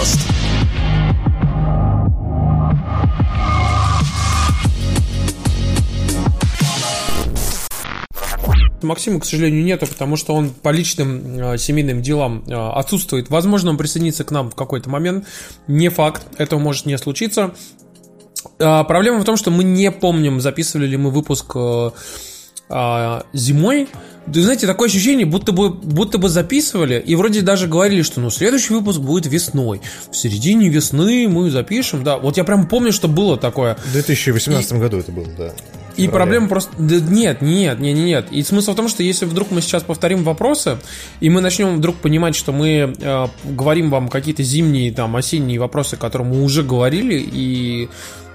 Завтракаст. Максима, к сожалению, нету, потому что он по личным э, семейным делам э, отсутствует. Возможно, он присоединится к нам в какой-то момент. Не факт, этого может не случиться. Э, проблема в том, что мы не помним, записывали ли мы выпуск э, э, зимой. Вы знаете, такое ощущение, будто бы, будто бы записывали, и вроде даже говорили, что ну следующий выпуск будет весной. В середине весны мы запишем, да. Вот я прям помню, что было такое. В 2018 году это было, да. И проблема просто... Да нет, нет, нет, нет. И смысл в том, что если вдруг мы сейчас повторим вопросы, и мы начнем вдруг понимать, что мы э, говорим вам какие-то зимние, там, осенние вопросы, которые мы уже говорили, и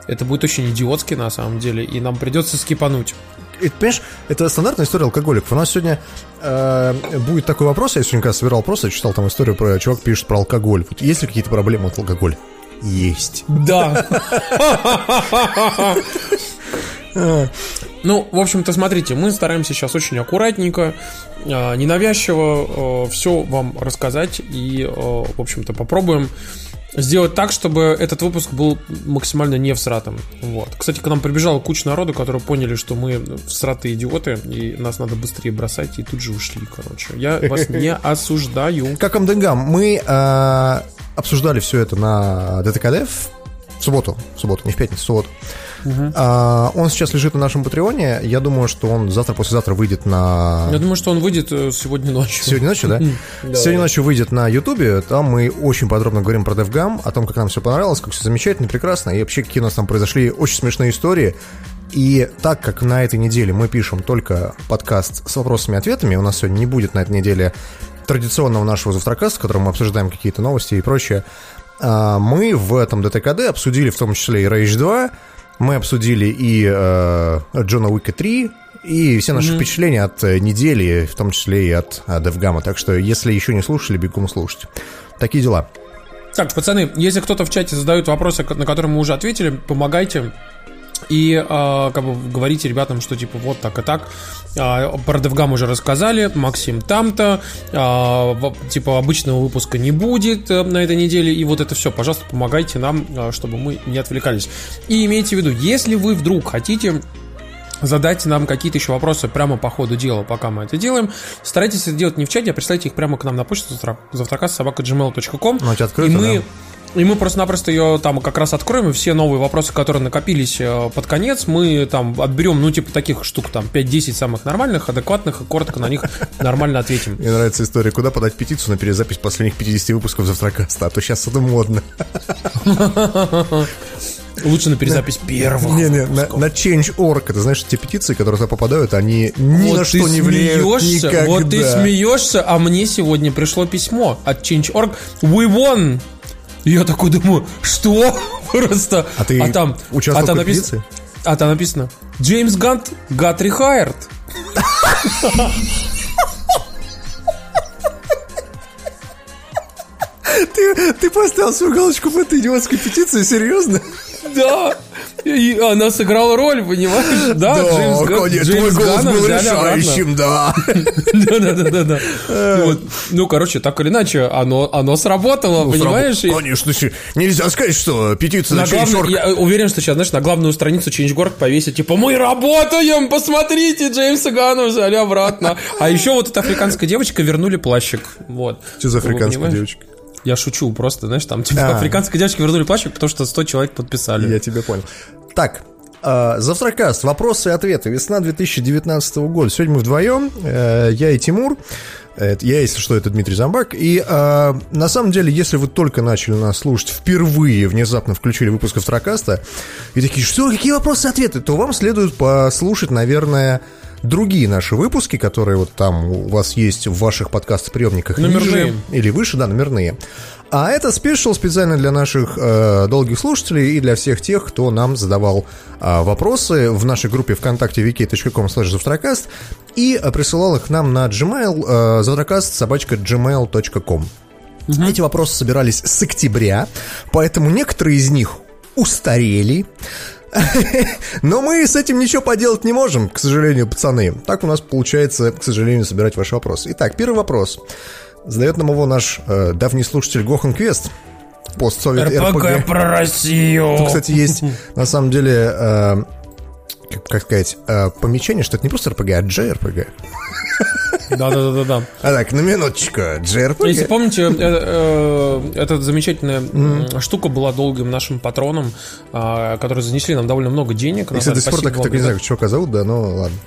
это будет очень идиотски на самом деле, и нам придется скипануть. И, понимаешь, это стандартная история алкоголиков. У нас сегодня э, будет такой вопрос, я сегодня когда собирал вопрос, я читал там историю про чувак пишет про алкоголь. Вот есть ли какие-то проблемы от алкоголя? Есть. Да. Ну, в общем-то, смотрите, мы стараемся сейчас очень аккуратненько, э, ненавязчиво э, все вам рассказать и, э, в общем-то, попробуем сделать так, чтобы этот выпуск был максимально не всратым. Вот. Кстати, к нам прибежала куча народу, которые поняли, что мы всратые идиоты, и нас надо быстрее бросать, и тут же ушли, короче. Я вас не осуждаю. Как Амденгам, мы э, обсуждали все это на ДТКД в субботу, в субботу, не в пятницу, в субботу. Uh-huh. А, он сейчас лежит на нашем Патреоне. Я думаю, что он завтра-послезавтра выйдет на... Я думаю, что он выйдет э, сегодня ночью. Сегодня ночью, да? Сегодня ночью выйдет на Ютубе. Там мы очень подробно говорим про DevGam, о том, как нам все понравилось, как все замечательно, прекрасно. И вообще, какие у нас там произошли очень смешные истории. И так как на этой неделе мы пишем только подкаст с вопросами и ответами, у нас сегодня не будет на этой неделе традиционного нашего завтракаста, в котором мы обсуждаем какие-то новости и прочее, а, мы в этом ДТКД обсудили в том числе и Rage 2, мы обсудили и э, Джона Уика 3, и все наши mm-hmm. впечатления от э, недели, в том числе и от э, DevGamma. Так что, если еще не слушали, бегом слушать. Такие дела. Так, пацаны, если кто-то в чате задает вопросы, на которые мы уже ответили, помогайте. И э, как бы говорите ребятам, что типа вот так и так. Э, про DevGam уже рассказали, Максим там-то. Э, типа обычного выпуска не будет э, на этой неделе. И вот это все, пожалуйста, помогайте нам, э, чтобы мы не отвлекались. И имейте в виду, если вы вдруг хотите задать нам какие-то еще вопросы прямо по ходу дела, пока мы это делаем. Старайтесь это делать не в чате, а присылайте их прямо к нам на почту завтракас собака gmail.com. Ну, открыто, и мы да и мы просто-напросто ее там как раз откроем, и все новые вопросы, которые накопились э, под конец, мы там отберем, ну, типа таких штук, там, 5-10 самых нормальных, адекватных, и коротко на них нормально ответим. Мне нравится история, куда подать петицию на перезапись последних 50 выпусков Завтракаста, а то сейчас это модно. Лучше на перезапись первых. Не, не, на, на Change.org. Это знаешь, те петиции, которые туда попадают, они ни вот на что не влияют никогда. Вот ты смеешься, а мне сегодня пришло письмо от Change.org. We won! я такой думаю, что? Просто. А ты а там, участвовал а там в написано, А там написано, Джеймс Гант got rehired. Ты, ты поставил свою галочку в этой идиотской петиции, серьезно? Да. И она сыграла роль, понимаешь? Да, да Джеймс, конечно, Джеймс твой голос был решающим, да. Да-да-да. да. вот. Ну, короче, так или иначе, оно, оно сработало, ну, понимаешь? Конечно, нельзя сказать, что петиция на главную, Я уверен, что сейчас, знаешь, на главную страницу Change.org повесить, типа, мы работаем, посмотрите, Джеймса Ганна взяли обратно. А еще вот эта африканская девочка вернули плащик. Вот. Что за африканская девочка? Я шучу просто, знаешь, там типа а. африканской девочки вернули плащик, потому что 100 человек подписали. Я тебя понял. Так, Uh, Завтракаст. Вопросы и ответы. Весна 2019 года. Сегодня мы вдвоем. Uh, я и Тимур. Это, я, если что, это Дмитрий Замбак. И э, на самом деле, если вы только начали нас слушать, впервые внезапно включили выпуск Автракаста, и такие, что, какие вопросы и ответы, то вам следует послушать, наверное, другие наши выпуски, которые вот там у вас есть в ваших подкаст-приемниках ниже или выше, да, номерные. А это спешл специально для наших э, долгих слушателей и для всех тех, кто нам задавал э, вопросы в нашей группе ВКонтакте wiki.com slash и присылал их нам на gmail э, завтракаст собачка gmail.com. Угу. Эти вопросы собирались с октября, поэтому некоторые из них устарели. Но мы с этим ничего поделать не можем, к сожалению, пацаны. Так у нас получается, к сожалению, собирать ваши вопросы. Итак, первый вопрос. Задает нам его наш э, давний слушатель Гохан Квест. постсовет РПГ, РПГ. про Россию. Тут, кстати, есть на самом деле, э, как, как сказать, э, помечение, что это не просто РПГ, а JRPG. Да-да-да-да. А так, на минуточку, JRPG. Если помните, э, э, эта замечательная штука была долгим нашим патроном, а, которые занесли нам довольно много денег. На кстати, до сих пор так, не знаю, чувака зовут, да, ну ладно.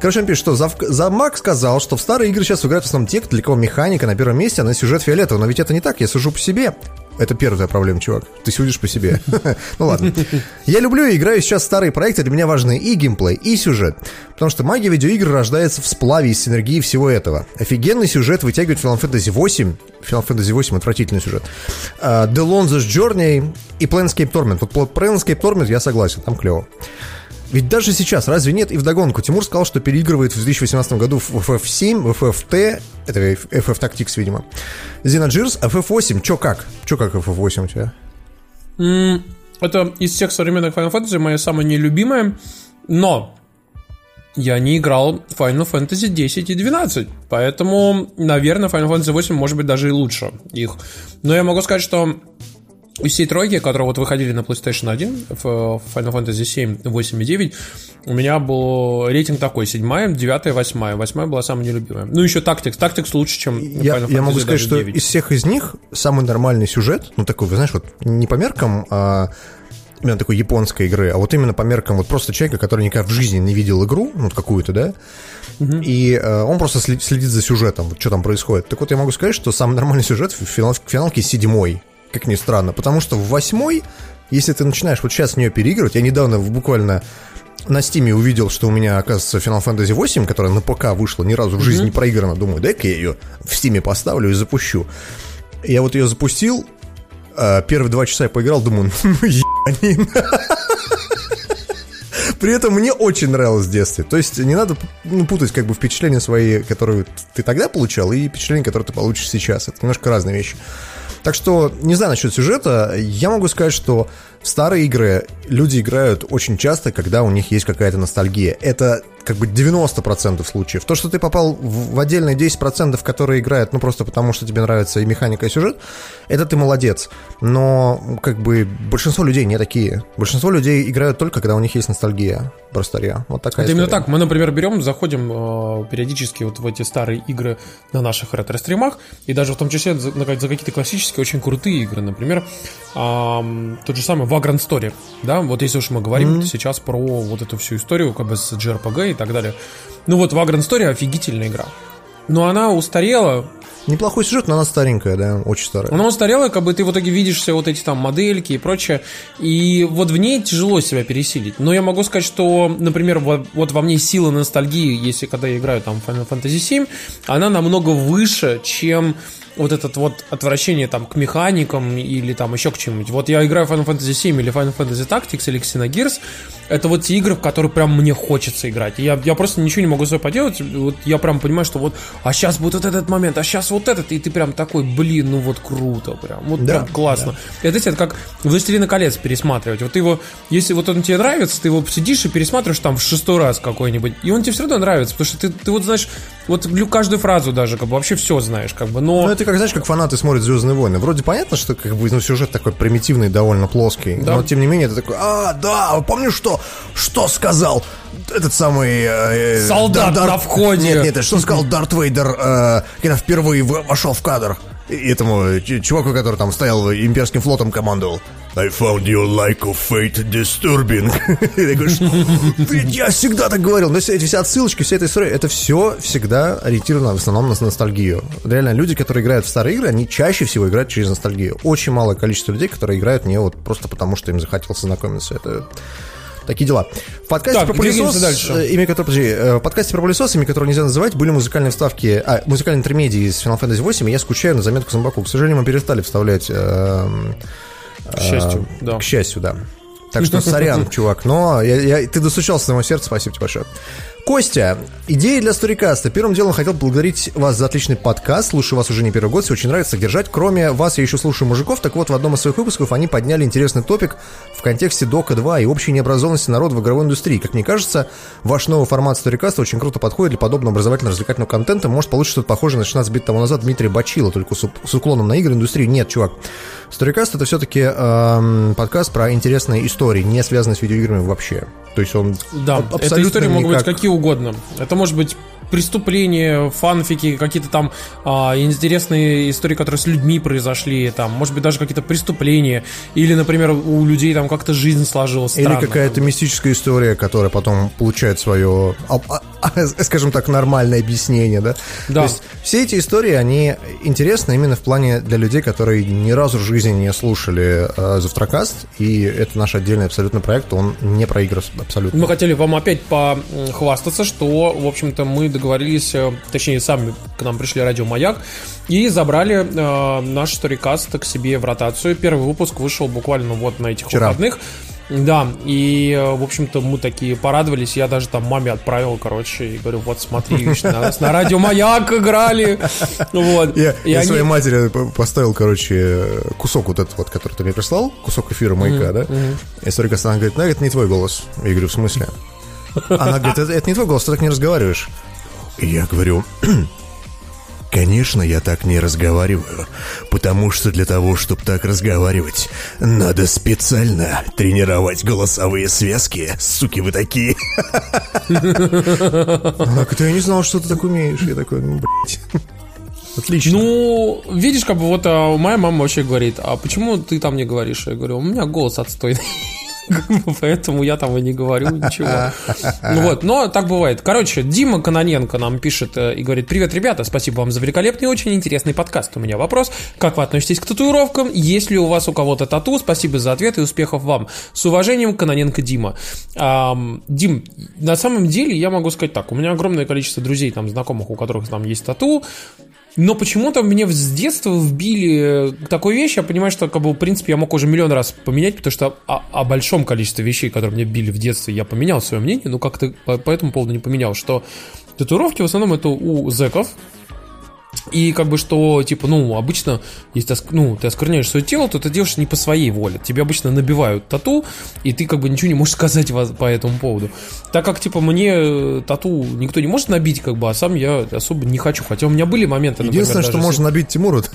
Короче, он пишет, что Замак сказал, что в старые игры сейчас играют в основном те, для кого механика на первом месте, а на сюжет фиолетовый. Но ведь это не так, я сужу по себе. Это первая проблема, чувак. Ты судишь по себе. Ну ладно. Я люблю и играю сейчас старые проекты. Для меня важны и геймплей, и сюжет. Потому что магия видеоигр рождается в сплаве из синергии всего этого. Офигенный сюжет вытягивает Final Fantasy 8. Final Fantasy 8 отвратительный сюжет. А, The Longest Journey и Planescape Torment. Вот Planescape Torment я согласен, там клево. Ведь даже сейчас, разве нет? И вдогонку, Тимур сказал, что переигрывает в 2018 году в FF7, в FFT, это FF Tactics, видимо, Xenogears, FF8, чё как? Чё как FF8 у тебя? М, Это из всех современных Final Fantasy моя самая нелюбимая, но я не играл Final Fantasy 10 и 12, поэтому, наверное, Final Fantasy 8 может быть даже и лучше их. Но я могу сказать, что из всей тройки, которые вот выходили на PlayStation 1, в Final Fantasy 7, 8 и 9, у меня был рейтинг такой, 7, 9, 8. 8 была самая нелюбимая. Ну, еще Tactics. Tactics лучше, чем Я, Final я Fantasy могу сказать, что 9. из всех из них самый нормальный сюжет, ну такой, вы знаешь, вот не по меркам а, именно такой японской игры, а вот именно по меркам вот просто человека, который никогда в жизни не видел игру, ну вот какую-то, да, и э, он просто сли- следит за сюжетом, вот что там происходит. Так вот я могу сказать, что самый нормальный сюжет в финал, в финалке седьмой, как ни странно, потому что в восьмой, если ты начинаешь вот сейчас в нее переигрывать, я недавно буквально на Steam е увидел, что у меня, оказывается, Final Fantasy 8, которая на ПК вышла, ни разу в жизни не проиграна. Думаю, дай-ка я ее в Steam е поставлю и запущу. Я вот ее запустил, а, первые два часа я поиграл, думаю, ну ебанина. При этом мне очень нравилось в детстве. То есть не надо ну, путать как бы впечатления свои, которые ты тогда получал, и впечатления, которые ты получишь сейчас. Это немножко разные вещи. Так что, не знаю насчет сюжета, я могу сказать, что в старые игры люди играют очень часто, когда у них есть какая-то ностальгия. Это как бы 90% случаев. То, что ты попал в в отдельные 10%, которые играют, ну, просто потому, что тебе нравится и механика, и сюжет, это ты молодец. Но, как бы, большинство людей не такие. Большинство людей играют только, когда у них есть ностальгия про старья. Вот такая Это именно история. так. Мы, например, берем, заходим э, периодически вот в эти старые игры на наших ретро-стримах, и даже в том числе за, за какие-то классические, очень крутые игры. Например, ам, тот же самый Vagrant Story. Да, вот если уж мы говорим сейчас про вот эту всю историю, как бы с JRPG и так далее. Ну вот Vagrant Story офигительная игра. Но она устарела, Неплохой сюжет, но она старенькая, да, очень старая. она устарела, как бы ты в итоге видишь все вот эти там модельки и прочее, и вот в ней тяжело себя пересилить. Но я могу сказать, что, например, вот, во мне сила ностальгии, если когда я играю там в Final Fantasy VII, она намного выше, чем вот этот вот отвращение там к механикам или там еще к чему-нибудь. Вот я играю в Final Fantasy VII или Final Fantasy Tactics или Xenogears, это вот те игры, в которые прям мне хочется играть. И Я, я просто ничего не могу с собой поделать. Вот я прям понимаю, что вот, а сейчас будет вот этот момент, а сейчас вот этот, и ты прям такой, блин, ну вот круто прям, вот Да, прям классно. Это, знаете, это как «Властелина колец» пересматривать. Вот ты его, если вот он тебе нравится, ты его сидишь и пересматриваешь там в шестой раз какой-нибудь, и он тебе все равно нравится, потому что ты, ты вот знаешь, вот каждую фразу даже, как бы вообще все знаешь, как бы, но... Ну, это как, знаешь, как фанаты смотрят «Звездные войны». Вроде понятно, что как бы ну, сюжет такой примитивный, довольно плоский. Да. Но, тем не менее, ты такой, а, да, помнишь, что, что сказал этот самый... э, э, Солдат Дар- на входе. Нет, нет, что сказал Дарт Вейдер, э, когда впервые вошел в кадр? Этому ч- чуваку, который там стоял имперским флотом, командовал. I found your like of fate disturbing. И «Что? Блин, я всегда так говорил. Но все эти все отсылочки, вся эта история, это все всегда ориентировано в основном на ностальгию. Реально, люди, которые играют в старые игры, они чаще всего играют через ностальгию. Очень малое количество людей, которые играют не вот просто потому, что им захотелось знакомиться. Это Такие дела. В подкасте Так, про пылесос, дальше. э, имя которого, подожди, э, в подкасте про пылесос, имя которого нельзя называть, были музыкальные вставки, а, музыкальные интермедии из Final Fantasy 8, и я скучаю на заметку Зомбаку. К сожалению, мы перестали вставлять эм, К счастью, а, да. К счастью, да. Так что сорян, чувак, но я, я- ты достучался до моего сердца, спасибо тебе большое. Костя, идея для Сторикаста. Первым делом хотел поблагодарить вас за отличный подкаст. Слушаю вас уже не первый год, все очень нравится держать. Кроме вас, я еще слушаю мужиков. Так вот, в одном из своих выпусков они подняли интересный топик в контексте Дока 2 и общей необразованности народа в игровой индустрии. Как мне кажется, ваш новый формат Сторикаста очень круто подходит для подобного образовательно-развлекательного контента. Может получится что-то похожее на 16 бит тому назад Дмитрия Бачила, только с, с уклоном на игры индустрии. Нет, чувак. Сторикаст это все-таки эм, подкаст про интересные истории, не связанные с видеоиграми вообще. То есть он да, абсолютно истории никак... могут быть какие угодно. Это может быть преступления, фанфики, какие-то там а, интересные истории, которые с людьми произошли, там, может быть, даже какие-то преступления, или, например, у людей там как-то жизнь сложилась. Или какая-то мистическая история, которая потом получает свое, а, а, скажем так, нормальное объяснение, да? Да. То есть все эти истории, они интересны именно в плане для людей, которые ни разу в жизни не слушали э, Завтракаст, и это наш отдельный абсолютно проект, он не про игры абсолютно. Мы хотели вам опять похвастаться, что, в общем-то, мы договорились, э, точнее, сами к нам пришли радио «Маяк», и забрали э, наш сторикаст к себе в ротацию. Первый выпуск вышел буквально вот на этих Вчера. выходных. Да, и, э, в общем-то, мы такие порадовались. Я даже там маме отправил, короче, и говорю, вот смотри, на, на радио «Маяк» играли. Вот. Я, и я они... своей матери поставил, короче, кусок вот этот вот, который ты мне прислал, кусок эфира «Маяка», mm-hmm. да? Mm-hmm. И историк она говорит, ну, это не твой голос. Я говорю, в смысле? Она говорит, это, это не твой голос, ты так не разговариваешь. Я говорю, Конечно, я так не разговариваю, потому что для того, чтобы так разговаривать, надо специально тренировать голосовые связки. Суки вы такие. Так это я не знал, что ты так умеешь. Я такой, ну, блядь. Отлично. Ну, видишь, как бы вот а, моя мама вообще говорит, а почему ты там не говоришь? Я говорю, у меня голос отстойный. Поэтому я там и не говорю ничего. Ну вот, но так бывает. Короче, Дима Каноненко нам пишет э, и говорит, привет, ребята, спасибо вам за великолепный и очень интересный подкаст. У меня вопрос, как вы относитесь к татуировкам? Есть ли у вас у кого-то тату? Спасибо за ответ и успехов вам. С уважением, Каноненко Дима. Дим, на самом деле я могу сказать так, у меня огромное количество друзей, там, знакомых, у которых там есть тату, но почему-то мне с детства вбили такую вещь, я понимаю, что, как бы, в принципе, я мог уже миллион раз поменять, потому что о, о большом количестве вещей, которые мне били в детстве, я поменял свое мнение, но как-то по, по этому поводу не поменял, что татуировки в основном это у зэков, и как бы что, типа, ну, обычно, если ты, ну, ты оскверняешь свое тело, то ты делаешь не по своей воле. Тебе обычно набивают тату, и ты как бы ничего не можешь сказать по этому поводу. Так как, типа, мне э, тату никто не может набить, как бы, а сам я особо не хочу. Хотя у меня были моменты, например, Единственное, что можно набить Тимуру,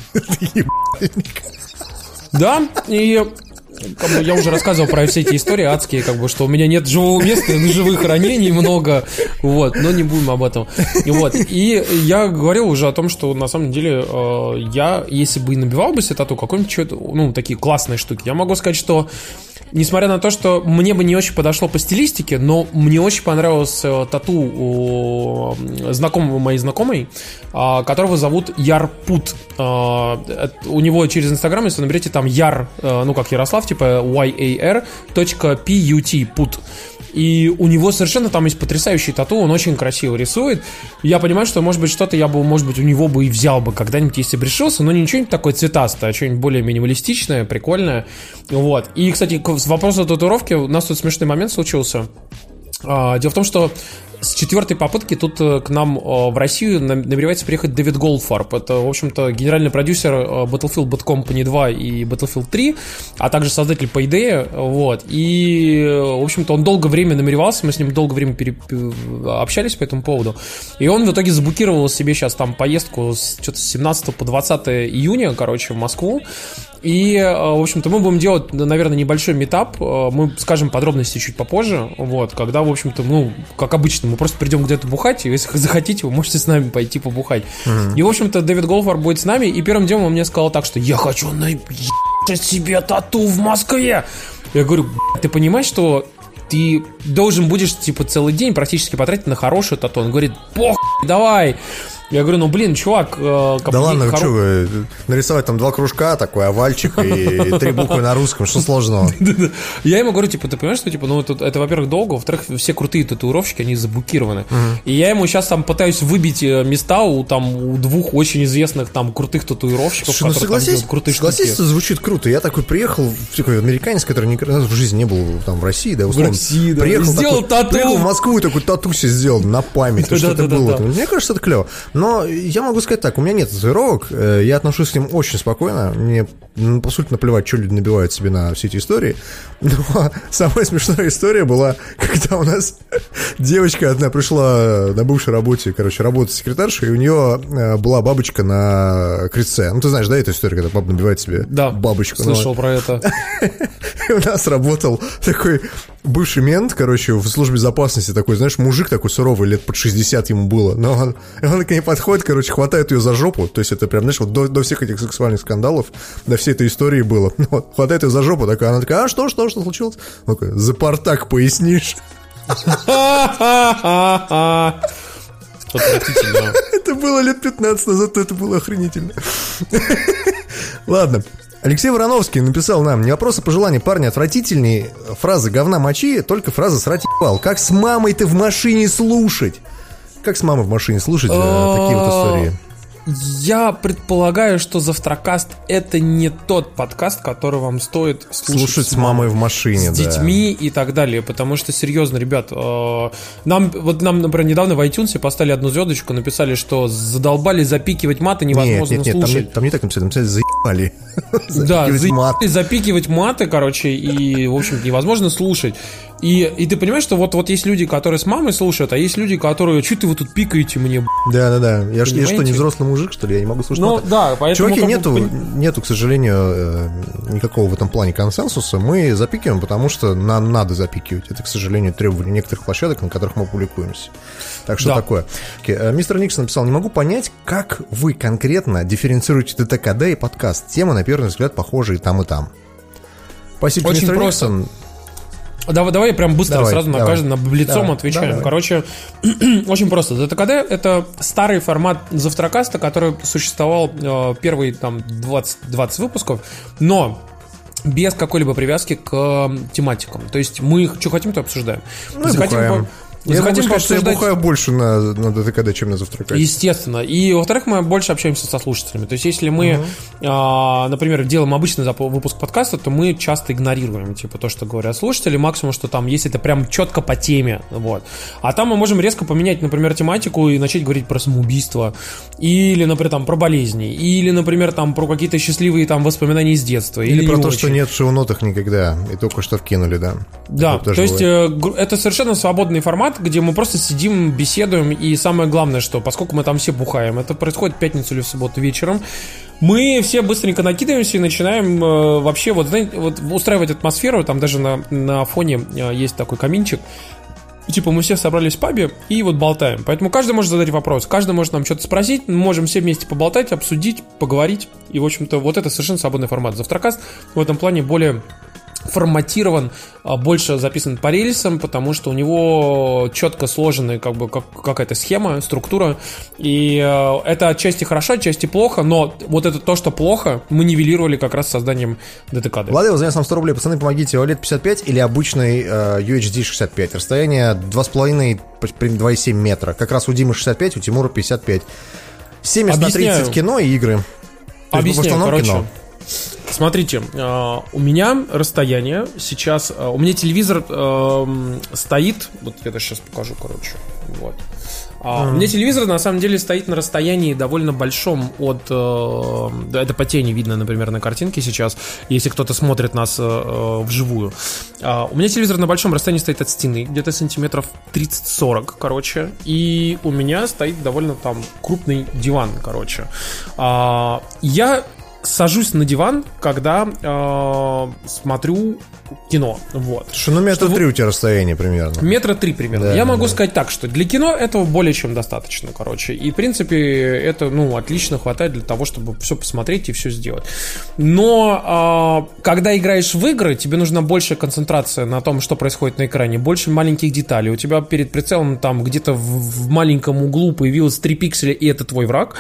Да, и я уже рассказывал про все эти истории адские, как бы, что у меня нет живого места, живых ранений много, вот, но не будем об этом. И вот, и я говорил уже о том, что на самом деле э, я, если бы и набивал бы себе тату, какой-нибудь, ну, такие классные штуки, я могу сказать, что несмотря на то, что мне бы не очень подошло по стилистике, но мне очень понравилось э, тату у знакомого моей знакомой, а, которого зовут Ярпут. А, у него через Инстаграм, если наберете там Яр, э, ну как Ярослав, типа y-a-r.put, пут. И у него совершенно там есть потрясающий тату, он очень красиво рисует. Я понимаю, что, может быть, что-то я бы, может быть, у него бы и взял бы когда-нибудь, если бы решился, но не что-нибудь такое цветастое, а что-нибудь более минималистичное, прикольное. Вот. И, кстати, к вопросу татуировки, у нас тут смешной момент случился. А, дело в том, что с четвертой попытки тут э, к нам э, в Россию намеревается приехать Дэвид Голдфарб. Это, в общем-то, генеральный продюсер э, Battlefield Bad Company 2 и Battlefield 3, а также создатель идее. Вот. И, в общем-то, он долгое время намеревался, мы с ним долгое время пере... общались по этому поводу. И он в итоге заблокировал себе сейчас там поездку с, что-то с 17 по 20 июня, короче, в Москву. И, э, в общем-то, мы будем делать, наверное, небольшой метап. Э, мы скажем подробности чуть попозже. Вот, когда, в общем-то, ну, как обычно, мы просто придем где-то бухать. И если захотите, вы можете с нами пойти побухать. Mm-hmm. И, в общем-то, Дэвид Голфар будет с нами. И первым делом он мне сказал так, что я хочу наебать себе тату в Москве. Я говорю, ты понимаешь, что ты должен будешь, типа, целый день практически потратить на хорошую тату. Он говорит, пох, давай. Я говорю, ну блин, чувак, э, Да ладно, хоро... что нарисовать там два кружка, такой овальчик и три буквы на русском, что сложного? Я ему говорю, типа, ты понимаешь, что, типа, ну, это, во-первых, долго, во-вторых, все крутые татуировщики, они заблокированы. И я ему сейчас там пытаюсь выбить э, места у там у двух очень известных там крутых татуировщиков, Слушай, ну согласись, крутые согласись, это звучит круто. Я такой приехал, такой американец, который никогда в жизни не был там в России, да, условно. В России, да. Приехал, сделал такой, тату. Приехал в Москву и такой тату себе сделал на память, что это было. Мне кажется, это клево. Но я могу сказать так, у меня нет татуировок, э, я отношусь к ним очень спокойно, мне, ну, по сути, наплевать, что люди набивают себе на все эти истории, но самая смешная история была, когда у нас девочка одна пришла на бывшей работе, короче, работать секретаршей, и у нее э, была бабочка на крестце. Ну, ты знаешь, да, эту историю, когда баба набивает себе да, бабочку? слышал про это. И у нас работал такой бывший мент, короче, в службе безопасности, такой, знаешь, мужик такой суровый, лет под 60 ему было, но он, он к ней подходит, короче, хватает ее за жопу, то есть это прям, знаешь, вот до, до всех этих сексуальных скандалов, до всей этой истории было, ну, вот, хватает ее за жопу, такая, она такая, а что, что, что случилось? Он такой, за портак пояснишь? Это было лет 15 назад, это было охренительно. Ладно, Алексей Вороновский написал нам, не вопрос, а пожелание парня отвратительнее фразы говна мочи, только фраза срать ебал. Как с мамой ты в машине слушать? Как с мамой в машине слушать э, такие вот истории? Я предполагаю, что Завтракаст это не тот подкаст, который вам стоит слушать, слушать с мамой в машине, с да. детьми и так далее, потому что серьезно, ребят, э, нам вот нам, например, недавно в iTunes поставили одну звездочку, написали, что задолбали запикивать маты невозможно нет, нет, нет, слушать. Там, там не так написали, написали заебали. Да, запикивать, запикивать маты, короче, и в общем невозможно слушать. И, и ты понимаешь, что вот, вот есть люди, которые с мамой слушают, а есть люди, которые, что ты вы тут пикаете мне, Да, да, да. Я, я что, не взрослый мужик, что ли? Я не могу слушать. Ну, да, поэтому... Чуваки, нету, бы... нету, к сожалению, э, никакого в этом плане консенсуса. Мы запикиваем, потому что нам надо запикивать. Это, к сожалению, требование некоторых площадок, на которых мы публикуемся. Так что да. такое. Okay. Мистер Никсон написал, не могу понять, как вы конкретно дифференцируете ДТКД и подкаст. Темы, на первый взгляд, похожи и там, и там. Спасибо, Очень мистер просто. Никсон. Давай, давай прям быстро давай, сразу давай. на каждый на лицом давай, отвечаем. Давай. Короче, очень просто. ДТКД — это старый формат завтракаста, который существовал э, первые там 20, 20 выпусков, но без какой-либо привязки к тематикам. То есть мы что хотим, то обсуждаем. Ну, захотим, я могу сказать, что я бухаю больше на, на ДТКД, чем на завтракате. Естественно. И, во-вторых, мы больше общаемся со слушателями. То есть, если мы, uh-huh. а, например, делаем обычный выпуск подкаста, то мы часто игнорируем, типа, то, что говорят слушатели. Максимум, что там, есть это прям четко по теме. Вот. А там мы можем резко поменять, например, тематику и начать говорить про самоубийство. Или, например, там, про болезни. Или, например, там, про какие-то счастливые там воспоминания из детства. Или, или про то, очень. что нет в шоу-нотах никогда. И только что вкинули, да. Да, то есть, э, это совершенно свободный формат, где мы просто сидим, беседуем, и самое главное, что поскольку мы там все бухаем, это происходит в пятницу или в субботу вечером, мы все быстренько накидываемся и начинаем э, вообще вот, знаете, вот устраивать атмосферу, там даже на, на фоне э, есть такой каминчик, Типа мы все собрались в пабе и вот болтаем. Поэтому каждый может задать вопрос, каждый может нам что-то спросить, мы можем все вместе поболтать, обсудить, поговорить. И, в общем-то, вот это совершенно свободный формат. Завтракаст в этом плане более форматирован, а, больше записан по рельсам, потому что у него четко сложенная как бы как, какая-то схема, структура, и э, это отчасти хорошо, отчасти плохо, но вот это то, что плохо, мы нивелировали как раз созданием ДТК. Владимир, занес нам 100 рублей, пацаны, помогите, OLED 55 или обычный э, UHD 65, расстояние 2,5 2,7 метра, как раз у Димы 65, у Тимура 55. 70 Объясняю. на 30 кино и игры. Объясняю, короче. Кино. Смотрите, э, у меня расстояние сейчас, э, у меня телевизор э, стоит, вот я это сейчас покажу, короче, вот. Mm. У меня телевизор на самом деле стоит на расстоянии довольно большом от... Это по тени видно, например, на картинке сейчас, если кто-то смотрит нас вживую. У меня телевизор на большом расстоянии стоит от стены, где-то сантиметров 30-40, короче. И у меня стоит довольно там крупный диван, короче. Я сажусь на диван, когда э, смотрю кино. Вот. Что, ну, метра три у тебя расстояние примерно. Метра три примерно. Да, Я могу да. сказать так, что для кино этого более чем достаточно, короче. И, в принципе, это, ну, отлично хватает для того, чтобы все посмотреть и все сделать. Но а, когда играешь в игры, тебе нужна большая концентрация на том, что происходит на экране, больше маленьких деталей. У тебя перед прицелом там где-то в, в маленьком углу появилось 3 пикселя, и это твой враг.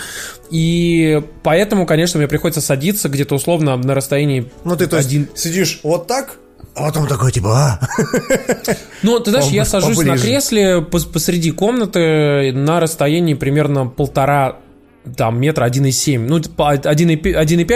И поэтому, конечно, мне приходится садиться где-то условно на расстоянии Ну, ты, то есть, сидишь вот так, а потом такой, типа, а? Ну, ты знаешь, я сажусь на поближе. кресле пос- посреди комнаты на расстоянии примерно полтора там метра 1,7, ну, типа 1,5,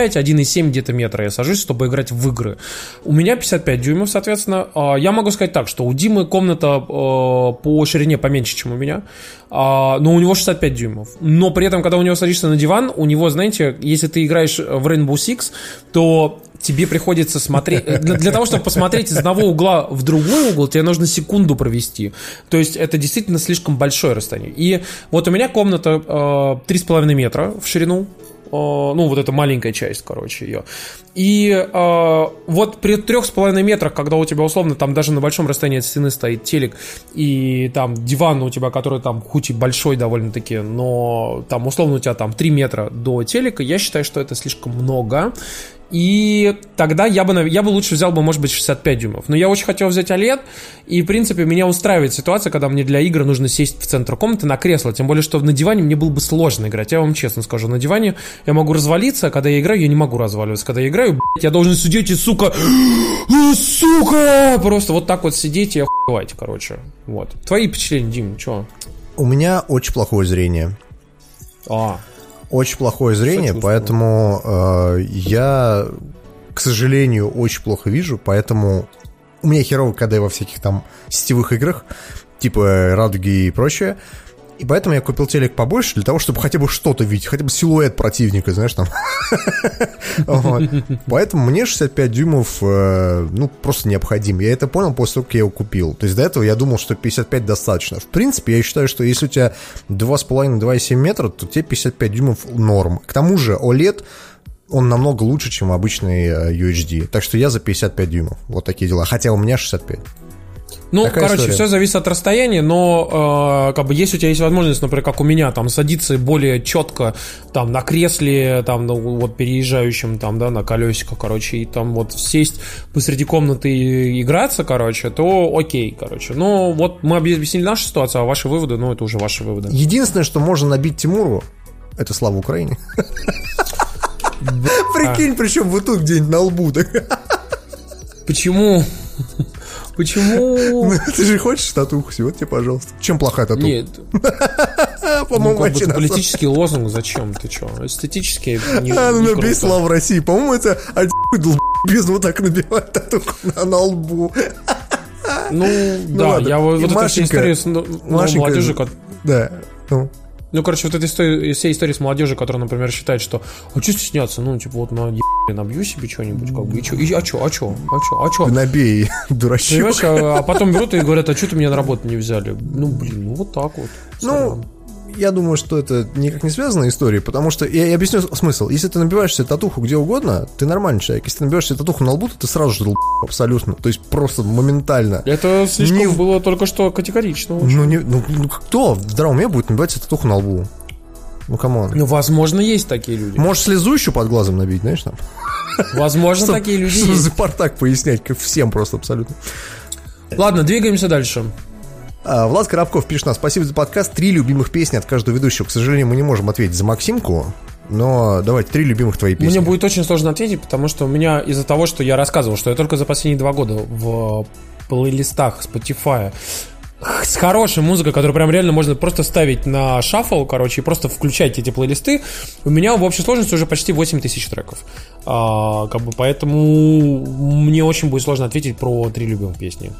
1,7 где-то метра я сажусь, чтобы играть в игры. У меня 55 дюймов, соответственно. А, Я могу сказать так, что у Димы комната э, по ширине поменьше, чем у меня, а, но у него 65 дюймов. Но при этом, когда у него садишься на диван, у него, знаете, если ты играешь в Rainbow Six, то тебе приходится смотреть... Для, для того, чтобы посмотреть из одного угла в другой угол, тебе нужно секунду провести. То есть это действительно слишком большое расстояние. И вот у меня комната э, 3,5 метра в ширину. Э, ну, вот эта маленькая часть, короче, ее. И э, вот при трех с половиной метрах, когда у тебя условно там даже на большом расстоянии от стены стоит телек, и там диван у тебя, который там хоть и большой довольно-таки, но там условно у тебя там 3 метра до телека, я считаю, что это слишком много. И тогда я бы, я бы лучше взял бы, может быть, 65 дюймов. Но я очень хотел взять OLED, и, в принципе, меня устраивает ситуация, когда мне для игр нужно сесть в центр комнаты на кресло. Тем более, что на диване мне было бы сложно играть. Я вам честно скажу, на диване я могу развалиться, а когда я играю, я не могу разваливаться. Когда я играю, блядь, я должен сидеть и, сука, «Э, сука, просто вот так вот сидеть и охуевать, короче. Вот. Твои впечатления, Дим, чё? У меня очень плохое зрение. А, Очень плохое зрение, Сочувствую. поэтому э, я, к сожалению, очень плохо вижу, поэтому у меня херово, когда я во всяких там сетевых играх, типа радуги и прочее. И поэтому я купил телек побольше для того, чтобы хотя бы что-то видеть, хотя бы силуэт противника, знаешь, там. Поэтому мне 65 дюймов, э, ну, просто необходим. Я это понял после того, как я его купил. То есть до этого я думал, что 55 достаточно. В принципе, я считаю, что если у тебя 2,5-2,7 метра, то тебе 55 дюймов норм. К тому же OLED он намного лучше, чем обычный э, UHD. Так что я за 55 дюймов. Вот такие дела. Хотя у меня 65. Ну, Такая короче, история. все зависит от расстояния, но э, как бы если у тебя есть возможность, например, как у меня, там садиться более четко там на кресле, там ну, вот переезжающем там, да, на колесиках, короче, и там вот сесть посреди комнаты и играться, короче, то окей, короче. Но вот мы объяснили нашу ситуацию, а ваши выводы, ну, это уже ваши выводы. Единственное, что можно набить Тимуру, это слава Украине. Прикинь, причем вот тут где-нибудь на лбу. Почему? Почему? Ну, Ты же хочешь татуху? Вот тебе, пожалуйста. Чем плохая татуха? Нет, А, ну, По-моему, как бы политический лозунг, зачем? Ты что? Эстетически не, А, ну не круто. славу России. По-моему, это один без вот так набивать татуху на, на лбу. Ну, да, ладно. я вот, вот Машенька- история с ну, ну, Машенька- молодежи, Да. Ну, ну, короче, вот эта история, вся история с молодежью, которая, например, считает, что, а что стесняться, ну, типа, вот на ебе набью себе что-нибудь, как бы, и чё, и, а чё, а чё, а чё, а чё? набей, дурачок. Понимаешь, а, а потом берут и говорят, а что ты меня на работу не взяли? Ну, блин, ну, вот так вот. Ну, Сорян. Я думаю, что это никак не связана история, потому что я, я объясню смысл. Если ты набиваешь себе татуху где угодно, ты нормальный человек. Если ты набиваешь себе татуху на лбу, то ты сразу же долб- абсолютно. То есть просто моментально. это слишком не- было только что категорично. очень. Ну, не, ну, ну, кто в здравом уме будет набивать себе татуху на лбу? Ну, come on. Ну, возможно, есть такие люди. Можешь слезу еще под глазом набить, знаешь, там? Возможно, такие люди есть. за Спартак пояснять, как всем просто абсолютно. Ладно, двигаемся дальше. А, Влад Коробков пишет нам, спасибо за подкаст, три любимых песни от каждого ведущего. К сожалению, мы не можем ответить за Максимку, но давайте, три любимых твои песни. Мне будет очень сложно ответить, потому что у меня из-за того, что я рассказывал, что я только за последние два года в плейлистах Spotify с хорошей музыкой, которую прям реально можно просто ставить на шаффл, короче, и просто включать эти плейлисты, у меня в общей сложности уже почти 8 тысяч треков. А, как бы, поэтому мне очень будет сложно ответить про три любимых песни.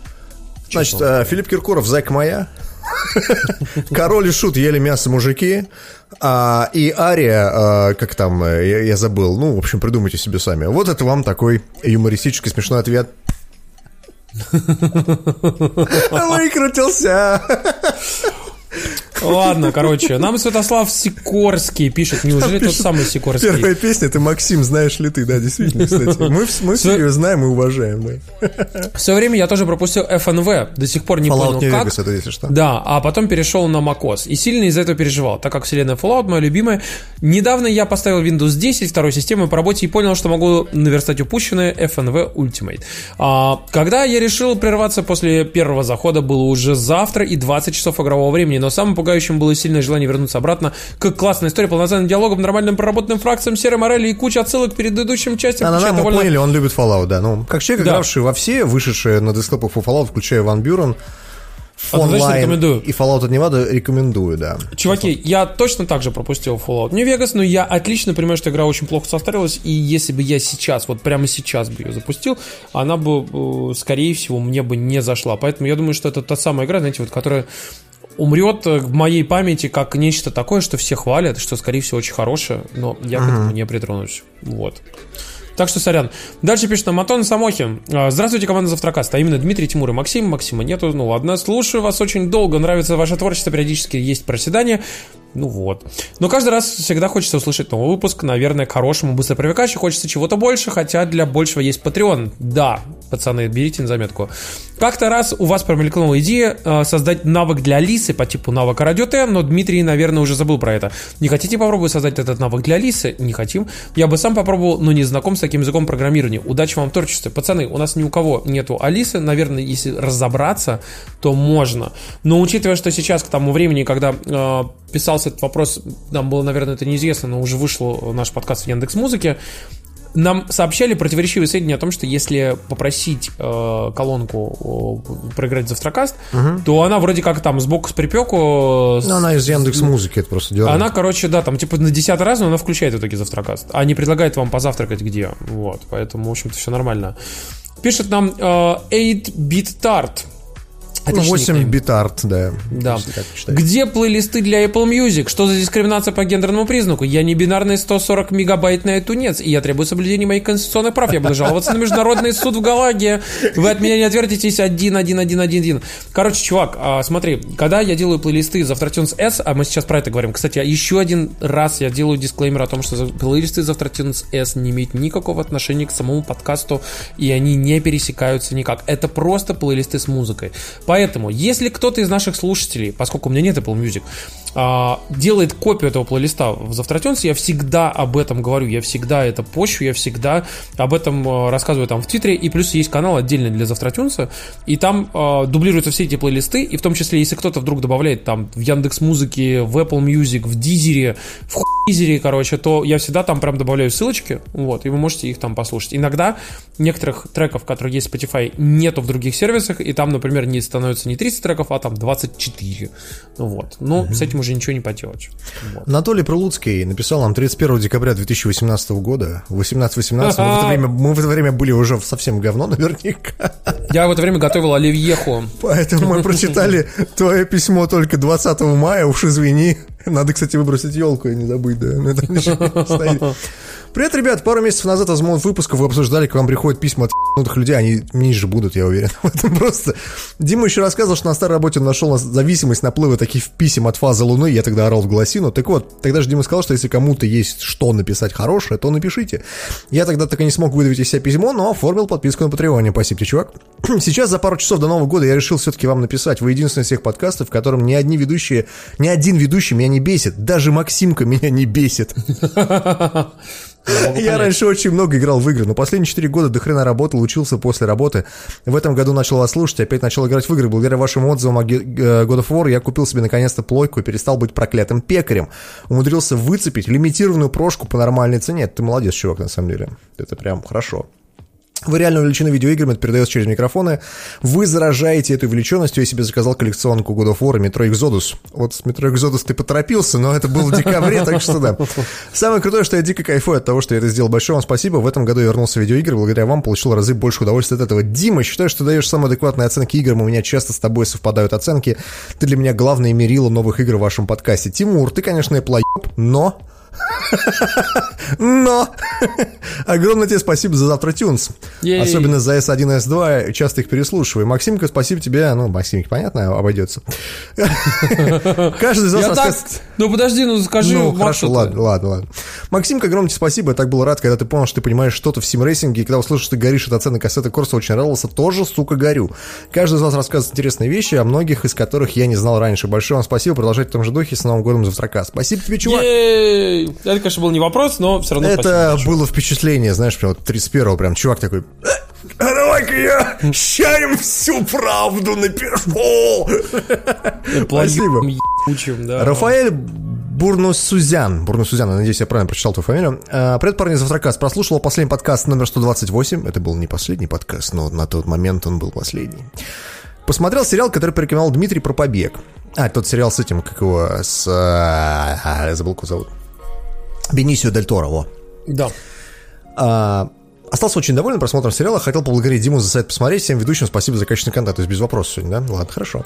Значит, э, Филипп Киркоров, «Зайка моя», Король и Шут, ели мясо мужики, а, и Ария, а, как там, э, я, я забыл, ну, в общем, придумайте себе сами. Вот это вам такой юмористический смешной ответ. Выкрутился. Ладно, короче, нам Святослав Сикорский пишет. Неужели тот самый Сикорский? Первая песня, это Максим, знаешь ли ты, да, действительно, кстати. Мы, мы все ее знаем и уважаем, да. В свое время я тоже пропустил FNV, до сих пор не Fallout понял, New как. Vegas, это если что. Да, а потом перешел на macOS. И сильно из-за этого переживал, так как вселенная Fallout моя любимая. Недавно я поставил Windows 10 второй системы по работе и понял, что могу наверстать упущенное FNV Ultimate. А, когда я решил прерваться после первого захода, было уже завтра и 20 часов игрового времени, но самым пугающим было сильное желание вернуться обратно к классной истории, полноценным диалогом, нормальным проработанным фракциям, серой морали и куча отсылок к предыдущим частям. Да, включая мы довольно- поняли, он любит Fallout, да. Ну, как человек, Да. игравший во все, вышедшие на десктопах по Fallout, включая Ван Бюрен, онлайн рекомендую. и Fallout от Невада рекомендую, да. Чуваки, я точно так же пропустил Fallout New Vegas, но я отлично понимаю, что игра очень плохо состарилась, и если бы я сейчас, вот прямо сейчас бы ее запустил, она бы, э, скорее всего, мне бы не зашла. Поэтому я думаю, что это та самая игра, знаете, вот, которая умрет э, в моей памяти как нечто такое, что все хвалят, что, скорее всего, очень хорошее, но я к этому не притронусь. Вот. Так что, сорян. Дальше пишет нам Антон Самохин. А, Здравствуйте, команда Завтракаста. А именно Дмитрий, Тимур и Максим. Максима нету. Ну ладно. Слушаю вас очень долго. Нравится ваше творчество. Периодически есть проседания. Ну вот. Но каждый раз всегда хочется услышать новый выпуск. Наверное, хорошему, быстро привыкаешь. и Хочется чего-то больше, хотя для большего есть Patreon. Да, пацаны, берите на заметку. Как-то раз у вас промелькнула идея э, создать навык для Алисы по типу навыка Радио но Дмитрий, наверное, уже забыл про это. Не хотите попробовать создать этот навык для Алисы? Не хотим. Я бы сам попробовал, но не знаком с таким языком программирования. Удачи вам в творчестве. Пацаны, у нас ни у кого нету Алисы. Наверное, если разобраться, то можно. Но учитывая, что сейчас к тому времени, когда э, писался этот вопрос, нам было, наверное, это неизвестно, но уже вышел наш подкаст в Яндекс Музыке, нам сообщали противоречивые сведения о том, что если попросить э, колонку э, проиграть завтракаст, то она вроде как там сбоку с припеку... с- Ну, она из Яндекс Музыки, это просто делает. она, короче, да, там типа на десятый раз, но она включает в итоге завтракаст, а не предлагает вам позавтракать где. Вот, поэтому, в общем-то, все нормально. Пишет нам э, 8-bit tart. Ну, Отличный 8 никнейм. битарт, да. Да. Где плейлисты для Apple Music? Что за дискриминация по гендерному признаку? Я не бинарный 140 мегабайтный тунец, и я требую соблюдения моих конституционных прав. Я буду жаловаться на международный суд в Галаге. Вы от меня не отвертитесь один, один, один, один, один. Короче, чувак, а, смотри, когда я делаю плейлисты из Aftertunes S, а мы сейчас про это говорим, кстати, еще один раз я делаю дисклеймер о том, что плейлисты из Aftertunes S не имеют никакого отношения к самому подкасту, и они не пересекаются никак. Это просто плейлисты с музыкой. Поэтому, если кто-то из наших слушателей, поскольку у меня нет Apple Music, делает копию этого плейлиста в Завтратюнс, я всегда об этом говорю, я всегда это пощу, я всегда об этом а, рассказываю там в Твиттере, и плюс есть канал отдельный для Завтратюнса, и там а, дублируются все эти плейлисты, и в том числе, если кто-то вдруг добавляет там в Яндекс Музыке, в Apple Music, в Дизере, в Хуизере, короче, то я всегда там прям добавляю ссылочки, вот, и вы можете их там послушать. Иногда некоторых треков, которые есть в Spotify, нету в других сервисах, и там, например, не становится не 30 треков, а там 24. Вот. Ну, с этим уже ничего не поделать. Вот. Анатолий Прилуцкий написал нам 31 декабря 2018 года, в 18-18, мы, в это время- мы в это время были уже в совсем говно наверняка, Я в это время готовил оливьеху. поэтому мы прочитали твое письмо только 20 мая, уж извини. Надо, кстати, выбросить елку и не забыть, да. Ну, это ничего, стоит. Привет, ребят, пару месяцев назад из моих выпусков вы обсуждали, к вам приходят письма от людей, они ниже будут, я уверен. в этом просто. Дима еще рассказывал, что на старой работе он нашел зависимость наплыва таких писем от фазы Луны, я тогда орал в голосину. Так вот, тогда же Дима сказал, что если кому-то есть что написать хорошее, то напишите. Я тогда так и не смог выдавить из себя письмо, но оформил подписку на Патреоне. Спасибо тебе, чувак. Сейчас за пару часов до Нового года я решил все-таки вам написать. Вы единственный из всех подкастов, в котором ни одни ведущие, ни один ведущий меня не бесит. Даже Максимка меня не бесит. Я раньше очень много играл в игры, но последние 4 года до хрена работал, учился после работы. В этом году начал вас слушать, опять начал играть в игры. Благодаря вашим отзывам о э, God of War я купил себе наконец-то плойку и перестал быть проклятым пекарем. Умудрился выцепить лимитированную прошку по нормальной цене. Ты молодец, чувак, на самом деле. Это прям хорошо. Вы реально увлечены видеоиграми, это передается через микрофоны. Вы заражаете этой увлеченностью. Я себе заказал коллекционку God of War и Metro Exodus. Вот с Metro Exodus ты поторопился, но это было в декабре, так что да. Самое крутое, что я дико кайфую от того, что я это сделал. Большое вам спасибо. В этом году я вернулся в видеоигры. Благодаря вам получил разы больше удовольствия от этого. Дима, считаю, что даешь самые адекватные оценки играм. У меня часто с тобой совпадают оценки. Ты для меня главное мерило новых игр в вашем подкасте. Тимур, ты, конечно, и плоеб, но Но! Огромное тебе спасибо за завтра Тюнс. Особенно за S1 и S2, часто их переслушиваю. Максимка, спасибо тебе. Ну, Максимке, понятно, обойдется. Каждый из вас рассказывает... Ну, подожди, ну скажи. Ну, хорошо, ладно, ладно, ладно. Максимка, огромное тебе спасибо. Я так был рад, когда ты понял, что ты понимаешь что-то в симрейсинге, и когда услышал, что ты горишь от оценок кассеты Корса, очень радовался. Тоже, сука, горю. Каждый из вас рассказывает интересные вещи, о многих из которых я не знал раньше. Большое вам спасибо. Продолжайте в том же духе. С Новым годом, завтрака. Спасибо тебе, чувак. Это, конечно, был не вопрос, но все равно Это было впечатление, знаешь, прям вот 31-го прям чувак такой... А давай-ка я щаем всю правду напишу. Спасибо. Да. Рафаэль Бурнусузян. Бурнусузян, надеюсь, я правильно прочитал твою фамилию. А, привет, парни, завтракас. Прослушал последний подкаст номер 128. Это был не последний подкаст, но на тот момент он был последний. Посмотрел сериал, который порекомендовал Дмитрий про побег. А, тот сериал с этим, как его, с... А, я забыл, как зовут. Бенисио Дель Торо, во. Да. А, остался очень доволен просмотром сериала. Хотел поблагодарить Диму за сайт посмотреть. Всем ведущим спасибо за качественный контент. То есть без вопросов сегодня, да? Ладно, хорошо.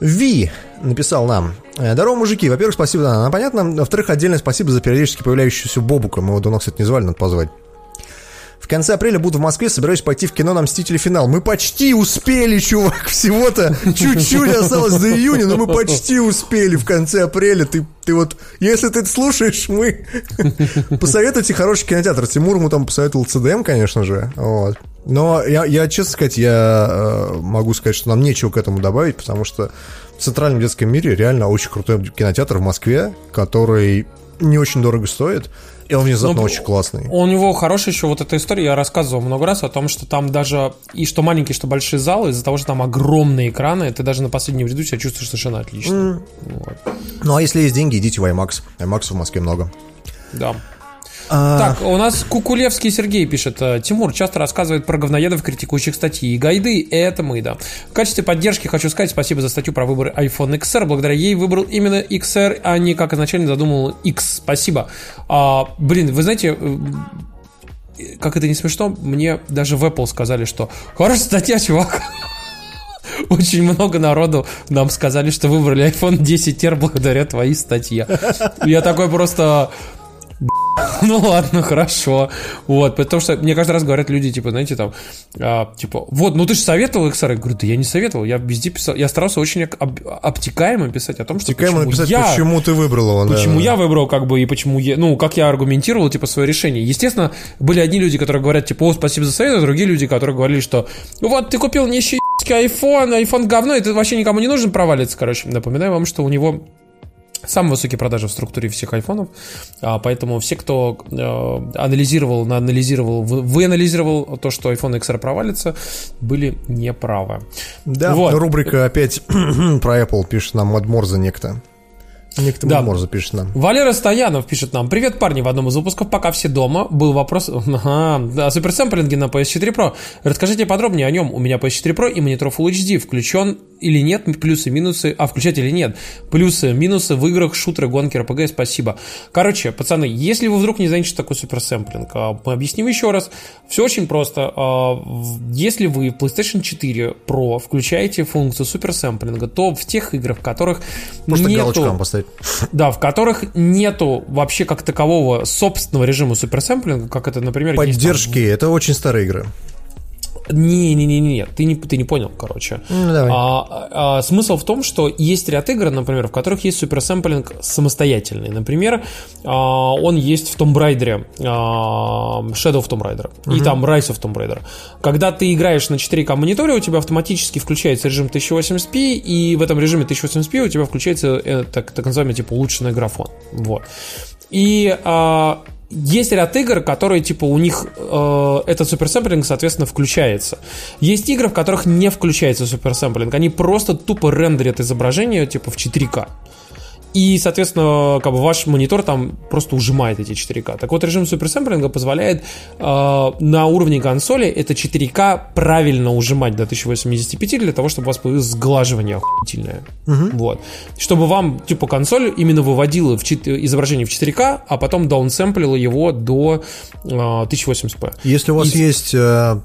Ви написал нам. «Э, Здорово, мужики. Во-первых, спасибо, да, нам понятно. Во-вторых, отдельное спасибо за периодически появляющуюся Бобука. Мы его давно, кстати, не звали, надо позвать. В конце апреля буду в Москве, собираюсь пойти в кино на «Мстители. Финал». Мы почти успели, чувак, всего-то чуть-чуть осталось до июня, но мы почти успели в конце апреля. Ты, ты вот, если ты это слушаешь, мы... Посоветуйте хороший кинотеатр. Тимур ему там посоветовал ЦДМ, конечно же. Вот. Но я, я, честно сказать, я э, могу сказать, что нам нечего к этому добавить, потому что в центральном детском мире реально очень крутой кинотеатр в Москве, который не очень дорого стоит. И он внезапно ну, очень классный. У него хорошая еще вот эта история, я рассказывал много раз о том, что там даже и что маленькие, что большие залы, из-за того, что там огромные экраны, ты даже на последнем ряду себя чувствуешь совершенно отлично. Mm. Вот. Ну а если есть деньги, идите в IMAX. IMAX в Москве много. Да. А... Так, у нас Кукулевский Сергей пишет. «Э, Тимур часто рассказывает про говноедов, критикующих статьи и гайды. Это мы, да. В качестве поддержки хочу сказать спасибо за статью про выбор iPhone XR. Благодаря ей выбрал именно XR, а не как изначально задумал X. Спасибо. А, блин, вы знаете, э, как это не смешно, мне даже в Apple сказали, что хорошая статья, чувак. Очень много народу нам сказали, что выбрали iPhone 10R благодаря твоей статье. Я такой просто... Ну ладно, хорошо. Вот, потому что мне каждый раз говорят люди, типа, знаете, там, а, типа, вот, ну ты же советовал XR. Я говорю, да я не советовал, я везде писал, я старался очень об, обтекаемо писать о том, что Обтекаемо написать, я, почему ты выбрал его. Почему да, я выбрал, как бы, и почему я, ну, как я аргументировал, типа, свое решение. Естественно, были одни люди, которые говорят, типа, о, спасибо за совет, а другие люди, которые говорили, что, вот, ты купил нищий iPhone, iPhone говно, это вообще никому не нужен, провалится, короче. Напоминаю вам, что у него Самые высокие продажи в структуре всех айфонов, а, поэтому все, кто э, анализировал, анализировал, вы анализировал то, что iPhone XR провалится, были неправы. Да, вот. рубрика опять про Apple пишет нам Мадморза некто. Некто да. Мор запишет нам. Валера Стоянов пишет нам. Привет, парни, в одном из выпусков «Пока все дома» был вопрос ага, о суперсэмплинге на PS4 Pro. Расскажите подробнее о нем. У меня PS4 Pro и монитор Full HD. Включен или нет, плюсы, минусы, а включать или нет. Плюсы, минусы в играх, шутеры, гонки, РПГ, спасибо. Короче, пацаны, если вы вдруг не знаете, что такое суперсэмплинг, а, мы объясним еще раз. Все очень просто. А, если вы в PlayStation 4 Pro включаете функцию суперсэмплинга, то в тех играх, в которых Можно нету... поставить. Да, в которых нету вообще как такового собственного режима суперсэмплинга, как это, например... Поддержки, есть, там... это очень старые игры. Не-не-не-не, ты не, ты не понял, короче. Ну, давай. А, а, смысл в том, что есть ряд игр, например, в которых есть суперсэмплинг самостоятельный. Например, а, он есть в Tomb Raider, а, Shadow of Tomb Raider, угу. и там Rise of Tomb Raider. Когда ты играешь на 4К мониторе, у тебя автоматически включается режим 1080p, и в этом режиме 1080p у тебя включается э, так, так называемый типа улучшенный графон. Вот. И а, есть ряд игр, которые, типа, у них э, этот суперсэмплинг, соответственно, включается. Есть игры, в которых не включается суперсэмплинг. Они просто тупо рендерят изображение, типа, в 4К. И, соответственно, как бы ваш монитор там просто ужимает эти 4К. Так вот, режим суперсэмплинга позволяет э, на уровне консоли это 4К правильно ужимать до 1080p для того, чтобы у вас появилось сглаживание охуительное. Угу. Вот. Чтобы вам, типа, консоль именно выводила в 4, изображение в 4К, а потом даунсэмплила его до э, 1080p. Если у вас И... есть... Э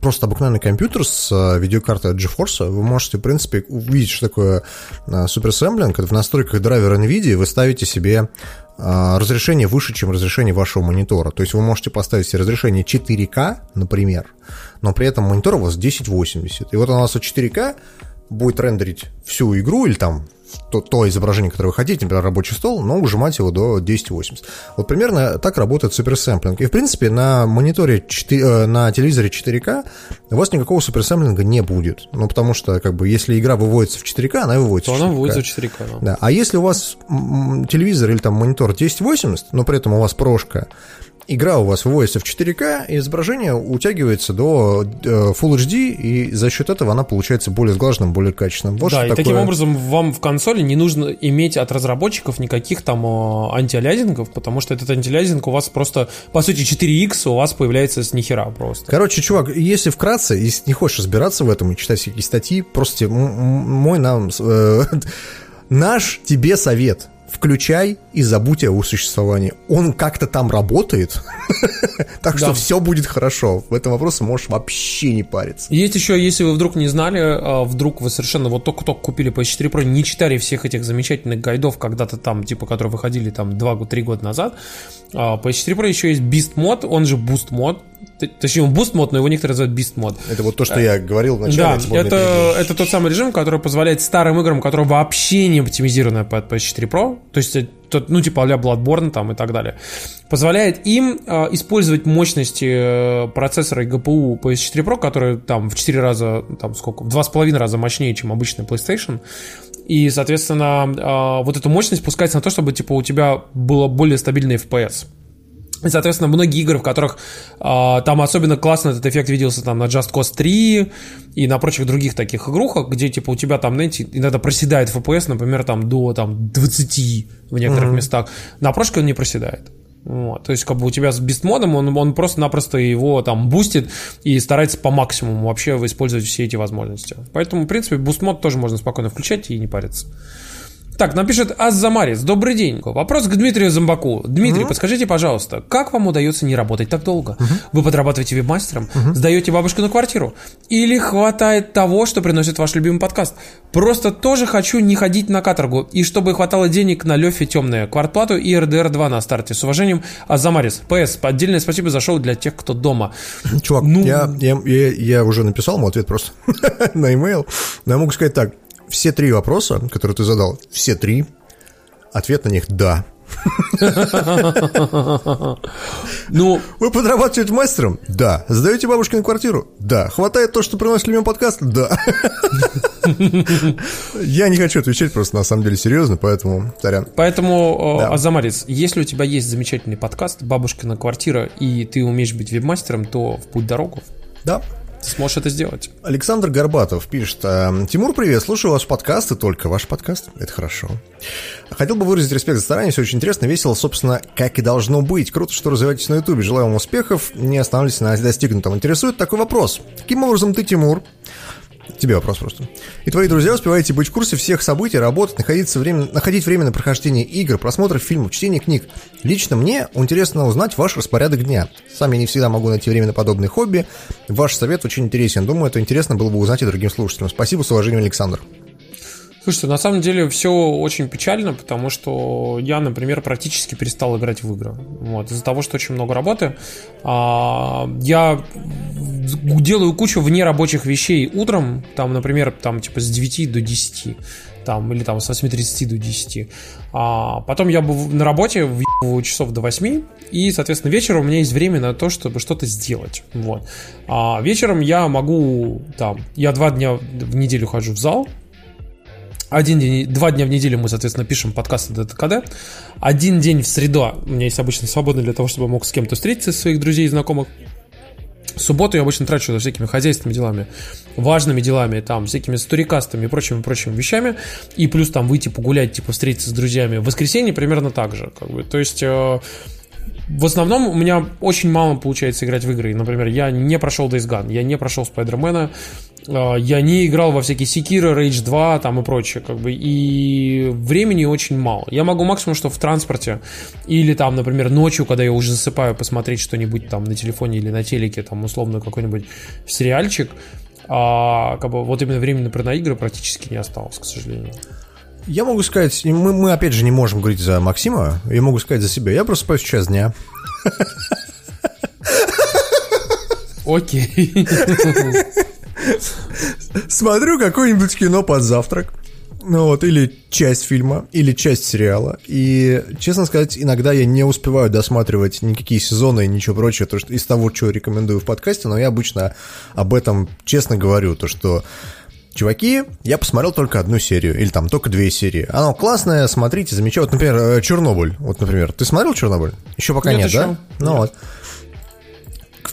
просто обыкновенный компьютер с э, видеокартой от GeForce, вы можете, в принципе, увидеть, что такое суперсэмблинг. В настройках драйвера NVIDIA вы ставите себе разрешение выше, чем разрешение вашего монитора. То есть вы можете поставить себе разрешение 4К, например, но при этом монитор у вас 1080. И вот у нас 4К будет рендерить всю игру или там то, то изображение, которое вы хотите, например, рабочий стол, но ужимать его до 1080. Вот примерно так работает суперсэмплинг. И, в принципе, на мониторе 4, э, на телевизоре 4К у вас никакого суперсэмплинга не будет. Ну, потому что, как бы, если игра выводится в 4К, она выводится то в 4К. она выводится в 4К, да. да. А если у вас телевизор или там монитор 1080, но при этом у вас прошка, игра у вас выводится в 4К, и изображение утягивается до э, Full HD, и за счет этого она получается более сглаженным, более качественным. Вот да, и такое... таким образом вам в консоли не нужно иметь от разработчиков никаких там э, антиалязингов, потому что этот антиалязинг у вас просто, по сути, 4X у вас появляется с нихера просто. Короче, чувак, если вкратце, если не хочешь разбираться в этом и читать всякие статьи, просто мой нам... Э, наш тебе совет – включай и забудь о его существовании. Он как-то там работает, так что все будет хорошо. В этом вопросе можешь вообще не париться. Есть еще, если вы вдруг не знали, а, вдруг вы совершенно вот только-только купили PS4 Pro, не читали всех этих замечательных гайдов когда-то там, типа, которые выходили там 2-3 года назад, а, PS4 Pro еще есть Beast mode, он же Boost mode, Точнее, он boost mode, но его некоторые называют beast mode. Это вот то, что я говорил вначале. Да, это, это тот самый режим, который позволяет старым играм, которые вообще не оптимизированы под PS4 Pro, то есть, э, тот, ну, типа а Bloodborne там и так далее, позволяет им э, использовать мощности э, процессора и GPU PS4 Pro, которые там в 4 раза, там сколько, в 2,5 раза мощнее, чем обычный PlayStation, и, соответственно, э, вот эту мощность пускается на то, чтобы, типа, у тебя было более стабильный FPS. И, соответственно, многие игры, в которых э, там особенно классно этот эффект виделся там на Just Cause 3 и на прочих других таких игрухах, где типа у тебя там, знаете, иногда проседает FPS, например, там до там 20 в некоторых mm-hmm. местах. На прошке он не проседает. Вот, то есть, как бы у тебя с beast mode ом, он, он просто-напросто его там бустит и старается по максимуму вообще использовать все эти возможности. Поэтому, в принципе, boost mode тоже можно спокойно включать и не париться. Так, нам пишет Аззамарис. Добрый день. Вопрос к Дмитрию Зомбаку. Дмитрий, угу. подскажите, пожалуйста, как вам удается не работать так долго? Угу. Вы подрабатываете веб-мастером, угу. сдаете бабушку на квартиру? Или хватает того, что приносит ваш любимый подкаст? Просто тоже хочу не ходить на каторгу, и чтобы хватало денег на Лёфе темное, квартплату и РДР-2 на старте. С уважением, Азамарис. ПС, отдельное спасибо за шоу для тех, кто дома. Чувак, ну... я, я, я, я уже написал ему ответ просто на e-mail, но я могу сказать так все три вопроса, которые ты задал, все три, ответ на них «да». Ну, вы подрабатываете мастером? Да. Сдаете бабушкину квартиру? Да. Хватает то, что приносит любимый подкаст? Да. Я не хочу отвечать просто на самом деле серьезно, поэтому сорян. Поэтому, да. Азамарис, если у тебя есть замечательный подкаст «Бабушкина квартира» и ты умеешь быть веб-мастером, то в путь дорогу. Да, ты сможешь это сделать. Александр Горбатов пишет. «Э, Тимур, привет, слушаю ваш подкаст и только ваш подкаст. Это хорошо. Хотел бы выразить респект за старание, все очень интересно, весело, собственно, как и должно быть. Круто, что развиваетесь на ютубе. Желаю вам успехов, не останавливайтесь на достигнутом. Интересует такой вопрос. Каким образом ты, Тимур, Тебе вопрос просто. И твои друзья успеваете быть в курсе всех событий, работать, находиться время, находить время на прохождение игр, просмотр фильмов, чтение книг. Лично мне интересно узнать ваш распорядок дня. Сам я не всегда могу найти время на подобные хобби. Ваш совет очень интересен. Думаю, это интересно было бы узнать и другим слушателям. Спасибо, с уважением, Александр. Слушайте, на самом деле все очень печально, потому что я, например, практически перестал играть в игры. Вот, из-за того, что очень много работы. А, я делаю кучу вне рабочих вещей утром, там, например, там, типа с 9 до 10 там, или там с 8.30 до 10. А потом я был на работе в часов до 8, и, соответственно, вечером у меня есть время на то, чтобы что-то сделать. Вот. А вечером я могу, там, я два дня в неделю хожу в зал, один день, два дня в неделю мы, соответственно, пишем подкасты ДТКД. Один день в среду у меня есть обычно свободный для того, чтобы я мог с кем-то встретиться, своих друзей и знакомых. Субботу я обычно трачу за всякими хозяйственными делами, важными делами, там, всякими сторикастами и прочими, прочими вещами. И плюс там выйти погулять, типа, встретиться с друзьями. В воскресенье примерно так же. Как бы. То есть... Э, в основном у меня очень мало получается играть в игры. Например, я не прошел Days Gone, я не прошел Спайдермена, я не играл во всякие Sekiro, Rage 2 там и прочее, как бы, и времени очень мало. Я могу максимум, что в транспорте или там, например, ночью, когда я уже засыпаю, посмотреть что-нибудь там на телефоне или на телеке, там, условно, какой-нибудь сериальчик, а как бы вот именно времени, на игры практически не осталось, к сожалению. Я могу сказать, мы, мы опять же не можем говорить за Максима, я могу сказать за себя. Я просыпаюсь в час дня. Окей. Смотрю какое-нибудь кино под завтрак. Ну вот, или часть фильма, или часть сериала. И, честно сказать, иногда я не успеваю досматривать никакие сезоны и ничего прочего, то, что из того, что рекомендую в подкасте, но я обычно об этом честно говорю, то, что Чуваки, я посмотрел только одну серию, или там только две серии. Оно классное, смотрите, замечательно. Вот, например, э, Чернобыль. Вот, например, ты смотрел Чернобыль? Еще пока нет, нет да? Ну нет. вот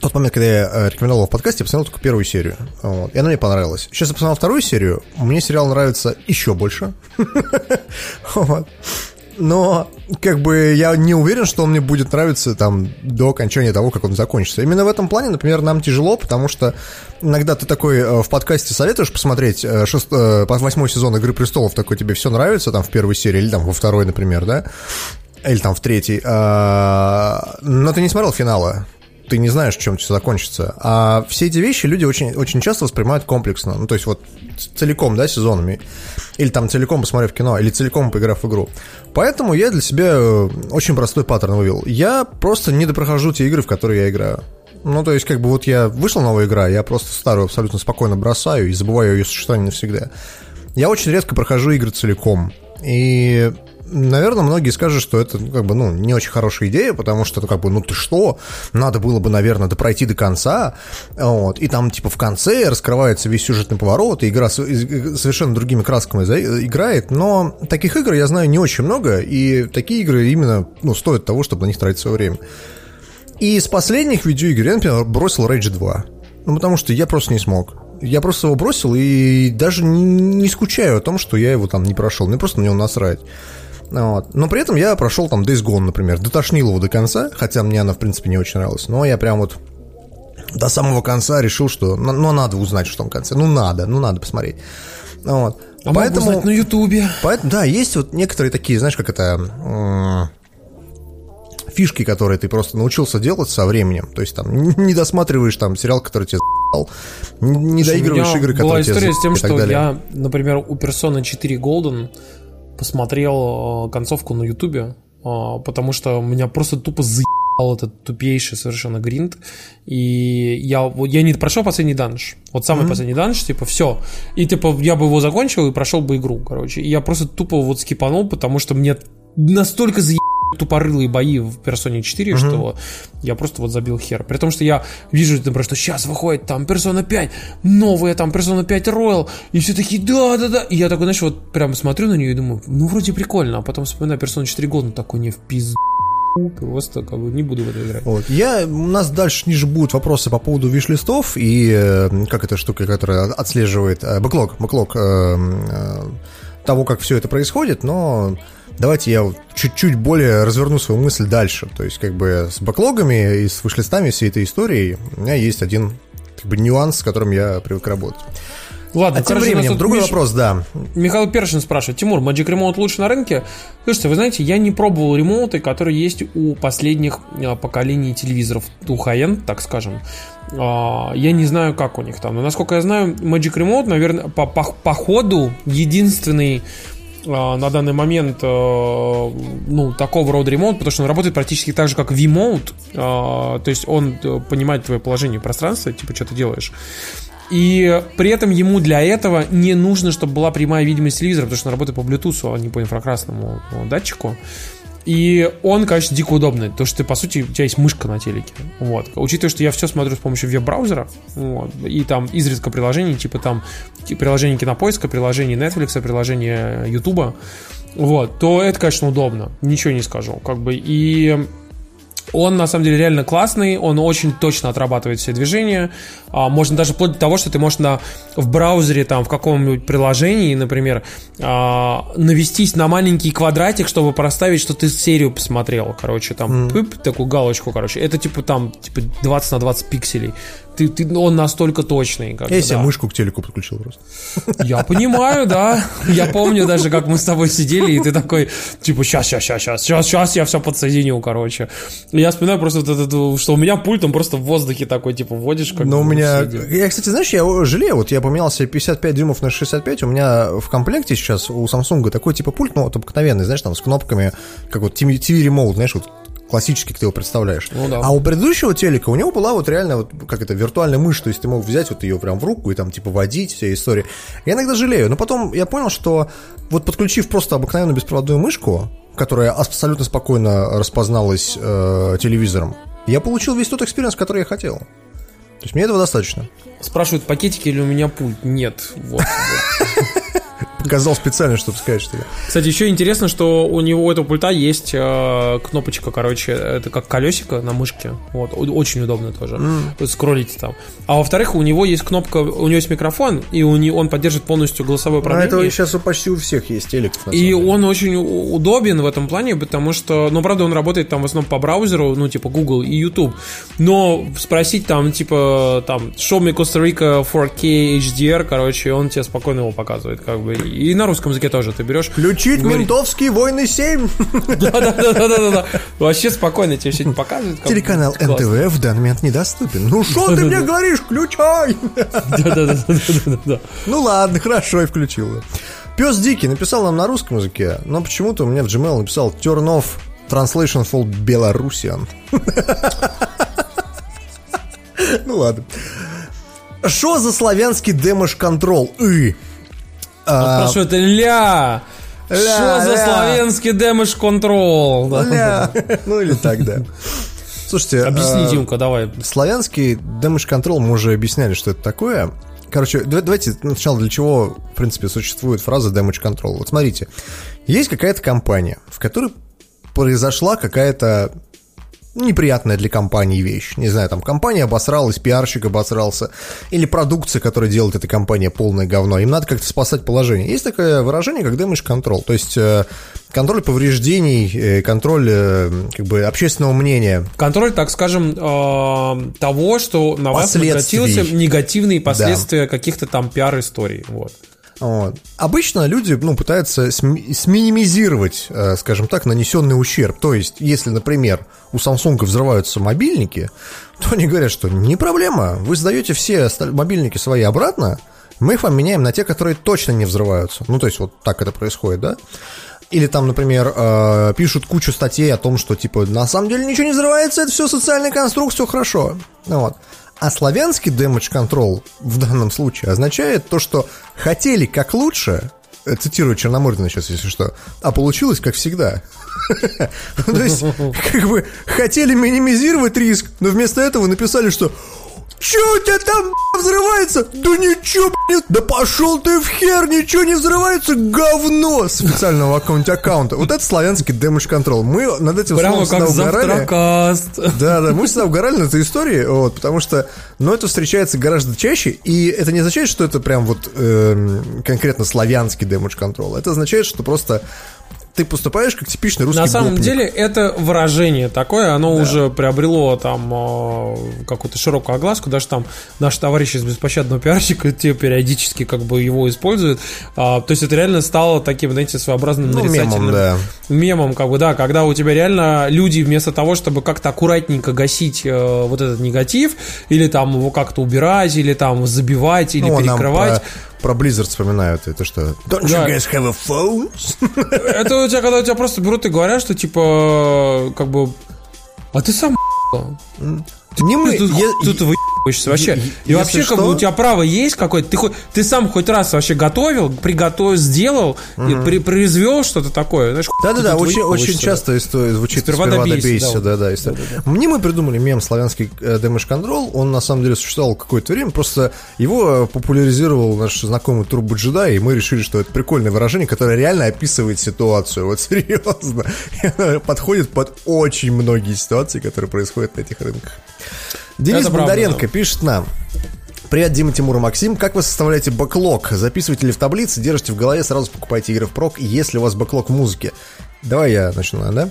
тот момент, когда я э, рекомендовал в подкасте, я посмотрел только первую серию. Вот, и она мне понравилась. Сейчас я посмотрел вторую серию, мне сериал нравится еще больше. Но, как бы, я не уверен, что он мне будет нравиться там до окончания того, как он закончится. Именно в этом плане, например, нам тяжело, потому что иногда ты такой э, в подкасте советуешь посмотреть э, шест... восьмой сезон «Игры престолов», такой тебе все нравится там в первой серии или там во второй, например, да? Или там в третьей. А, но ты не смотрел финала ты не знаешь, чем все закончится. А все эти вещи люди очень, очень часто воспринимают комплексно. Ну, то есть вот целиком, да, сезонами. Или там целиком посмотрев кино, или целиком поиграв в игру. Поэтому я для себя э, очень простой паттерн вывел. Я просто не допрохожу те игры, в которые я играю. Ну, то есть, как бы вот я вышла новая игра, я просто старую абсолютно спокойно бросаю и забываю ее существование навсегда. Я очень редко прохожу игры целиком. И наверное, многие скажут, что это как бы, ну, не очень хорошая идея, потому что, как бы, ну ты что, надо было бы, наверное, допройти до конца, вот, и там, типа, в конце раскрывается весь сюжетный поворот, и игра совершенно другими красками играет, но таких игр я знаю не очень много, и такие игры именно, ну, стоят того, чтобы на них тратить свое время. И из последних видеоигр я, например, бросил Rage 2, ну, потому что я просто не смог я просто его бросил и даже не, не скучаю о том, что я его там не прошел. Мне просто на него насрать. Вот. Но при этом я прошел там Days Gone, например, дотошнил его до конца, хотя мне она, в принципе, не очень нравилась. Но я прям вот до самого конца решил, что ну, ну надо узнать, что там в конце. Ну надо, ну надо посмотреть. Вот. А поэтому, могу на Ютубе. Поэтому, да, есть вот некоторые такие, знаешь, как это фишки, которые ты просто научился делать со временем. То есть там не досматриваешь там сериал, который тебе за***л, не доигрываешь игры, которые тебе была история с тем, что я, например, у Persona 4 Golden посмотрел э, концовку на Ютубе, э, потому что меня просто тупо заебал этот тупейший совершенно гринд. И я, я не прошел последний данж. Вот самый mm-hmm. последний данж, типа, все. И типа я бы его закончил и прошел бы игру, короче. И я просто тупо вот скипанул, потому что мне настолько заебал тупорылые бои в Персоне 4, угу. что я просто вот забил хер. При том, что я вижу, например, что сейчас выходит там Персона 5, новая там Персона 5 Royal, и все такие, да-да-да. И я такой, знаешь, вот прям смотрю на нее и думаю, ну, вроде прикольно, а потом вспоминаю Персона 4 года, ну, такой не в пизду просто как бы не буду в это играть. Вот. Я, у нас дальше ниже будут вопросы по поводу виш-листов и э, как эта штука, которая отслеживает э, бэклог, бэклог э, э, того, как все это происходит, но давайте я чуть-чуть более разверну свою мысль дальше. То есть, как бы с бэклогами и с вышлистами всей этой истории у меня есть один как бы, нюанс, с которым я привык работать. Ладно, а тем временем, другой Миш... вопрос, да. Михаил Першин спрашивает, Тимур, Magic Remote лучше на рынке? Слушайте, вы знаете, я не пробовал ремоуты, которые есть у последних а, поколений телевизоров, у high так скажем. А, я не знаю, как у них там. Но, насколько я знаю, Magic Remote, наверное, по, по, по ходу единственный на данный момент э, ну, такого рода ремонт, потому что он работает практически так же, как V-Mode, а, то есть он э, понимает твое положение в пространстве, типа, что ты делаешь. И при этом ему для этого не нужно, чтобы была прямая видимость телевизора, потому что он работает по Bluetooth, а не по инфракрасному датчику. И он, конечно, дико удобный, потому что ты, по сути, у тебя есть мышка на телеке. Вот. Учитывая, что я все смотрю с помощью веб-браузера, вот, и там изредка приложений, типа там приложение кинопоиска, приложение Netflix, приложение YouTube, вот, то это, конечно, удобно. Ничего не скажу. Как бы, и Он, на самом деле, реально классный, он очень точно отрабатывает все движения. А, можно даже вплоть до того, что ты можешь на, в браузере, там, в каком-нибудь приложении, например, а, навестись на маленький квадратик, чтобы проставить, что ты серию посмотрел. Короче, там, mm. пып, такую галочку, короче. Это, типа, там, типа, 20 на 20 пикселей ты, ты, он настолько точный. Как Я себе да. мышку к телеку подключил просто. Я понимаю, да. Я помню даже, как мы с тобой сидели, и ты такой, типа, сейчас, сейчас, сейчас, сейчас, сейчас, сейчас я все подсоединю, короче. И я вспоминаю просто, вот это, что у меня пульт, он просто в воздухе такой, типа, вводишь, как Но у меня... Я, кстати, знаешь, я жалею, вот я поменялся 55 дюймов на 65, у меня в комплекте сейчас у Samsung такой, типа, пульт, ну, вот обыкновенный, знаешь, там, с кнопками, как вот TV Remote, знаешь, вот классический, как ты его представляешь. Ну, да. А у предыдущего телека у него была вот реально вот как это виртуальная мышь, то есть ты мог взять вот ее прям в руку и там типа водить, вся история. Я иногда жалею, но потом я понял, что вот подключив просто обыкновенную беспроводную мышку, которая абсолютно спокойно распозналась э, телевизором, я получил весь тот experience, который я хотел. То есть мне этого достаточно. Спрашивают, пакетики или у меня пульт? Нет. Вот. Показал специально, чтобы сказать, что ли. Кстати, еще интересно, что у него у этого пульта есть э, кнопочка, короче, это как колесико на мышке. Вот, очень удобно тоже. Mm. Скроллите там. А во-вторых, у него есть кнопка, у него есть микрофон, и у него, он поддержит полностью голосовое ну, управление. Но это сейчас почти у всех есть телеков. И он очень удобен в этом плане, потому что, ну, правда, он работает там в основном по браузеру, ну, типа Google и YouTube. Но спросить там, типа, там, show me Costa Rica 4K HDR, короче, он тебе спокойно его показывает, как бы. И на русском языке тоже ты берешь. Включить говорит... ментовские войны 7. Да-да-да-да-да. Вообще спокойно тебе все это показывает. Телеканал НТВ в данный момент недоступен. Ну что ты мне говоришь? Включай! Да-да-да. Ну ладно, хорошо, я включил. Пес Дикий написал нам на русском языке, но почему-то у меня в Gmail написал turn off translation for Belarusian. Ну ладно. Что за славянский демаш контрол? И. А... Спрашивают, ля, что за славянский дэмэдж контрол? Ну или так, да. Слушайте, объясни, Димка, давай. Славянский damage control мы уже объясняли, что это такое. Короче, давайте сначала для чего, в принципе, существует фраза damage control. Вот смотрите, есть какая-то компания, в которой произошла какая-то неприятная для компании вещь. Не знаю, там компания обосралась, пиарщик обосрался, или продукция, которая делает эта компания, полное говно. Им надо как-то спасать положение. Есть такое выражение, как damage control, то есть э, контроль повреждений, э, контроль э, как бы общественного мнения. Контроль, так скажем, того, что на вас накатился негативные последствия да. каких-то там пиар-историй. Вот. Вот. Обычно люди ну, пытаются сминимизировать, э, скажем так, нанесенный ущерб. То есть, если, например, у Samsung взрываются мобильники, то они говорят, что не проблема, вы сдаете все мобильники свои обратно, мы их вам меняем на те, которые точно не взрываются. Ну, то есть, вот так это происходит, да? Или там, например, э, пишут кучу статей о том, что, типа, на самом деле ничего не взрывается, это все социальная конструкция, все хорошо. Ну, вот. А славянский damage control в данном случае означает то, что хотели как лучше, э, цитирую Черномырдина сейчас, если что, а получилось как всегда. То есть, как бы, хотели минимизировать риск, но вместо этого написали, что Че у тебя там взрывается? Да ничего, блин, да пошел ты в хер, ничего не взрывается, говно специального аккаунта аккаунта. Вот это славянский damage control. Мы над этим Прямо как завтракаст. Да, да, мы всегда угорали на этой истории, вот, потому что, ну, это встречается гораздо чаще, и это не означает, что это прям вот э, конкретно славянский damage control. Это означает, что просто ты поступаешь как типичный русский На самом гопник. деле это выражение такое, оно да. уже приобрело там э, какую-то широкую огласку, даже там наш товарищ из беспощадного пиарщика те периодически как бы его используют. А, то есть это реально стало таким, знаете, своеобразным ну, нарицательным мемом, да. мемом, как бы, да, когда у тебя реально люди вместо того, чтобы как-то аккуратненько гасить э, вот этот негатив, или там его как-то убирать, или там забивать, или ну, перекрывать про Blizzard вспоминают, это что? Don't you guys have a phone? Это у тебя, когда у тебя просто берут и говорят, что типа, как бы, а ты сам не мы, тут, я, тут вы вообще. И Если вообще, как что- бы у тебя право есть какое-то. Ты, хоть, ты сам хоть раз вообще готовил, приготовил, сделал, и при, произвел что-то такое. Знаешь, Да-да-да, тут очень, очень часто история звучит Сперва «сперва, добейся», добейся», да, да, да, история. Мне мы придумали мем славянский э, Damage Control, он на самом деле существовал какое-то время, просто его э, популяризировал наш знакомый Турбо Джедай, и мы решили, что это прикольное выражение, которое реально описывает ситуацию, вот серьезно. И подходит под очень многие ситуации, которые происходят на этих рынках. Денис Это правда, Бондаренко да. пишет нам. Привет, Дима, Тимур и Максим. Как вы составляете бэклог? Записываете ли в таблице, держите в голове, сразу покупаете игры в прок, если у вас бэклог в музыке? Давай я начну, да?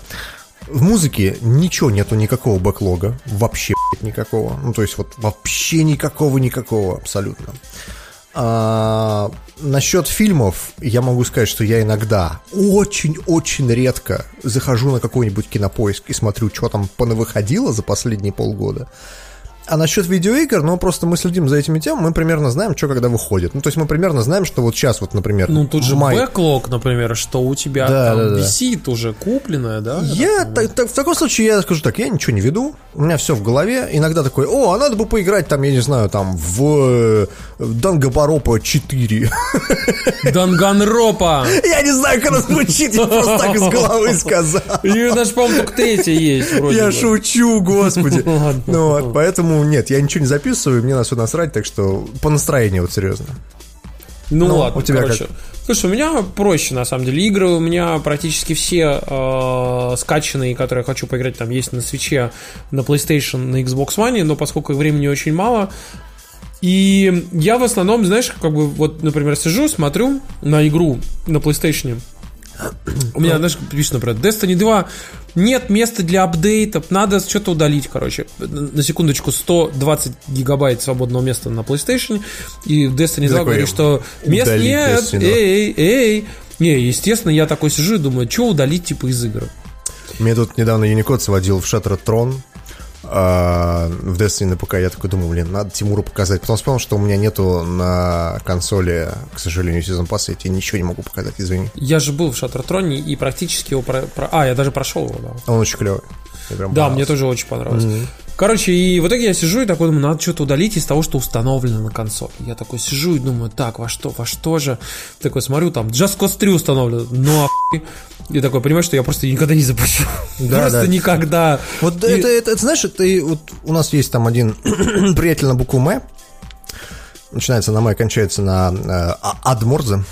В музыке ничего нету, никакого бэклога. Вообще, никакого. Ну, то есть, вот вообще никакого, никакого абсолютно. А, насчет фильмов я могу сказать, что я иногда очень-очень редко захожу на какой-нибудь кинопоиск и смотрю, что там понавыходило за последние полгода. А насчет видеоигр, ну, просто мы следим за этими темами, мы примерно знаем, что когда выходит. Ну, то есть мы примерно знаем, что вот сейчас, вот, например, Ну, тут же в мае- бэклог, например, что у тебя Да, там да, да. висит уже купленное, да? Я та- та- в таком случае я скажу так, я ничего не веду, у меня все в голове. Иногда такой, о, а надо бы поиграть там, я не знаю, там в э, Дангобаропа 4. Данганропа! Я не знаю, как оно звучит, я просто так из головы сказал. И даже, по-моему, только третья есть вроде Я шучу, господи. Ну вот, поэтому нет, я ничего не записываю, мне на все насрать, так что по настроению, вот серьезно. Ну, Ну, ладно, у тебя короче. Слушай, у меня проще, на самом деле. Игры у меня практически все э, скачанные, которые я хочу поиграть, там есть на свече, на PlayStation, на Xbox One, но поскольку времени очень мало, и я в основном, знаешь, как бы вот, например, сижу, смотрю на игру на PlayStation. У меня, знаешь, пишет, например, Destiny 2 нет места для апдейтов, надо что-то удалить, короче. На секундочку, 120 гигабайт свободного места на PlayStation, и Destiny 2 такой, говорит, что мест «Удалить нет, Destiny 2». эй, эй, эй. Не, естественно, я такой сижу и думаю, что удалить, типа, из игр. Мне тут недавно Unicode сводил в Shattered Throne а, в Destiny на ПК. Я такой думаю, блин, надо Тимуру показать. Потом вспомнил, что у меня нету на консоли, к сожалению, сезон пасса. Я тебе ничего не могу показать, извини. Я же был в Шаттертроне и практически его... Про... про- А, я даже прошел его, да. Он очень клевый. Да, мне тоже очень понравилось. Короче, и в итоге я сижу и такой думаю, надо что-то удалить из того, что установлено на консоли. Я такой сижу и думаю, так, во что, во что же? Такой смотрю, там, Just Cause 3 установлено. Ну, охуй. И такой, понимаешь, что я просто никогда не запущу. Да, просто да. никогда. Вот И- это, это, это, знаешь, и вот у нас есть там один приятель на букву М. Начинается на М, кончается на э, А- Адморзе.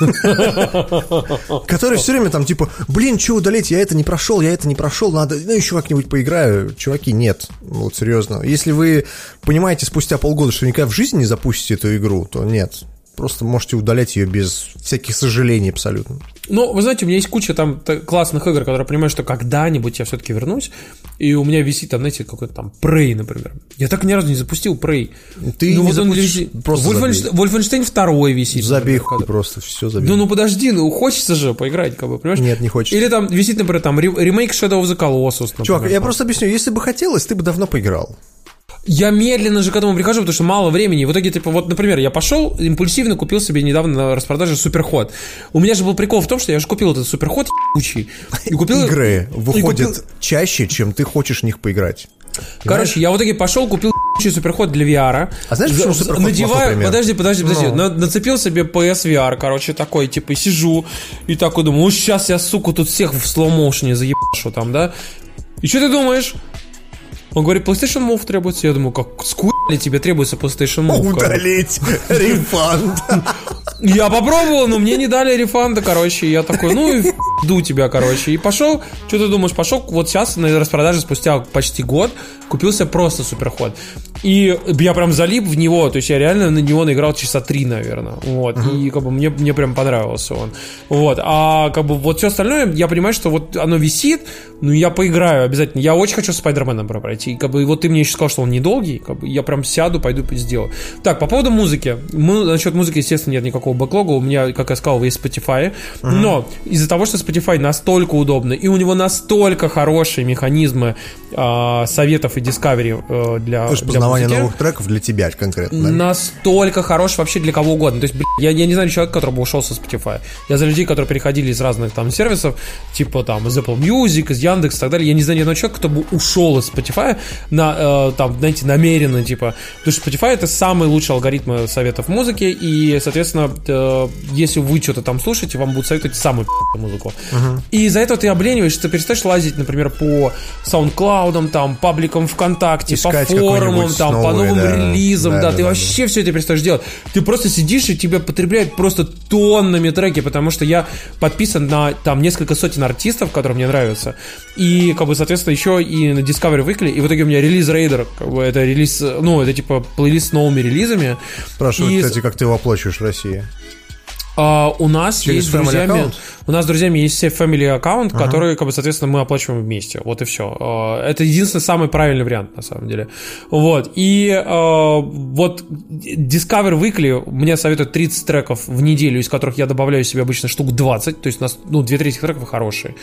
Который все время там типа, блин, что удалить, я это не прошел, я это не прошел, надо, ну еще как-нибудь поиграю. Чуваки, нет, вот серьезно. Если вы понимаете спустя полгода, что никогда в жизни не запустите эту игру, то нет. Просто можете удалять ее без всяких сожалений абсолютно. Ну, вы знаете, у меня есть куча там классных игр, которые понимаю, что когда-нибудь я все-таки вернусь, и у меня висит там, знаете, какой-то там Prey, например. Я так ни разу не запустил Prey. Ты ну, не вот он запустишь, висит. просто Вольфенштейн, Вольфенштейн 2 висит. Забей например, хуй когда- просто, все забей. Да ну подожди, ну хочется же поиграть, как бы, понимаешь? Нет, не хочется. Или там висит, например, там ре- ремейк Shadow of the Colossus. Например, Чувак, я просто объясню, если бы хотелось, ты бы давно поиграл. Я медленно же к этому прихожу, потому что мало времени. В итоге, типа, вот, например, я пошел, импульсивно купил себе недавно на распродаже суперход. У меня же был прикол в том, что я же купил этот суперход ебучий. И купил... Игры выходят купил- чаще, чем ты хочешь в них поиграть. Короче, я в итоге пошел, купил суперход для VR. А знаешь, почему суперход Надеваю, плохой подожди, подожди, подожди. Ну. На- нацепил себе PS VR, короче, такой, типа, сижу, и такой думаю, ну сейчас я, сука, тут всех в слоу-моушене заебашу там, да? И что ты думаешь? Он говорит, PlayStation Move требуется. Я думаю, как скули тебе требуется PlayStation Move? Удалить рефанд. Я попробовал, но мне не дали рефанда, короче. Я такой, ну и ду тебя, короче. И пошел, что ты думаешь, пошел вот сейчас на распродаже спустя почти год, купился просто суперход. И я прям залип в него, то есть я реально на него наиграл часа три, наверное. Вот. И как бы мне, мне прям понравился он. Вот. А как бы вот все остальное, я понимаю, что вот оно висит, ну я поиграю обязательно. Я очень хочу Спайдермена пройти. И как бы вот ты мне еще сказал, что он недолгий, как бы я прям сяду, пойду сделаю. Так, по поводу музыки. Мы, насчет музыки, естественно, нет никакого бэклога. У меня, как я сказал, есть Spotify. Но из-за того, что Spotify настолько удобно, и у него настолько хорошие механизмы э, советов и discovery э, для, То есть познавание новых треков для тебя конкретно. да? Настолько хорош вообще для кого угодно. То есть, блин, я, я не знаю человека, который бы ушел со Spotify. Я за людей, которые переходили из разных там сервисов, типа там из Apple Music, из Яндекс и так далее. Я не знаю ни одного человека, кто бы ушел из Spotify на, э, там, знаете, намеренно, типа. Потому что Spotify это самый лучший алгоритм советов музыки, и, соответственно, э, если вы что-то там слушаете, вам будут советовать самую пи***ю И из-за этого ты облениваешься, ты перестаешь лазить, например, по SoundCloud, там, пабликам ВКонтакте, Искать по форумам, там, по новый, новым да. релизам, Да, да, да, ты да, вообще все это перестаешь делать. Ты просто сидишь и тебя потребляют просто тоннами треки, потому что я подписан на там несколько сотен артистов, которые мне нравятся. И, как бы, соответственно, еще и на Discovery Weekly. И в итоге у меня релиз рейдер, как бы, это релиз, ну, это типа плейлист с новыми релизами. Спрашивают, И- кстати, как ты его оплачиваешь в России? А, у нас Через есть друзьями, аккаунт? у нас с друзьями есть все family аккаунт, который, как бы, соответственно, мы оплачиваем вместе. Вот и все. Это единственный самый правильный вариант, на самом деле. Вот. И э, вот Discover Weekly мне советуют 30 треков в неделю, из которых я добавляю себе обычно штук 20, то есть у нас, ну, две трети треков хорошие.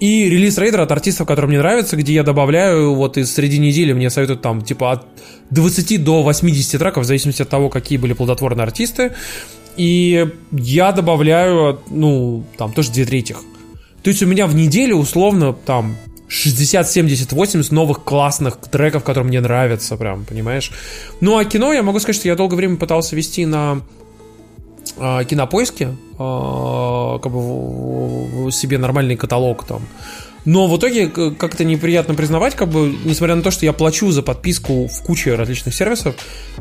И релиз рейдер от артистов, которые мне нравятся, где я добавляю, вот из среди недели мне советуют там, типа, от 20 до 80 треков, в зависимости от того, какие были плодотворные артисты. И я добавляю, ну, там, тоже две третьих. То есть у меня в неделю, условно, там, 60, 70, 80 новых классных треков, которые мне нравятся, прям, понимаешь? Ну, а кино, я могу сказать, что я долгое время пытался вести на а, кинопоиске, а, как бы в- в- себе нормальный каталог там. Но в итоге к- как-то неприятно признавать, как бы, несмотря на то, что я плачу за подписку в куче различных сервисов,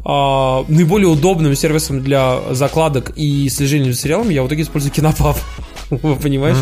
а, наиболее удобным сервисом для закладок и слежения за сериалами я в итоге использую Кинопаб. Понимаешь?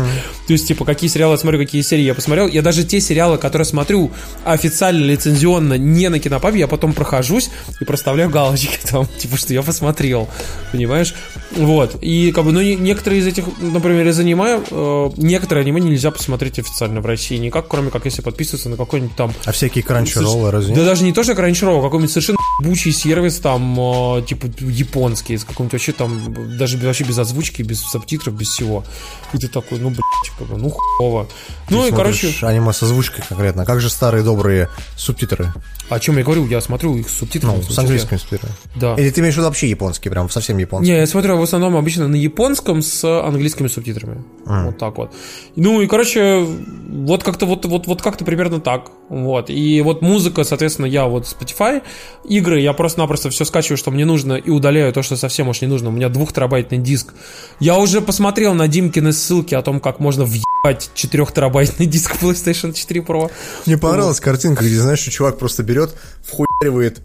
То есть, типа, какие сериалы я смотрю, какие серии я посмотрел. Я даже те сериалы, которые смотрю официально, лицензионно, не на Кинопабе, я потом прохожусь и проставляю галочки там, типа, что я посмотрел. Понимаешь? Вот. И, как бы, ну, некоторые из этих, например, из аниме, э, некоторые аниме нельзя посмотреть официально в России никак, кроме как если подписываться на какой-нибудь там А всякие кранчероллы разве да даже не то, что а какой-нибудь совершенно бучий сервис, там, э, типа, японский, с каким-нибудь вообще там, даже вообще без озвучки, без субтитров, без всего. И ты такой, ну, блядь, ну, хуево. Ну, и, короче, аниме с озвучкой конкретно. Как же старые добрые субтитры? о чем я говорю, я смотрю их с субтитрами. Ну, с смысле, английскими субтитрами. Да. Или ты имеешь в виду вообще японский, прям совсем японский? Не, я смотрю в основном обычно на японском с английскими субтитрами. Вот так вот. Ну и, короче, вот как-то вот, вот, вот как-то примерно так. Вот. И вот музыка, соответственно, я вот Spotify. Игры я просто-напросто все скачиваю, что мне нужно, и удаляю то, что совсем уж не нужно. У меня двухтерабайтный диск. Я уже посмотрел на Димкины ссылки о том, как можно въебать 4-терабайтный диск PlayStation 4 Pro. Мне понравилась картинка, где, знаешь, что чувак просто берет, вхуяривает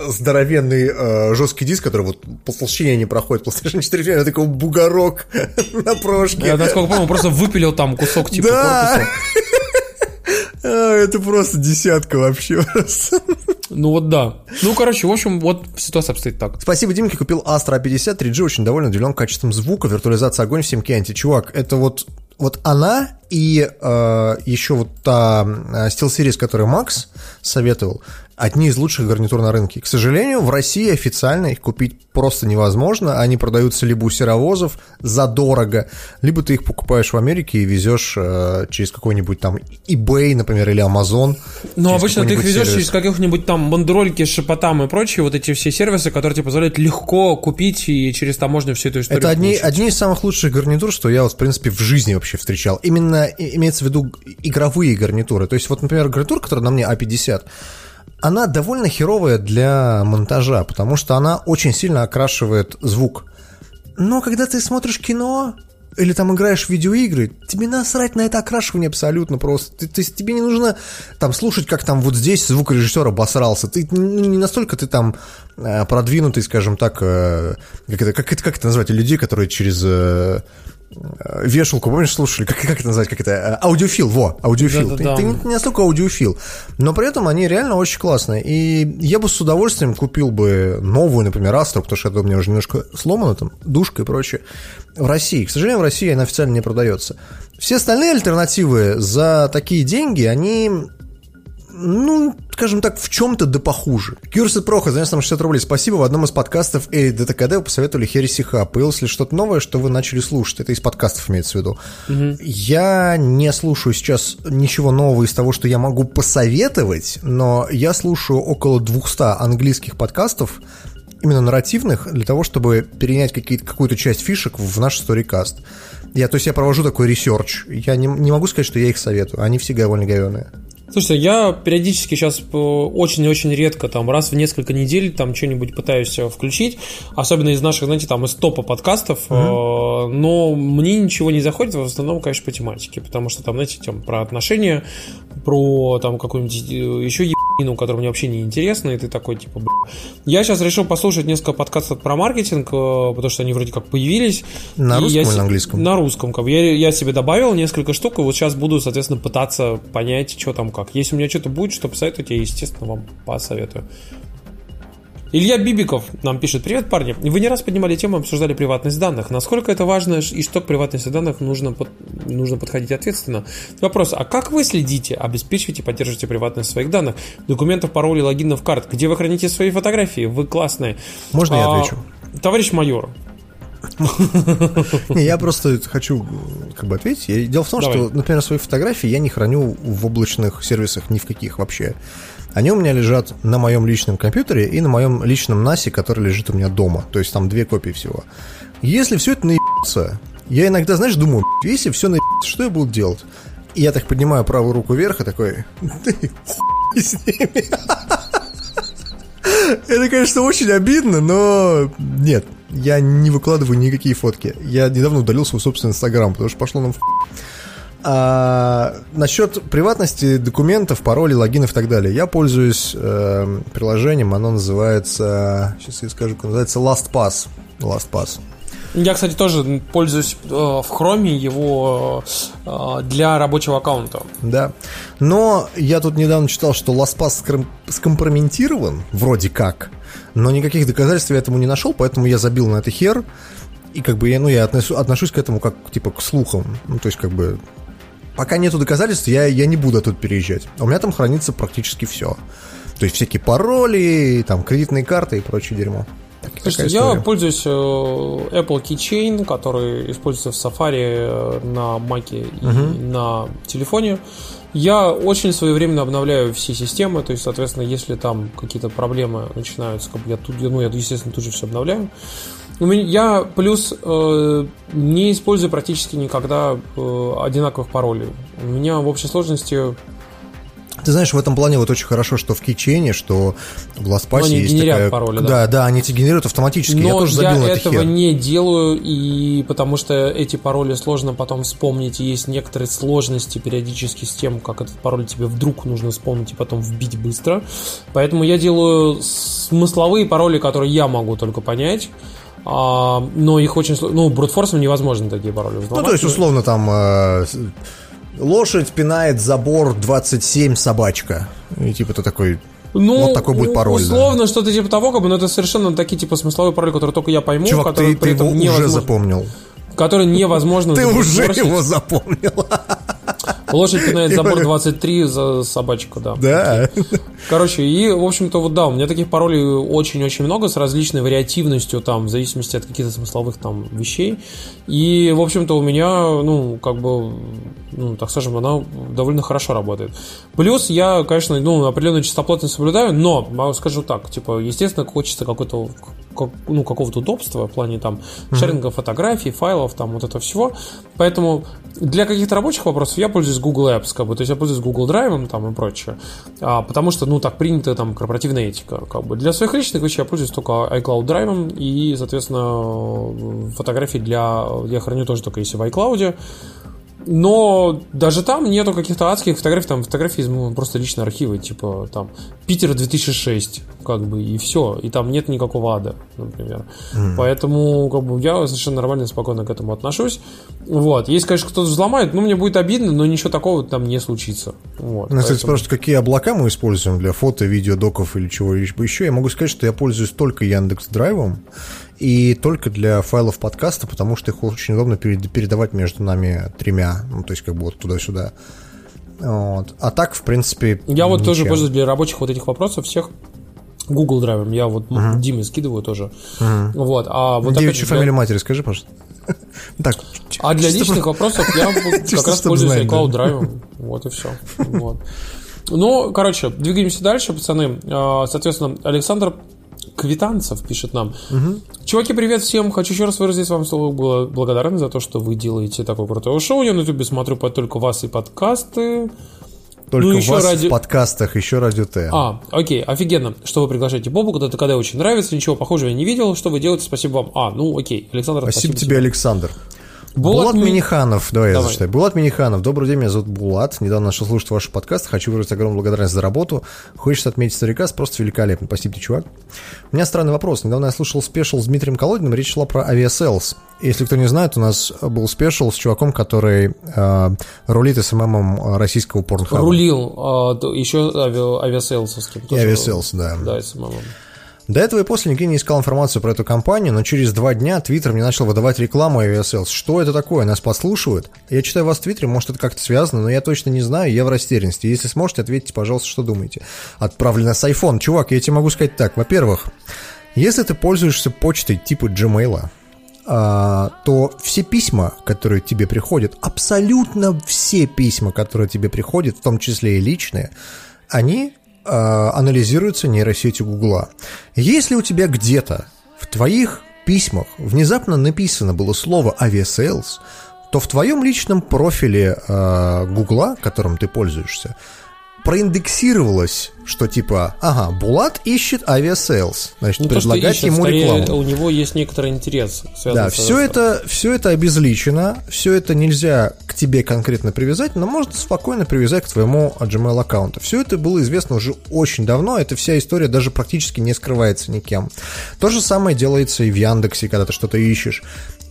здоровенный э, жесткий диск, который вот толщине не проходит. PlayStation 4 реально такой бугорок на прошке. Я, насколько помню, просто выпилил там кусок типа Да. корпуса. А, это просто десятка вообще. просто. Ну вот да. Ну, короче, в общем, вот ситуация обстоит так. Спасибо Димке, купил Astra 50 3G, очень доволен, удивлен качеством звука, виртуализация огонь в симке анти. Чувак, это вот, вот она и э, еще вот та э, SteelSeries, которую Макс советовал, одни из лучших гарнитур на рынке. К сожалению, в России официально их купить просто невозможно. Они продаются либо у серовозов задорого, либо ты их покупаешь в Америке и везешь э, через какой-нибудь там eBay, например, или Amazon. Ну, обычно ты их везешь сервис. через каких-нибудь там бандерольки, шепотам и прочие, вот эти все сервисы, которые тебе позволяют легко купить и через таможню всю эту историю Это одни, получить. одни из самых лучших гарнитур, что я вот, в принципе, в жизни вообще встречал. Именно имеется в виду игровые гарнитуры. То есть, вот, например, гарнитура, которая на мне А50, она довольно херовая для монтажа, потому что она очень сильно окрашивает звук. Но когда ты смотришь кино или там играешь в видеоигры, тебе насрать на это окрашивание абсолютно просто. Ты, то есть тебе не нужно там слушать, как там вот здесь звукорежиссер обосрался. Ты ну, не настолько ты там э, продвинутый, скажем так, э, как это, как это, как это назвать, людей, которые через э, вешалку, помнишь, слушали, как, как это назвать, как это, э, аудиофил, во, аудиофил. Ты, Да-да-да. ты не не настолько аудиофил, но при этом они реально очень классные. И я бы с удовольствием купил бы новую, например, Астру, потому что это у меня уже немножко сломано, там, душка и прочее, в России. К сожалению, в России она официально не продается. Все остальные альтернативы за такие деньги, они ну, скажем так, в чем-то да похуже. Кюрсет Проха, за нам 60 рублей. Спасибо. В одном из подкастов Эри ДТКД вы посоветовали Хереси Хаб. Появилось ли что-то новое, что вы начали слушать? Это из подкастов имеется в виду. Угу. Я не слушаю сейчас ничего нового из того, что я могу посоветовать, но я слушаю около 200 английских подкастов, именно нарративных, для того, чтобы перенять какую-то часть фишек в наш сторикаст. Я, то есть я провожу такой research. Я не, не могу сказать, что я их советую. Они все довольно говеные. Слушайте, я периодически сейчас э, очень-очень редко, там, раз в несколько недель там что-нибудь пытаюсь э, включить, особенно из наших, знаете, там, из топа подкастов, mm-hmm. но мне ничего не заходит, в основном, конечно, по тематике, потому что там, знаете, там, про отношения, про там какую-нибудь еще ебанину, которая мне вообще не интересна, и ты такой, типа, бля. Я сейчас решил послушать несколько подкастов про маркетинг, потому что они вроде как появились. На русском я, или на английском? На русском. Как бы. я, я себе добавил несколько штук, и вот сейчас буду, соответственно, пытаться понять, что там как. Если у меня что-то будет, что посоветовать, я, естественно, вам посоветую. Илья Бибиков нам пишет, привет, парни. Вы не раз поднимали тему, обсуждали приватность данных. Насколько это важно и что к приватности данных нужно, под, нужно подходить ответственно? Вопрос, а как вы следите, обеспечиваете, поддерживаете приватность своих данных, документов, паролей, логинов, карт? Где вы храните свои фотографии? Вы классные. Можно я а, отвечу? Товарищ майор, не, я просто хочу как бы ответить. Дело в том, что, например, свои фотографии я не храню в облачных сервисах ни в каких вообще. Они у меня лежат на моем личном компьютере и на моем личном NAS, который лежит у меня дома. То есть там две копии всего. Если все это наебется, я иногда, знаешь, думаю, если все наебется, что я буду делать? И я так поднимаю правую руку вверх и такой, с ними. Это, конечно, очень обидно, но нет, я не выкладываю никакие фотки. Я недавно удалил свой собственный инстаграм, потому что пошло нам в а, насчет приватности документов, паролей, логинов и так далее. Я пользуюсь э, приложением, оно называется, сейчас я скажу, называется LastPass. LastPass. Я, кстати, тоже пользуюсь э, в Chrome его э, для рабочего аккаунта. Да. Но я тут недавно читал, что LastPass скомпрометирован, вроде как, но никаких доказательств я этому не нашел, поэтому я забил на это хер. И как бы я, ну, я отношу, отношусь к этому как, типа, к слухам. Ну, то есть, как бы, пока нету доказательств, я, я не буду тут переезжать. А у меня там хранится практически все. То есть, всякие пароли, там, кредитные карты и прочее дерьмо. Слушайте, я пользуюсь э, Apple Keychain, который используется в Safari э, на Mac и угу. на телефоне. Я очень своевременно обновляю все системы, то есть, соответственно, если там какие-то проблемы начинаются, как я тут, ну, я, естественно, тут же все обновляю. У меня, я плюс э, не использую практически никогда э, одинаковых паролей. У меня в общей сложности ты знаешь, в этом плане вот очень хорошо, что в кичене, что в LastPass есть такая... пароли, да. Да, да, они эти генерируют автоматически. Но я тоже забил я на этого хер. не делаю, и потому что эти пароли сложно потом вспомнить, и есть некоторые сложности периодически с тем, как этот пароль тебе вдруг нужно вспомнить и потом вбить быстро. Поэтому я делаю смысловые пароли, которые я могу только понять. А, но их очень сложно. Ну, брутфорсом невозможно такие пароли взломать. Ну, то есть, условно, там э, Лошадь пинает забор 27 собачка. И типа ты такой, ну, вот такой будет пароль. Условно, да. что-то типа того, как бы, но это совершенно такие типа смысловые пароли, которые только я пойму, Чувак, которые ты, при ты этом его уже запомнил. Который невозможно Ты уже его запомнил. Лошадь пинает забор 23 за собачку, да. Да. Короче, и, в общем-то, вот да, у меня таких паролей очень-очень много с различной вариативностью, там, в зависимости от каких-то смысловых там вещей. И, в общем-то, у меня, ну, как бы, ну, так скажем, она довольно хорошо работает. Плюс я, конечно, ну, определенную чистоплотность соблюдаю, но, скажу так, типа, естественно, хочется какой-то ну, какого-то удобства в плане там шеринга фотографий, файлов, там вот этого всего. Поэтому для каких-то рабочих вопросов я пользуюсь Google Apps, как бы, то есть я пользуюсь Google Drive там и прочее, а, потому что, ну, так принято там корпоративная этика, как бы. Для своих личных вещей я пользуюсь только iCloud Drive и, соответственно, фотографии для, я храню тоже только если в iCloud, но даже там нету каких-то адских фотографий, там фотографии из ну, просто личные архивы, типа там Питер 2006, как бы, и все. И там нет никакого ада, например. Mm. Поэтому, как бы, я совершенно нормально, спокойно к этому отношусь. Вот. Если, конечно, кто-то взломает, ну, мне будет обидно, но ничего такого там не случится. Вот. Ну, кстати, спрашивают, какие облака мы используем для фото, видео, доков или чего еще. Я могу сказать, что я пользуюсь только Яндекс Драйвом и только для файлов подкаста, потому что их очень удобно передавать между нами тремя, ну, то есть как бы вот туда-сюда. Вот. А так, в принципе, Я вот тоже пользуюсь для рабочих вот этих вопросов всех Google драйвом. Я вот uh Диме скидываю тоже. Вот. А вот Девичью опять же, фамилию матери скажи, пожалуйста. Так, А для личных вопросов я как раз пользуюсь iCloud драйвом. Вот и все. Вот. Ну, короче, двигаемся дальше, пацаны. А, Соответственно, Александр Квитанцев пишет нам. Чуваки, привет всем. Хочу еще раз выразить вам слово благодарность за то, что вы делаете такое крутое шоу. Я на ютубе смотрю под только вас и подкасты. Только Ну, еще вас ради- в подкастах, еще радио Т. А, окей, офигенно, что вы приглашаете Бобука, ДТКД очень нравится, ничего похожего я не видел, что вы делаете, спасибо вам. А, ну окей, Александр, Спасибо тебе, Александр. Булат Булат, Ми- Миниханов, давай, я Давай. зачитаю. Булат Миниханов, добрый день, меня зовут Булат. Недавно начал слушать ваш подкаст, хочу выразить огромную благодарность за работу. Хочется отметить старика, просто великолепно. Спасибо тебе, чувак. У меня странный вопрос. Недавно я слушал special с Дмитрием Колодиным, речь шла про Aviasales. Если кто не знает, у нас был special с чуваком, который э, рулит СММом российского Pornhub а. Рулил а, то- еще ави- Aviasales овским. И Aviasales, да. Да, и самому. До этого и после нигде не искал информацию про эту компанию, но через два дня Твиттер мне начал выдавать рекламу Aviasales. Что это такое? Нас подслушивают? Я читаю вас в Твиттере, может это как-то связано, но я точно не знаю, я в растерянности. Если сможете, ответьте, пожалуйста, что думаете. Отправлено с iPhone. Чувак, я тебе могу сказать так. Во-первых, если ты пользуешься почтой типа Gmail, а, то все письма, которые тебе приходят, абсолютно все письма, которые тебе приходят, в том числе и личные, они а, анализируются нейросетью Гугла. Если у тебя где-то в твоих письмах внезапно написано было слово «Aviasales», то в твоем личном профиле а, Гугла, которым ты пользуешься, проиндексировалось, что типа, ага, Булат ищет Aviasales, значит, Ну, то, что предлагать ищет, ему рекламу. у него есть некоторый интерес, Да, все это, все это обезличено, все это нельзя к тебе конкретно привязать, но можно спокойно привязать к твоему Gmail аккаунту. Все это было известно уже очень давно, эта вся история даже практически не скрывается никем. То же самое делается и в Яндексе, когда ты что-то ищешь,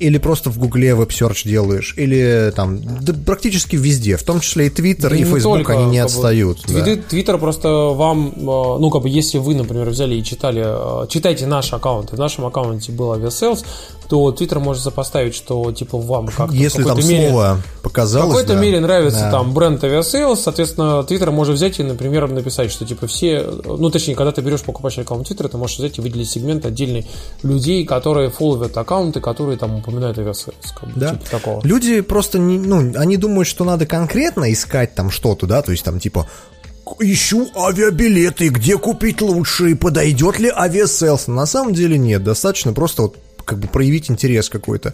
или просто в Гугле веб-серч делаешь, или там, да практически везде, в том числе и Твиттер, Да и только, они не отстают. да. Твиттер просто вам, э, ну, как бы, если вы, например, взяли и читали, э, читайте наш аккаунт, и в нашем аккаунте был Aviasales, то Твиттер может сопоставить, что, типа, вам как-то Если в там мере... слово В показалось, какой-то да. мере нравится Да. там бренд Aviasales, соответственно, Твиттер может взять и, например, написать, что типа все, ну точнее, когда ты берешь покупаешь аккаунт Твиттера, ты можешь взять и выделить сегмент отдельный людей, которые фолловят аккаунты, которые там упоминают Aviasales, как бы, Да. типа такого. Люди просто, не, ну, они думают, что надо конкретно искать там что-то, да, то есть там типа ищу авиабилеты, где купить лучше, и подойдет ли Aviasales. На самом деле нет, достаточно просто вот как бы проявить интерес какой-то.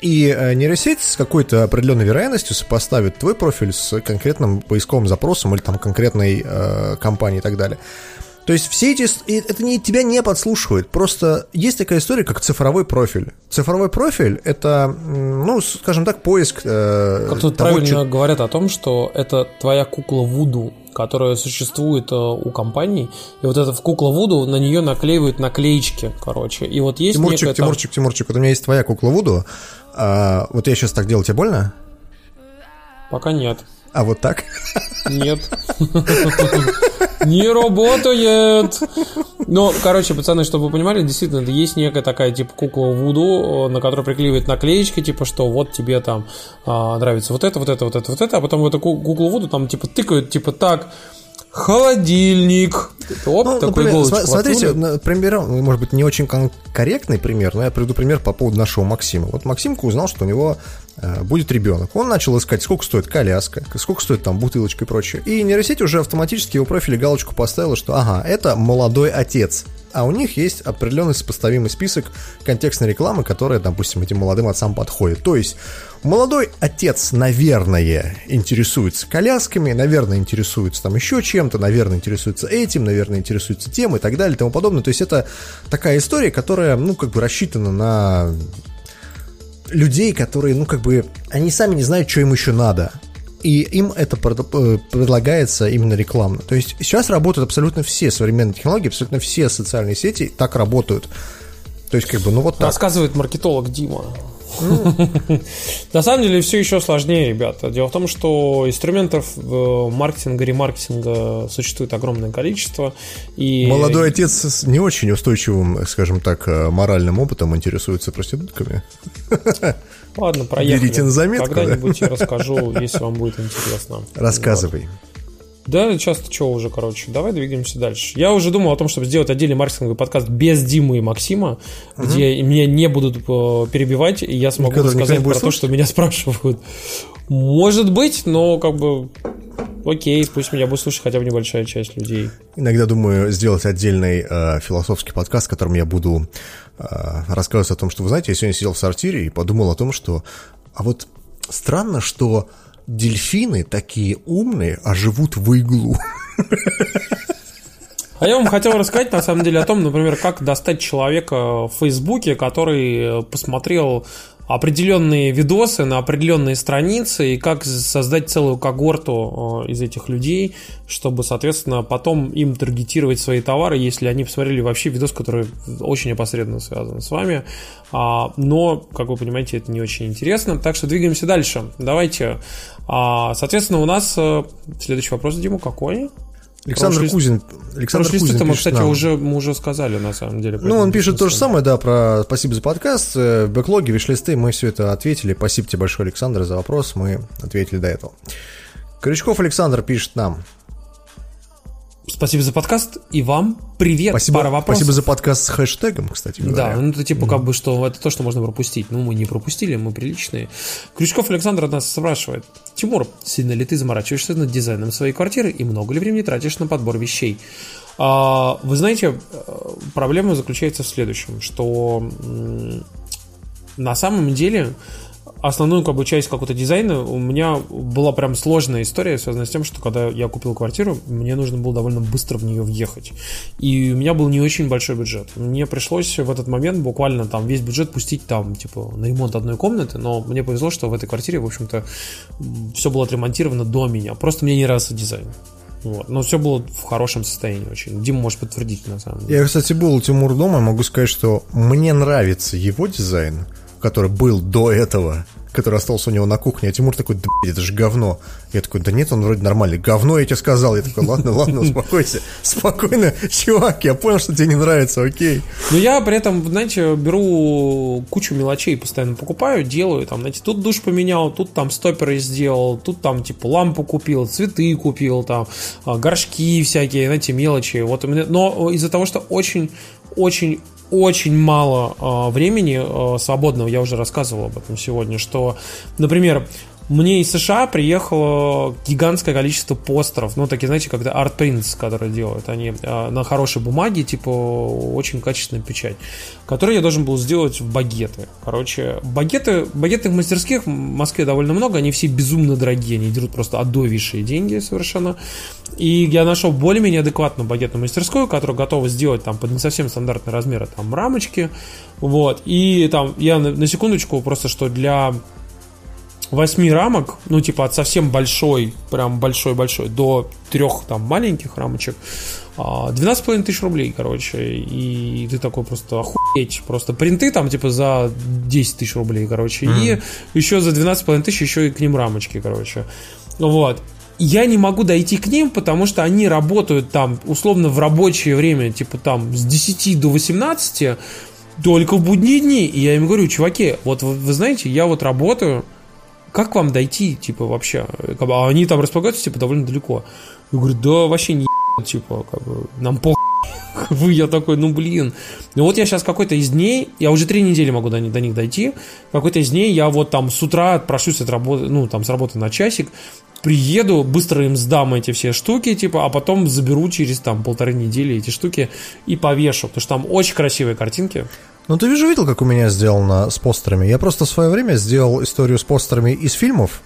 И э, нейросеть с какой-то определенной вероятностью сопоставит твой профиль с конкретным поисковым запросом или там конкретной э, компанией и так далее. То есть все эти... Это не, тебя не подслушивает. Просто есть такая история, как цифровой профиль. Цифровой профиль — это, ну, скажем так, поиск э, Как тут того, правильно чё- говорят о том, что это твоя кукла Вуду, которая существует э, у компаний, и вот эта в кукла Вуду на нее наклеивают наклеечки, короче. И вот есть Тимурчик, некая там- Тимурчик, Тимурчик, вот у меня есть твоя кукла Вуду. А, вот я сейчас так делал, тебе больно? Пока нет. А вот так? Нет. Не работает. Ну, короче, пацаны, чтобы вы понимали, действительно, есть некая такая, типа, кукла Вуду, э, на которой приклеивают наклеечки, типа, что вот тебе там а, нравится вот это, вот это, вот это, вот это, а потом в эту ку- куклу Вуду там, типа, тыкают, типа, так, холодильник. Оп, Ну, такой например, смотрите, пример, ну, может быть, не очень корректный пример, но я приведу пример по поводу нашего Максима. Вот Максимка узнал, что у него будет ребенок. Он начал искать, сколько стоит коляска, сколько стоит там бутылочка и прочее. И нейросеть уже автоматически его профиле галочку поставила, что ага, это молодой отец. А у них есть определенный сопоставимый список контекстной рекламы, которая, допустим, этим молодым отцам подходит. То есть молодой отец, наверное, интересуется колясками, наверное, интересуется там еще чем-то, наверное, интересуется этим, наверное, интересуется тем и так далее и тому подобное. То есть это такая история, которая, ну, как бы рассчитана на людей, которые, ну, как бы, они сами не знают, что им еще надо. И им это э, предлагается именно рекламно. То есть сейчас работают абсолютно все современные технологии, абсолютно все социальные сети так работают. То есть, как бы, ну вот так. Рассказывает маркетолог Дима. На самом деле все еще сложнее, ребята. Дело в том, что инструментов маркетинга, ремаркетинга существует огромное количество. И... Молодой отец с не очень устойчивым, скажем так, э, моральным опытом интересуется проститутками. Ладно, проехали. Берите на заметку. Когда-нибудь я расскажу, если вам будет интересно. Рассказывай. Вот. Да, часто что уже, короче. Давай двигаемся дальше. Я уже думал о том, чтобы сделать отдельный маркетинговый подкаст без Димы и Максима, угу. где меня не будут э, перебивать, и я смогу никогда, рассказать про слушать? то, что меня спрашивают. Может быть, но как бы окей, пусть меня будет слушать хотя бы небольшая часть людей. Иногда думаю сделать отдельный э, философский подкаст, в котором я буду э, рассказывать о том, что, вы знаете, я сегодня сидел в сортире и подумал о том, что... А вот странно, что дельфины такие умные, а живут в иглу. А я вам хотел рассказать, на самом деле, о том, например, как достать человека в Фейсбуке, который посмотрел определенные видосы на определенные страницы и как создать целую когорту из этих людей, чтобы, соответственно, потом им таргетировать свои товары, если они посмотрели вообще видос, который очень опосредованно связан с вами. А, но, как вы понимаете, это не очень интересно. Так что двигаемся дальше. Давайте. А, соответственно, у нас э, следующий вопрос, Дима, какой? Александр про Кузин. Александр про Кузин мы, кстати, нам. уже, мы уже сказали, на самом деле. Ну, он пишет то же самое, да, про спасибо за подкаст. Э, бэклоги, вишлисты, мы все это ответили. Спасибо тебе большое, Александр, за вопрос. Мы ответили до этого. Крючков Александр пишет нам. Спасибо за подкаст и вам привет. Спасибо, Пара вопросов. спасибо за подкаст с хэштегом, кстати говоря. Да, ну это типа mm. как бы что это то, что можно пропустить. Ну мы не пропустили, мы приличные. Крючков Александр нас спрашивает: Тимур, сильно ли ты заморачиваешься над дизайном своей квартиры и много ли времени тратишь на подбор вещей? А, вы знаете, э, проблема заключается в следующем, что на самом деле основную как бы часть какого-то дизайна у меня была прям сложная история, связанная с тем, что когда я купил квартиру, мне нужно было довольно быстро в нее въехать. И у меня был не очень большой бюджет. Мне пришлось в этот момент буквально там весь бюджет пустить там, типа, на ремонт одной комнаты, но мне повезло, что в этой квартире, в общем-то, все было отремонтировано до меня. Просто мне не нравился дизайн. Вот. Но все было в хорошем состоянии очень. Дима может подтвердить, на самом деле. Я, кстати, был у Тимур дома, могу сказать, что мне нравится его дизайн который был до этого, который остался у него на кухне, а Тимур такой, да, это же говно. Я такой, да нет, он вроде нормальный. Говно я тебе сказал. Я такой, ладно, ладно, успокойся. Спокойно, чувак, я понял, что тебе не нравится, окей. Но я при этом, знаете, беру кучу мелочей, постоянно покупаю, делаю, там, знаете, тут душ поменял, тут там стоперы сделал, тут там, типа, лампу купил, цветы купил, там, а, горшки всякие, знаете, мелочи. Вот но из-за того, что очень очень очень мало э, времени э, свободного, я уже рассказывал об этом сегодня, что, например, мне из США приехало гигантское количество постеров, ну, такие, знаете, когда Art Prints, которые делают, они э, на хорошей бумаге, типа, очень качественная печать, которые я должен был сделать в багеты. Короче, багеты, багетных мастерских в Москве довольно много, они все безумно дорогие, они дерут просто отдовейшие деньги совершенно. И я нашел более-менее адекватную багетную мастерскую, которая готова сделать там под не совсем стандартные размеры там рамочки, вот. И там я на, на секундочку просто что для восьми рамок, ну, типа от совсем большой, прям большой-большой, до трех там маленьких рамочек, 12,5 а, тысяч рублей, короче, и ты такой просто охуеть, просто принты там, типа, за 10 тысяч рублей, короче, mm-hmm. и еще за 12,5 тысяч еще и к ним рамочки, короче, вот. Я не могу дойти к ним, потому что они работают там, условно, в рабочее время, типа там с 10 до 18, только в будние дни. И я им говорю, чуваки, вот вы, вы знаете, я вот работаю, как вам дойти, типа, вообще? А они там располагаются, типа, довольно далеко. Я говорю, да вообще не типа, как бы, нам по вы, я такой, ну блин. Ну вот я сейчас какой-то из дней, я уже три недели могу до, до них дойти, какой-то из дней я вот там с утра отпрошусь от работы, ну там с работы на часик, приеду, быстро им сдам эти все штуки, типа, а потом заберу через там полторы недели эти штуки и повешу, потому что там очень красивые картинки. Ну, ты вижу, видел, как у меня сделано с постерами. Я просто в свое время сделал историю с постерами из фильмов.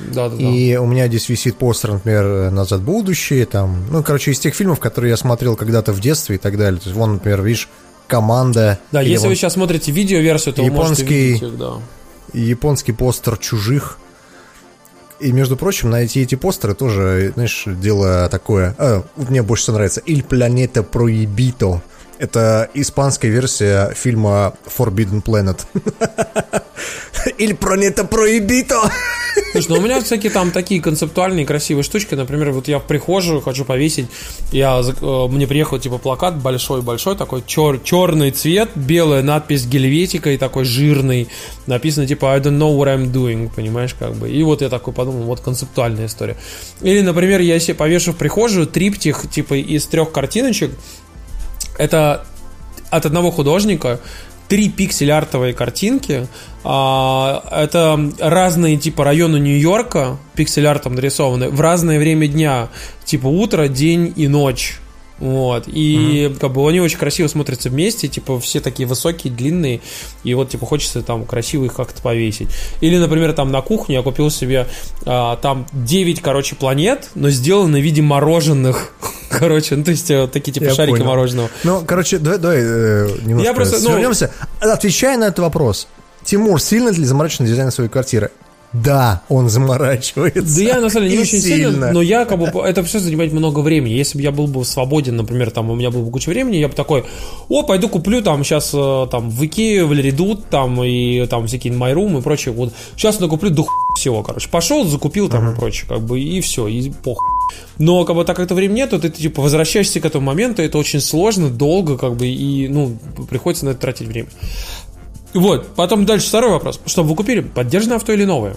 Да, да, и да. у меня здесь висит постер, например, «Назад в будущее», там, ну, короче, из тех фильмов, которые я смотрел когда-то в детстве и так далее. То есть, вон, например, видишь, «Команда». Да, если вон... вы сейчас смотрите видео-версию, то японский, вы можете видеть их, да. Японский постер «Чужих». И, между прочим, найти эти постеры тоже, знаешь, дело такое... А, мне больше всего нравится «Il planeta proibito», Это испанская версия фильма Forbidden Planet. Или Планета Проибито. Слушай, ну у меня всякие там такие концептуальные красивые штучки. Например, вот я в прихожую хочу повесить. Я, э, мне приехал типа плакат большой-большой, такой чер, черный цвет, белая надпись гельветикой, такой жирный. Написано типа I don't know what I'm doing, понимаешь, как бы. И вот я такой подумал, вот концептуальная история. Или, например, я себе повешу в прихожую триптих типа из трех картиночек. Это от одного художника три пиксель-артовые картинки. А, это разные типа районы Нью-Йорка, пиксель-артом нарисованы, в разное время дня. Типа утро, день и ночь. Вот. И mm-hmm. как бы они очень красиво смотрятся вместе, типа все такие высокие, длинные, и вот типа хочется там красиво их как-то повесить. Или, например, там на кухне я купил себе а, там 9, короче, планет, но сделаны в виде мороженых. Короче, ну то есть э, такие типа я шарики понял. мороженого. Ну, короче, давай, давай э, немножко я просто, ну, вернемся. Отвечая на этот вопрос, Тимур сильно ли заморочен дизайн своей квартиры? Да, он заморачивается. Да я на самом деле не очень сильно. сильно, но я как бы это все занимает много времени. Если бы я был бы свободен, например, там у меня было бы куча времени, я бы такой, о, пойду куплю там сейчас э, там в Икею, в Леридут, там и там всякие Room и прочее. Вот сейчас накуплю до всего, короче. Пошел, закупил там uh-huh. и прочее, как бы, и все, и похуй. Но как бы так как это времени нет, то ты типа возвращаешься к этому моменту, это очень сложно, долго, как бы, и ну, приходится на это тратить время. Вот, потом дальше второй вопрос. Что вы купили? Поддержанное авто или новое?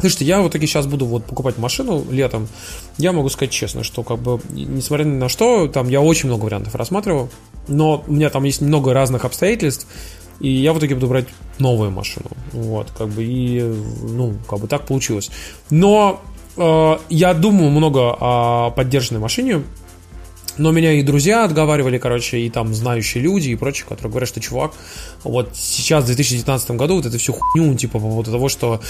Слушайте, я вот таки сейчас буду вот покупать машину летом. Я могу сказать честно, что как бы, несмотря на что, там я очень много вариантов рассматривал, но у меня там есть много разных обстоятельств, и я в итоге буду брать новую машину. Вот, как бы, и, ну, как бы так получилось. Но я думаю много о поддержанной машине, но меня и друзья отговаривали, короче, и там знающие люди и прочие, которые говорят, что, чувак, вот сейчас, в 2019 году, вот эту всю хуйню, типа, по поводу того, что,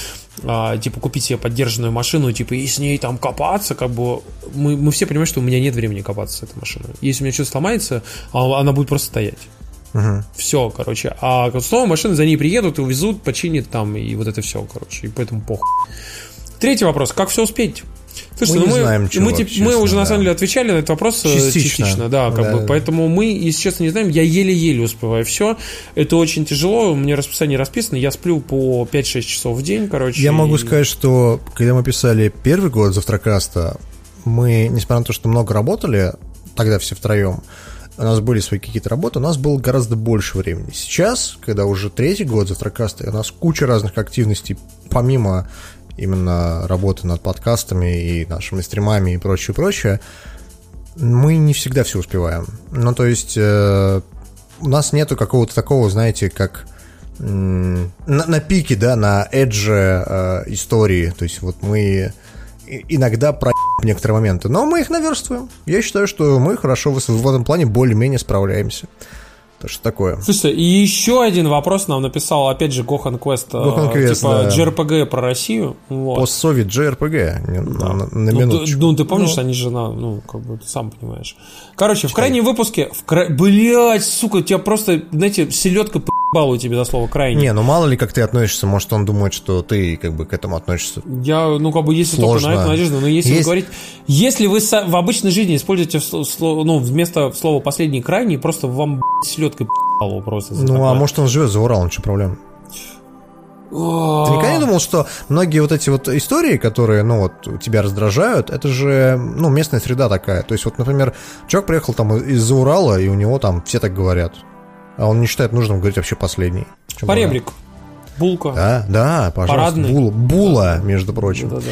а, типа, купить себе поддержанную машину, типа, и с ней там копаться, как бы, мы, мы все понимаем, что у меня нет времени копаться с этой машиной. Если у меня что-то сломается, а, она будет просто стоять. Угу. Все, короче. А снова машины за ней приедут и увезут, починят там, и вот это все, короче. И поэтому похуй. Третий вопрос. Как все успеть? Слушайте, мы ну мы, знаем, чувак, мы, честно, мы уже да. на самом деле отвечали на этот вопрос э, частично, частично да, как да, бы, поэтому мы, если честно, не знаем, я еле-еле успеваю все. Это очень тяжело, у меня расписание расписано, я сплю по 5-6 часов в день, короче. Я и... могу сказать, что когда мы писали первый год Завтракаста, мы, несмотря на то, что много работали, тогда все втроем, у нас были свои какие-то работы, у нас было гораздо больше времени. Сейчас, когда уже третий год Завтракаста, у нас куча разных активностей, помимо именно работы над подкастами и нашими стримами и прочее, прочее, мы не всегда все успеваем. Ну, то есть э, у нас нету какого-то такого, знаете, как на, на пике, да, на эдже э, истории. То есть вот мы иногда про некоторые моменты, но мы их наверстываем. Я считаю, что мы хорошо в этом плане более-менее справляемся. Так что такое. Слушай, и еще один вопрос нам написал, опять же, Гохан Квест. Гохан Квест, Типа да. JRPG про Россию. Вот. Постсовет JRPG, да. на, на ну, Ты, ну, ты помнишь, ну. они же, на, ну, как бы, ты сам понимаешь. Короче, Читай. в крайнем выпуске, в кра... блядь, сука, у тебя просто, знаете, селедка балую тебе за слово крайне. Не, ну мало ли как ты относишься, может он думает, что ты как бы к этому относишься. Я, ну как бы если Сложно. только на это надежда, но если Есть... вы говорить, если вы в обычной жизни используете ну, вместо слова последний крайний, просто вам селедкой балу просто. Ну такое. а может он живет за Уралом, что проблема? Ты никогда не думал, что многие вот эти вот истории, которые, ну, вот, тебя раздражают, это же, ну, местная среда такая. То есть, вот, например, человек приехал там из-за Урала, и у него там все так говорят а он не считает нужным говорить вообще последний. Поребрик. Булка. Да, да, пожалуйста. Парадный. Бул, була, между прочим. Да, да.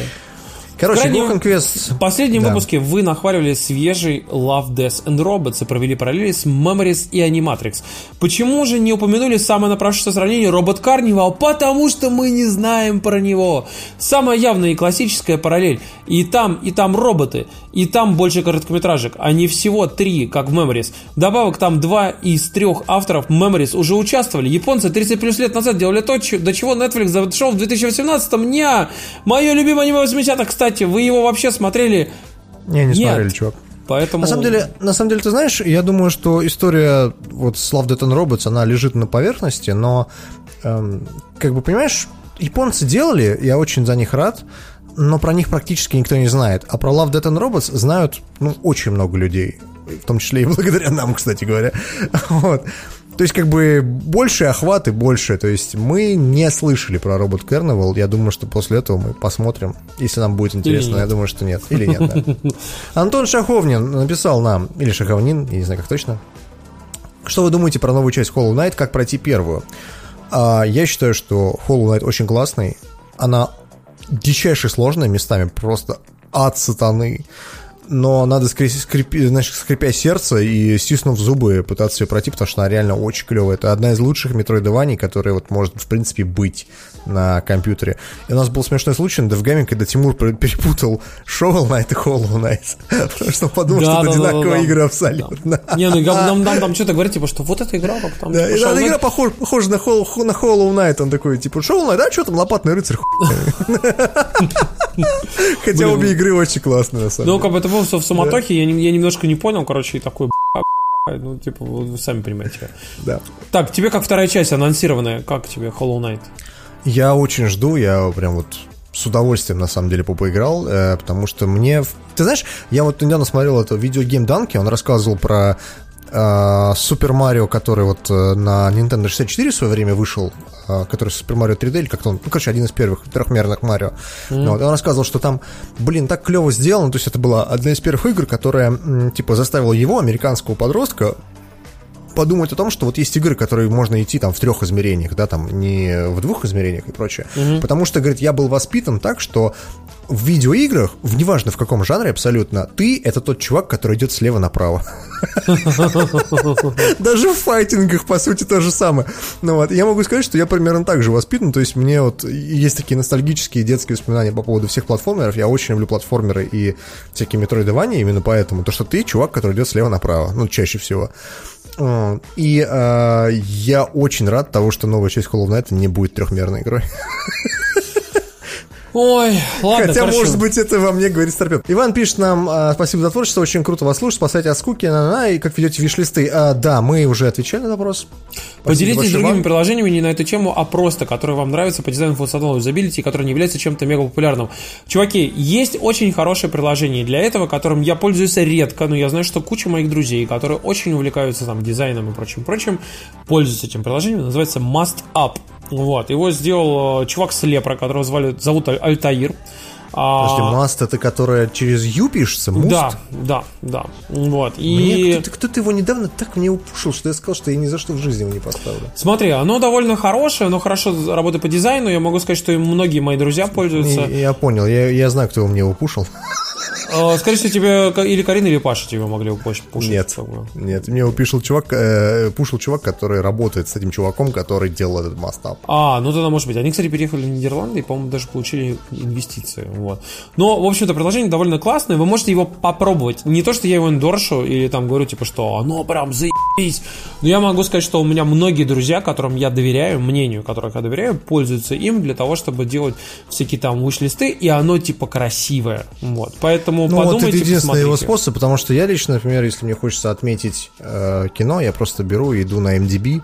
Короче, Крайне, Conquest... В последнем да. выпуске вы нахваливали свежий Love, Death and Robots и провели параллели с Memories и Animatrix. Почему же не упомянули самое напрашивающее сравнение Робот Carnival? Потому что мы не знаем про него. Самая явная и классическая параллель. И там, и там роботы, и там больше короткометражек, а не всего три, как в Memories. Добавок там два из трех авторов Memories уже участвовали. Японцы 30 плюс лет назад делали то, до чего Netflix зашел в 2018-м. Не! Мое любимое аниме 80-х, кстати, кстати, вы его вообще смотрели? Не, не Нет. смотрели, чувак. Поэтому... На самом деле, на самом деле, ты знаешь, я думаю, что история вот с Love, Death and Robots, она лежит на поверхности, но, эм, как бы, понимаешь, японцы делали, я очень за них рад, но про них практически никто не знает. А про Love, Death and Robots знают, ну, очень много людей. в том числе и благодаря нам, кстати говоря. Вот. То есть, как бы, больше охваты, больше. То есть, мы не слышали про робот Carnival. Я думаю, что после этого мы посмотрим, если нам будет интересно. Я думаю, что нет. Или нет, да. Антон Шаховнин написал нам, или Шаховнин, я не знаю, как точно. Что вы думаете про новую часть Hollow Knight, как пройти первую? А, я считаю, что Hollow Knight очень классный. Она дичайше сложная местами, просто ад сатаны но надо скрипи, значит, скрипя сердце и стиснув зубы пытаться ее пройти, потому что она реально очень клевая. Это одна из лучших метроидований, которая вот может, в принципе, быть на компьютере. И у нас был смешной случай на DevGaming, когда Тимур перепутал Shovel Knight и Hollow Knight. Потому что подумал, что это одинаковые игры абсолютно. Не, ну нам там что-то говорит, типа, что вот эта игра, потом... Да, типа, игра похожа на Hollow Knight. Он такой, типа, Shovel Knight, а что там, лопатный рыцарь, Хотя обе игры очень классные, на самом деле. Ну, как бы это все в суматохе, я немножко не понял, короче, и такой, ну, типа, вы сами понимаете. Да. Так, тебе как вторая часть анонсированная, как тебе Hollow Knight? Я очень жду, я прям вот с удовольствием, на самом деле, поиграл, э, потому что мне... Ты знаешь, я вот недавно смотрел это видео Гейм Данки, он рассказывал про Супер Марио, который вот э, на Nintendo 64 в свое время вышел, э, который Супер Марио 3D, или как-то он, ну, короче, один из первых трехмерных Марио. Mm-hmm. Вот, он рассказывал, что там, блин, так клево сделано, то есть это была одна из первых игр, которая, типа, заставила его, американского подростка, подумать о том, что вот есть игры, которые можно идти там в трех измерениях, да, там не в двух измерениях и прочее. Угу. Потому что, говорит, я был воспитан так, что в видеоиграх, в неважно в каком жанре абсолютно, ты это тот чувак, который идет слева направо. Даже в файтингах, по сути, то же самое. Ну вот, я могу сказать, что я примерно так же воспитан, то есть мне вот есть такие ностальгические детские воспоминания по поводу всех платформеров, я очень люблю платформеры и всякие метроидования именно поэтому, то что ты чувак, который идет слева направо, ну, чаще всего. И э, я очень рад того, что новая часть Hollow Knight не будет трехмерной игрой. Ой, ладно, Хотя, хорошо. может быть, это во мне говорит старпер. Иван пишет нам, а, спасибо за творчество, очень круто вас слушать, спасайте от скуки, на -на, и как ведете виш-листы. А, да, мы уже отвечали на вопрос. Спасибо Поделитесь другими вам. приложениями не на эту тему, а просто, которые вам нравятся по дизайну функционала юзабилити, которые не являются чем-то мега популярным. Чуваки, есть очень хорошее приложение для этого, которым я пользуюсь редко, но я знаю, что куча моих друзей, которые очень увлекаются там дизайном и прочим-прочим, пользуются этим приложением, называется Must Up. Вот, его сделал э, чувак с Лепра, которого звали, зовут Альтаир. Подожди, маст это которая через Ю пишется? Муст? Да, да, да. Вот. И... Кто-то, кто-то его недавно так мне упушил, что я сказал, что я ни за что в жизни его не поставлю. Смотри, оно довольно хорошее, оно хорошо работает по дизайну. Я могу сказать, что многие мои друзья пользуются. Я, я понял, я, я знаю, кто его мне упушил. А, скорее всего, тебе или Карина, или Паша тебе могли пушить. Нет, нет. Мне упишил чувак, э, пушил чувак, который работает с этим чуваком, который делал этот мастап. А, ну тогда может быть. Они, кстати, переехали в Нидерланды и, по-моему, даже получили инвестиции. Вот. Но, в общем-то, приложение довольно классное. Вы можете его попробовать. Не то, что я его эндоршу или там говорю, типа, что оно прям заебись. Но я могу сказать, что у меня многие друзья, которым я доверяю, мнению которых я доверяю, пользуются им для того, чтобы делать всякие там виш-листы, и оно, типа, красивое. Вот. Поэтому Поэтому ну, подумайте, вот это единственный посмотрите. его способ, потому что я лично, например, если мне хочется отметить э, кино, я просто беру и иду на MDB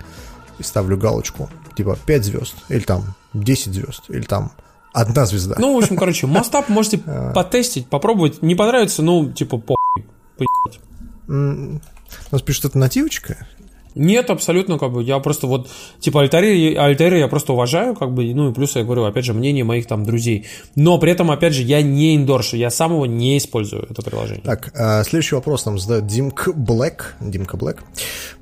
и ставлю галочку. Типа 5 звезд, или там 10 звезд, или там одна звезда. Ну, в общем, короче, мастап можете а. потестить, попробовать. Не понравится, ну, типа, по. У нас пишет, это нативочка? Нет, абсолютно, как бы, я просто вот, типа, альтари, альтари я просто уважаю, как бы, ну, и плюс я говорю, опять же, мнение моих там друзей. Но при этом, опять же, я не индоршу, я сам его не использую, это приложение. Так, а, следующий вопрос нам задает Димка Блэк. Димка Блэк.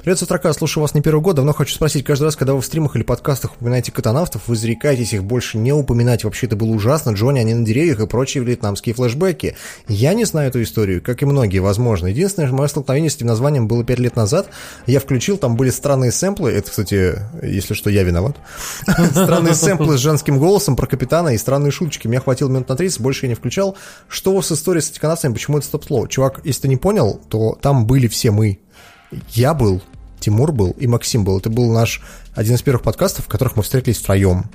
Привет, Сутрака, слушаю вас не первый год, давно хочу спросить, каждый раз, когда вы в стримах или подкастах упоминаете катанавтов, вы зарекаетесь их больше не упоминать, вообще это было ужасно, Джонни, они на деревьях и прочие вьетнамские флешбеки. Я не знаю эту историю, как и многие, возможно. Единственное, мое столкновение с этим названием было 5 лет назад, я включил там были странные сэмплы, это, кстати, если что, я виноват. Странные сэмплы с женским голосом про капитана и странные шуточки. Меня хватило минут на 30, больше я не включал. Что у вас с историей с этиконавцами, почему это стоп-слово? Чувак, если ты не понял, то там были все мы. Я был, Тимур был и Максим был. Это был наш один из первых подкастов, в которых мы встретились втроем.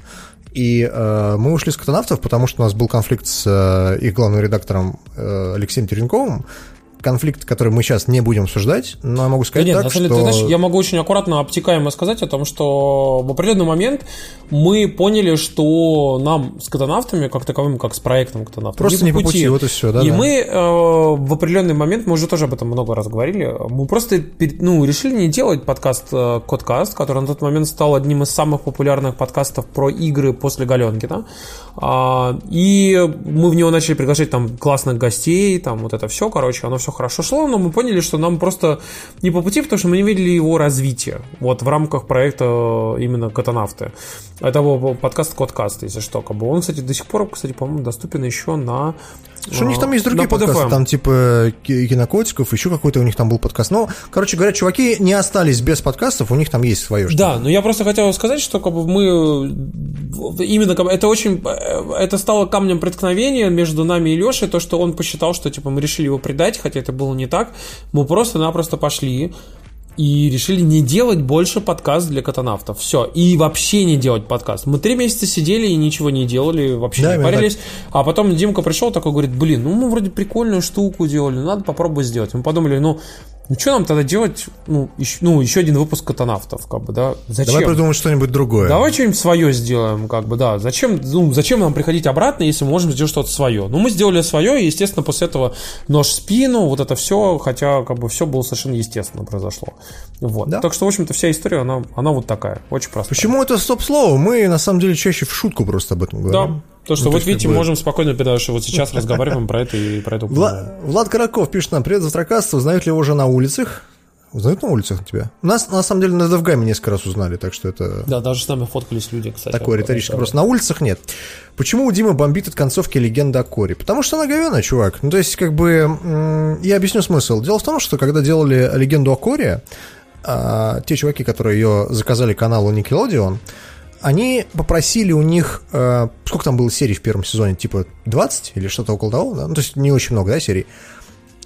И э, мы ушли с катанавтов, потому что у нас был конфликт с э, их главным редактором э, Алексеем Теренковым, конфликт, который мы сейчас не будем обсуждать, но я могу сказать да нет, так, на самом что... деле, ты знаешь, я могу очень аккуратно, обтекаемо сказать о том, что в определенный момент мы поняли, что нам с катанавтами, как таковым, как с проектом катанавтов, Просто не по пути, вот и все, да. И да. мы э, в определенный момент, мы уже тоже об этом много раз говорили, мы просто ну, решили не делать подкаст э, Кодкаст, который на тот момент стал одним из самых популярных подкастов про игры после Галенкина. А, и мы в него начали приглашать там классных гостей, там вот это все, короче, оно все хорошо шло, но мы поняли, что нам просто не по пути, потому что мы не видели его развития вот в рамках проекта именно Катанавты. Это был подкаст Кодкаст, если что. Как бы. Он, кстати, до сих пор, кстати, по-моему, доступен еще на что у них там есть другие подкасты, там типа кинокотиков, еще какой-то у них там был подкаст. Ну, короче говоря, чуваки не остались без подкастов, у них там есть свое. Да, но я просто хотел сказать, что как бы мы именно это очень это стало камнем преткновения между нами и Лешей, то, что он посчитал, что типа мы решили его предать, хотя это было не так. Мы просто-напросто пошли, и решили не делать больше подкаст для катанавтов. Все. И вообще не делать подкаст. Мы три месяца сидели и ничего не делали, вообще да, не парились. Так. А потом Димка пришел такой, говорит, блин, ну мы вроде прикольную штуку делали, надо попробовать сделать. Мы подумали, ну ну, что нам тогда делать? Ну, еще, ну, еще один выпуск катанавтов, как бы, да? Зачем? Давай придумаем что-нибудь другое. Давай что-нибудь свое сделаем, как бы, да. Зачем, ну, зачем нам приходить обратно, если мы можем сделать что-то свое? Ну, мы сделали свое, и, естественно, после этого нож в спину, вот это все, хотя, как бы, все было совершенно естественно произошло. Вот. Да? Так что, в общем-то, вся история, она, она вот такая, очень простая. Почему это стоп-слово? Мы, на самом деле, чаще в шутку просто об этом говорим. Да. То, что ну, вот видите, бы... можем спокойно, потому что вот сейчас разговариваем про это и про это. Влад, Влад Караков пишет нам, привет, завтракасты, узнают ли его уже на улицах? Узнают на улицах тебя? Нас, на самом деле, на Девгаме несколько раз узнали, так что это... Да, даже с нами фоткались люди, кстати. Такое риторическое вопрос. На улицах нет. Почему у Димы бомбит от концовки легенда о Коре? Потому что она говяная, чувак. Ну, то есть, как бы... Я объясню смысл. Дело в том, что когда делали легенду о Коре, а, те чуваки, которые ее заказали каналу Nickelodeon, они попросили у них... А, сколько там было серий в первом сезоне? Типа 20 или что-то около того? Да? Ну, то есть, не очень много, да, серий?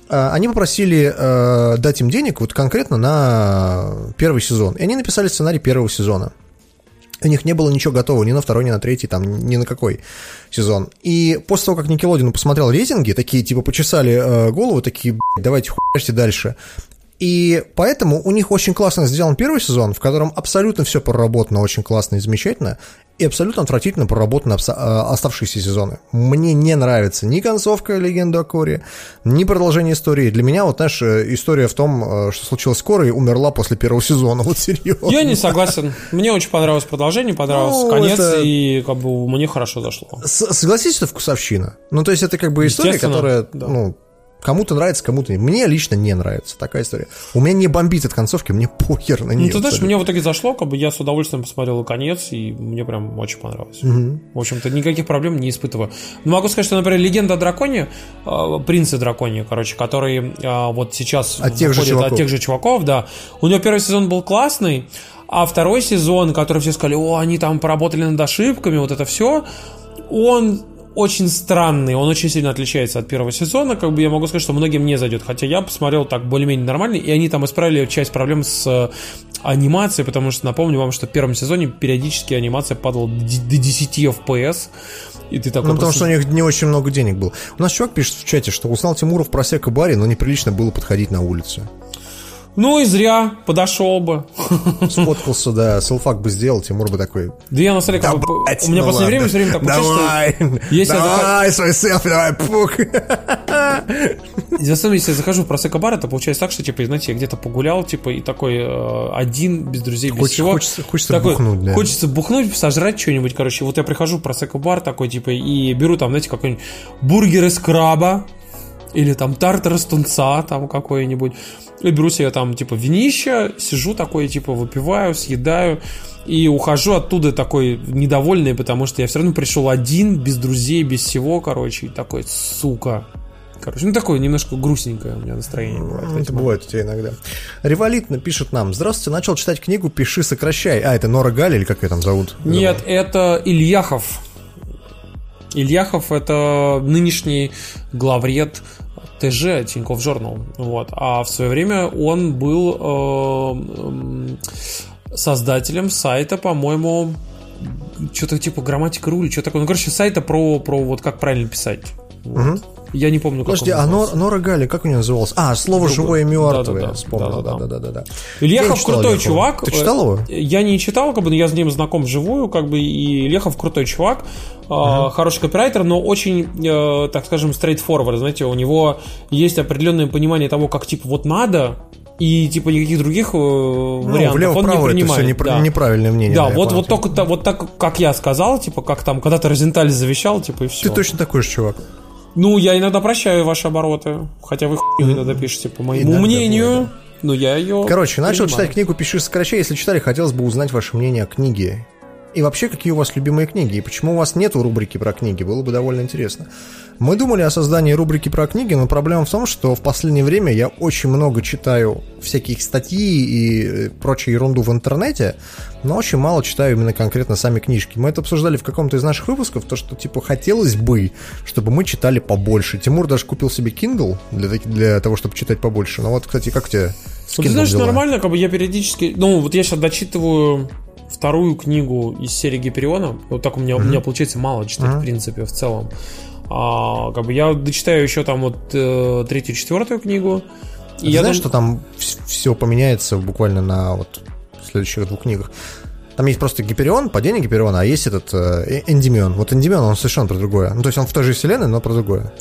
А, они попросили э, дать им денег вот конкретно на первый сезон. И они написали сценарий первого сезона. У них не было ничего готового ни на второй, ни на третий, там, ни на какой сезон. И после того, как Никелодин посмотрел рейтинги, такие, типа, почесали э, голову, такие, давайте хуяшьте дальше. И поэтому у них очень классно сделан первый сезон, в котором абсолютно все проработано очень классно и замечательно, и абсолютно отвратительно проработаны а, оставшиеся сезоны. Мне не нравится ни концовка «Легенды о Коре», ни продолжение истории. Для меня, вот, знаешь, э, история в том, э, что случилось с Корой, умерла после первого сезона, вот серьезно. Я не согласен. Мне очень понравилось продолжение, понравился ну, конец, это... и как бы мне хорошо зашло. С Согласитесь, это вкусовщина. Ну, то есть это как бы история, которая, да. ну, Кому-то нравится, кому-то нет. Мне лично не нравится такая история. У меня не бомбит от концовки, мне похер на нее. Ну, ты знаешь, мне в итоге зашло, как бы я с удовольствием посмотрел конец, и мне прям очень понравилось. Угу. В общем-то, никаких проблем не испытываю. Но могу сказать, что, например, легенда о драконе, э, принце драконе, короче, который э, вот сейчас от тех, же чуваков. от тех же чуваков, да. У него первый сезон был классный, а второй сезон, который все сказали, о, они там поработали над ошибками, вот это все, он очень странный, он очень сильно отличается от первого сезона, как бы я могу сказать, что многим не зайдет, хотя я посмотрел так более-менее нормально, и они там исправили часть проблем с э, анимацией, потому что напомню вам, что в первом сезоне периодически анимация падала до 10 FPS, и ты такой ну, потому что у них не очень много денег было. У нас чувак пишет в чате, что узнал Тимуров про сека баре, но неприлично было подходить на улице. Ну и зря, подошел бы. Сфоткался, да, селфак бы сделал, Тимур бы такой... Да я на самом деле, как бы, у меня ну последнее время все время так Давай, если давай, я свой селфи, давай, пук. Особенно, если я захожу в просека-бар, это получается так, что, типа, знаете, я где-то погулял, типа, и такой э, один, без друзей, без Хочешь, всего. Хочется, хочется такой, бухнуть, да. Хочется бухнуть, сожрать что-нибудь, короче. Вот я прихожу в просека-бар такой, типа, и беру там, знаете, какой-нибудь бургер из краба, или там тартар из тунца там какой-нибудь. И беру себе там типа винища, сижу такой типа выпиваю, съедаю и ухожу оттуда такой недовольный, потому что я все равно пришел один, без друзей, без всего, короче, и такой, сука, Короче, ну такое немножко грустненькое у меня настроение бывает. Ну, это бывает у тебя иногда. Револит напишет нам. Здравствуйте, начал читать книгу «Пиши, сокращай». А, это Нора Галь или как ее там зовут? Нет, это Ильяхов. Ильяхов это нынешний главред ТЖ, Тинькофф Journal. Вот. А в свое время он был э, создателем сайта, по-моему, что-то типа грамматика рули, что такое. Ну, короче, сайта про, про вот как правильно писать. Вот. Я не помню, как Подожди, он а Нор. Нора Гали, как у нее называлось? А, слово Другое. живое и мертвое. Да-да-да. Вспомнил, Да-да-да. Лехов крутой чувак. Ты читал его? Я не читал, как бы, но я с ним знаком вживую, как бы, и Лехов крутой чувак, э, хороший копирайтер, но очень, э, так скажем, straightforward, знаете, у него есть определенное понимание того, как, типа, вот надо, и, типа, никаких других э, Ну, вариантов он не влево-вправо это принимает. все да. неправильное мнение. Да, вот, вот, только, вот так, как я сказал, типа, как там, когда-то Розенталь завещал, типа, и все. Ты точно такой же чувак. Ну, я иногда прощаю ваши обороты, хотя вы хуйню иногда пишете, по моему Иногда мнению, бывает. но я ее Короче, начал принимаю. читать книгу «Пиши сокращай». Если читали, хотелось бы узнать ваше мнение о книге. И вообще, какие у вас любимые книги? И почему у вас нету рубрики про книги? Было бы довольно интересно. Мы думали о создании рубрики про книги, но проблема в том, что в последнее время я очень много читаю всяких статьи и э, прочую ерунду в интернете, но очень мало читаю именно конкретно сами книжки. Мы это обсуждали в каком-то из наших выпусков, то, что, типа, хотелось бы, чтобы мы читали побольше. Тимур даже купил себе Kindle для, для того, чтобы читать побольше. Ну вот, кстати, как тебе с Ну, ты Kindle знаешь, дела? нормально, как бы я периодически... Ну, вот я сейчас дочитываю вторую книгу из серии Гипериона. Вот так у меня, у меня получается мало читать, Мгм. в принципе, в целом. А, как бы я дочитаю еще там вот э, третью, четвертую книгу. И И я я знаешь, дум- что там все поменяется буквально на вот следующих двух книгах. Там есть просто Гиперион, падение Гипериона, а есть этот э, Эндимион. Вот Эндимион, он совершенно про другое. Ну, то есть он в той же вселенной, но про другое.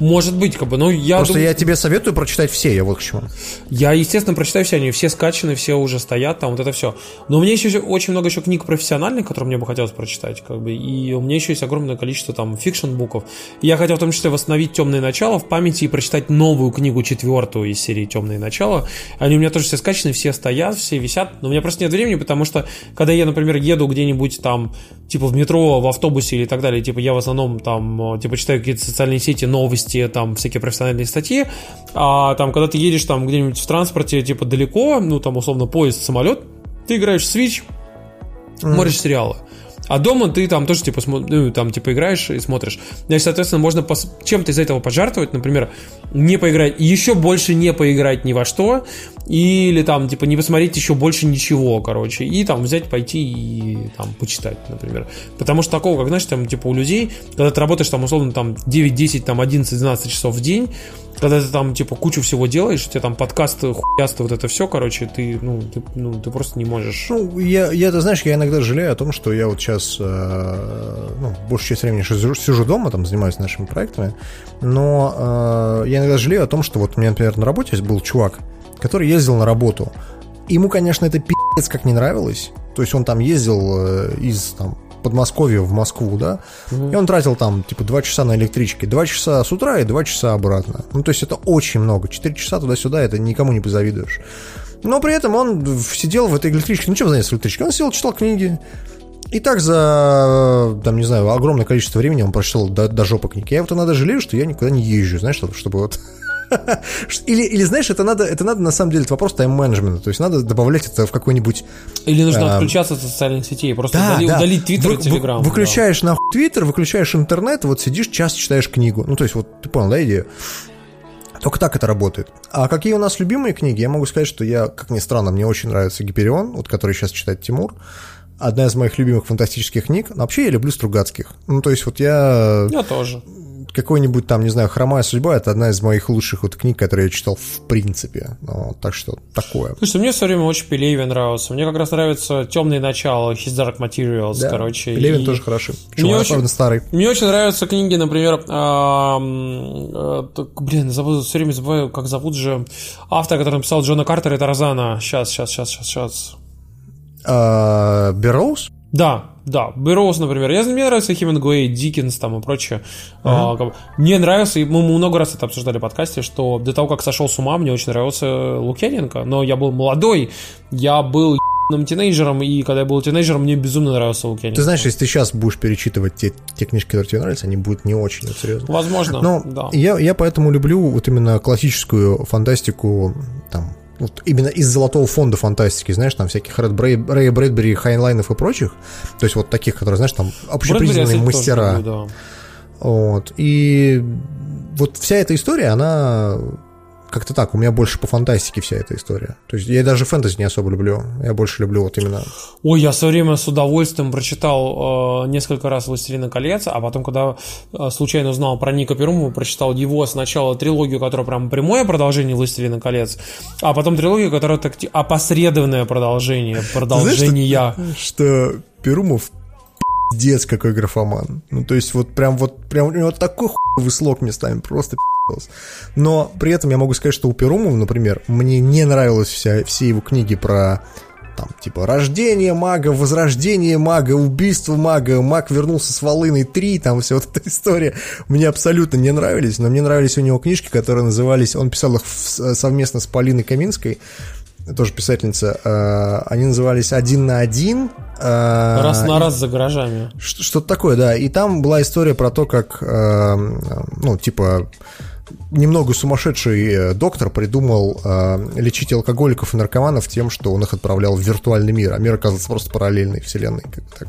Может быть, как бы, но я Просто думаю- я тебе советую прочитать все, я вот к чему. Я, естественно, прочитаю все, они все скачаны, все уже стоят, там вот это все. Но у меня еще очень много еще книг профессиональных, которые мне бы хотелось прочитать, как бы, и у меня еще есть огромное количество там fiction book ов. Я хотел в том числе восстановить «Темное начало» в памяти и прочитать новую книгу, четвертую из серии «Темное начало». Они у меня тоже все скачаны, все стоят, все висят, но у меня просто нет времени, потому что, когда я, например, еду где-нибудь там, типа в метро, в автобусе или так далее, типа я в основном там, э, типа читаю какие-то социальные сети, новости, там всякие профессиональные статьи, а там, когда ты едешь там где-нибудь в транспорте, типа далеко, ну там условно поезд, самолет, ты играешь в Switch, смотришь сериалы. А дома ты там тоже типа, смо- ну, там, типа играешь и смотришь. Значит, соответственно, можно пос- чем-то из этого пожертвовать, например, не поиграть, еще больше не поиграть ни во что, или там, типа, не посмотреть еще больше ничего, короче, и там взять, пойти и там почитать, например. Потому что такого, как, знаешь, там, типа, у людей, когда ты работаешь там, условно, там, 9, 10, там, 11, 12 часов в день, когда ты там, типа, кучу всего делаешь, у тебя там подкасты, хуясты, вот это все, короче, ты, ну, ты, ну, ты просто не можешь. Ну, я, я, ты знаешь, я иногда жалею о том, что я вот сейчас, э, ну, большую часть времени сижу, сижу дома, там, занимаюсь нашими проектами, но э, я иногда жалею о том, что вот у меня, например, на работе был чувак, который ездил на работу. Ему, конечно, это пи***ц как не нравилось, то есть он там ездил э, из, там, Подмосковья в Москву, да, и он тратил там, типа, 2 часа на электричке, 2 часа с утра и 2 часа обратно. Ну, то есть это очень много, 4 часа туда-сюда, это никому не позавидуешь. Но при этом он сидел в этой электричке. Ну, чем заняться электричкой? Он сидел, читал книги. И так за, там, не знаю, огромное количество времени он прочитал до, до жопы книг. Я вот иногда жалею, что я никуда не езжу, знаешь, чтобы, вот... Или, или, знаешь, это надо, это надо, на самом деле, это вопрос тайм-менеджмента. То есть надо добавлять это в какой-нибудь... Или нужно А, отключаться от социальных сетей, просто Да, удали- да. удалить Твиттер Вы- и вы- Телеграм. Выключаешь нахуй Твиттер, выключаешь интернет, вот сидишь, час читаешь книгу. Ну, то есть, вот ты понял, да, идею? Только так это работает. А какие у нас любимые книги? Я могу сказать, что я, как ни странно, мне очень нравится Гиперион, вот который сейчас читает Тимур. Одна из моих любимых фантастических книг. Но вообще я люблю Стругацких. Ну, то есть вот я... Я тоже. Какой-нибудь там, не знаю, «Хромая судьба» — это одна из моих лучших вот книг, которые я читал в принципе. Ну, так что такое. Слушай, мне все время очень Пелевин нравился. Мне как раз нравится темные начала, His Dark Materials, Да, короче. Левин и- тоже хороший. Мне Причем, очень- правда, старый. Мне очень нравятся книги, например, э, блин, забыл, все время забываю, как зовут же автор, который написал Джона Картера и Тарзана. Сейчас, сейчас, сейчас, сейчас, сейчас. А, Берроуз? Да, да, Берроуз, например. Я, мне нравится Хемингуэй, Диккенс там и прочее. А, бы, мне нравился, и мы, мы много раз это обсуждали в подкасте, что до того, как сошел с ума, мне очень нравился Лукьяненко. Но я был молодой, я был ебаным тинейджером, и когда я был тинейджером, мне безумно нравился Лукьяненко. Ты знаешь, если ты сейчас будешь перечитывать те, те книжки, которые тебе нравятся, они будут не очень, вот серьезно. Возможно, Но да. я, я поэтому люблю вот именно классическую фантастику, там, вот именно из золотого фонда фантастики, знаешь, там всяких Рэд Брей, Рэя Брэдбери, Хайнлайнов и прочих, то есть вот таких, которые, знаешь, там Брэдбери общепризнанные тоже мастера. люблю, да. Вот. И вот вся эта история, она как-то так, у меня больше по фантастике вся эта история. То есть я даже фэнтези не особо люблю, я больше люблю вот именно... Ой, я в свое время с удовольствием прочитал э, несколько раз «Властелина колец», а потом, когда э, случайно узнал про Ника Перумова, прочитал его сначала трилогию, которая прям прямое продолжение «Властелина колец», а потом трилогию, которая так опосредованное продолжение, продолжение. Знаешь, что, что Перумов пиздец какой графоман. Ну, то есть вот прям вот, прям у него такой хуй слог местами, просто пиздец. Но при этом я могу сказать, что у Перумова, например, мне не нравилось вся, все его книги про там, типа, рождение мага, возрождение мага, убийство мага, маг вернулся с волыной 3, там вся вот эта история. Мне абсолютно не нравились, но мне нравились у него книжки, которые назывались, он писал их совместно с Полиной Каминской, тоже писательница, э, они назывались «Один на один». Э, раз на раз за гаражами. Что-то такое, да. И там была история про то, как, э, ну, типа, немного сумасшедший доктор придумал э, лечить алкоголиков и наркоманов тем, что он их отправлял в виртуальный мир, а мир оказывается просто параллельной вселенной. Как так.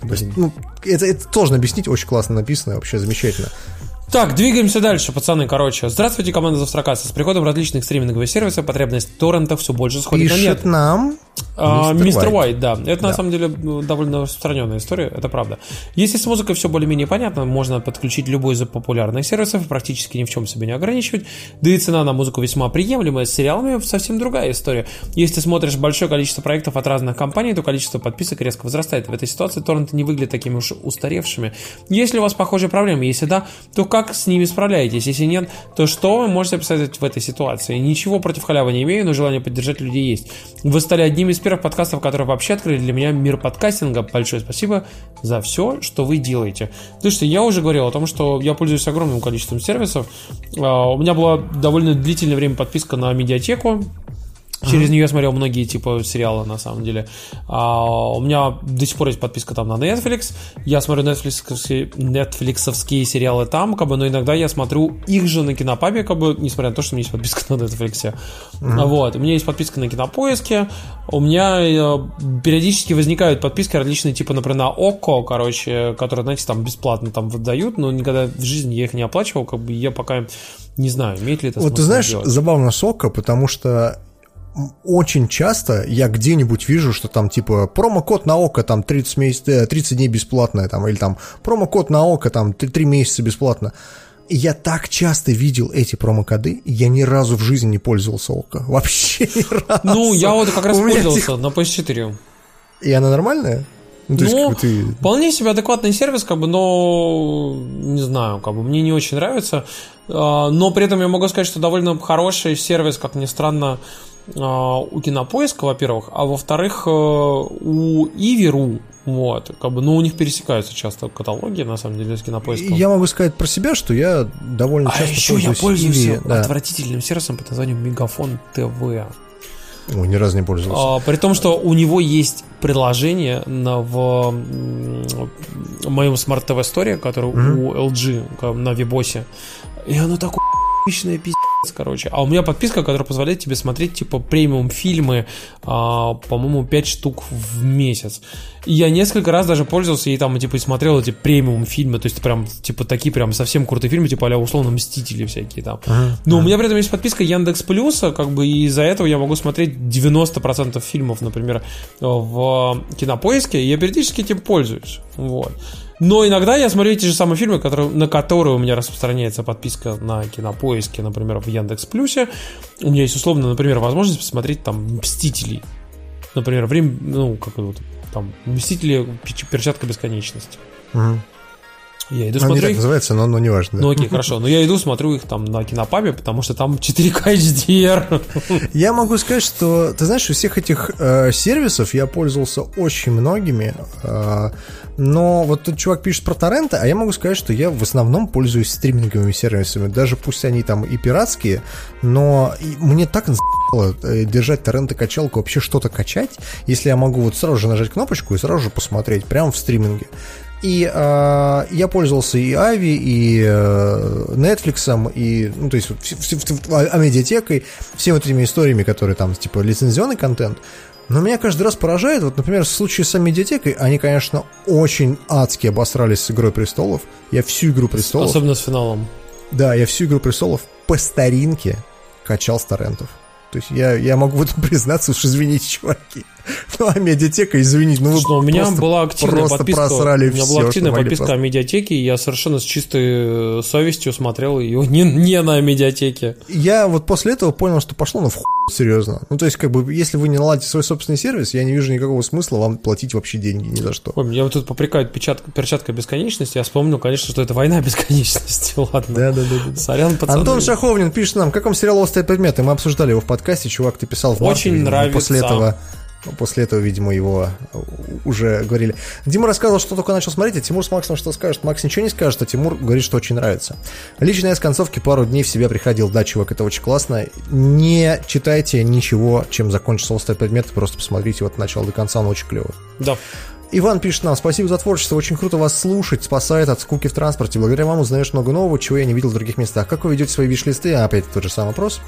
То есть, ну, это, это сложно объяснить, очень классно написано, вообще замечательно. Так, двигаемся дальше, пацаны, короче. Здравствуйте, команда Завтракаса. С приходом различных стриминговых сервисов потребность торрентов все больше сходит Пишет на нет. нам а, Мистер Уайт, да. Это да. на самом деле ну, довольно распространенная история, это правда. Если с музыкой все более-менее понятно, можно подключить любой из популярных сервисов, практически ни в чем себя не ограничивать. Да и цена на музыку весьма приемлемая. С сериалами совсем другая история. Если ты смотришь большое количество проектов от разных компаний, то количество подписок резко возрастает. В этой ситуации торренты не выглядят такими уж устаревшими. Если у вас похожие проблемы, если да, то как с ними справляетесь? Если нет, то что вы можете посоветовать в этой ситуации? Ничего против халявы не имею, но желание поддержать людей есть. Вы стали одним из первых подкастов, которые вообще открыли для меня мир подкастинга. Большое спасибо за все, что вы делаете. Слушайте, я уже говорил о том, что я пользуюсь огромным количеством сервисов. А, у меня была довольно длительное время подписка на медиатеку. Через нее я смотрел многие типа сериалы, на самом деле. А, у меня до сих пор есть подписка там на Netflix. Я смотрю Netflix, Netflixовские сериалы там, как бы, но иногда я смотрю их же на кинопабе, как бы, несмотря на то, что у меня есть подписка на Netflix. Mm-hmm. Вот. У меня есть подписка на кинопоиске. У меня э, периодически возникают подписки различные, типа, например, на ОКО, короче, которые, знаете, там бесплатно там выдают, но никогда в жизни я их не оплачивал, как бы я пока не знаю, имеет ли это Вот ты знаешь, делать. забавно с ОКО, потому что очень часто я где-нибудь вижу, что там типа промокод на око там 30, месяц, 30 дней бесплатно, там, или там промокод на око там 3, 3 месяца бесплатно. Я так часто видел эти промокоды, я ни разу в жизни не пользовался око. Вообще ни разу. Ну, я вот как раз пользовался этих... на PS4. И она нормальная? Ну, то ну, есть, ты... вполне себе адекватный сервис, как бы, но не знаю, как бы мне не очень нравится. А, но при этом я могу сказать, что довольно хороший сервис, как ни странно, у Кинопоиска, во-первых, а во-вторых, э, у Иви.ру, вот, как бы, ну, у них пересекаются часто каталоги, на самом деле, с Кинопоиском. Я могу сказать про себя, что я довольно а часто еще пользуюсь я пользуюсь Иви, да. отвратительным сервисом под названием Мегафон ТВ. Ой, ни разу не пользовался. А, при том, что у него есть приложение на, в, в моем Smart TV Story, который mm-hmm. у LG на Вибосе, и оно такое пиздец короче. А у меня подписка, которая позволяет тебе смотреть, типа, премиум фильмы, а, по-моему, 5 штук в месяц. И я несколько раз даже пользовался и там, типа, смотрел эти премиум фильмы, то есть прям, типа, такие прям совсем крутые фильмы, типа, а условно, Мстители всякие там. Uh-huh. Но uh-huh. у меня при этом есть подписка Яндекс Плюса, как бы, и из-за этого я могу смотреть 90% фильмов, например, в Кинопоиске, и я периодически этим пользуюсь. Вот. Но иногда я смотрю эти же самые фильмы, которые, на которые у меня распространяется подписка на кинопоиске, например, в Яндекс Плюсе. У меня есть условно, например, возможность посмотреть там Мстителей. Например, время, ну, как вот, там, Мстители, перчатка бесконечности. Угу. Я иду ну, смотрю их. называется, но, но не важно. Да. Ну окей, хорошо. Но я иду смотрю их там на кинопабе, потому что там 4К HDR. Я могу сказать, что, ты знаешь, у всех этих э, сервисов я пользовался очень многими. Э, но вот тут чувак пишет про торренты, а я могу сказать, что я в основном пользуюсь стриминговыми сервисами. Даже пусть они там и пиратские, но мне так э, держать торренты качалку, вообще что-то качать, если я могу вот сразу же нажать кнопочку и сразу же посмотреть прямо в стриминге. И э, я пользовался и Ави, и э, Netflix, и, ну, то есть, а медиатекой, всеми вот этими историями, которые там, типа, лицензионный контент. Но меня каждый раз поражает, вот, например, в случае с медиатекой, они, конечно, очень адски обосрались с «Игрой престолов». Я всю «Игру престолов...» Особенно с финалом. Да, я всю «Игру престолов» по старинке качал с торрентов. То есть я, я могу в этом признаться, уж извините, чуваки. Ну, а медиатека, извините, ну что, у меня просто, была активная просто подписка. просрали у меня все, была активная подписка могли о медиатеке, и я совершенно с чистой совестью смотрел ее не, не на медиатеке. Я вот после этого понял, что пошло, ну, в серьезно. Ну, то есть, как бы, если вы не наладите свой собственный сервис, я не вижу никакого смысла вам платить вообще деньги ни за что. Ой, меня вот тут попрекают печатка, перчатка бесконечности, я вспомнил, конечно, что это война бесконечности, ладно. Да, да, да. да. Сорян, пацаны. Антон Шаховнин пишет нам, как вам сериал «Острые предметы»? Мы обсуждали его в подкасте, чувак, ты писал в марте, Очень видимо, нравится. После этого После этого, видимо, его уже говорили. Дима рассказывал, что только начал смотреть, а Тимур с Максом что скажет. Макс ничего не скажет, а Тимур говорит, что очень нравится. Лично я с концовки пару дней в себя приходил. Да, чувак, это очень классно. Не читайте ничего, чем закончится острый предмет, просто посмотрите вот от начала до конца, он очень клевый. Да. Иван пишет нам, спасибо за творчество, очень круто вас слушать, спасает от скуки в транспорте. Благодаря вам узнаешь много нового, чего я не видел в других местах. Как вы ведете свои виш-листы? А, опять тот же самый вопрос.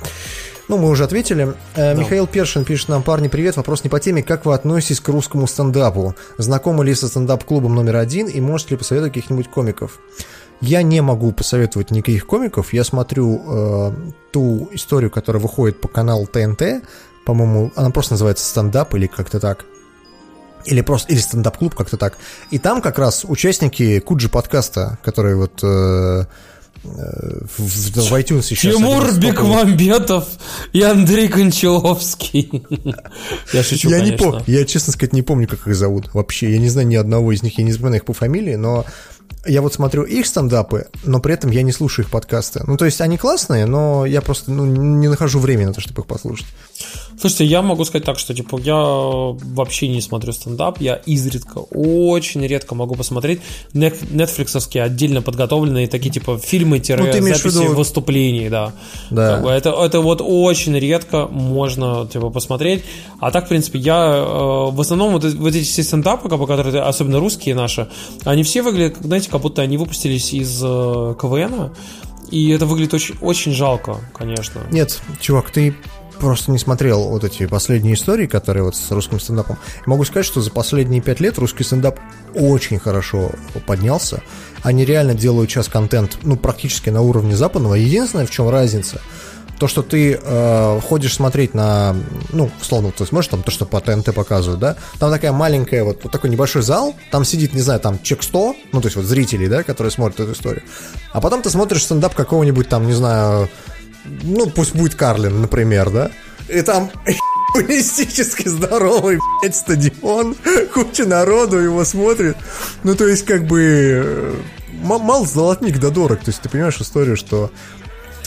Ну, мы уже ответили. Э, Михаил Першин пишет нам, парни, привет, вопрос не по теме. Как вы относитесь к русскому стендапу? Знакомы ли со стендап-клубом номер один и можете ли посоветовать каких-нибудь комиков? Я не могу посоветовать никаких комиков. Я смотрю э, ту историю, которая выходит по каналу ТНТ. По-моему, она просто называется стендап или как-то так. Или просто, или стендап-клуб, как-то так. И там как раз участники Куджи подкаста, которые вот э, в, в, в iTunes сейчас. Тимур Бекмамбетов и Андрей Кончаловский. Я шучу, я конечно. не помню, я, честно сказать, не помню, как их зовут вообще. Я не знаю ни одного из них, я не запоминаю их по фамилии, но я вот смотрю их стендапы, но при этом я не слушаю их подкасты. Ну, то есть они классные, но я просто ну, не нахожу времени на то, чтобы их послушать. Слушайте, я могу сказать так, что типа я вообще не смотрю стендап, я изредка, очень редко могу посмотреть нетфликсовские отдельно подготовленные такие типа фильмы Ну, имеешь в записи виду- выступлений, да. Да. Как бы это, это вот очень редко можно типа посмотреть. А так, в принципе, я э, в основном вот, вот эти все стендапы, которые, особенно русские наши, они все выглядят, как, знаете, как будто они выпустились из э, КВН. И это выглядит очень, очень жалко, конечно. Нет, чувак, ты просто не смотрел вот эти последние истории, которые вот с русским стендапом. Могу сказать, что за последние пять лет русский стендап очень хорошо поднялся. Они реально делают сейчас контент, ну, практически на уровне западного. Единственное, в чем разница, то, что ты э, ходишь смотреть на, ну, условно, ты смотришь там то, что по ТНТ показывают, да, там такая маленькая, вот, вот такой небольшой зал, там сидит, не знаю, там чек 100, ну, то есть вот зрителей, да, которые смотрят эту историю, а потом ты смотришь стендап какого-нибудь там, не знаю, ну, пусть будет Карлин, например, да, и там Фантастически здоровый, блядь, стадион, куча народу его смотрит. Ну, то есть, как бы, э, мал золотник да дорог. То есть, ты понимаешь историю, что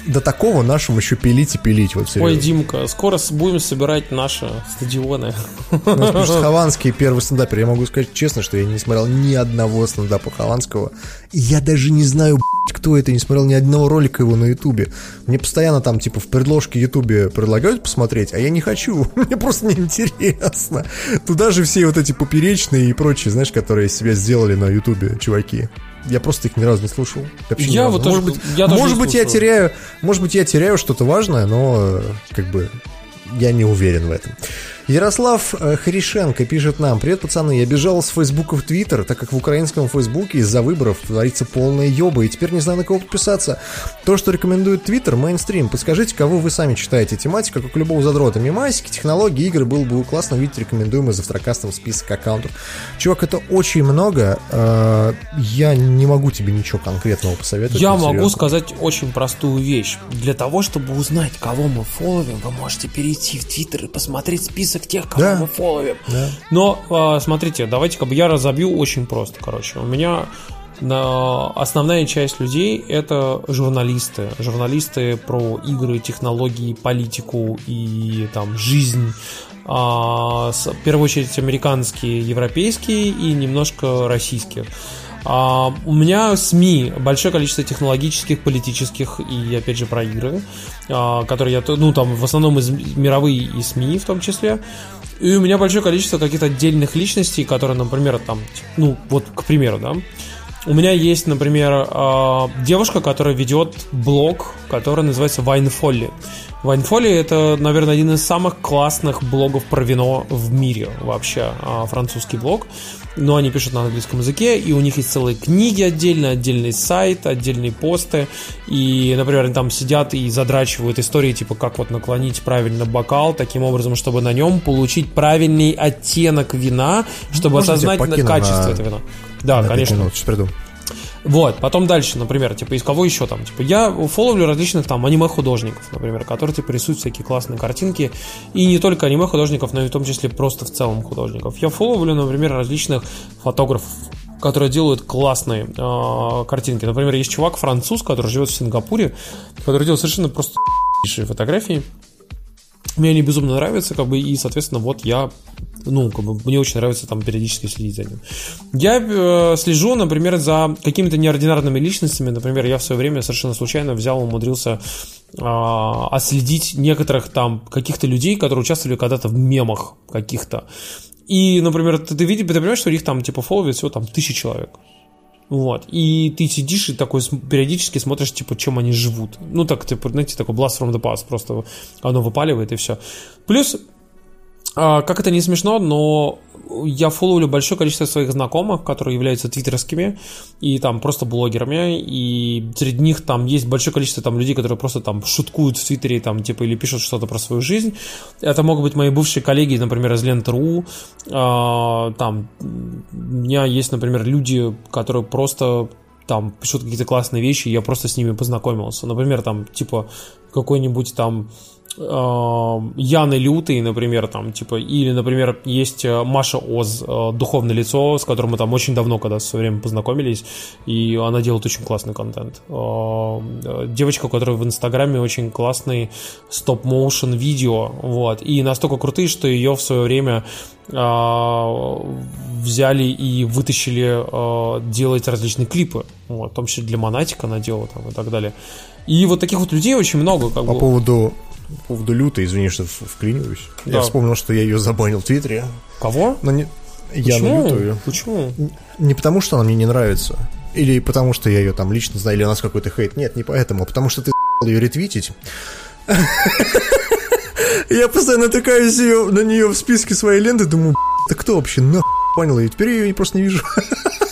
до такого нашему еще пилить и пилить, вот Ой. Димка, скоро будем собирать наши стадионы. У нас пишет Хованский первый стендапер. Я могу сказать честно, что я не смотрел ни одного стендапа Хованского. И я даже не знаю, кто это, не смотрел ни одного ролика его на Ютубе. Мне постоянно там, типа, в предложке Ютубе предлагают посмотреть, а я не хочу. Мне просто неинтересно. Туда же все вот эти поперечные и прочие, знаешь, которые себя сделали на Ютубе, чуваки. Я просто их ни разу не слушал. Я вот тоже- может быть, я тоже может быть, я теряю, может быть, я теряю что-то важное, но э, как бы я не уверен в этом. Ярослав э, Хришенко пишет нам Привет, пацаны, я бежал с Фейсбука в Твиттер, так как в украинском Фейсбуке из-за выборов творится полная ёба, и теперь не знаю, на кого подписаться. То, что рекомендует Твиттер, мейнстрим. Подскажите, кого вы сами читаете? Тематика, как у любого задрота. Мимасики, технологии, игры. Было бы классно видеть рекомендуемый завтракастом список аккаунтов. Чувак, это очень много. Э, Я не могу тебе ничего конкретного посоветовать. Я могу серьезно. сказать очень простую вещь. Для того, чтобы узнать, кого мы фоловим, вы можете перейти в Твиттер и посмотреть список тех, кого Да. мы фоловим. Да. Но, а, смотрите, давайте как бы я разобью очень просто, короче. У меня на- основная часть людей это журналисты. Журналисты про игры, технологии, политику и там жизнь. А, в первую очередь американские, европейские и немножко российские. А, у меня СМИ большое количество технологических, политических и опять же про игры, а, которые я, ну там в основном из мировые и СМИ в том числе. И у меня большое количество каких-то отдельных личностей, которые, например, там, ну вот к примеру, да, у меня есть, например, а, девушка, которая ведет блог, который называется. Wine Folly это, наверное, один из самых классных блогов про вино в мире вообще, французский блог. Но они пишут на английском языке, и у них есть целые книги отдельно, отдельный сайт, отдельные посты, и, например, они там сидят и задрачивают истории, типа, как вот наклонить правильно бокал, таким образом, чтобы на нем получить правильный оттенок вина, чтобы Можно осознать качество на... этого вина. Да, на конечно. Минут, сейчас приду. Вот, потом дальше, например, типа, из кого еще там? Типа, я фолловлю различных там аниме-художников, например, которые, типа, рисуют всякие классные картинки. И не только аниме-художников, но и в том числе просто в целом художников. Я фолловлю, например, различных фотографов, которые делают классные э, картинки. Например, есть чувак француз, который живет в Сингапуре, который делает совершенно просто фотографии. Мне они безумно нравятся, как бы, и, соответственно, вот я ну, как бы мне очень нравится там периодически следить за ним. Я э, слежу, например, за какими-то неординарными личностями. Например, я в свое время совершенно случайно взял, умудрился э, отследить некоторых там каких-то людей, которые участвовали когда-то в мемах каких-то. И, например, ты, ты видишь, ты понимаешь, что их там типа фолловит всего там тысячи человек. Вот. И ты сидишь и такой периодически смотришь, типа, чем они живут. Ну, так, типа, знаете, такой blast from the past, просто оно выпаливает и все. Плюс как это не смешно, но я фолловлю большое количество своих знакомых, которые являются твиттерскими и там просто блогерами, и среди них там есть большое количество там людей, которые просто там шуткуют в твиттере, там типа или пишут что-то про свою жизнь. Это могут быть мои бывшие коллеги, например, из Ленты.ру, а, там у меня есть, например, люди, которые просто там пишут какие-то классные вещи, и я просто с ними познакомился. Например, там, типа, какой-нибудь там Яны Лютый, например, там, типа, или, например, есть э, Маша Оз, э, духовное лицо, с которым мы там очень давно, когда в свое время познакомились, и она делает очень классный контент. Э, девочка, которая в Инстаграме очень классный стоп-моушен видео, вот, и настолько крутые, что ее в свое время взяли и вытащили делать различные клипы, вот, в том числе для Монатика она делала там и так далее. И вот таких вот людей очень много. Как По бы. поводу по поводу лютой, извини, что вклиниваюсь. Да. Я вспомнил, что я ее забанил в Твиттере. Кого? Но не... Я на лютую. Почему? Не потому, что она мне не нравится. Или потому, что я ее там лично знаю, или у нас какой-то хейт. Нет, не поэтому, а потому что ты ее ретвитить. Я постоянно натыкаюсь на нее в списке своей ленты, думаю, это кто вообще нахуй понял? И теперь я ее просто не вижу.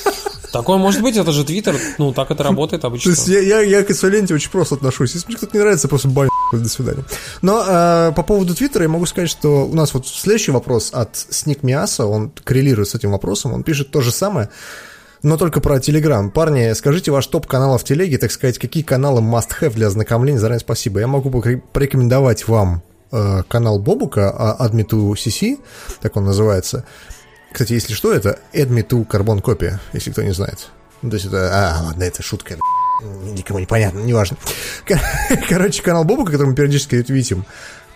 Такое может быть, это же Твиттер, ну, так это работает обычно. То есть я, я, я к своей ленте очень просто отношусь. Если мне кто-то не нравится, просто бань, до свидания. Но э, по поводу Твиттера я могу сказать, что у нас вот следующий вопрос от Сник Миаса, он коррелирует с этим вопросом, он пишет то же самое, но только про Телеграм. Парни, скажите ваш топ каналов в Телеге, так сказать, какие каналы must-have для ознакомления, заранее спасибо. Я могу порекомендовать вам э, канал Бобука, Adme2CC, так он называется, кстати, если что, это Adme to Carbon Copy, если кто не знает. Ну, то есть это... А, ладно, это шутка. Никому не понятно, неважно. Короче, канал Боба, который мы периодически видим,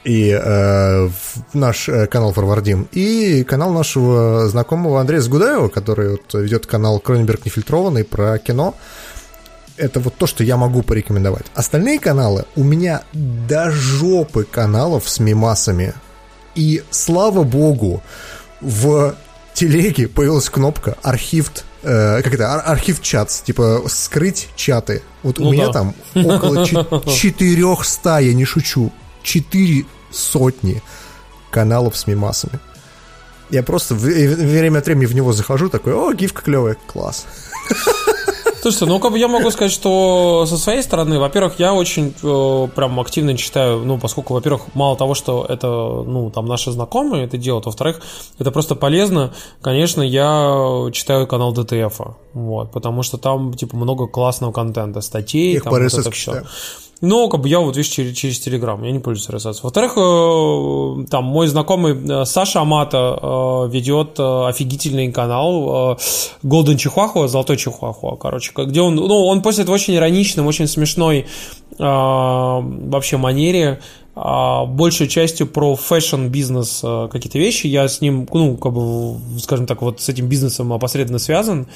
и э, наш э, канал Форвардим, и канал нашего знакомого Андрея Сгудаева, который вот ведет канал Кроненберг Нефильтрованный про кино. Это вот то, что я могу порекомендовать. Остальные каналы, у меня до жопы каналов с мимасами. И слава богу, в телеге появилась кнопка архив, э, как это, ар- архив чат, типа скрыть чаты. Вот ну у меня да. там около 400, я не шучу, 4 сотни каналов с мимасами. Я просто время от времени в него захожу, такой, о, гифка клевая, класс. Слушайте, ну как бы я могу сказать, что со своей стороны, во-первых, я очень э, прям активно читаю, ну, поскольку, во-первых, мало того, что это, ну, там наши знакомые это делают, во-вторых, это просто полезно. Конечно, я читаю канал ДТФ, вот, потому что там, типа, много классного контента, статей, Их там вот это все. Ну, как бы я вот, видишь, через, через Telegram, я не пользуюсь RSS. Во-вторых, э, там мой знакомый э, Саша Амата э, ведет офигительный канал Golden Чихуахуа, Золотой Чихуахуа, короче, где он, ну, он постит в очень ироничном, очень смешной вообще манере, большей частью про fashion-бизнес какие-то вещи. Я с ним, ну, как бы, скажем так, вот с этим бизнесом опосредованно связан.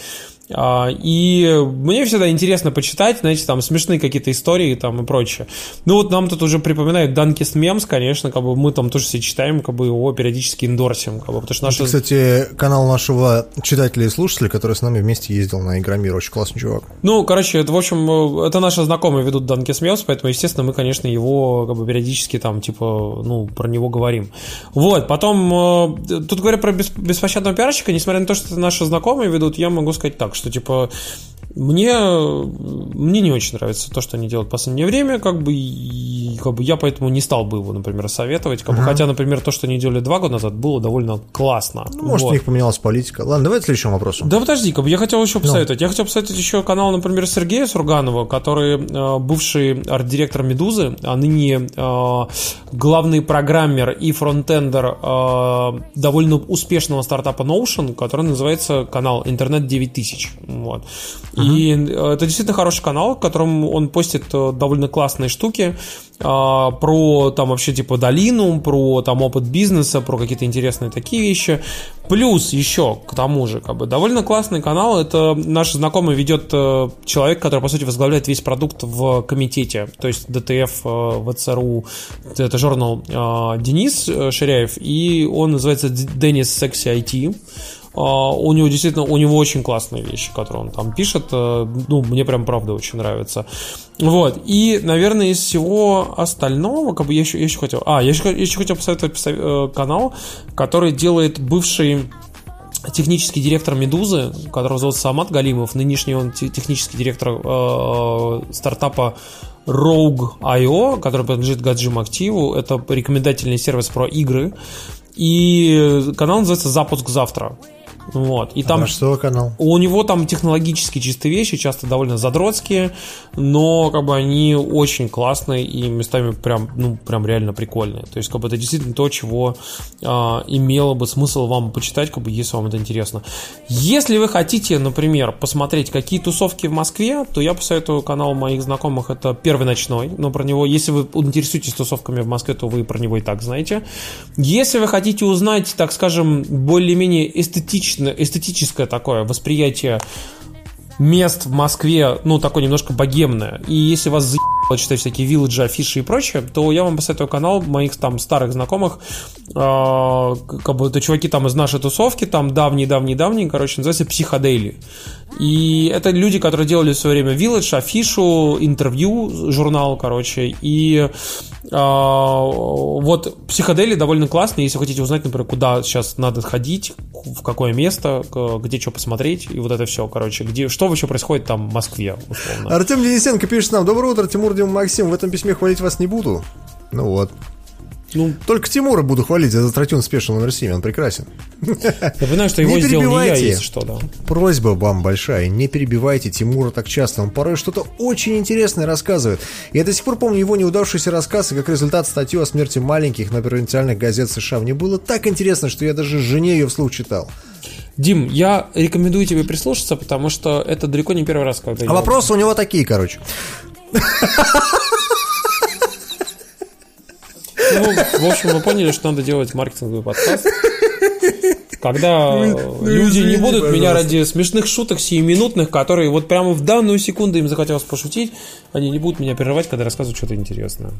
А, и мне всегда интересно почитать, знаете, там смешные какие-то истории там и прочее. Ну вот нам тут уже припоминают Dankest Memes, конечно, как бы мы там тоже все читаем, как бы его периодически индорсим, как бы, потому что наши... Это, кстати, канал нашего читателя и слушателя, который с нами вместе ездил на Игромир, очень классный чувак. Ну, короче, это, в общем, это наши знакомые ведут Dankest Memes, поэтому, естественно, мы, конечно, его как бы периодически там, типа, ну, про него говорим. Вот, потом, э, тут говоря про беспощадного пиарщика, несмотря на то, что это наши знакомые ведут, я могу сказать так, что, типа, мне, мне не очень нравится то, что они делают в последнее время, как бы, и, как бы я поэтому не стал бы его, например, советовать. Как бы, Хотя, например, то, что они делали два года назад, было довольно классно. Ну, может, вот. у них поменялась политика. Ладно, давай к следующему вопросу. Да подожди, как бы я хотел еще ну. посоветовать. No. Я хотел посоветовать еще канал, например, Сергея Сурганова, который э, бывший арт-директор «Медузы», а ныне э, главный программер и фронтендер э, довольно успешного стартапа Notion, который называется канал «Интернет 9000». Вот. И э, это действительно хороший канал, в котором он постит э, довольно классные штуки а, про там вообще типа долину, про там опыт бизнеса, про какие-то интересные такие вещи. Плюс еще к тому же, как бы довольно классный канал. Это наш знакомый ведет э, человек, который по сути возглавляет весь продукт в комитете, то есть DTF, ВЦРУ, это журнал Денис Ширяев, и он называется Денис Секси IT. А, у него действительно, у него очень классные вещи, которые он там пишет. Э, ну, мне прям правда очень нравится. Вот. И, наверное, из всего остального, как бы я еще, я еще хотел... А, я еще, я еще хотел посоветовать э, канал, который делает бывший технический директор «Медузы», которого зовут Самат Галимов. Нынешний он технический директор э, стартапа Rogue.io, который принадлежит Гаджим Активу. Это рекомендательный сервис про игры. И канал называется «Запуск завтра». Вот. И а там, что канал? У него там технологически чистые вещи, часто довольно задротские, но как бы они очень классные и местами прям, ну, прям реально прикольные. То есть, как бы это действительно то, чего а, имело бы смысл вам почитать, как бы, если вам это интересно. Если вы хотите, например, посмотреть, какие тусовки в Москве, то я посоветую канал моих знакомых, это Первый ночной, но про него, если вы интересуетесь тусовками в Москве, то вы про него и так знаете. Если вы хотите узнать, так скажем, более-менее эстетично эстетично, эстетическое такое восприятие мест в Москве, ну, такое немножко богемное. И если вас заебало читать всякие вилледжи, афиши и прочее, то я вам посоветую канал моих там старых знакомых. Э, как бы это чуваки там из нашей тусовки, там давние-давние-давние, короче, называется Психодейли. И это люди, которые делали в свое время Village, афишу, интервью, журнал, короче. И а, вот психодели довольно классные, если хотите узнать, например, куда сейчас надо ходить, в какое место, где что посмотреть, и вот это все, короче, где, что вообще происходит там в Москве. Артем Денисенко пишет нам, доброе утро, Тимур, Дима, Максим, в этом письме хвалить вас не буду. Ну вот. Ну, только Тимура буду хвалить за Затратюн Спешл номер 7, он прекрасен. Я понимаю, что его не сделал не я, если что, да. Просьба вам большая, не перебивайте Тимура так часто, он порой что-то очень интересное рассказывает. Я до сих пор помню его неудавшийся рассказ, и как результат статью о смерти маленьких на провинциальных газет США. Мне было так интересно, что я даже жене ее вслух читал. Дим, я рекомендую тебе прислушаться, потому что это далеко не первый раз, когда А вопросы у него такие, короче. Ну, в общем, вы поняли, что надо делать маркетинговый подкаст. Когда ну, ну, люди извини, не будут пожалуйста. меня ради смешных шуток сиюминутных, которые вот прямо в данную секунду им захотелось пошутить, они не будут меня прерывать, когда рассказывают что-то интересное.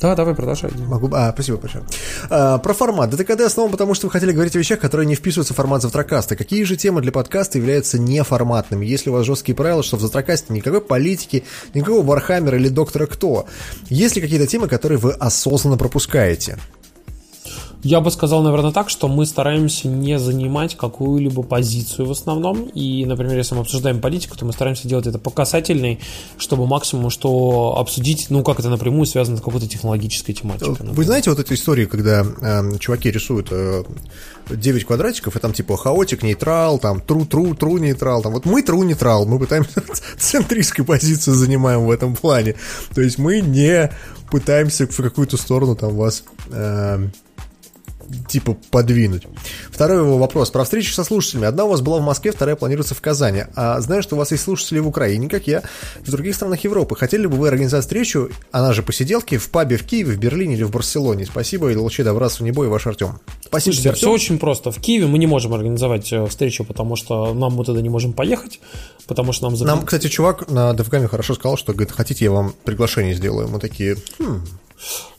Да, давай продолжай. Могу... А, спасибо большое. А, про формат. ДТКД основан потому, что вы хотели говорить о вещах, которые не вписываются в формат завтракаста. Какие же темы для подкаста являются неформатными? Если у вас жесткие правила, что в завтракасте никакой политики, никакого Вархаммера или Доктора Кто? Есть ли какие-то темы, которые вы осознанно пропускаете? Я бы сказал, наверное, так, что мы стараемся не занимать какую-либо позицию в основном. И, например, если мы обсуждаем политику, то мы стараемся делать это по касательной, чтобы максимум что обсудить, ну, как это напрямую связано с какой-то технологической тематикой. Например. Вы знаете вот эту историю, когда э, чуваки рисуют э, 9 квадратиков, и там типа хаотик, нейтрал, там тру-тру, тру нейтрал, там вот мы тру нейтрал, мы пытаемся центристскую позицию занимаем в этом плане. То есть мы не пытаемся в какую-то сторону там вас... Э, типа подвинуть. Второй его вопрос. Про встречу со слушателями. Одна у вас была в Москве, вторая планируется в Казани. А знаю, что у вас есть слушатели в Украине, как я, в других странах Европы. Хотели бы вы организовать встречу, она же посиделки, в пабе в Киеве, в Берлине или в Барселоне? Спасибо и лучи добра в небо и ваш Артем. Спасибо, Слушайте, Артем. все очень просто. В Киеве мы не можем организовать э, встречу, потому что нам мы туда не можем поехать, потому что нам... Нам, кстати, чувак на Девгаме хорошо сказал, что, говорит, хотите, я вам приглашение сделаю. Мы такие, хм,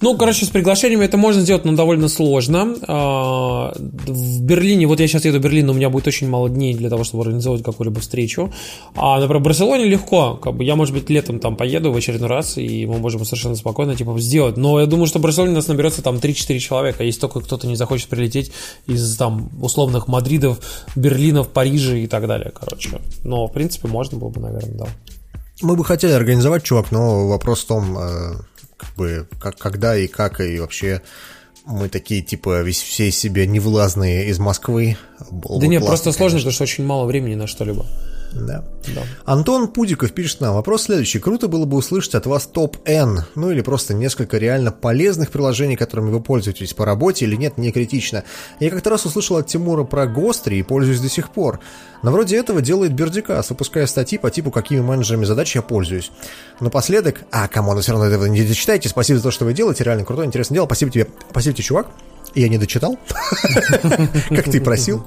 ну, короче, с приглашениями это можно сделать, но довольно сложно. А, в Берлине, вот я сейчас еду в Берлин, у меня будет очень мало дней для того, чтобы организовать какую-либо встречу. А, например, в Барселоне легко. Как бы я, может быть, летом там поеду в очередной раз, и мы можем совершенно спокойно типа сделать. Но я думаю, что в Барселоне нас наберется там 3-4 человека, если только кто-то не захочет прилететь из там условных Мадридов, Берлинов, Парижа и так далее, короче. Но, в принципе, можно было бы, наверное, да. Мы бы хотели организовать, чувак, но вопрос в том, э, как бы, как, когда и как, и вообще мы такие, типа, весь, все из себя невластные из Москвы. Было да нет, классно, просто сложно, потому что очень мало времени на что-либо. Да. да. Антон Пудиков пишет нам. Вопрос следующий. Круто было бы услышать от вас топ-N, ну или просто несколько реально полезных приложений, которыми вы пользуетесь по работе или нет, не критично. Я как-то раз услышал от Тимура про Ghostery и пользуюсь до сих пор. Но вроде этого делает Бердикас, выпуская статьи по типу, какими менеджерами задач я пользуюсь. Напоследок, а, come on, вы все равно этого не дочитаете, спасибо за то, что вы делаете, реально крутое, интересное дело, спасибо тебе, спасибо тебе, чувак. Я не дочитал, как ты просил.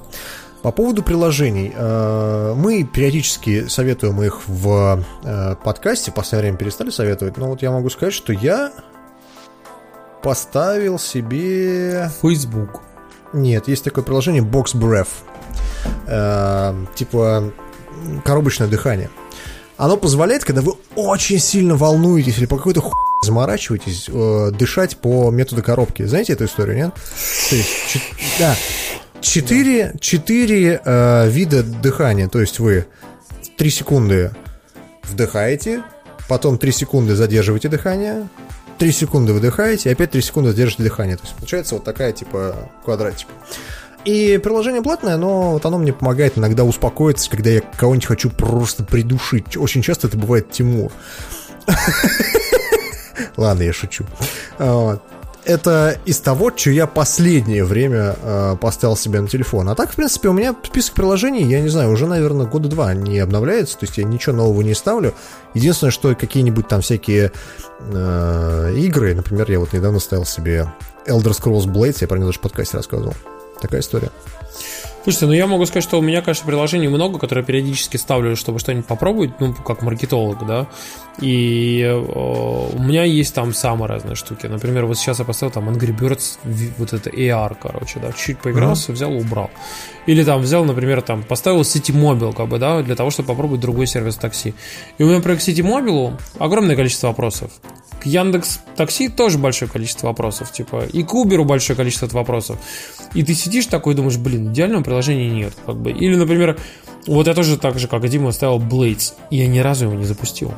По поводу приложений. Э, мы периодически советуем их в э, подкасте, в последнее время перестали советовать, но вот я могу сказать, что я поставил себе... Facebook. Нет, есть такое приложение Box Breath. Э, типа коробочное дыхание. Оно позволяет, когда вы очень сильно волнуетесь или по какой-то ху заморачиваетесь, дышать по методу коробки. Знаете эту историю, нет? То есть, да, Четыре, четыре э, вида дыхания. То есть вы три секунды вдыхаете, потом три секунды задерживаете дыхание, три секунды выдыхаете, и опять три секунды задерживаете дыхание. То есть получается вот такая типа квадратик. И приложение платное, но вот оно мне помогает иногда успокоиться, когда я кого-нибудь хочу просто придушить. Очень часто это бывает Тимур. Ладно, я шучу это из того, что я последнее время э, поставил себе на телефон. А так, в принципе, у меня список приложений, я не знаю, уже, наверное, года два не обновляется, то есть я ничего нового не ставлю. Единственное, что какие-нибудь там всякие э, игры, например, я вот недавно ставил себе Elder Scrolls Blades, я про него даже в подкасте рассказывал. Такая история. Слушайте, ну я могу сказать, что у меня, конечно, приложений много, которые периодически ставлю, чтобы что-нибудь попробовать, ну, как маркетолог, да. И э, у меня есть там самые разные штуки. Например, вот сейчас я поставил там Angry Birds, вот это AR, короче, да, чуть поигрался, mm-hmm. взял, убрал. Или там взял, например, там поставил City Mobile, как бы, да, для того, чтобы попробовать другой сервис такси. И у меня про City Mobile огромное количество вопросов. К Яндекс Такси тоже большое количество вопросов, типа, и к Uber большое количество вопросов. И ты сидишь такой и думаешь, блин, идеального приложения нет, как бы. Или, например, вот я тоже так же, как и Дима, ставил Blades, и я ни разу его не запустил.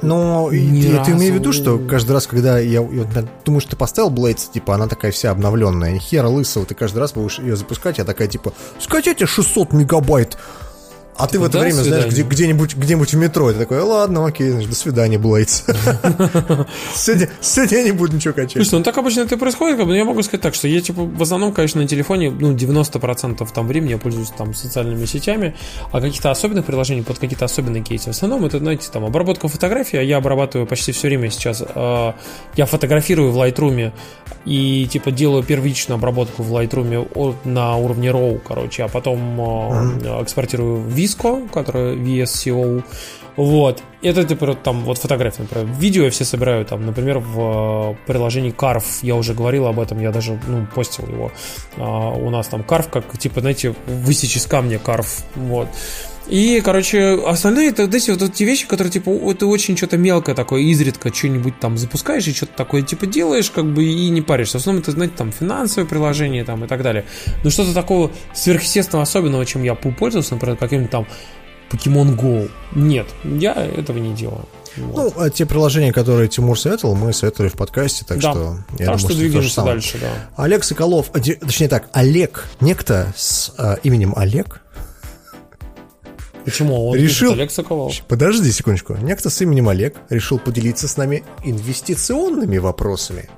Но Ни ты, ты имеешь в виду, что каждый раз, когда я, я думаю, что ты поставил Blades, типа, она такая вся обновленная, хера лысого, ты каждый раз будешь ее запускать, я такая, типа, скачайте 600 мегабайт а ты в это время, знаешь, где, где-нибудь, где-нибудь в метро, ты такой, ладно, окей, значит, до свидания, Блейдс. сегодня, не буду ничего качать. Слушай, ну так обычно это происходит, но я могу сказать так, что я, типа, в основном, конечно, на телефоне, ну, 90% там времени я пользуюсь там социальными сетями, а каких-то особенных приложений под какие-то особенные кейсы. В основном это, знаете, там, обработка фотографий, а я обрабатываю почти все время сейчас. Э, я фотографирую в Lightroom и, типа, делаю первичную обработку в Lightroom на уровне RAW, короче, а потом э, экспортирую в Visco, которая VSCO. Вот. Это типа там вот фотографии, например. Видео я все собираю там, например, в э, приложении Carve. Я уже говорил об этом, я даже, ну, постил его. А, у нас там Carve, как, типа, знаете, высечь из камня Carve. Вот. И, короче, остальные это эти вот эти вещи, которые, типа, это очень что-то мелкое такое, изредка что-нибудь там запускаешь и что-то такое, типа, делаешь, как бы, и не паришься. В основном это, знаете, там, финансовые приложения там и так далее. Но что-то такого сверхъестественного, особенного, чем я пользовался, например, каким-то там Pokemon Go. Нет, я этого не делаю. Вот. Ну, а те приложения, которые Тимур советовал, мы советовали в подкасте, так да. что я так думаю, что, что двигаемся дальше, да. Олег Соколов, а, точнее так, Олег, некто с а, именем Олег, Почему? Он решил... Олег Соколов. Подожди секундочку. Некто с именем Олег решил поделиться с нами инвестиционными вопросами.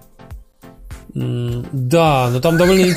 Да, но там довольно...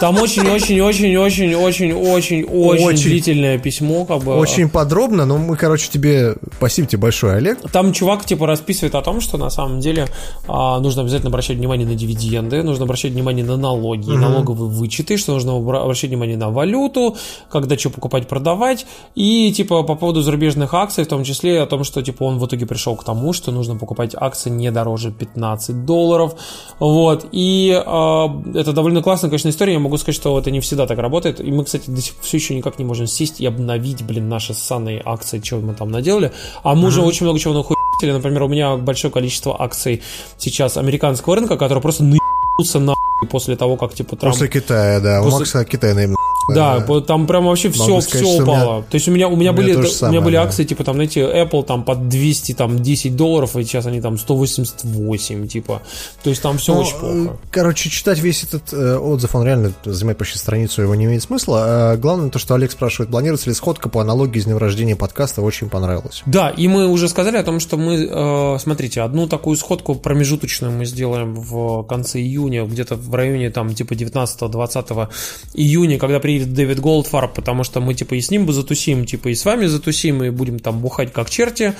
Там очень-очень-очень-очень-очень-очень длительное письмо, как бы. Очень подробно, но мы, короче, тебе... Спасибо тебе большое, Олег. Там чувак, типа, расписывает о том, что на самом деле а, нужно обязательно обращать внимание на дивиденды, нужно обращать внимание на налоги, угу. налоговые вычеты, что нужно обращать внимание на валюту, когда что покупать, продавать, и, типа, по поводу зарубежных акций, в том числе о том, что, типа, он в итоге пришел к тому, что нужно покупать акции не дороже 15 долларов, вот, и э, это довольно классная, конечно, история, я могу сказать, что это не всегда так работает. И мы, кстати, до сих пор все еще никак не можем сесть и обновить, блин, наши ссаные акции, что мы там наделали. А мы уже очень много чего нахуй Например, у меня большое количество акций сейчас американского рынка, которые просто наебутся на после того, как типа Трамп... После Китая, да. После... У Макса Китай наверное, да, да, там прям вообще все, сказать, все упало. Меня... То есть у меня, у меня, у были, у самое, меня были да. акции, типа, там, знаете, Apple там под 200, там, 10 долларов, и сейчас они там 188, типа. То есть там все ну, очень плохо. Короче, читать весь этот э, отзыв, он реально занимает почти страницу, его не имеет смысла. А главное то, что Олег спрашивает, планируется ли сходка по аналогии из днем рождения подкаста, очень понравилось. Да, и мы уже сказали о том, что мы, э, смотрите, одну такую сходку промежуточную мы сделаем в конце июня, где-то в районе там типа 19-20 июня, когда приедет Дэвид Голдфарб, потому что мы типа и с ним бы затусим, типа и с вами затусим, и будем там бухать как черти.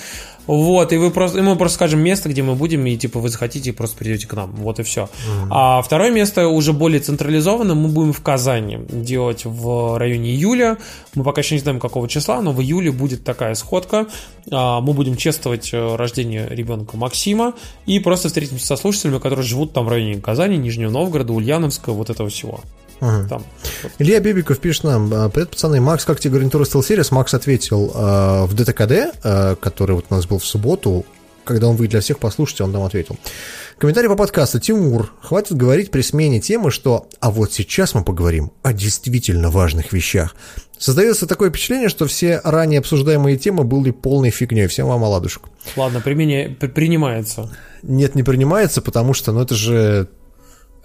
Вот, и вы просто, и мы просто скажем место, где мы будем, и типа вы захотите, просто придете к нам. Вот и все. Mm-hmm. А второе место уже более централизованно мы будем в Казани делать в районе июля. Мы пока еще не знаем, какого числа, но в июле будет такая сходка. А, мы будем чествовать э, рождение ребенка Максима и просто встретимся со слушателями, которые живут там в районе Казани, Нижнего Новгорода, Ульяновска, вот этого всего. Ага. Там. Илья Бибиков пишет нам, «А, привет, пацаны, Макс, как тебе гарнитура SteelSeries? Макс ответил э, в ДТКД, э, который вот у нас был в субботу, когда он выйдет для всех, послушайте, он там ответил. Комментарий по подкасту. Тимур, хватит говорить при смене темы, что «а вот сейчас мы поговорим о действительно важных вещах». Создается такое впечатление, что все ранее обсуждаемые темы были полной фигней. Всем вам оладушек. Ладно, применя... принимается. Нет, не принимается, потому что, ну это же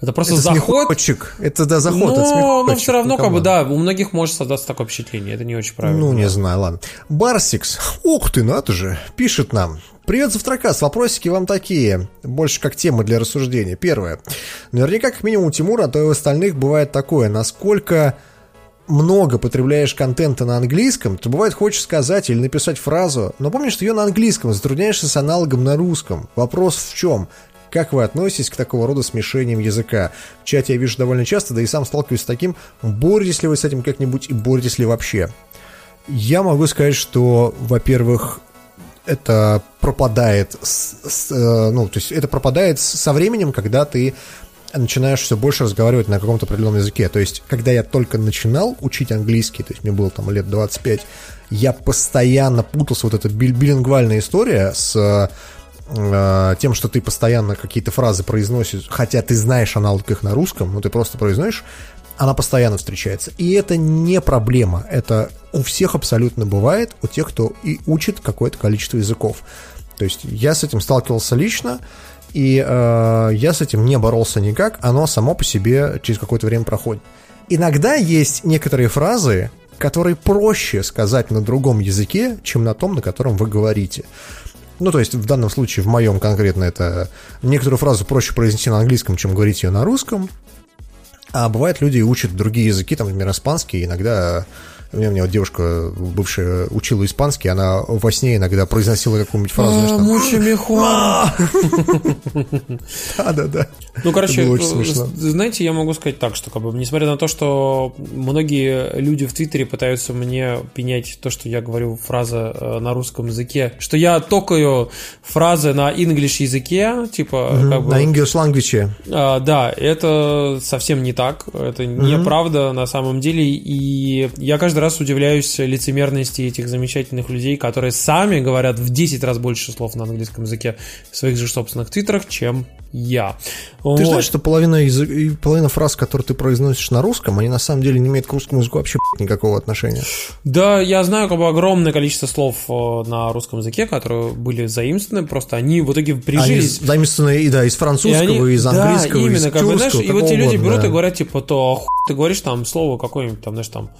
это просто это заход. Смехочек. Это да, заход. Но, но все равно, как бы, да, у многих может создаться такое впечатление. Это не очень правильно. Ну, не знаю, ладно. Барсикс, ух ты, надо же, пишет нам. Привет, Завтракас, вопросики вам такие, больше как темы для рассуждения. Первое. Наверняка, как минимум, у Тимура, а то и у остальных бывает такое, насколько много потребляешь контента на английском, то бывает хочешь сказать или написать фразу, но помнишь, что ее на английском, затрудняешься с аналогом на русском. Вопрос в чем? Как вы относитесь к такого рода смешениям языка? В чате я вижу довольно часто, да и сам сталкиваюсь с таким. Боретесь ли вы с этим как-нибудь и боретесь ли вообще? Я могу сказать, что, во-первых, это пропадает, с, с, э, ну, то есть это пропадает со временем, когда ты начинаешь все больше разговаривать на каком-то определенном языке. То есть, когда я только начинал учить английский, то есть мне было там лет 25, я постоянно путался, вот эта билингвальная история с Э, тем, что ты постоянно какие-то фразы произносишь, хотя ты знаешь аналог их на русском, но ты просто произносишь, она постоянно встречается. И это не проблема. Это у всех абсолютно бывает, у тех, кто и учит какое-то количество языков. То есть я с этим сталкивался лично, и э, я с этим не боролся никак, оно само по себе через какое-то время проходит. Иногда есть некоторые фразы, которые проще сказать на другом языке, чем на том, на котором вы говорите. Ну, то есть в данном случае, в моем конкретно, это некоторую фразу проще произнести на английском, чем говорить ее на русском. А бывает, люди учат другие языки, там, например, испанский, иногда у меня, у меня вот девушка бывшая учила испанский, она во сне иногда произносила какую-нибудь фразу. там, Мучи Да-да-да. Ну, короче, знаете, я могу сказать так, что, как бы, несмотря на то, что многие люди в Твиттере пытаются мне пенять то, что я говорю фраза э, на русском языке, что я токаю фразы на English языке, типа... На English language. А, да, это совсем не так, это неправда на самом деле, и я каждый раз удивляюсь лицемерности этих замечательных людей, которые сами говорят в 10 раз больше слов на английском языке в своих же собственных твиттерах, чем я. Ты вот. знаешь, что половина, язык, половина фраз, которые ты произносишь на русском, они на самом деле не имеют к русскому языку вообще никакого отношения. Да, я знаю как бы огромное количество слов э, на русском языке, которые были заимствованы, просто они в итоге прижились. Они заимствованы, и, да, из французского, и они, из английского, да, именно, из как бы, знаешь, и вот эти люди берут да. и говорят, типа, то ты говоришь там слово какое-нибудь, там, знаешь, там,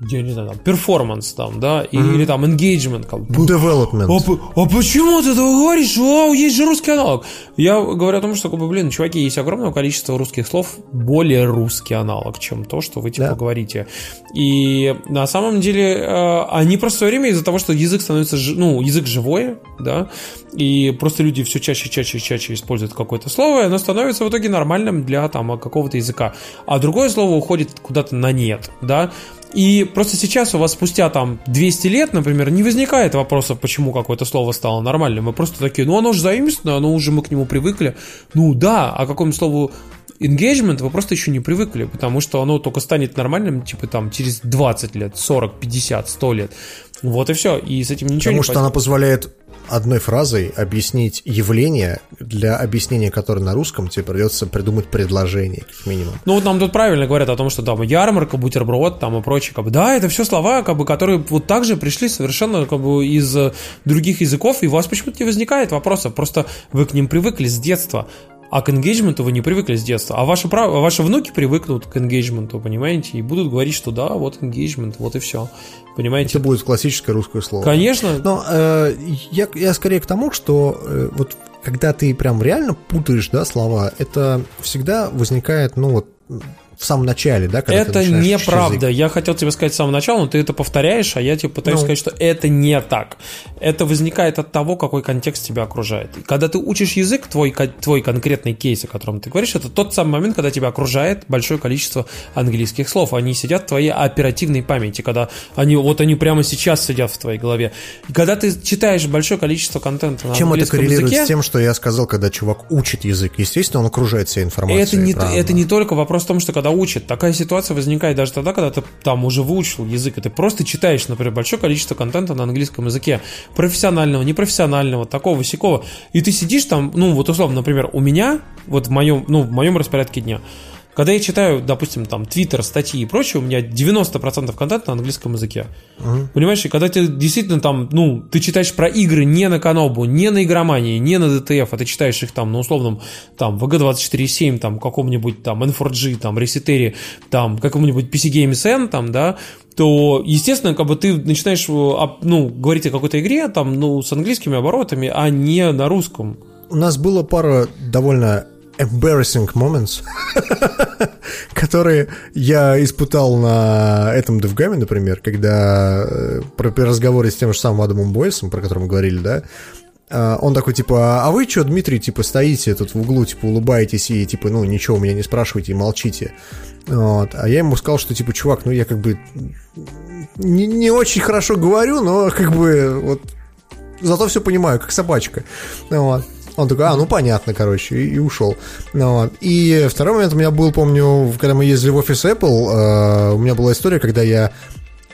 я не знаю, там, перформанс там, да, mm-hmm. или там engagement. Как, Development. А, а почему ты этого говоришь? Вау, есть же русский аналог. Я говорю о том, что, как бы, блин, чуваки, есть огромное количество русских слов, более русский аналог, чем то, что вы, типа, да. говорите. И на самом деле э, они просто в свое время из-за того, что язык становится, ну, язык живой, да, и просто люди все чаще, чаще, чаще используют какое-то слово, и оно становится в итоге нормальным для, там, какого-то языка. А другое слово уходит куда-то на нет, да, и просто сейчас у вас спустя там 200 лет, например, не возникает вопросов, почему какое-то слово стало нормальным. Мы просто такие, ну оно же заимствовано, оно уже мы к нему привыкли. Ну да, а какому слову engagement вы просто еще не привыкли, потому что оно только станет нормальным, типа там через 20 лет, 40, 50, 100 лет. Вот и все. И с этим ничего потому не Потому что она позволяет одной фразой объяснить явление, для объяснения которого на русском тебе придется придумать предложение, как минимум. Ну вот нам тут правильно говорят о том, что там ярмарка, бутерброд там и прочее. Как бы, да, это все слова, как бы, которые вот также пришли совершенно как бы из других языков, и у вас почему-то не возникает вопросов, просто вы к ним привыкли с детства. А к engagement вы не привыкли с детства. А ваши, прав... ваши внуки привыкнут к engagement, понимаете, и будут говорить, что да, вот engagement, вот и все. Понимаете? Это будет классическое русское слово. Конечно. Но э, я, я скорее к тому, что э, вот когда ты прям реально путаешь да, слова, это всегда возникает, ну вот в самом начале, да? Когда это неправда. Я хотел тебе сказать с самого начала, но ты это повторяешь, а я тебе пытаюсь ну. сказать, что это не так. Это возникает от того, какой контекст тебя окружает. когда ты учишь язык, твой, твой конкретный кейс, о котором ты говоришь, это тот самый момент, когда тебя окружает большое количество английских слов. Они сидят в твоей оперативной памяти, когда они вот они прямо сейчас сидят в твоей голове. И когда ты читаешь большое количество контента на Чем английском это коррелирует языке, с тем, что я сказал, когда чувак учит язык? Естественно, он окружает себя информацией. Это не, это не только вопрос в том, что когда когда учат. Такая ситуация возникает даже тогда, когда ты там уже выучил язык, и ты просто читаешь, например, большое количество контента на английском языке, профессионального, непрофессионального, такого, сякого, и ты сидишь там, ну, вот условно, например, у меня, вот в моем, ну, в моем распорядке дня, когда я читаю, допустим, там, твиттер, статьи и прочее, у меня 90% контента на английском языке. Uh-huh. Понимаешь, и когда ты действительно там, ну, ты читаешь про игры не на Канобу, не на игромании, не на ДТФ, а ты читаешь их там на условном, там, VG247, там, каком-нибудь там N4G, там, Ресетери, там, каком-нибудь PC Games N, там, да, то, естественно, как бы ты начинаешь, э, ну, говорить о какой-то игре, там, ну, с английскими оборотами, а не на русском. У нас было пара довольно embarrassing moments, которые я испытал на этом DevGame, например, когда э, при разговоре с тем же самым Адамом Бойсом, про который мы говорили, да, а, он такой, типа, а вы что, Дмитрий, типа, стоите тут в углу, типа, улыбаетесь и, типа, ну, ничего у меня не спрашиваете и молчите. Вот. А я ему сказал, что, типа, чувак, ну, я как бы не, не очень хорошо говорю, но, как бы, вот, зато все понимаю, как собачка. Вот. Он такой, а, ну понятно, короче, и, и ушел. Ну, вот. И второй момент у меня был, помню, когда мы ездили в офис Apple, э, у меня была история, когда я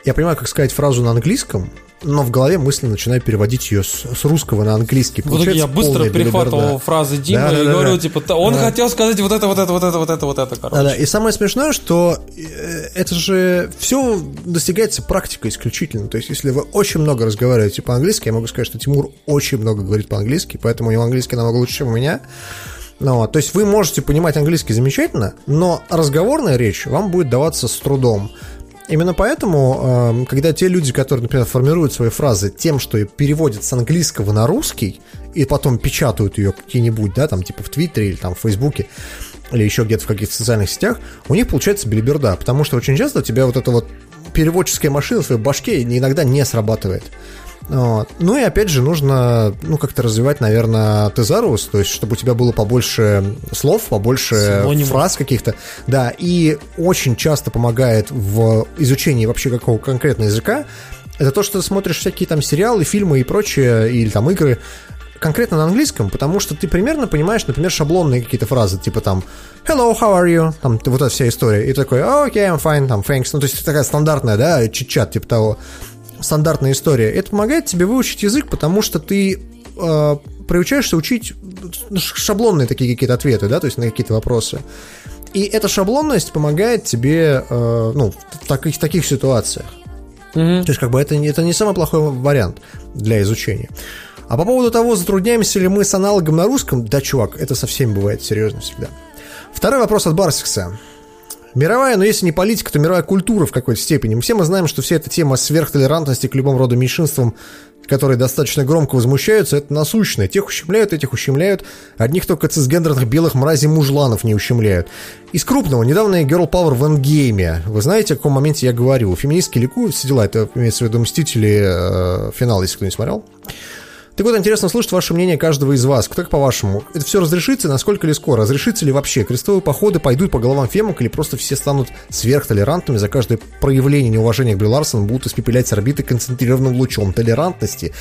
я понимаю, как сказать фразу на английском, но в голове мысленно начинаю переводить ее с, с русского на английский. Вот я быстро перехватывал фразы Димы да, и да, говорил, да. типа, он да. хотел сказать вот это, вот это, вот это, вот это, вот это, короче. Да, да. И самое смешное, что э, это же все достигается практикой исключительно. То есть, если вы очень много разговариваете по-английски, я могу сказать, что Тимур очень много говорит по-английски, поэтому у него английский намного лучше, чем у меня. Ну. То есть вы можете понимать английский замечательно, но разговорная речь вам будет даваться с трудом. Именно поэтому, эм, когда те люди, которые, например, формируют свои фразы тем, что переводят с английского на русский, и потом печатают ее какие-нибудь, да, там, типа в Твиттере или там в Фейсбуке, или еще где-то в каких-то социальных сетях, у них получается билиберда, потому что очень часто у тебя вот эта вот переводческая машина в своей башке иногда не срабатывает. Вот. Ну и опять же нужно, ну, как-то развивать, наверное, тезарус, то есть, чтобы у тебя было побольше слов, побольше Синонимов. фраз каких-то. Да, и очень часто помогает в изучении вообще какого конкретного языка, это то, что ты смотришь всякие там сериалы, фильмы и прочее, или там игры, конкретно на английском, потому что ты примерно понимаешь, например, шаблонные какие-то фразы, типа там «Hello, how are you?» Там вот эта вся история. И такой «Okay, I'm fine», там «Thanks». Ну, то есть такая стандартная, да, чит-чат, типа того стандартная история. Это помогает тебе выучить язык, потому что ты э, приучаешься учить шаблонные такие какие-то ответы, да, то есть на какие-то вопросы. И эта шаблонность помогает тебе, э, ну, в таких, в таких ситуациях. Mm-hmm. То есть, как бы это, это не самый плохой вариант для изучения. А по поводу того, затрудняемся ли мы с аналогом на русском, да, чувак, это со всеми бывает серьезно всегда. Второй вопрос от Барсикса. Мировая, но если не политика, то мировая культура в какой-то степени. Все мы знаем, что вся эта тема сверхтолерантности к любому роду меньшинствам, которые достаточно громко возмущаются, это насущное. Тех ущемляют, этих ущемляют. Одних только цисгендерных белых мразей мужланов не ущемляют. Из крупного, недавно Girl Power в Эндгейме. Вы знаете, о каком моменте я говорю? Феминистки ликуют, все дела. Это имеется в виду Мстители э, финал, если кто не смотрел. Так вот, интересно слушать ваше мнение каждого из вас. Как по-вашему, это все разрешится, насколько ли скоро? Разрешится ли вообще? Крестовые походы пойдут по головам фемок или просто все станут сверхтолерантными за каждое проявление неуважения к Бри Ларсон будут испепелять с орбиты концентрированным лучом толерантности?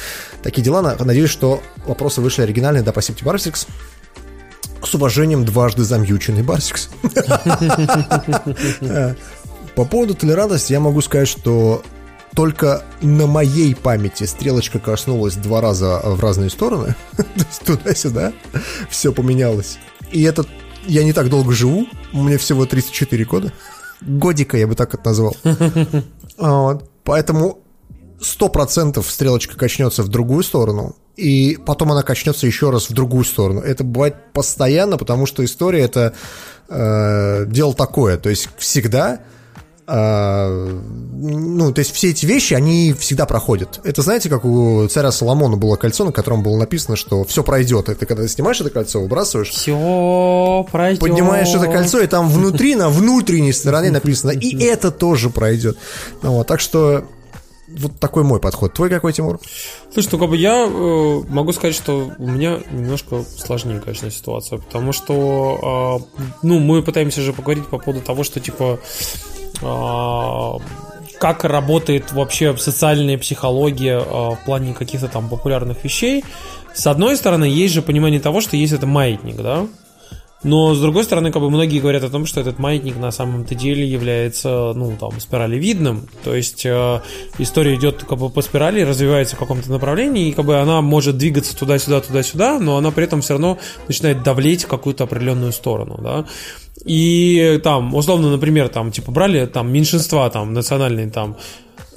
Такие дела. Надеюсь, что вопросы вышли оригинальные. Да, спасибо тебе, Барсикс. С уважением, дважды замьюченный Барсикс. По поводу толерантности я могу сказать, что только на моей памяти стрелочка коснулась два раза в разные стороны, то есть туда-сюда, все поменялось. И это я не так долго живу, мне всего 34 года, годика я бы так это назвал. Вот. Поэтому сто процентов стрелочка качнется в другую сторону, и потом она качнется еще раз в другую сторону. Это бывает постоянно, потому что история это э, дело такое. То есть всегда ну, то есть все эти вещи, они всегда проходят. Это знаете, как у царя Соломона было кольцо, на котором было написано, что все пройдет. Это когда ты снимаешь это кольцо, выбрасываешь. Все пройдет. Поднимаешь это кольцо, и там внутри, на внутренней стороне написано, и это тоже пройдет. Ну, вот, так что вот такой мой подход. Твой какой, Тимур? Слушай, ну как бы я э, могу сказать, что у меня немножко сложнее, конечно, ситуация, потому что, э, ну, мы пытаемся же поговорить по поводу того, что, типа, а, как работает вообще социальная психология а, в плане каких-то там популярных вещей. С одной стороны, есть же понимание того, что есть это маятник, да, но, с другой стороны, как бы многие говорят о том, что этот маятник на самом-то деле является, ну, там, спиралевидным. То есть э, история идет как бы по спирали, развивается в каком-то направлении, и как бы она может двигаться туда-сюда, туда-сюда, но она при этом все равно начинает давлеть в какую-то определенную сторону, да. И там, условно, например, там, типа, брали там меньшинства там национальные там,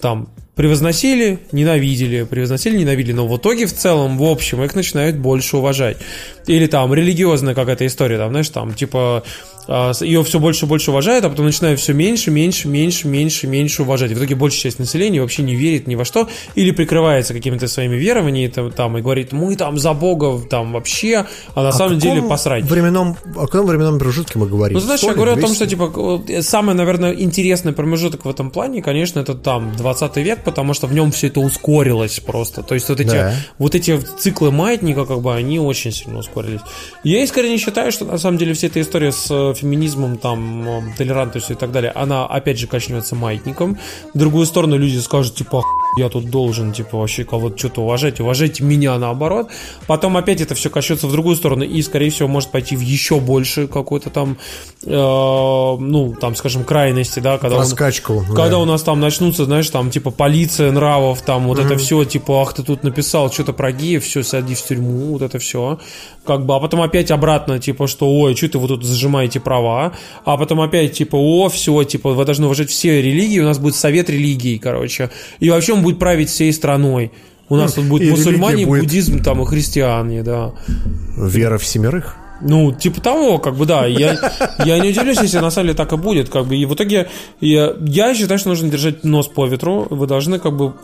там превозносили, ненавидели, превозносили, ненавидели, но в итоге в целом, в общем, их начинают больше уважать. Или там религиозная какая-то история, там, знаешь, там, типа, ее все больше и больше уважают, а потом начинают все меньше, меньше, меньше, меньше, меньше уважать. В итоге большая часть населения вообще не верит ни во что, или прикрывается какими-то своими верованиями там, там и говорит, мы там за Бога там вообще, а на а самом деле посрать. Временном, о каком временном промежутке мы говорим? Ну, знаешь, 100, я говорю 200? о том, что, типа, самый, наверное, интересный промежуток в этом плане, конечно, это там 20 век, потому что в нем все это ускорилось просто. То есть вот эти, да. вот эти циклы маятника, как бы, они очень сильно ускорились. Я искренне считаю, что на самом деле вся эта история с феминизмом, там, толерантностью и так далее, она опять же качнется маятником. В другую сторону люди скажут, типа, я тут должен, типа, вообще кого-то что-то уважать, уважайте меня наоборот. Потом опять это все качнется в другую сторону и, скорее всего, может пойти в еще больше какой-то там, э, ну, там, скажем, крайности, да, когда, Раскачку, он, да. когда у нас там начнутся, знаешь, там, типа, полиция нравов, там, вот mm-hmm. это все, типа, ах, ты тут написал что-то про геев, все, сади в тюрьму, вот это все. Как бы, а потом опять обратно, типа, что, ой, что ты вы тут зажимаете права, а потом опять, типа, о, все, типа, вы должны уважать все религии, у нас будет совет религий, короче, и вообще он будет править всей страной. У нас тут будет и мусульмане, будет... буддизм там и христиане, да. Вера в семерых? Ну, типа того, как бы, да. Я, я не удивлюсь, если на самом деле так и будет. Как бы, и в итоге я, я считаю, что нужно держать нос по ветру. Вы должны, как бы,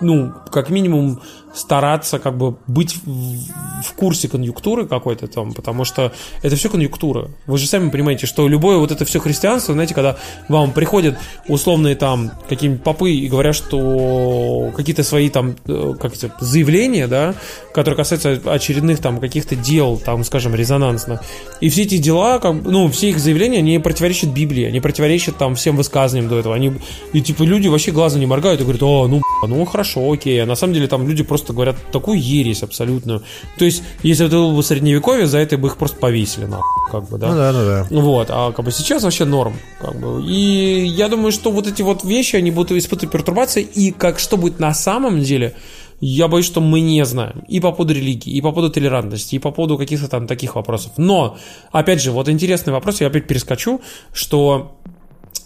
ну, как минимум стараться как бы быть в, в курсе конъюнктуры какой-то там, потому что это все конъюнктура. Вы же сами понимаете, что любое вот это все христианство, знаете, когда вам приходят условные там какие-нибудь попы и говорят, что какие-то свои там, э, как это, заявления, да, которые касаются очередных там каких-то дел, там, скажем, резонансных, и все эти дела, как, ну, все их заявления, они противоречат Библии, они противоречат там всем высказываниям до этого, они, и типа люди вообще глазом не моргают и говорят, о, ну, ну, хорошо, окей, а на самом деле там люди просто просто говорят такую ересь абсолютную. То есть, если это было бы средневековье, за это бы их просто повесили, на как бы, да. Ну да, ну да. Вот, а как бы сейчас вообще норм, как бы. И я думаю, что вот эти вот вещи, они будут испытывать пертурбации, и как что будет на самом деле, я боюсь, что мы не знаем. И по поводу религии, и по поводу толерантности, и по поводу каких-то там таких вопросов. Но, опять же, вот интересный вопрос, я опять перескочу, что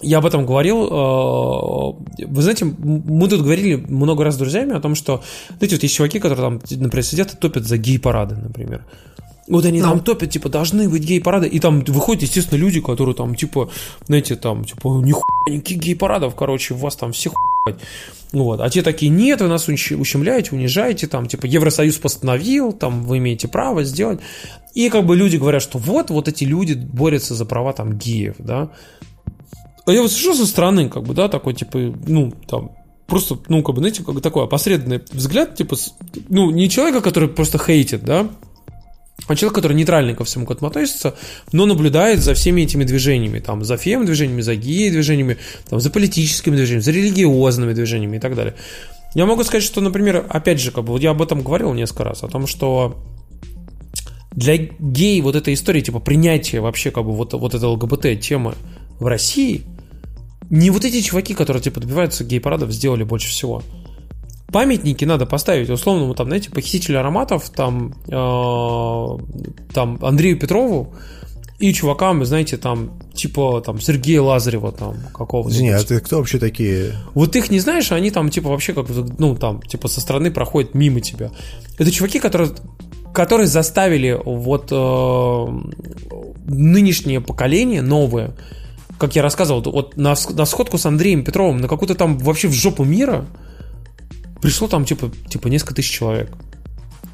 я об этом говорил. Э, вы знаете, мы тут говорили много раз с друзьями о том, что, знаете, вот есть чуваки, которые там, например, сидят и топят за гей-парады, например. Вот они там топят, типа, должны быть гей-парады. И там выходят, естественно, люди, которые там, типа, знаете, там, типа, нихуя, никаких гей-парадов, короче, вас там все. Ну вот. А те такие, нет, вы нас ущ- ущемляете, унижаете, там, типа, Евросоюз постановил, там, вы имеете право сделать. И как бы люди говорят, что вот, вот эти люди борются за права, там, геев, да. А я вот сижу со стороны, как бы, да, такой, типа, ну, там, просто, ну, как бы, знаете, как бы такой опосредованный взгляд, типа, ну, не человека, который просто хейтит, да, а человек, который нейтрально ко всему к этому относится, но наблюдает за всеми этими движениями, там, за фем-движениями, за геи-движениями, там, за политическими движениями, за религиозными движениями и так далее. Я могу сказать, что, например, опять же, как бы, вот я об этом говорил несколько раз, о том, что для гей вот этой истории, типа, принятия вообще, как бы, вот, вот этой ЛГБТ-темы в России, не вот эти чуваки, которые, типа, добиваются гей-парадов, сделали больше всего. Памятники надо поставить условному, там, знаете, похитителю ароматов, там, э, там, Андрею Петрову и чувакам, знаете, там, типа, там, Сергея Лазарева, там, какого-нибудь. Извини, а ты кто вообще такие? Вот их не знаешь, они там, типа, вообще как, ну, там, типа, со стороны проходят мимо тебя. Это чуваки, которые, которые заставили вот э, нынешнее поколение, новое, как я рассказывал, вот на, на сходку с Андреем Петровым, на какую-то там вообще в жопу мира, пришло там, типа, типа несколько тысяч человек.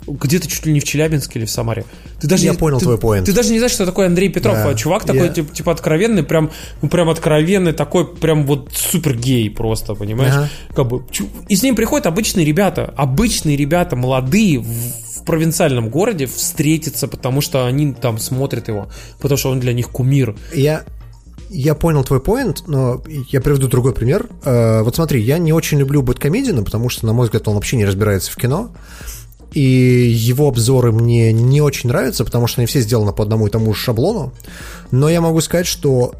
Где-то чуть ли не в Челябинске или в Самаре. Ты даже Я не- понял ты- твой point. Ты даже не знаешь, что такое Андрей Петров. Да. а чувак такой, Я- типа, типа откровенный, прям, ну, прям откровенный, такой, прям вот супер гей просто, понимаешь? Ага. Как бы, и с ним приходят обычные ребята, обычные ребята, молодые, в, в провинциальном городе встретиться, потому что они там смотрят его, потому что он для них кумир. Я, я понял твой поинт, но я приведу другой пример. Э, вот смотри, я не очень люблю Бэткомедиана, потому что, на мой взгляд, он вообще не разбирается в кино. И его обзоры мне не очень нравятся, потому что они все сделаны по одному и тому же шаблону. Но я могу сказать, что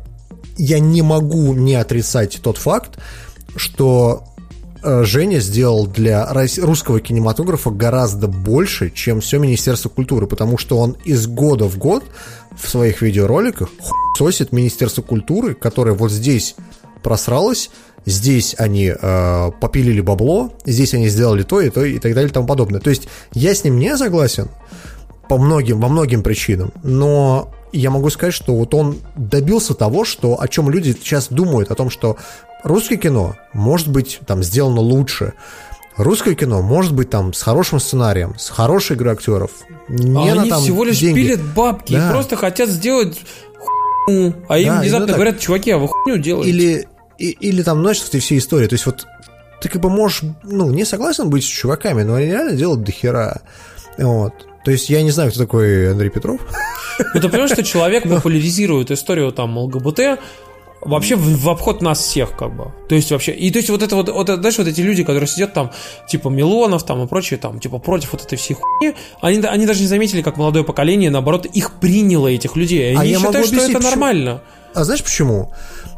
я не могу не отрицать тот факт, что Женя сделал для русского кинематографа гораздо больше, чем все Министерство культуры, потому что он из года в год в своих видеороликах сосит Министерство культуры, которое вот здесь просралось, здесь они э, попилили бабло, здесь они сделали то и то и так далее и тому подобное. То есть я с ним не согласен по многим, во многим причинам, но я могу сказать, что вот он добился того, что, о чем люди сейчас думают, о том, что русское кино может быть там сделано лучше, русское кино может быть там с хорошим сценарием, с хорошей игрой актеров, не а на они там всего лишь деньги. пилят бабки Да. и просто хотят сделать хуйню. А им Да, внезапно так. говорят, чуваки, а вы хуйню делаете. Или, и- или там, знаешь, эти все истории. То есть вот ты как бы можешь, ну, не согласен быть с чуваками, но они реально делают дохера. Вот. То есть я не знаю, кто такой Андрей Петров. Ну, ты понимаешь, что человек популяризирует историю там ЛГБТ вообще в, в обход нас всех, как бы. То есть вообще, и то есть вот это вот, вот знаешь, вот эти люди, которые сидят там, типа Милонов там и прочие, там, типа против вот этой всей хуйни, они, они даже не заметили, как молодое поколение, наоборот, их приняло, этих людей. А Они я могу считают, что объяснить, это почему. нормально. А знаешь почему?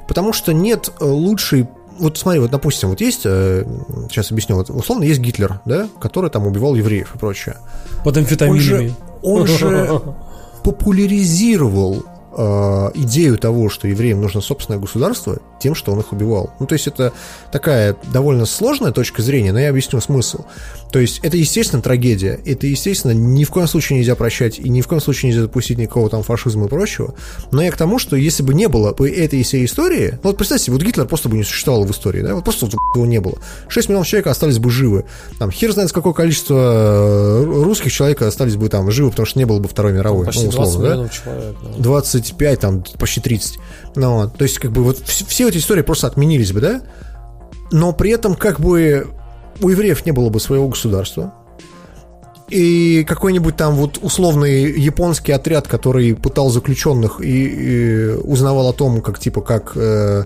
Потому что нет э, лучшей... Вот смотри, вот допустим, вот есть, э, сейчас объясню, вот условно есть Гитлер, да, который там убивал евреев и прочее. Под Он амфетаминами. же, он же популяризировал идею того, что евреям нужно собственное государство, тем, что он их убивал. Ну, то есть это такая довольно сложная точка зрения, но я объясню смысл. То есть это, естественно, трагедия. Это, естественно, ни в коем случае нельзя прощать, и ни в коем случае нельзя допустить никакого там фашизма и прочего. Но я к тому, что если бы не было бы этой всей истории, ну вот представьте, вот Гитлер просто бы не существовал в истории, да, вот просто вот его не было. 6 миллионов человек остались бы живы. Там хер знает, какое количество э, русских человек остались бы там живы, потому что не было бы Второй мировой. Почти ну, 20 условно, да? миллионов человек. да. 25, там, почти 30. Ну, вот, то есть, как бы, вот вс- все эти истории просто отменились бы, да? Но при этом, как бы, у евреев не было бы своего государства. И какой-нибудь там вот условный японский отряд, который пытал заключенных и, и узнавал о том, как, типа, как... э,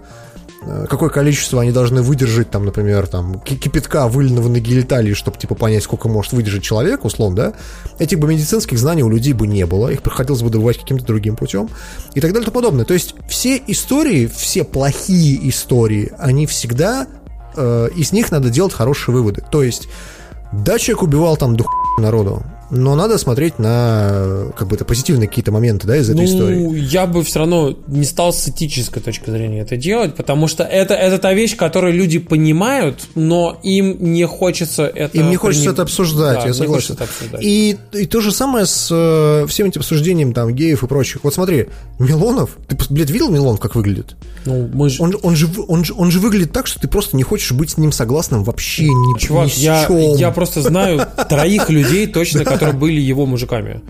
э, какое количество они должны выдержать, там, например, там, ки- кипятка выльного на гелиталии, чтобы, типа, понять, сколько может выдержать человек, условно, да, этих бы медицинских знаний у людей бы не было, их приходилось бы добывать каким-то другим путем, и так далее и тому подобное. То есть все истории, все плохие истории, они всегда, э, из них надо делать хорошие выводы. То есть, да, человек убивал там хуя народу, но надо смотреть на как бы это позитивные какие-то моменты, да, из этой ну, истории. я бы все равно не стал с этической точки зрения это делать, потому что это, это та вещь, которую люди понимают, но им не хочется это... Им не хочется это обсуждать, да, я согласен. Это обсуждать. И, и то же самое с э, всем этим обсуждением там геев и прочих. Вот смотри, Милонов, ты, блядь, видел Милонов, как выглядит? Ну, мы же... Он, он, же, он, же, он же выглядит так, что ты просто не хочешь быть с ним согласным вообще ни, Чувак, ни с я, чем. я просто знаю троих людей точно, которые были его мужиками.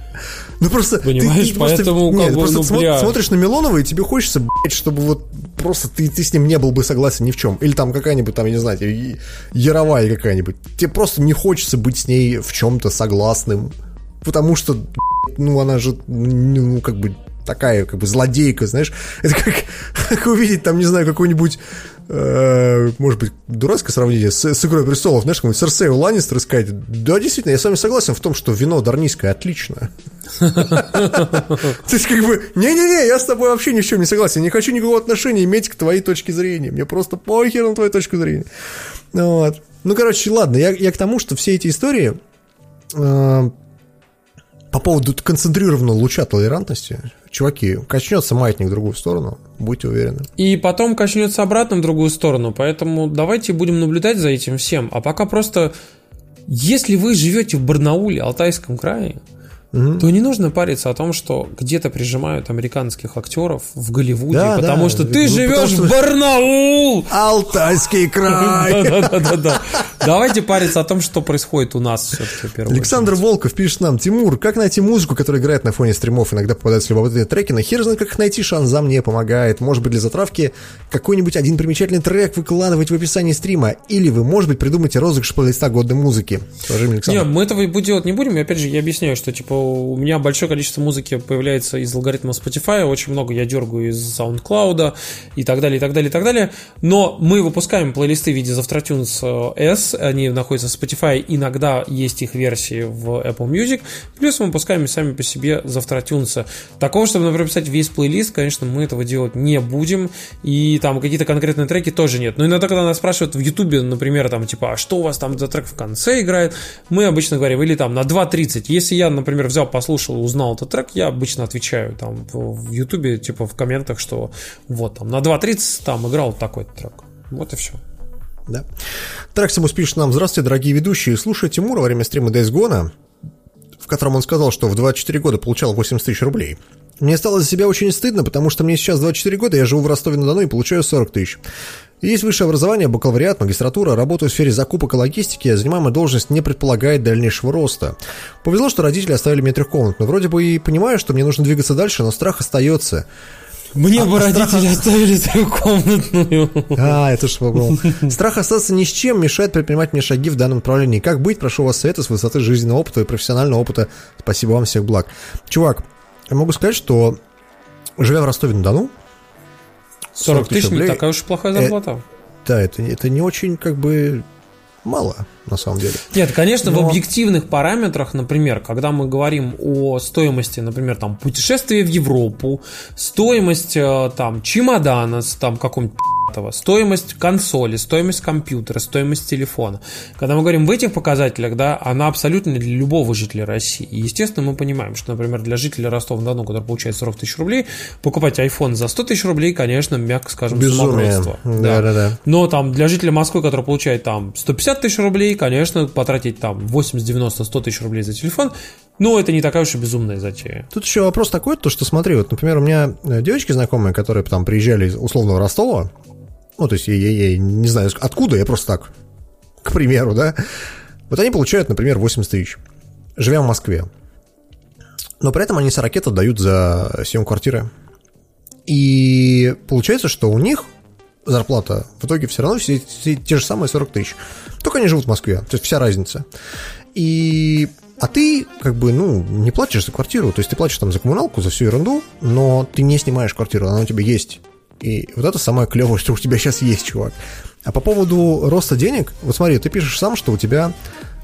Ну просто Понимаешь, ты, ты просто- поэтому как нет, бы, просто ну, смо- бля. смотришь на Милонова, и тебе хочется, блядь, чтобы вот просто ты, ты с ним не был бы согласен ни в чем. Или там какая-нибудь, там, я не знаю, Яровая какая-нибудь. Тебе просто не хочется быть с ней в чем-то согласным. Потому что, ну, она же, ну, как бы такая, как бы, злодейка, знаешь. Это как, как увидеть, там, не знаю, какой-нибудь э, может быть, дурацкое сравнение с, с «Игрой престолов», знаешь, какой-нибудь Серсею Ланнистер и сказать, да, действительно, я с вами согласен в том, что вино дарнийское отлично. То есть, как бы, не-не-не, я с тобой вообще ни в чем не согласен, не хочу никакого отношения иметь к твоей точке зрения, мне просто похер на твою точку зрения. Ну Вот. Ну, короче, ладно, я, я к тому, что все эти истории э, по поводу концентрированного луча толерантности, чуваки, качнется маятник в другую сторону, будьте уверены. И потом качнется обратно в другую сторону, поэтому давайте будем наблюдать за этим всем. А пока просто, если вы живете в Барнауле, Алтайском крае, то не нужно париться о том, что где-то прижимают американских актеров в Голливуде, Да, потому да. что Ну, ты потому живешь что- в Барнаул! Алтайский край! Давайте париться о том, что происходит у нас все-таки Александр Волков пишет нам, Тимур, как найти музыку, которая играет на фоне стримов, иногда попадаются любопытные треки, но хер знает, как их найти, Шанза мне помогает. Может быть, для затравки какой-нибудь один примечательный трек выкладывать в описании стрима, или вы, может быть, придумаете розыгрыш плейлиста годной музыки. Уважаемый Александр. Нет, мы этого и делать не будем. И опять же, я объясняю, что типа у меня большое количество музыки появляется из алгоритма Spotify, очень много я дергаю из SoundCloud и так далее, и так далее, и так далее. Но мы выпускаем плейлисты в виде Завтратюнс э, S, они находятся в Spotify, иногда есть их версии в Apple Music, плюс мы выпускаем сами по себе Завтратюнса. Такого, чтобы, например, писать весь плейлист, конечно, мы этого делать не будем, и там какие-то конкретные треки тоже нет. Но иногда, когда нас спрашивают в Ютубе, например, там, типа, а что у вас там за трек в конце играет, мы обычно говорим, или там на 2.30. Если я, например, взял, послушал, узнал этот трек, я обычно отвечаю там в Ютубе, типа, в комментах, что вот там на 2.30 там играл такой трек. Вот и все. Да. Траксимус пишет нам, здравствуйте, дорогие ведущие, слушая Тимура во время стрима Days Gone, в котором он сказал, что в 24 года получал 80 тысяч рублей. Мне стало за себя очень стыдно, потому что мне сейчас 24 года, я живу в Ростове-на-Дону и получаю 40 тысяч. Есть высшее образование, бакалавриат, магистратура, работаю в сфере закупок и логистики, а занимаемая должность не предполагает дальнейшего роста. Повезло, что родители оставили мне трехкомнатную. Вроде бы и понимаю, что мне нужно двигаться дальше, но страх остается. Мне бы родители оставили трехкомнатную. А, это что было. Страх остаться ни с чем мешает предпринимать мне шаги в данном направлении. Как быть? Прошу вас совета с высоты жизненного опыта и профессионального опыта. Спасибо вам, всех благ. Чувак, я могу сказать, что живя в Ростове-на-Дону, 40 тысяч не рублей. такая уж плохая Э, зарплата. да, это, это не очень как бы мало, на самом деле. Нет, конечно, в Но- объективных параметрах, например, когда мы говорим о стоимости, например, там путешествия в Европу, стоимость э, там чемодана с там каком-нибудь этого, стоимость консоли, стоимость компьютера, стоимость телефона. Когда мы говорим в этих показателях, да, она абсолютно для любого жителя России. И, естественно, мы понимаем, что, например, для жителя Ростова-на-Дону, который получает 40 тысяч рублей, покупать iPhone за 100 тысяч рублей, конечно, мягко скажем, Безумие. сумасбродство. Да-да-да. Но там для жителя Москвы, который получает там 150 тысяч рублей, конечно, потратить там 80, 90, 100 тысяч рублей за телефон, ну, это не такая уж и безумная затея. Тут еще вопрос такой, то что смотри, вот, например, у меня э, девочки знакомые, которые там приезжали из условного Ростова, ну, то есть я, я- я не знаю откуда, я просто так, к примеру, да, вот они получают, например, 80 тысяч, живя в Москве. Но при этом они 40 отдают за съем квартиры. И получается, что у них зарплата в итоге все равно все, все те же самые 40 тысяч. Только они живут в Москве, то есть вся разница. И а ты, как бы, ну, не платишь за квартиру, то есть ты платишь там за коммуналку, за всю ерунду, но ты не снимаешь квартиру, она у тебя есть. И вот это самое клевое, что у тебя сейчас есть, чувак. А по поводу роста денег, вот смотри, ты пишешь сам, что у тебя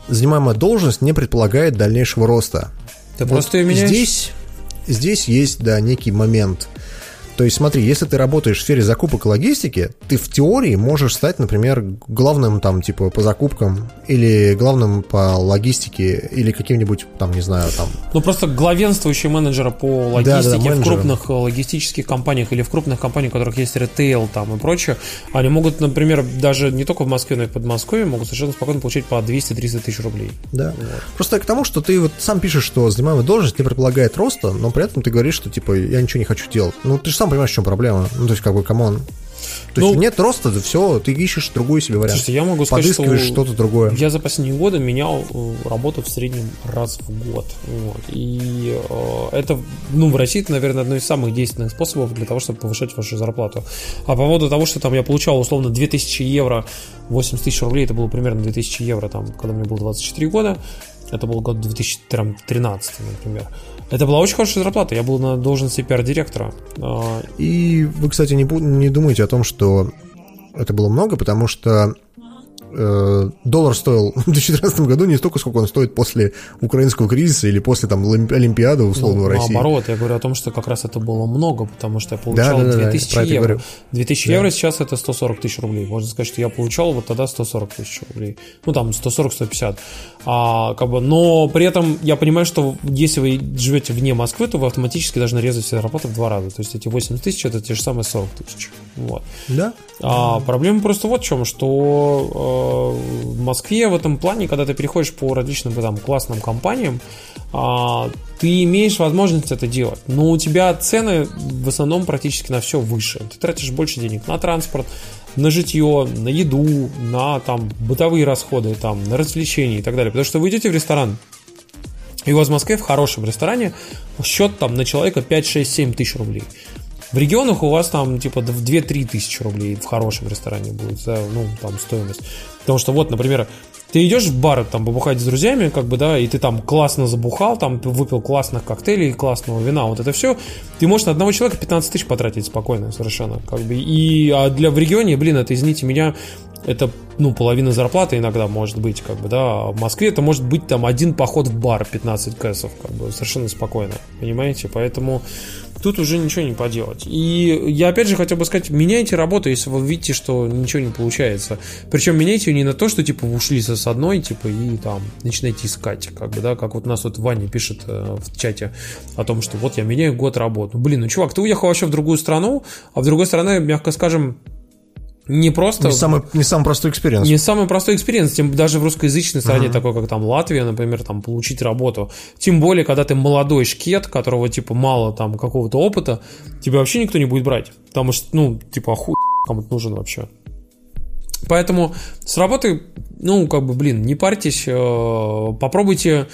занимаемая должность не предполагает дальнейшего роста. Ты Вот просто ее меняешь. Здесь, здесь есть, да, некий момент. То есть смотри, если ты работаешь в сфере закупок и логистики, ты в теории можешь стать, например, главным там типа по закупкам или главным по логистике или каким-нибудь там, не знаю, там... Ну просто главенствующий менеджер по логистике да, да, в крупных э, логистических компаниях или в крупных компаниях, у которых есть ритейл там и прочее, они могут, например, даже не только в Москве, но и в Подмосковье могут совершенно спокойно получить по 200-300 тысяч рублей. Да. Вот. Просто к тому, что ты вот сам пишешь, что занимаемая должность не предполагает роста, но при этом ты говоришь, что типа я ничего не хочу делать. Ну ты же сам понимаешь, в чем проблема. Ну то есть как бы, come on. То ну, есть нет роста, все, ты ищешь другой себе вариант. Слушайте, я могу сказать, Подыскиваешь что что-то другое. Я за последние годы менял э, работу в среднем раз в год. Вот. И э, это, ну, в России это, наверное, одно из самых действенных способов для того, чтобы повышать вашу зарплату. А по поводу того, что там я получал условно 2000 евро, 80 тысяч рублей, это было примерно 2000 евро, там, когда мне было 24 года, это был год 2013, например. Это была очень хорошая зарплата. Я был на должности пиар-директора. А, И вы, кстати, не, не думаете о том, что это было много, потому что доллар стоил в 2014 году не столько, сколько он стоит после украинского кризиса или после там Олимпиады условно ну, России. Наоборот, я говорю о том, что как раз это было много, потому что я получал да, да, 2000 да, евро. 2000 да. евро сейчас это 140 тысяч рублей. Можно сказать, что я получал вот тогда 140 тысяч рублей. Ну там 140-150. А, как бы, но при этом я понимаю, что если вы живете вне Москвы, то вы автоматически должны резать все зарплаты в два раза. То есть эти 80 тысяч это те же самые 40 тысяч. Вот. Да. А проблема просто вот в чем, что э, в Москве в этом плане, когда ты переходишь по различным там, классным компаниям, э, ты имеешь возможность это делать, но у тебя цены в основном практически на все выше. Ты тратишь больше денег на транспорт, на житье, на еду, на там бытовые расходы, там, на развлечения и так далее. Потому что вы идете в ресторан, и у вас в Москве в хорошем ресторане счет там на человека 5, 6, 7 тысяч рублей. В регионах у вас там типа в 2-3 тысячи рублей в хорошем ресторане будет, да, ну, там стоимость. Потому что вот, например, ты идешь в бар там побухать с друзьями, как бы, да, и ты там классно забухал, там выпил классных коктейлей, классного вина, вот это все, ты можешь на одного человека 15 тысяч потратить спокойно совершенно, как бы, и а для в регионе, блин, это, извините меня, это, ну, половина зарплаты иногда может быть, как бы, да, а в Москве это может быть там один поход в бар 15 кэсов, как бы, совершенно спокойно, понимаете, поэтому тут уже ничего не поделать. И я опять же хотел бы сказать, меняйте работу, если вы видите, что ничего не получается. Причем меняйте ее не на то, что типа ушли с одной, типа, и там начинаете искать, как бы, да, как вот нас вот Ваня пишет э, в чате о том, что вот я меняю год работы. Блин, ну чувак, ты уехал вообще в другую страну, а в другой стране, мягко скажем, не просто... Не самый, не самый простой experience. Не самый простой experience, тем даже в русскоязычной стране, uh-huh. такой как там Латвия, например, там получить работу. Тем более, когда ты молодой шкет, которого типа мало там какого-то опыта, тебя вообще никто не будет брать. Потому что, ну, типа, охуй кому-то нужен вообще. Поэтому с работы, ну, как бы, блин, не парьтесь, э, попробуйте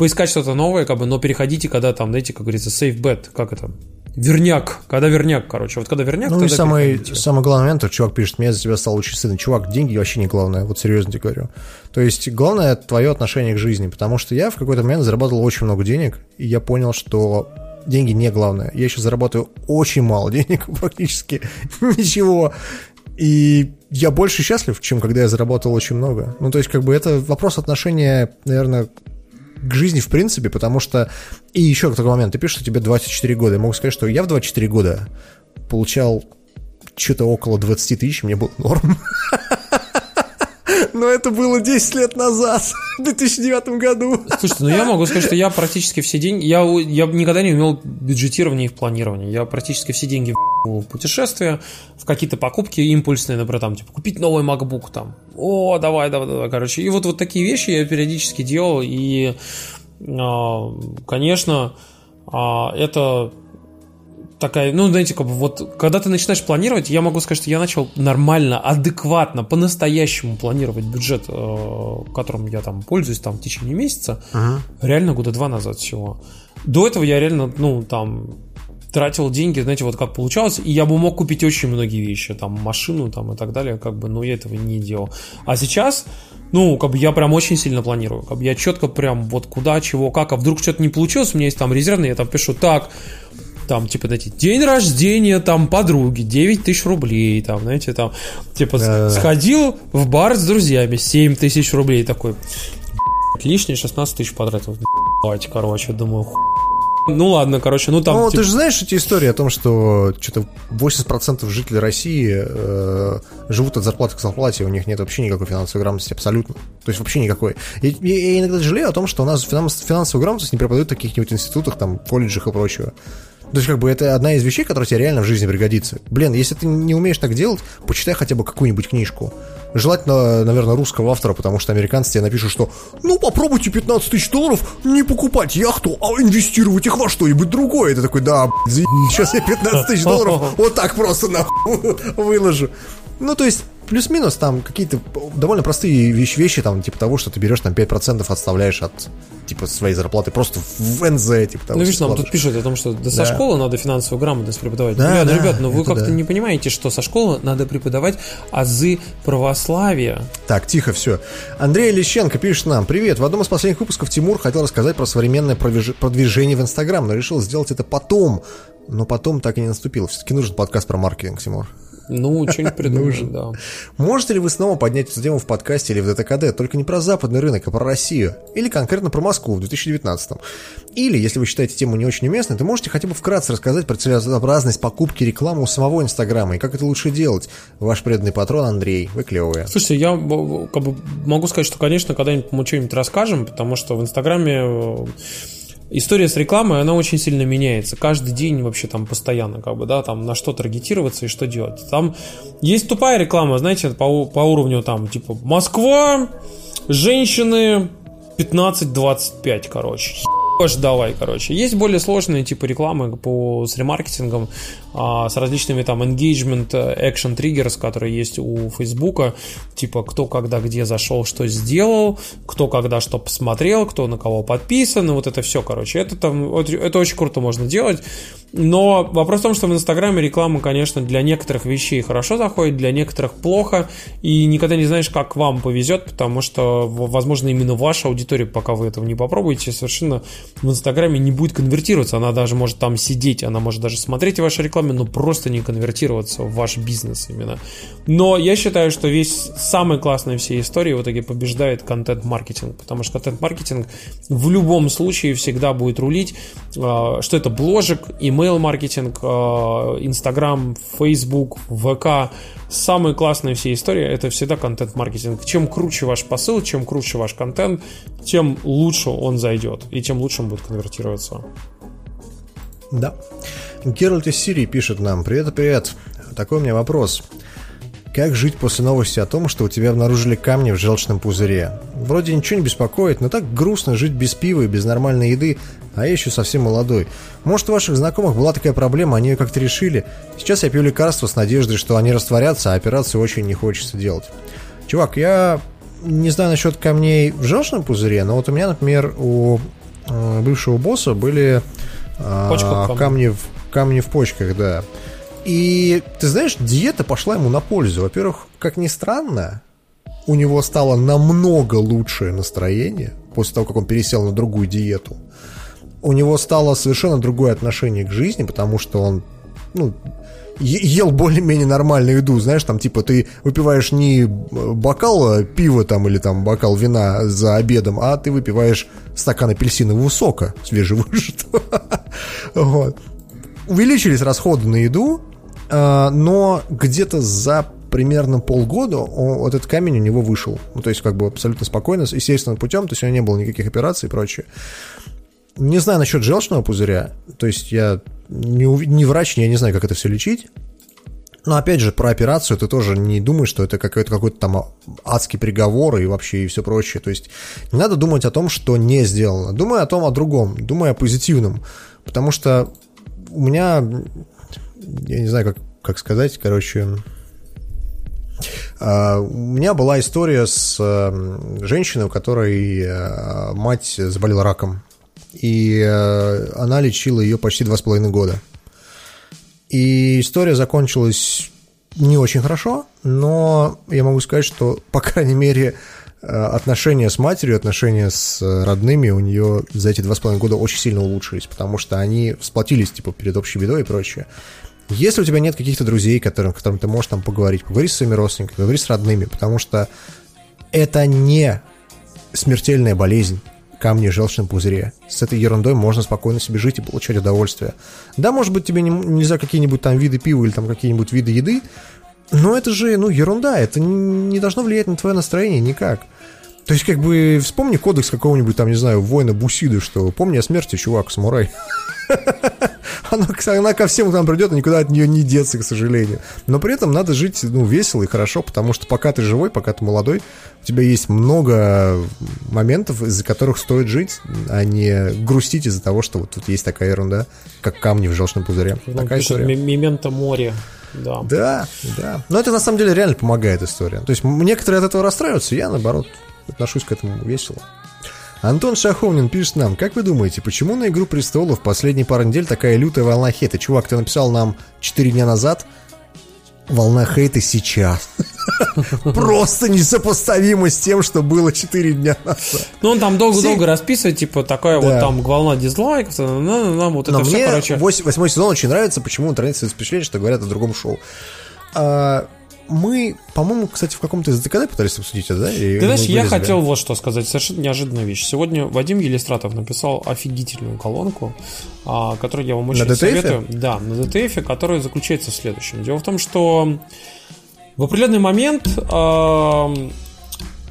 поискать что-то новое, как бы, но переходите, когда там, знаете, как говорится, safe bet, как это, Верняк, когда верняк, короче. Вот когда верняк, Ну и самый, самый главный момент, чувак пишет, меня за тебя стал очень стыдно. Чувак, деньги вообще не главное, вот серьезно тебе говорю. То есть главное твое отношение к жизни, потому что я в какой-то момент заработал очень много денег, и я понял, что деньги не главное. Я еще зарабатываю очень мало денег, практически ничего. И я больше счастлив, чем когда я заработал очень много. Ну, то есть, как бы это вопрос отношения, наверное, к жизни в принципе, потому что... И еще такой момент, ты пишешь, что тебе 24 года. Я могу сказать, что я в 24 года получал что-то около 20 тысяч, мне был норм. Но это было 10 лет назад, в 2009 году. Слушайте, ну я могу сказать, что я практически все деньги... Я, я никогда не умел бюджетирование и в планировании. Я практически все деньги в путешествия, в какие-то покупки импульсные, например, там, типа, купить новый MacBook, там, о, давай, давай, давай, короче. И вот, вот такие вещи я периодически делал, и, а, конечно, а, это такая, ну, знаете, как бы вот, когда ты начинаешь планировать, я могу сказать, что я начал нормально, адекватно, по-настоящему планировать бюджет, э, которым я там пользуюсь там в течение месяца, uh-huh. реально года два назад всего. До этого я реально, ну, там, тратил деньги, знаете, вот как получалось, и я бы мог купить очень многие вещи, там, машину, там, и так далее, как бы, но я этого не делал. А сейчас, ну, как бы я прям очень сильно планирую, как бы я четко прям вот куда, чего, как, а вдруг что-то не получилось, у меня есть там резервный, я там пишу, так, там, типа, знаете, день рождения, там, подруги, 9 тысяч рублей, там, знаете, там, типа, Да-да-да. сходил в бар с друзьями, 7 тысяч рублей, такой, лишние 16 тысяч потратил, короче, думаю, Ну ладно, короче, ну там... Ну, типа... ты же знаешь эти истории о том, что что-то 80% жителей России э, живут от зарплаты к зарплате, у них нет вообще никакой финансовой грамотности, абсолютно. То есть вообще никакой. Я, я, я иногда жалею о том, что у нас финансовую грамотность не преподают в каких-нибудь институтах, там, колледжах и прочего. То есть, как бы, это одна из вещей, которая тебе реально в жизни пригодится. Блин, если ты не умеешь так делать, почитай хотя бы какую-нибудь книжку. Желательно, наверное, русского автора, потому что американцы тебе напишут, что «Ну, попробуйте 15 тысяч долларов не покупать яхту, а инвестировать их во что-нибудь другое». Ты такой «Да, сейчас я 15 тысяч долларов вот так просто нахуй выложу». Ну, то есть, плюс-минус там какие-то довольно простые вещи, вещи, там, типа того, что ты берешь там 5% отставляешь от типа своей зарплаты просто в НЗ, типа того. Ну, видишь, нам тут пишут о том, что да, со школы надо финансовую грамотность преподавать. Да, ребят, да, ребят, но вы как-то да. не понимаете, что со школы надо преподавать азы православия. Так, тихо, все. Андрей Лещенко пишет нам. Привет, в одном из последних выпусков Тимур хотел рассказать про современное продвижение в Инстаграм, но решил сделать это потом. Но потом так и не наступил. Все-таки нужен подкаст про маркетинг, Тимур. Ну, что-нибудь придумаем, да. Можете ли вы снова поднять эту тему в подкасте или в ДТКД, только не про западный рынок, а про Россию? Или конкретно про Москву в 2019 Или, если вы считаете тему не очень уместной, то можете хотя бы вкратце рассказать про целесообразность покупки рекламы у самого Инстаграма и как это лучше делать. Ваш преданный патрон Андрей, вы клевые. Слушайте, я как бы, могу сказать, что, конечно, когда-нибудь мы что-нибудь расскажем, потому что в Инстаграме э, история с рекламой, она очень сильно меняется. Каждый день вообще там постоянно, как бы, да, там на что таргетироваться и что делать. Там есть тупая реклама, знаете, по, по уровню там, типа, Москва, женщины 15-25, короче. Ешь давай, короче. Есть более сложные типы рекламы по, с ремаркетингом, а, с различными там engagement, э, action triggers, которые есть у Фейсбука, типа кто когда где зашел, что сделал, кто когда что посмотрел, кто на кого подписан, и вот это все, короче. Это там, это очень круто можно делать. Но вопрос в том, что в Инстаграме реклама, конечно, для некоторых вещей хорошо заходит, для некоторых плохо, и никогда не знаешь, как вам повезет, потому что, возможно, именно ваша аудитория, пока вы этого не попробуете, совершенно в Инстаграме не будет конвертироваться. Она даже может там сидеть, она может даже смотреть ваши рекламы, но просто не конвертироваться в ваш бизнес именно. Но я считаю, что весь самый классный всей истории в итоге побеждает контент-маркетинг, потому что контент-маркетинг в любом случае всегда будет рулить, а, что это бложек, email-маркетинг, Instagram, Facebook, ВК. Самые классные все истории — это всегда контент-маркетинг. Чем круче ваш посыл, чем круче ваш контент, тем лучше он зайдет, и тем лучше он будет конвертироваться. Да. Геральт из Сирии пишет нам «Привет, привет. Такой у меня вопрос. Как жить после новости о том, что у тебя обнаружили камни в желчном пузыре? Вроде ничего не беспокоит, но так грустно жить без пива и без нормальной еды, а я еще совсем молодой. Может, у ваших знакомых была такая проблема, они ее как-то решили? Сейчас я пью лекарства с надеждой, что они растворятся, а операцию очень не хочется делать. Чувак, я не знаю насчет камней в желчном пузыре, но вот у меня, например, у э, бывшего босса были э, камни, в, камни в почках, да. И, ты знаешь, диета пошла ему на пользу. Во-первых, как ни странно, у него стало намного лучшее настроение после того, как он пересел на другую диету. У него стало совершенно другое отношение к жизни, потому что он, ну, ел более-менее нормальную еду, знаешь, там, типа, ты выпиваешь не бокал пива там или там бокал вина за обедом, а ты выпиваешь стакан апельсинового сока свежевыжатого. Вот. Увеличились расходы на еду, а, но где-то за примерно полгода он, вот этот камень у него вышел. Ну, то есть, как бы абсолютно спокойно, естественным путем, то есть у него не было никаких операций и прочее. Не знаю насчет желчного пузыря, то есть я не, не врач, я не знаю, как это все лечить. Но опять же, про операцию ты тоже не думаешь, что это какой-то какой там адский приговор и вообще и все прочее. То есть не надо думать о том, что не сделано. Думай о том, о другом. Думай о позитивном. Потому что у меня я не знаю, как, как сказать, короче, а, у меня была история с э, женщиной, у которой э, мать заболела раком. И э, она лечила ее почти два с половиной года. И история закончилась не очень хорошо, но я могу сказать, что, по крайней мере, отношения с матерью, отношения с родными у нее за эти два с половиной года очень сильно улучшились, потому что они сплотились, типа, перед общей бедой и прочее. Если у тебя нет каких-то друзей, которым, которым ты можешь там поговорить, поговори с своими родственниками, поговори с родными, потому что это не смертельная болезнь. Камни в желчном пузыре. С этой ерундой можно спокойно себе жить и получать удовольствие. Да, может быть, тебе не, нельзя какие-нибудь там виды пива или там какие-нибудь виды еды, но это же, ну, ерунда, это не должно влиять на твое настроение никак. То есть, как бы, вспомни кодекс какого-нибудь там, не знаю, воина Бусиды, что помни о смерти, чувак, самурай. она, она ко всем к нам придет, и никуда от нее не деться, к сожалению. Но при этом надо жить, ну, весело и хорошо, потому что пока ты живой, пока ты молодой, у тебя есть много моментов, из-за которых стоит жить, а не грустить из-за того, что вот тут есть такая ерунда, как камни в желчном пузыре. Ну, такая пишет, история. Мементо море. Да. Да, да. Но это на самом деле реально помогает история. То есть некоторые от этого расстраиваются, я наоборот отношусь к этому весело. Антон Шаховнин пишет нам, как вы думаете, почему на «Игру престолов» последние пару недель такая лютая волна хейта? Чувак, ты написал нам 4 дня назад, волна хейта сейчас. Просто несопоставимо с тем, что было 4 дня назад. Ну, он там долго-долго расписывает, типа, такая вот там волна дизлайков, нам вот это все, короче. восьмой сезон очень нравится, почему он тратится впечатление, что говорят о другом шоу. Мы, по-моему, кстати, в каком-то из ДКД пытались обсудить это, да? И Ты знаешь, я хотел вот что сказать, совершенно неожиданная вещь. Сегодня Вадим Елистратов написал офигительную колонку, а, которую я вам очень на советую. Да, на ДТФ, которая заключается в следующем. Дело в том, что в определенный момент а,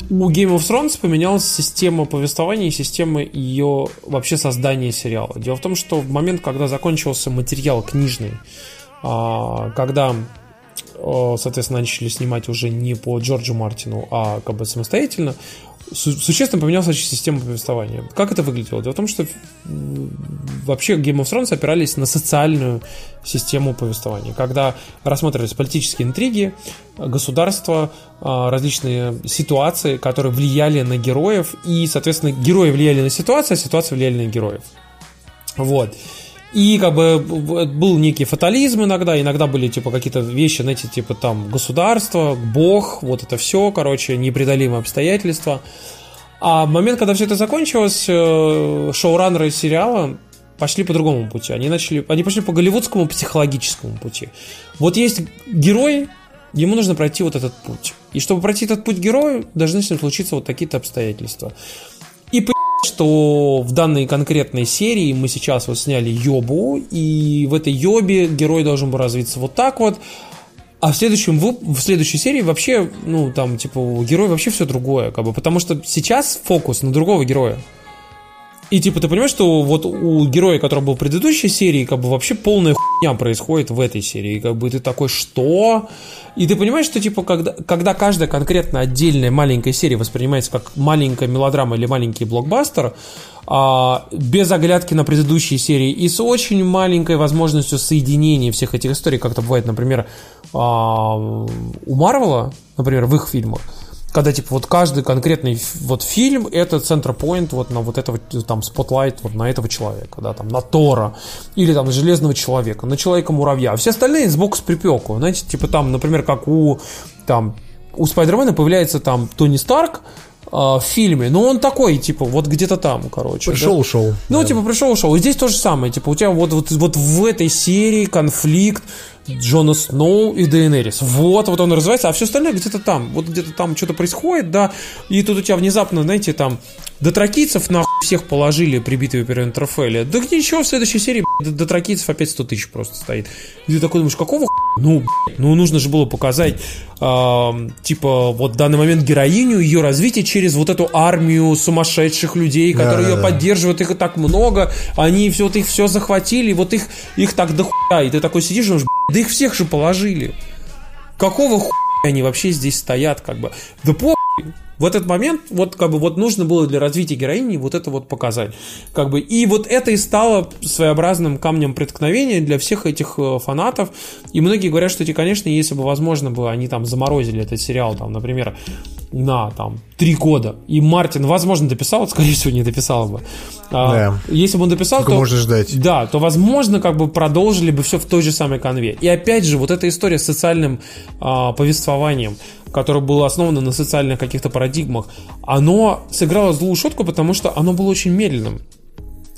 у Game of Thrones поменялась система повествования и система ее вообще создания сериала. Дело в том, что в момент, когда закончился материал книжный, а, когда соответственно, начали снимать уже не по Джорджу Мартину, а как бы самостоятельно, существенно поменялась система повествования. Как это выглядело? Дело в том, что вообще Game of Thrones опирались на социальную систему повествования, когда рассматривались политические интриги, государства, а, различные ситуации, которые влияли на героев, и, соответственно, герои влияли на ситуацию, а ситуация влияли на героев. Вот. И как бы был некий фатализм иногда, иногда были типа какие-то вещи, знаете, типа там государство, бог, вот это все, короче, непреодолимые обстоятельства. А в момент, когда все это закончилось, э, шоураннеры сериала пошли по другому пути. Они начали, они пошли по голливудскому психологическому пути. Вот есть герой, ему нужно пройти вот этот путь. И чтобы пройти этот путь герою, должны с ним случиться вот такие-то обстоятельства. Что в данной конкретной серии мы сейчас вот сняли Йобу, и в этой Йобе герой должен был развиться вот так вот, а в следующем в следующей серии вообще, ну, там, типа, у героя вообще все другое, как бы, потому что сейчас фокус на другого героя. И типа ты понимаешь, что вот у героя, который был в предыдущей серии, как бы вообще полная хуйня происходит в этой серии. И как бы ты такой, что? И ты понимаешь, что типа когда, когда каждая конкретно отдельная маленькая серия воспринимается как маленькая мелодрама или маленький блокбастер, а, без оглядки на предыдущие серии и с очень маленькой возможностью соединения всех этих историй, как это бывает, например, а, у Марвела, например, в их фильмах, когда типа вот каждый конкретный вот фильм это center point вот на вот этого там spotlight вот на этого человека, да, там на Тора или там на Железного Человека, на Человека-муравья, а все остальные сбоку с припеку, знаете, типа там, например, как у там у Спайдермена появляется там Тони Старк, в фильме. Но он такой, типа, вот где-то там, короче. Пришел, да? ушел. Ну, да. типа, пришел, ушел. И здесь то же самое. Типа, у тебя вот, вот, вот в этой серии конфликт Джона Сноу и Дейенерис. Вот, вот он развивается, а все остальное где-то там. Вот где-то там что-то происходит, да, и тут у тебя внезапно, знаете, там дотракийцев нахуй всех положили, прибитые при Интерфеле. Да ничего, в следующей серии дотракийцев опять 100 тысяч просто стоит. И ты такой думаешь, какого ну, ну, нужно же было показать, э, типа, вот в данный момент героиню, ее развитие через вот эту армию сумасшедших людей, которые да, ее да, поддерживают, их и так много, они все, вот их все захватили, вот их, их так дохуя, и ты такой сидишь и думаешь, да их всех же положили. Какого хуя они вообще здесь стоят, как бы? Да по в этот момент вот как бы вот нужно было для развития героини вот это вот показать. Как бы, и вот это и стало своеобразным камнем преткновения для всех этих э, фанатов. И многие говорят, что, эти, конечно, если бы возможно бы они там заморозили этот сериал, там, например, на там три года, и Мартин, возможно, дописал, скорее всего, не дописал бы. А, да. Если бы он дописал, Только то... можно ждать. Да, то, возможно, как бы продолжили бы все в той же самой конве. И опять же, вот эта история с социальным а, повествованием, которое было основано на социальных каких-то парадигмах, оно сыграло злую шутку, потому что оно было очень медленным.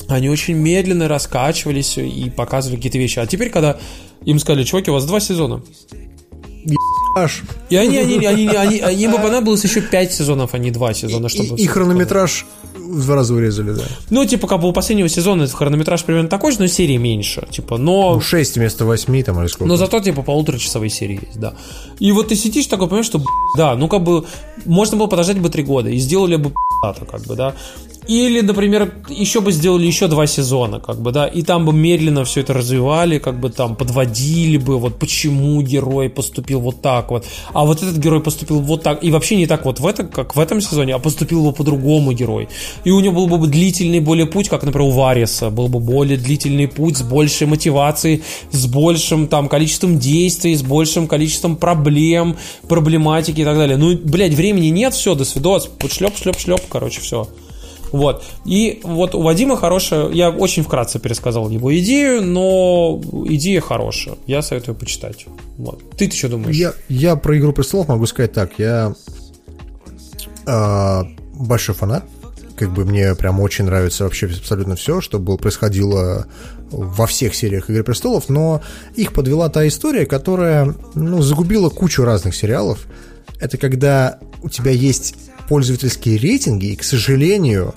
Они очень медленно раскачивались и показывали какие-то вещи. А теперь, когда им сказали, чуваки, у вас два сезона. Аж. И они, они, они, они, они, им бы понадобилось еще пять сезонов, а не два сезона, чтобы... И, и хронометраж в два раза урезали, да. Ну, типа, как бы у последнего сезона хронометраж примерно такой же, но серии меньше. Типа, но... Ну, 6 вместо 8 там или сколько. Но зато, типа, полуторачасовые серии есть, да. И вот ты сидишь такой, понимаешь, что, да, ну, как бы, можно было подождать бы три года, и сделали бы как бы, да. Или, например, еще бы сделали еще два сезона, как бы, да, и там бы медленно все это развивали, как бы там подводили бы, вот почему герой поступил вот так вот, а вот этот герой поступил вот так, и вообще не так вот в это, как в этом сезоне, а поступил бы по-другому герой. И у него был бы длительный более путь, как, например, у Вариса, был бы более длительный путь с большей мотивацией, с большим там количеством действий, с большим количеством проблем, проблематики и так далее. Ну, блядь, времени нет, все, до свидос, шлеп, шлеп, шлеп, короче, все. Вот. И вот у Вадима хорошая, я очень вкратце пересказал его идею, но идея хорошая. Я советую почитать. Вот. Ты-то что думаешь? Я, я про «Игру престолов» могу сказать так. Я э, большой фанат. Как бы мне прям очень нравится вообще абсолютно все, что было, происходило во всех сериях «Игры престолов», но их подвела та история, которая ну, загубила кучу разных сериалов. Это когда у тебя есть пользовательские рейтинги, и, к сожалению,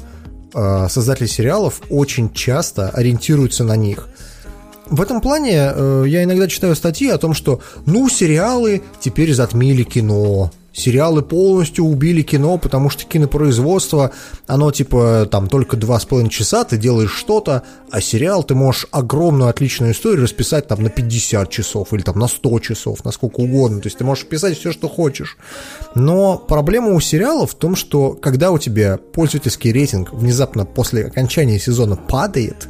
э, создатели сериалов очень часто ориентируются на них. В этом плане э, я иногда читаю статьи о том, что ну сериалы теперь затмили кино, Сериалы полностью убили кино, потому что кинопроизводство, оно типа там только два с половиной часа, ты делаешь что-то, а сериал ты можешь огромную отличную историю расписать там на 50 часов или там на 100 часов, на сколько угодно. То есть ты можешь писать все, что хочешь. Но проблема у сериалов в том, что когда у тебя пользовательский рейтинг внезапно после окончания сезона падает,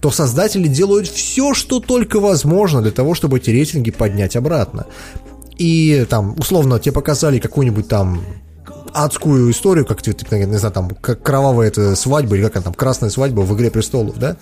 то создатели делают все, что только возможно для того, чтобы эти рейтинги поднять обратно и там, условно, тебе показали какую-нибудь там адскую историю, как, не знаю, там, как кровавая эта свадьба, или как она там, красная свадьба в «Игре престолов», да?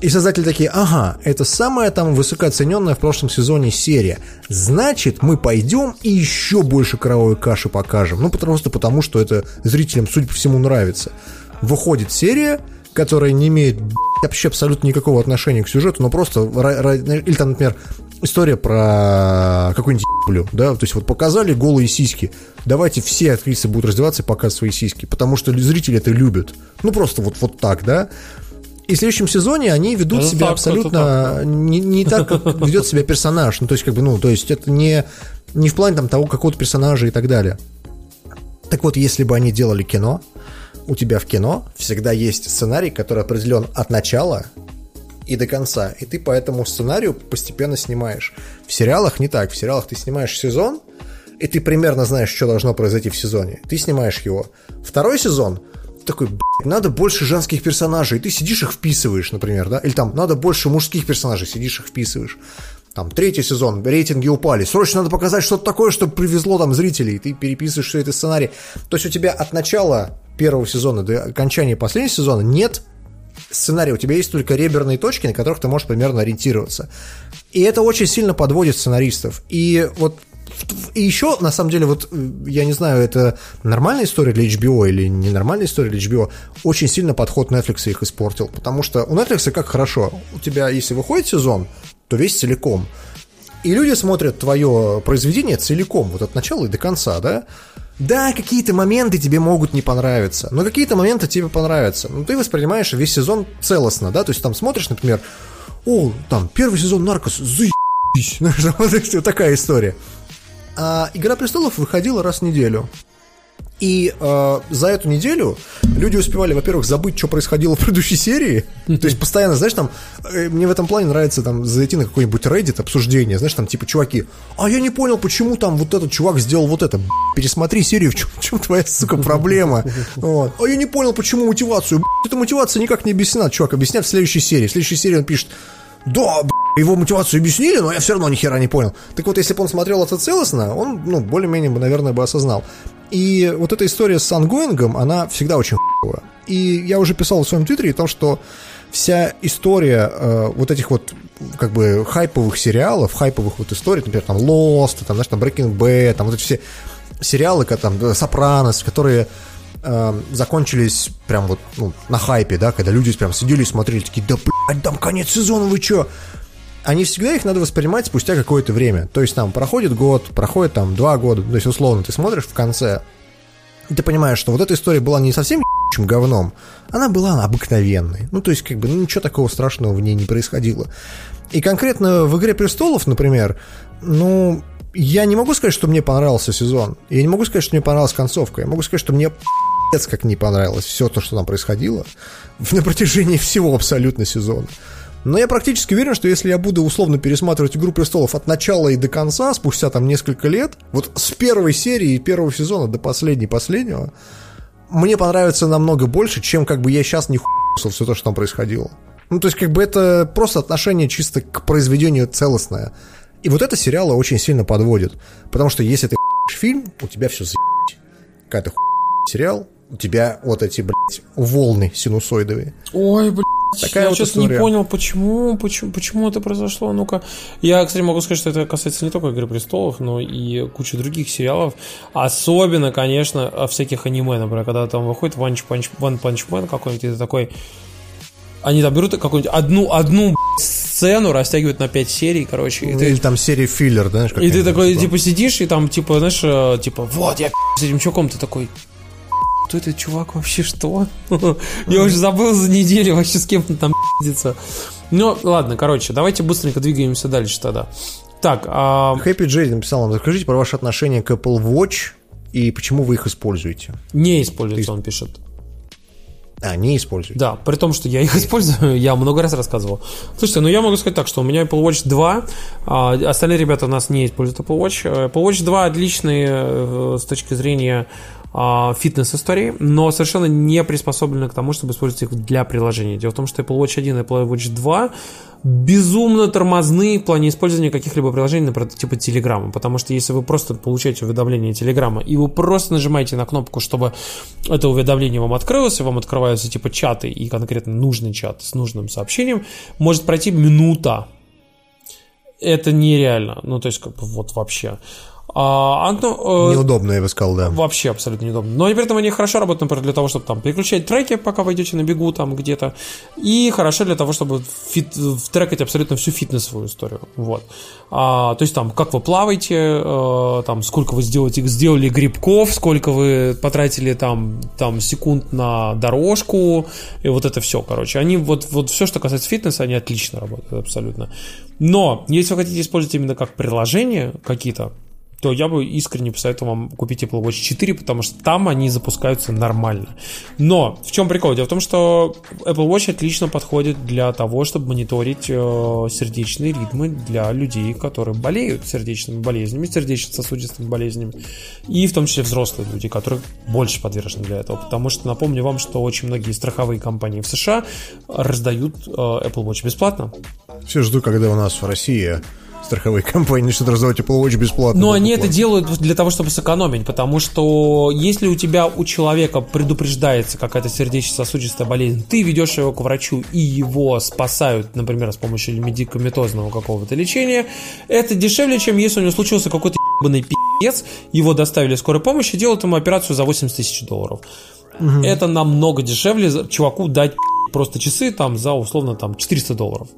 И создатели такие, ага, это самая там высокооцененная в прошлом сезоне серия. Значит, мы пойдем и еще больше кровавой каши покажем. Ну, просто потому, что это зрителям, судя по всему, нравится. Выходит серия, которая не имеет вообще абсолютно никакого отношения к сюжету, но просто, или там, например, история про какую-нибудь блю, да, то есть вот показали голые сиськи, давайте все актрисы будут раздеваться и показывать свои сиськи, потому что зрители это любят, ну просто вот, вот так, да, и в следующем сезоне они ведут это себя так, абсолютно так. Не, не так, как ведет себя персонаж, ну то есть как бы, ну, то есть это не, не в плане там того какого-то персонажа и так далее. Так вот, если бы они делали кино, у тебя в кино всегда есть сценарий, который определен от начала и до конца. И ты по этому сценарию постепенно снимаешь. В сериалах не так. В сериалах ты снимаешь сезон, и ты примерно знаешь, что должно произойти в сезоне. Ты снимаешь его. Второй сезон такой, надо больше женских персонажей, ты сидишь их вписываешь, например, да, или там надо больше мужских персонажей, сидишь их вписываешь. Там, третий сезон, рейтинги упали, срочно надо показать что-то такое, чтобы привезло там зрителей, ты переписываешь все это сценарий. То есть у тебя от начала первого сезона до окончания последнего сезона нет сценария, у тебя есть только реберные точки, на которых ты можешь примерно ориентироваться. И это очень сильно подводит сценаристов. И вот и еще, на самом деле, вот я не знаю, это нормальная история для HBO или ненормальная история для HBO, очень сильно подход Netflix их испортил. Потому что у Netflix как хорошо, у тебя, если выходит сезон, то весь целиком. И люди смотрят твое произведение целиком, вот от начала и до конца, да? Да, какие-то моменты тебе могут не понравиться, но какие-то моменты тебе понравятся. Ну, ты воспринимаешь весь сезон целостно, да, то есть там смотришь, например, о, там, первый сезон Наркос, заебись, вот такая история. А «Игра престолов» выходила раз в неделю. И э, за эту неделю люди успевали, во-первых, забыть, что происходило в предыдущей серии. То есть постоянно, знаешь, там, э, мне в этом плане нравится там зайти на какой-нибудь Reddit обсуждение, знаешь, там типа чуваки, а я не понял, почему там вот этот чувак сделал вот это. Пересмотри серию, в чем, твоя, сука, проблема. А я не понял, почему мотивацию. Эта мотивация никак не объяснена. Чувак, объяснят в следующей серии. В следующей серии он пишет, да, его мотивацию объяснили, но я все равно ни хера не понял. Так вот, если бы он смотрел это целостно, он, ну, более-менее, наверное, бы осознал. И вот эта история с ongoing ом, она всегда очень хуевая. И я уже писал в своем твиттере о том, что вся история э, вот этих вот как бы хайповых сериалов, хайповых вот историй, например, там Lost, там, знаешь, там Breaking Bad, там вот эти все сериалы, как там Сопранос, которые э, закончились прям вот ну, на хайпе, да, когда люди прям сидели и смотрели, такие, да, блядь, там конец сезона, вы чё? Они всегда их надо воспринимать спустя какое-то время. То есть там проходит год, проходит там два года, то есть условно ты смотришь в конце, и ты понимаешь, что вот эта история была не совсем говном. Она была обыкновенной. Ну, то есть, как бы, ну, ничего такого страшного в ней не происходило. И конкретно в «Игре престолов», например, ну, я не могу сказать, что мне понравился сезон. Я не могу сказать, что мне понравилась концовка. Я могу сказать, что мне как не понравилось все то, что там происходило на протяжении всего абсолютно сезона. Но я практически уверен, что если я буду условно пересматривать «Игру престолов» от начала и до конца, спустя там несколько лет, вот с первой серии первого сезона до последней-последнего, мне понравится намного больше, чем как бы я сейчас не хуй все то, что там происходило. Ну, то есть, как бы это просто отношение чисто к произведению целостное. И вот это сериалы очень сильно подводит. Потому что если ты фильм, у тебя все за***ть. Когда ты сериал, у тебя вот эти, блядь, волны синусоидовые. Ой, блядь. Такая я вот сейчас история. не понял, почему, почему, почему это произошло. Ну-ка, я, кстати, могу сказать, что это касается не только Игры престолов, но и кучи других сериалов. Особенно, конечно, всяких аниме, например, когда там выходит One Punch, One Punch Man какой-нибудь, и такой они там берут какую-нибудь одну, одну сцену, растягивают на 5 серий, короче. Ну, или там серии филлер, знаешь, И ты такой, типа, сидишь, и там, типа, знаешь, э, типа, вот, я с этим чуваком, ты такой, кто этот чувак вообще, что? Я уже забыл за неделю вообще с кем-то там пиздится. Ну, ладно, короче, давайте быстренько двигаемся дальше тогда. Так, а... Happy J написал нам, расскажите про ваше отношение к Apple Watch и почему вы их используете. Не используется, он пишет. А, не используете? Да, при том, что я их использую, я много раз рассказывал. Слушайте, ну я могу сказать так, что у меня Apple Watch 2, а остальные ребята у нас не используют Apple Watch. Apple Watch 2 отличный э, с точки зрения фитнес-истории, но совершенно не приспособлены к тому, чтобы использовать их для приложений. Дело в том, что Apple Watch 1 и Apple Watch 2 безумно тормозные в плане использования каких-либо приложений, например, типа Телеграма, потому что если вы просто получаете уведомление Телеграма, и вы просто нажимаете на кнопку, чтобы это уведомление вам открылось, и вам открываются типа чаты и конкретно нужный чат с нужным сообщением, может пройти минута. Это нереально. Ну, то есть, как бы вот вообще. А, оно, э, неудобно, я бы сказал, да. Вообще абсолютно неудобно. Но при этом они хорошо работают, например, для того, чтобы там переключать треки, пока вы идете на бегу там где-то. И хорошо для того, чтобы фит, трекать абсолютно всю фитнесовую историю. Вот. А, то есть там, как вы плаваете, э, там, сколько вы сделаете, сделали грибков, сколько вы потратили там, там секунд на дорожку, и вот это все, короче. Они вот, вот все, что касается фитнеса, они отлично работают абсолютно. Но, если вы хотите использовать именно как приложение какие-то, то я бы искренне посоветовал вам купить Apple Watch 4, потому что там они запускаются нормально. Но в чем прикол? Дело в том, что Apple Watch отлично подходит для того, чтобы мониторить э, сердечные ритмы для людей, которые болеют сердечными болезнями, сердечно-сосудистыми болезнями, и в том числе взрослые люди, которые больше подвержены для этого. Потому что напомню вам, что очень многие страховые компании в США раздают э, Apple Watch бесплатно. Все жду, когда у нас в России страховые компании начнут раздавать Apple Watch бесплатно. Но они это делают для того, чтобы сэкономить, потому что если у тебя у человека предупреждается какая-то сердечно-сосудистая болезнь, ты ведешь его к врачу и его спасают, например, с помощью медикаментозного какого-то лечения, это дешевле, чем если у него случился какой-то ебаный пи***ц, его доставили скорой помощи делают ему операцию за 80 тысяч долларов. Угу. Это намного дешевле чуваку дать просто часы там за условно там 400 долларов.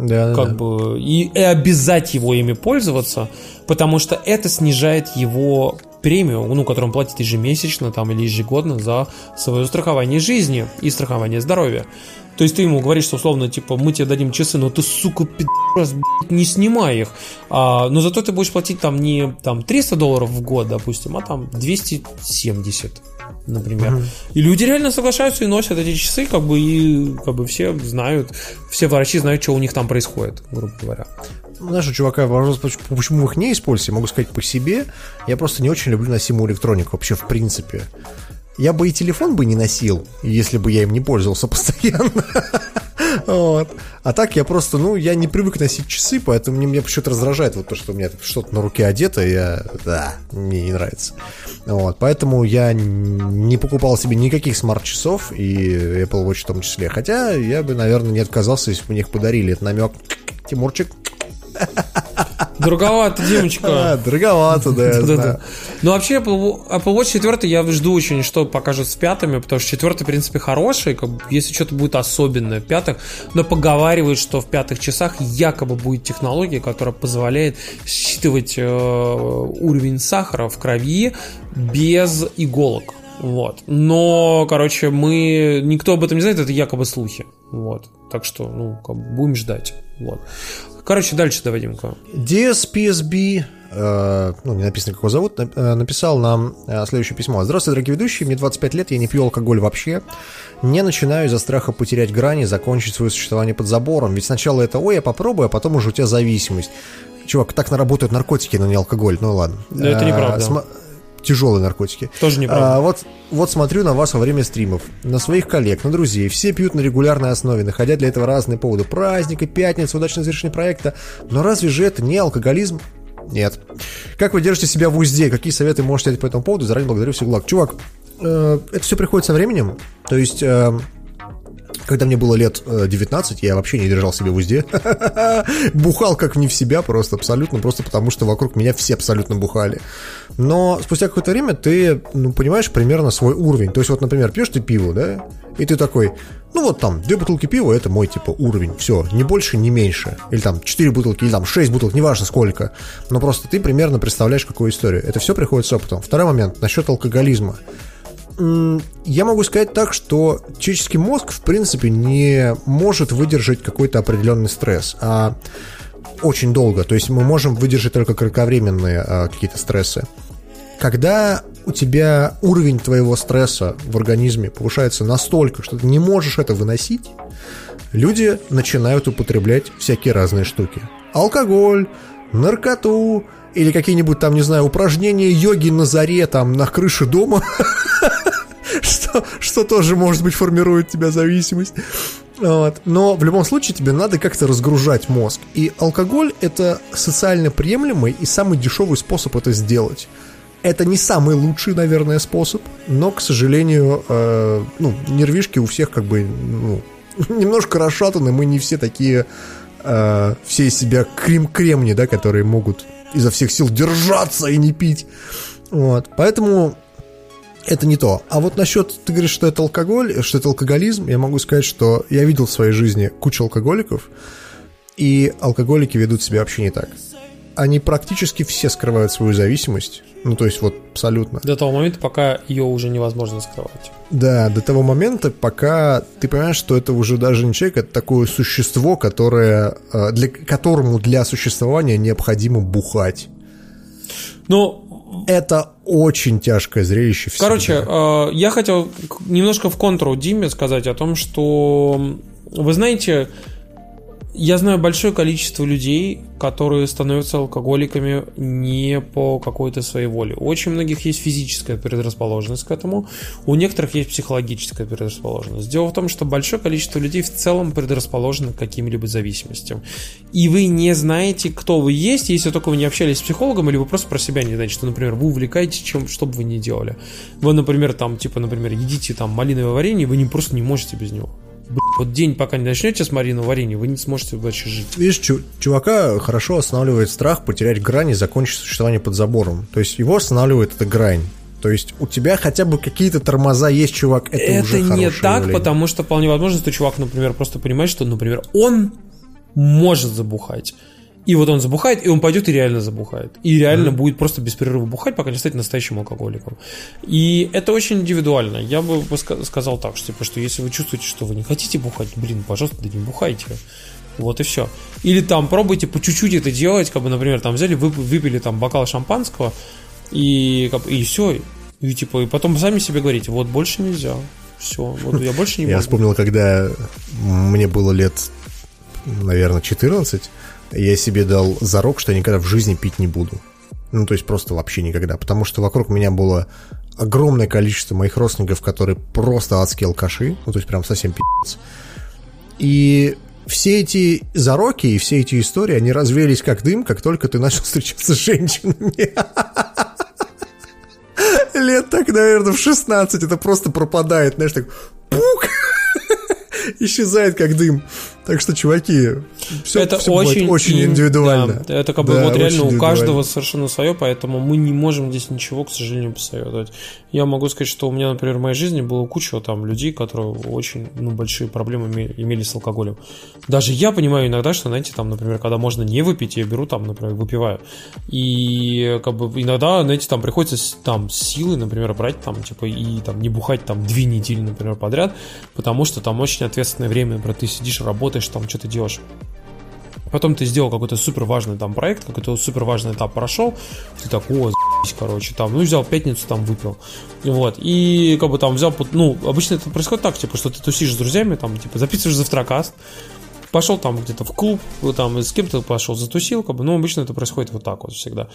Да, как да. бы и, и обязать его ими пользоваться, потому что это снижает его премию, ну, которую он платит ежемесячно там, или ежегодно за свое страхование жизни и страхование здоровья. То есть ты ему говоришь, что условно, типа, мы тебе дадим часы, но ты, сука, пи***раз, не снимай их. А, но зато ты будешь платить там не там 300 долларов в год, допустим, а там 270 например. Mm-hmm. И люди реально соглашаются и носят эти часы, как бы и как бы все знают, все врачи знают, что у них там происходит, грубо говоря. Знаешь, у чувака вопрос, почему вы их не используете, могу сказать по себе. Я просто не очень люблю носимую электронику вообще в принципе. Я бы и телефон бы не носил, если бы я им не пользовался постоянно. Вот. А так я просто, ну, я не привык носить часы, поэтому мне, меня почему-то раздражает вот то, что у меня что-то на руке одето, я, да, мне не нравится. Вот, поэтому я не покупал себе никаких смарт-часов и Apple Watch в том числе. Хотя я бы, наверное, не отказался, если бы мне их подарили. Это намек. Тимурчик, Дороговато, девочка. А, дороговато, да, я знаю. Ну, вообще, Apple, Watch 4 я жду очень, что покажут с пятыми, потому что четвертый, в принципе, хороший, как если что-то будет особенное в пятых, но поговаривают, что в пятых часах якобы будет технология, которая позволяет считывать э, уровень сахара в крови без иголок. Вот. Но, короче, мы... Никто об этом не знает, это якобы слухи. Вот. Так что, ну, как бы будем ждать. Вот. Короче, дальше давай, Димка. DSPSB э, ну, не написано, как его зовут, э, написал нам э, следующее письмо. Здравствуйте, дорогие ведущие, мне 25 лет, я не пью алкоголь вообще. Не начинаю из-за страха потерять грани закончить свое существование под забором. Ведь сначала это, ой, я попробую, а потом уже у тебя зависимость. Чувак, так наработают наркотики, но не алкоголь, ну ладно. Да, это неправда. Тяжелые наркотики. Тоже неправда. А, вот, вот смотрю на вас во время стримов, на своих коллег, на друзей. Все пьют на регулярной основе, находя для этого разные поводы. Праздника, пятница, удачное завершение проекта. Но разве же это не алкоголизм? Нет. Как вы держите себя в узде? Какие советы можете дать по этому поводу? Заранее благодарю всех благ. Чувак, э, это все приходит со временем. То есть... Э, когда мне было лет 19, э, я вообще не держал себя в узде. Бухал как не в себя просто, абсолютно, просто потому что вокруг меня все абсолютно бухали. Но спустя какое-то время ты, ну, понимаешь примерно свой уровень. То есть вот, например, пьешь ты пиво, да, и ты такой, ну вот там, две бутылки пива, это мой, типа, уровень, все, ни больше, ни меньше. Или там четыре бутылки, или там шесть бутылок, неважно сколько. Но просто ты примерно представляешь, какую историю. Это все приходит с опытом. Второй момент, насчет алкоголизма я могу сказать так, что человеческий мозг, в принципе, не может выдержать какой-то определенный стресс, а очень долго. То есть мы можем выдержать только кратковременные а, какие-то стрессы. Когда у тебя уровень твоего стресса в организме повышается настолько, что ты не можешь это выносить, люди начинают употреблять всякие разные штуки. Алкоголь, наркоту, или какие-нибудь там, не знаю, упражнения йоги на заре, там, на крыше дома, что, что тоже, может быть, формирует тебя зависимость. Вот. Но в любом случае тебе надо как-то разгружать мозг. И алкоголь это социально приемлемый и самый дешевый способ это сделать. Это не самый лучший, наверное, способ, но, к сожалению, э, ну, нервишки у всех как бы ну, немножко расшатаны, мы не все такие, э, все из себя крем-кремни, да, которые могут изо всех сил держаться и не пить. Вот. Поэтому это не то. А вот насчет, ты говоришь, что это алкоголь, что это алкоголизм, я могу сказать, что я видел в своей жизни кучу алкоголиков, и алкоголики ведут себя вообще не так. Они практически все скрывают свою зависимость, ну то есть вот абсолютно. До того момента, пока ее уже невозможно скрывать. Да, до того момента, пока ты понимаешь, что это уже даже не человек, это такое существо, которое, э, для, которому для существования необходимо бухать. Ну, это очень тяжкое зрелище. Всегда. Короче, э, я хотел немножко в контру Диме сказать о том, что вы знаете, я знаю большое количество людей, которые становятся алкоголиками не по какой-то своей воле. У очень многих есть физическая предрасположенность к этому, у некоторых есть психологическая предрасположенность. Дело в том, что большое количество людей в целом предрасположено к каким-либо зависимостям. И вы не знаете, кто вы есть, если только вы не общались с психологом, или вы просто про себя не знаете, что, например, вы увлекаетесь чем, что бы вы ни делали. Вы, например, там, типа, например, едите там малиновое варенье, вы не просто не можете без него вот день, пока не начнете с Мариной варенье, вы не сможете дальше жить. Видишь, чу- чувака хорошо останавливает страх потерять грань и закончить существование под забором. То есть его останавливает эта грань. То есть у тебя хотя бы какие-то тормоза есть, чувак, это, это уже не так, явление. потому что вполне возможно, что чувак, например, просто понимает, что, например, он может забухать. И вот он забухает, и он пойдет и реально забухает. И реально mm-hmm. будет просто без перерыва бухать, пока не станет настоящим алкоголиком. И это очень индивидуально. Я бы сказал так, что, типа, что если вы чувствуете, что вы не хотите бухать, блин, пожалуйста, да не бухайте. Вот и все. Или там пробуйте по чуть-чуть это делать, как бы, например, там взяли, выпили там бокал шампанского, и, как, и все. И типа, и потом сами себе говорите, вот больше нельзя. Все, вот я больше не могу. Я вспомнил, когда мне было лет, наверное, 14, я себе дал зарок, что я никогда в жизни пить не буду. Ну, то есть просто вообще никогда. Потому что вокруг меня было огромное количество моих родственников, которые просто адские алкаши. Ну, то есть прям совсем пи***ц. И все эти зароки и все эти истории, они развеялись как дым, как только ты начал встречаться с женщинами. Лет так, наверное, в 16 это просто пропадает, знаешь, так пук. Исчезает как дым. Так что, чуваки, все, это все очень, очень индивидуально. Да, это как бы Да, вот реально у каждого совершенно свое, поэтому мы не можем здесь ничего, к сожалению, посоветовать. Я могу сказать, что у меня, например, в моей жизни было куча там людей, которые очень ну, большие проблемы име- имели с алкоголем. Даже я понимаю иногда, что, знаете, там, например, когда можно не выпить, я беру там, например, выпиваю. И как бы иногда, знаете, там приходится там силы, например, брать там, типа, и там не бухать там две недели, например, подряд, потому что там очень ответственное время, например, ты сидишь, работаешь, там что-то делаешь. Потом ты сделал какой-то супер важный там проект, какой-то супер важный этап прошел, ты так, о, за***ь, короче, там, ну, взял пятницу, там, выпил, вот, и как бы там взял, ну, обычно это происходит так, типа, что ты тусишь с друзьями, там, типа, записываешь завтракаст, пошел там где-то в клуб, там с кем-то пошел, затусил, как бы, ну, обычно это происходит вот так вот всегда.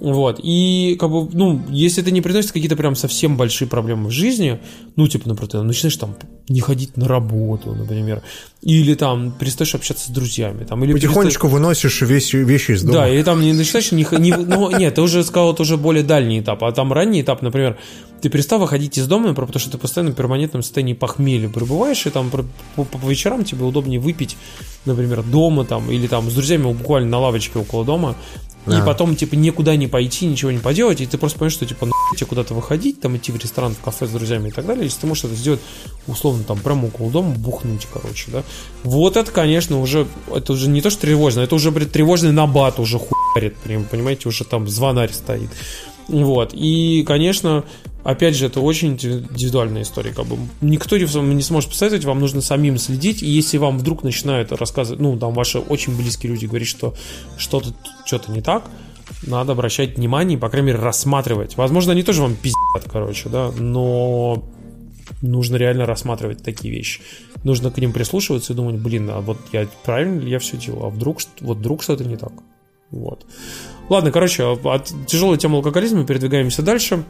Вот, и как бы, ну, если это не приносит какие-то прям совсем большие проблемы в жизни, ну, типа, например, начинаешь там не ходить на работу, например, или там перестаешь общаться с друзьями, там, или перестаешь- Потихонечку выносишь вещи, вещи из дома. да, или там не начинаешь не, не- ну, нет, ты уже сказал, это уже более дальний этап, а там ранний этап, например, ты перестал выходить из дома, например, потому что ты постоянно в перманентном состоянии похмелья пребываешь, и там про- по, по вечерам тебе удобнее выпить, например, дома там, или там с друзьями буквально на лавочке около дома, и Да. потом, типа, никуда не пойти, ничего не поделать, и ты просто понимаешь, что, типа, нахуй тебе куда-то выходить, там, идти в ресторан, в кафе с друзьями и так далее, если ты можешь это сделать, условно, там, прямо около дома, бухнуть, короче, да. Вот это, конечно, уже, это уже не то, что тревожно, это уже, блядь, тревожный набат уже хуярит, понимаете, уже там звонарь стоит. Вот, и, конечно, опять же, это очень индивидуальная история, как бы никто не, не сможет посоветовать, вам нужно самим следить, и если вам вдруг начинают рассказывать, ну, там, ваши очень близкие люди говорят, что что-то, что-то не так, надо обращать внимание и, по крайней мере, рассматривать. Возможно, они тоже вам пиздят, короче, да, но нужно реально рассматривать такие вещи. Нужно к ним прислушиваться и думать, блин, а вот я правильно ли я все делал, а вдруг, вот вдруг что-то не так. Вот. Ладно, короче, от тяжелой темы алкоголизма передвигаемся дальше.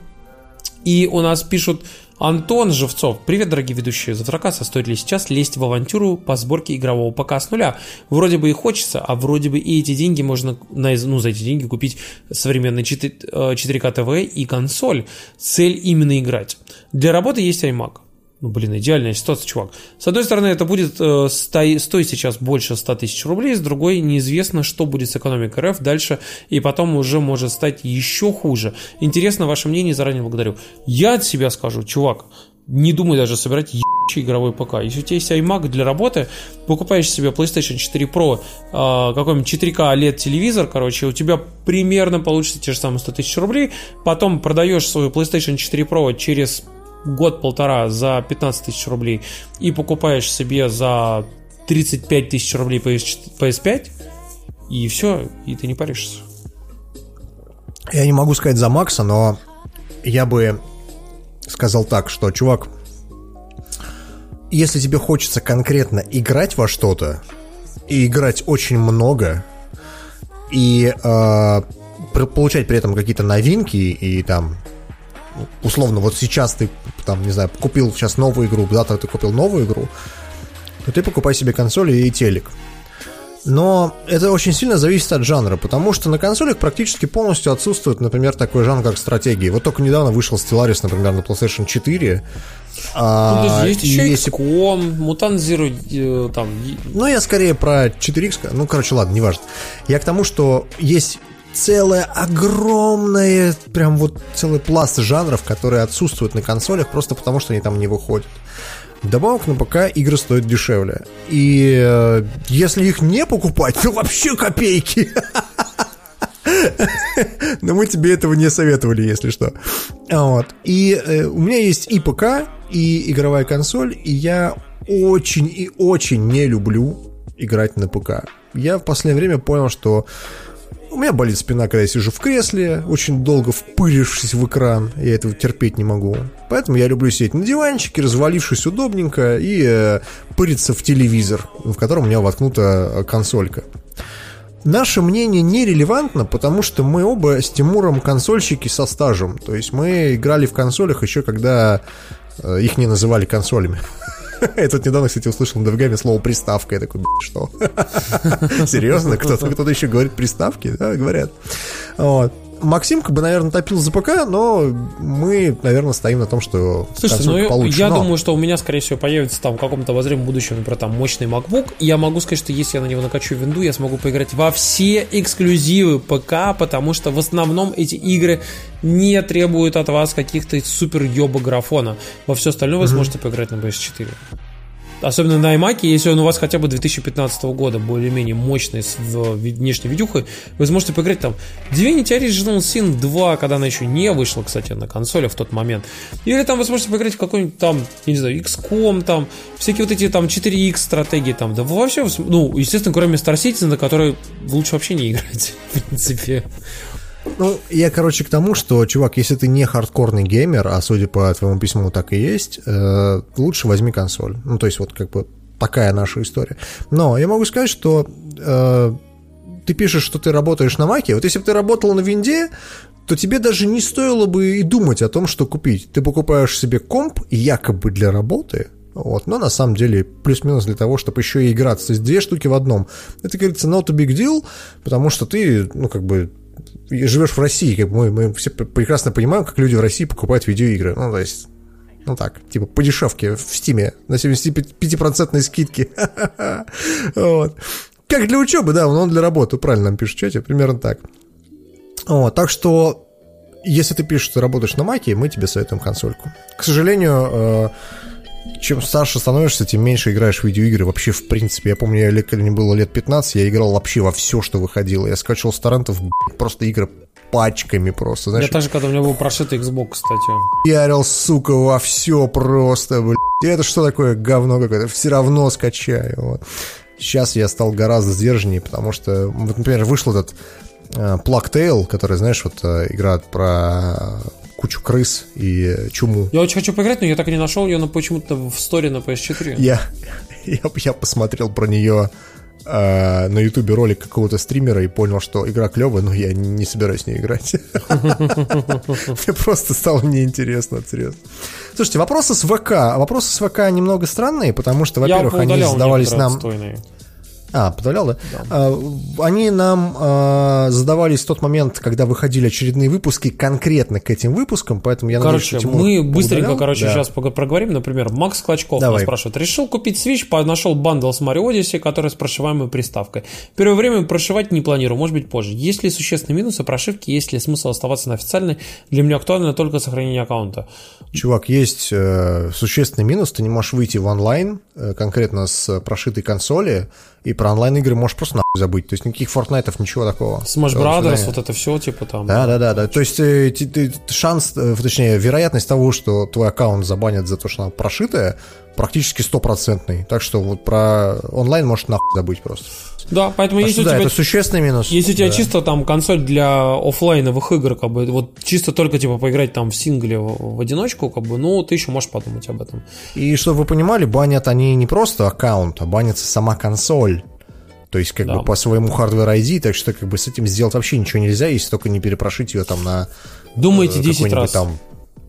И у нас пишут Антон Живцов. Привет, дорогие ведущие Завтрака. Стоит ли сейчас лезть в авантюру по сборке игрового ПК с нуля? Вроде бы и хочется, а вроде бы и эти деньги можно на, ну, за эти деньги купить современный 4, э, 4К ТВ и консоль. Цель именно играть. Для работы есть iMac. Ну, блин, идеальная ситуация, чувак. С одной стороны, это будет э, сто- стоить сейчас больше 100 тысяч рублей, с другой, неизвестно, что будет с экономикой РФ дальше, и потом уже может стать еще хуже. Интересно ваше мнение, заранее благодарю. Я от себя скажу, чувак, не думай даже собирать ебучий игровой ПК. Если у тебя есть iMac для работы, покупаешь себе PlayStation 4 Pro, э, какой-нибудь 4К OLED телевизор, короче, у тебя примерно получится те же самые 100 тысяч рублей, потом продаешь свою PlayStation 4 Pro через год-полтора за 15 тысяч рублей и покупаешь себе за 35 тысяч рублей PS, PS5, и все, и ты не паришься. Я не могу сказать за Макса, но я бы сказал так, что, чувак, если тебе хочется конкретно играть во что-то, и играть очень много, и э, получать при этом какие-то новинки, и там, условно, вот сейчас ты, там, не знаю, купил сейчас новую игру, завтра ты купил новую игру, то ты покупай себе консоль и телек. Но это очень сильно зависит от жанра, потому что на консолях практически полностью отсутствует, например, такой жанр, как стратегии. Вот только недавно вышел Stellaris, например, на PlayStation 4. а, Ну, есть еще если- XCOM, Mutant Zero, э, там, Ну, я скорее про 4X. Ну, короче, ладно, неважно. Я к тому, что есть целое огромное, прям вот целый пласт жанров, которые отсутствуют на консолях просто потому, что они там не выходят. Вдобавок на ПК игры стоят дешевле. И э, если их не покупать, то вообще копейки. Но мы тебе этого не советовали, если что. Вот. И э, у меня есть и ПК, и игровая консоль, и я очень и очень не люблю играть на ПК. Я в последнее время понял, что у меня болит спина, когда я сижу в кресле, очень долго впырившись в экран, я этого терпеть не могу. Поэтому я люблю сидеть на диванчике, развалившись удобненько и э, пыриться в телевизор, в котором у меня воткнута э, консолька. Наше мнение нерелевантно, потому что мы оба с Тимуром консольщики со стажем. То есть мы играли в консолях еще когда э, их не называли консолями. Я тут недавно, кстати, услышал на Девгаме слово приставка. Я такой, «Б***ь, что? Серьезно? Кто-то кто еще говорит приставки? Да, говорят. Вот. Максим, как бы, наверное, топил за ПК, но мы, наверное, стоим на том, что Слушайте, ну получше. я но... думаю, что у меня, скорее всего, появится там в каком-то обозримом будущем, например, там мощный MacBook. И я могу сказать, что если я на него накачу винду, я смогу поиграть во все эксклюзивы ПК, потому что в основном эти игры не требуют от вас каких-то супер ёба графона. Во все остальное вы сможете поиграть на PS4 особенно на iMac, если он у вас хотя бы 2015 года более-менее мощный с внешней видюхой, вы сможете поиграть там Divinity Original Sin 2, когда она еще не вышла, кстати, на консоли в тот момент. Или там вы сможете поиграть в какой-нибудь там, я не знаю, XCOM, там, всякие вот эти там 4X стратегии там, да вообще, ну, естественно, кроме Star Citizen, на который лучше вообще не играть, в принципе. Ну, я, короче, к тому, что, чувак, если ты не хардкорный геймер, а судя по твоему письму так и есть, э, лучше возьми консоль. Ну, то есть вот как бы такая наша история. Но я могу сказать, что э, ты пишешь, что ты работаешь на маке. Вот если бы ты работал на винде, то тебе даже не стоило бы и думать о том, что купить. Ты покупаешь себе комп якобы для работы, вот, но на самом деле плюс-минус для того, чтобы еще и играться. То есть две штуки в одном. Это, говорится, not a big deal, потому что ты, ну, как бы, живешь в России, как бы мы, мы все прекрасно понимаем, как люди в России покупают видеоигры. Ну, то есть, ну так, типа по дешевке в Стиме на 75% скидки. вот. Как для учебы, да, но он для работы, правильно нам пишут в чате, примерно так. Вот, так что, если ты пишешь, что работаешь на Маке, мы тебе советуем консольку. К сожалению, э, чем старше становишься, тем меньше играешь в видеоигры. Вообще, в принципе, я помню, я, когда мне было лет 15, я играл вообще во все, что выходило. Я скачивал с торрентов просто игры пачками просто. Знаешь, я тоже, когда у меня был прошитый Xbox, кстати. Я орел, сука, во все просто, блядь. Это что такое говно какое-то? Все равно скачаю. Вот. Сейчас я стал гораздо сдержаннее, потому что, вот, например, вышел этот э, Plague Tale, который, знаешь, вот э, игра про кучу крыс и чуму. Я очень хочу поиграть, но я так и не нашел ее, но почему-то в сторе на PS4. Я, я, я посмотрел про нее э, на ютубе ролик какого-то стримера и понял, что игра клевая, но я не собираюсь с ней играть. Мне просто стало неинтересно, серьезно. Слушайте, вопросы с ВК. Вопросы с ВК немного странные, потому что, во-первых, они задавались нам... А, подавлял, да? да. А, они нам а, задавались в тот момент, когда выходили очередные выпуски конкретно к этим выпускам, поэтому я короче, надеюсь, что Тимур мы быстренько, удалял. короче, да. сейчас проговорим. Например, Макс Клочков Давай. нас спрашивает. Решил купить Switch, нашел бандл с Mario Odyssey, который с прошиваемой приставкой. Первое время прошивать не планирую, может быть позже. Есть ли существенные минусы прошивки, есть ли смысл оставаться на официальной? Для меня актуально только сохранение аккаунта. Чувак, есть э, существенный минус, ты не можешь выйти в онлайн, э, конкретно с прошитой консоли, и про онлайн-игры можешь просто нахуй забыть. То есть никаких Fortnite, ничего такого. Smash Brothers, вот это все, типа там. Да, да, да, да. То есть э, шанс, э, точнее, вероятность того, что твой аккаунт забанят за то, что она прошитая, практически стопроцентный. Так что вот про онлайн можешь нахуй забыть просто. Да, поэтому так если у тебя... это существенный минус. Если у тебя чисто там консоль для офлайновых игр, как бы, вот чисто только типа поиграть там в сингле в, в одиночку, как бы, ну, ты еще можешь подумать об этом. И чтобы вы понимали, банят они не просто аккаунт, а банится сама консоль. То есть, как да. бы по своему hardware ID, так что как бы с этим сделать вообще ничего нельзя, если только не перепрошить ее там на. Думаете, 10 э, раз. Там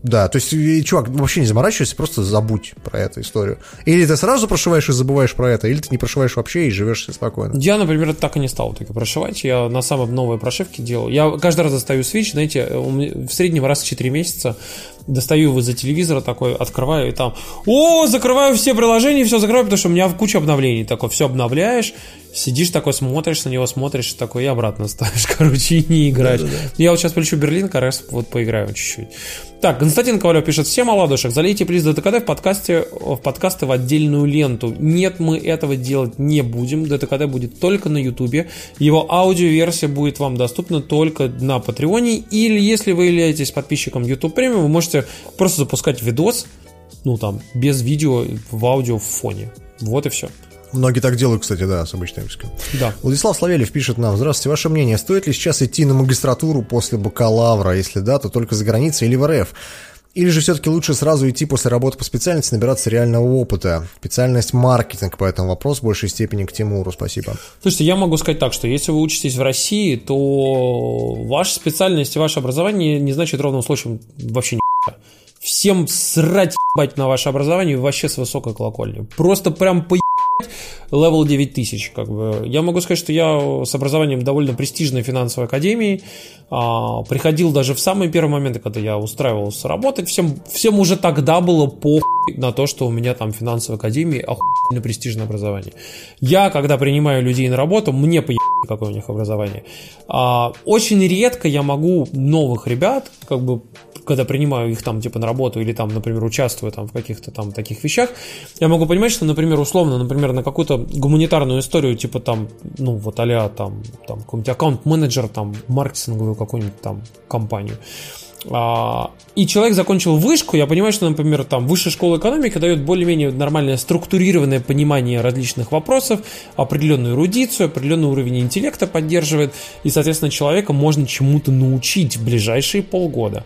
да, то есть, чувак, вообще не заморачивайся, просто забудь про эту историю. Или ты сразу прошиваешь и забываешь про это, или ты не прошиваешь вообще и живешь спокойно. Я, например, так и не стал только прошивать. Я на самом новой прошивке делал. Я каждый раз достаю Switch, знаете, в среднем раз в 4 месяца достаю его за телевизора такой, открываю и там, о, закрываю все приложения, все закрываю, потому что у меня куча обновлений. Такой, все обновляешь, сидишь такой, смотришь на него, смотришь такой и обратно ставишь, короче, и не играешь. Да, да, да. Я вот сейчас полечу в Берлин, как раз вот поиграю чуть-чуть. Так, Константин Ковалев пишет, всем оладушек, залейте плиз ДТКД в подкасте, в подкасты в отдельную ленту. Нет, мы этого делать не будем, ДТКД будет только на Ютубе, его аудиоверсия будет вам доступна только на Патреоне, или если вы являетесь подписчиком YouTube Premium, вы можете просто запускать видос, ну там, без видео, в аудио в фоне. Вот и все. Многие так делают, кстати, да, с обычной выпуской. Да. Владислав Славелев пишет нам. Здравствуйте, ваше мнение, стоит ли сейчас идти на магистратуру после бакалавра? Если да, то только за границей или в РФ? Или же все-таки лучше сразу идти после работы по специальности, набираться реального опыта? Специальность маркетинг по этому вопросу в большей степени к Тимуру. Спасибо. Слушайте, я могу сказать так, что если вы учитесь в России, то ваша специальность и ваше образование не значит ровным случаем вообще Всем срать ебать на ваше образование вообще с высокой колокольни. Просто прям по level 9000, как бы. Я могу сказать, что я с образованием довольно престижной финансовой академии, а, приходил даже в самые первые моменты, когда я устраивался работать, всем, всем уже тогда было по на то, что у меня там финансовая академия охуенно престижное образование. Я, когда принимаю людей на работу, мне по какое у них образование. А, очень редко я могу новых ребят, как бы когда принимаю их там типа на работу или там, например, участвую там в каких-то там таких вещах, я могу понимать, что, например, условно, например, на какую-то гуманитарную историю, типа там, ну вот а там, там какой-нибудь аккаунт-менеджер, там, маркетинговую какую-нибудь там компанию, а, и человек закончил вышку, я понимаю, что, например, там высшая школа экономики дает более-менее нормальное структурированное понимание различных вопросов, определенную эрудицию, определенный уровень интеллекта поддерживает, и, соответственно, человека можно чему-то научить в ближайшие полгода.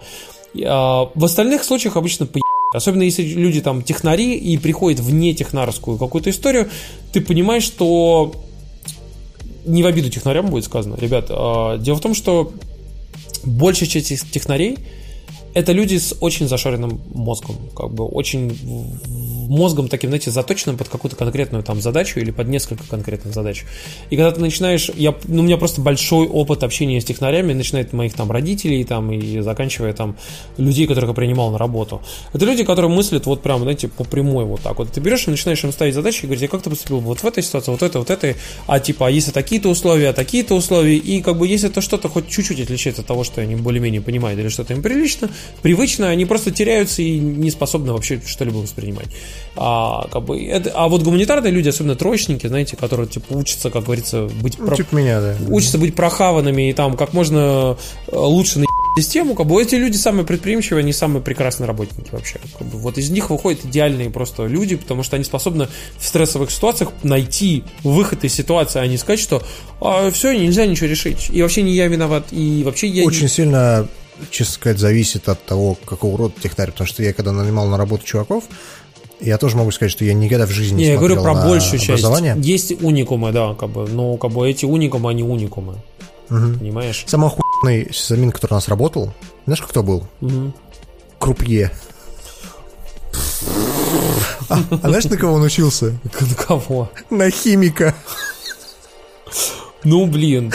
А, в остальных случаях обычно по Особенно если люди там технари и приходят в нетехнарскую какую-то историю, ты понимаешь, что не в обиду технарям будет сказано. Ребят, а, дело в том, что большая часть технарей это люди с очень зашоренным мозгом, как бы очень мозгом таким, знаете, заточенным под какую-то конкретную там задачу или под несколько конкретных задач. И когда ты начинаешь, я, ну, у меня просто большой опыт общения с технарями, начиная от моих там родителей там и заканчивая там людей, которых я принимал на работу. Это люди, которые мыслят вот прям, знаете, по прямой вот так вот. Ты берешь и начинаешь им ставить задачи и говорить, а как ты поступил вот в этой ситуации, вот это, вот это, а типа, а если такие-то условия, а такие-то условия, и как бы если это что-то хоть чуть-чуть отличается от того, что они более-менее понимают или что-то им прилично, привычно, они просто теряются и не способны вообще что-либо воспринимать. А, как бы, это, а вот гуманитарные люди, особенно троечники, знаете, которые типа учатся, как говорится, быть ну, про... типа меня, да. учатся быть прохаванными и там как можно э, лучше на систему, как бы эти люди самые предприимчивые, они самые прекрасные работники вообще. Как бы, вот из них выходят идеальные просто люди, потому что они способны в стрессовых ситуациях найти выход из ситуации, а не сказать, что а, все, нельзя ничего решить. И вообще не я виноват, и вообще я... Очень не... сильно честно сказать, зависит от того, какого рода технарь. Потому что я, когда нанимал на работу чуваков, я тоже могу сказать, что я никогда в жизни не, не я говорю про большую часть. Есть уникумы, да, как бы, но как бы эти уникумы, они уникумы. Угу. Понимаешь? Самый охуенный сисадмин, который у нас работал, знаешь, кто был? Угу. Крупье. А, а знаешь, на кого он учился? На кого? На химика. Ну, блин.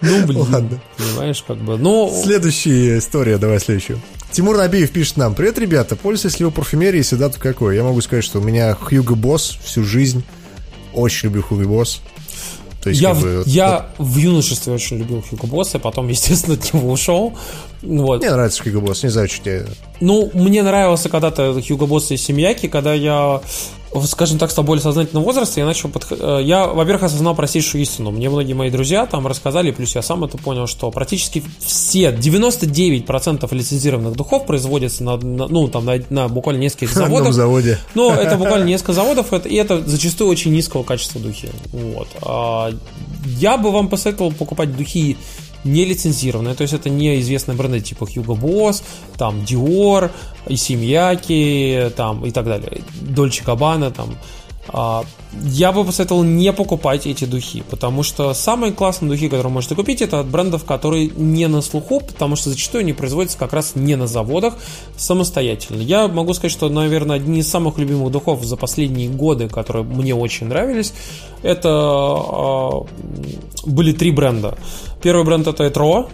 Ну, блин. Ладно. Понимаешь, как бы, ну... Следующая история, давай следующую. Тимур Набиев пишет нам. Привет, ребята, пользуясь ли вы парфюмерией, всегда то какой? Я могу сказать, что у меня Хьюго Босс всю жизнь. Очень люблю Хьюго Босс. То есть, я, как бы, я вот... в юношестве очень любил Хьюго Босса, потом, естественно, от него ушел. Вот. Мне нравится Хьюго Босс, не знаю, что тебе... Ну, мне нравился когда-то Хьюго Босс и Семьяки, когда я скажем так, стал более сознательного возраста, я начал подх... Э, я, во-первых, осознал простейшую истину. Мне многие мои друзья там рассказали, плюс я сам это понял, что практически все, 99% лицензированных духов производятся на, на ну, там, на, на буквально нескольких заводах. На заводе. Но это буквально несколько заводов, это, и это зачастую очень низкого качества духи. Вот. А, я бы вам посоветовал покупать духи не лицензированные, то есть это неизвестные бренды типа Hugo Boss, там Dior, и Семьяки, там и так далее, Дольче Кабана, там. А, я бы посоветовал не покупать эти духи, потому что самые классные духи, которые можете купить, это от брендов, которые не на слуху, потому что зачастую они производятся как раз не на заводах самостоятельно. Я могу сказать, что, наверное, одни из самых любимых духов за последние годы, которые мне очень нравились, это э, были три бренда. Первый бренд это Etro,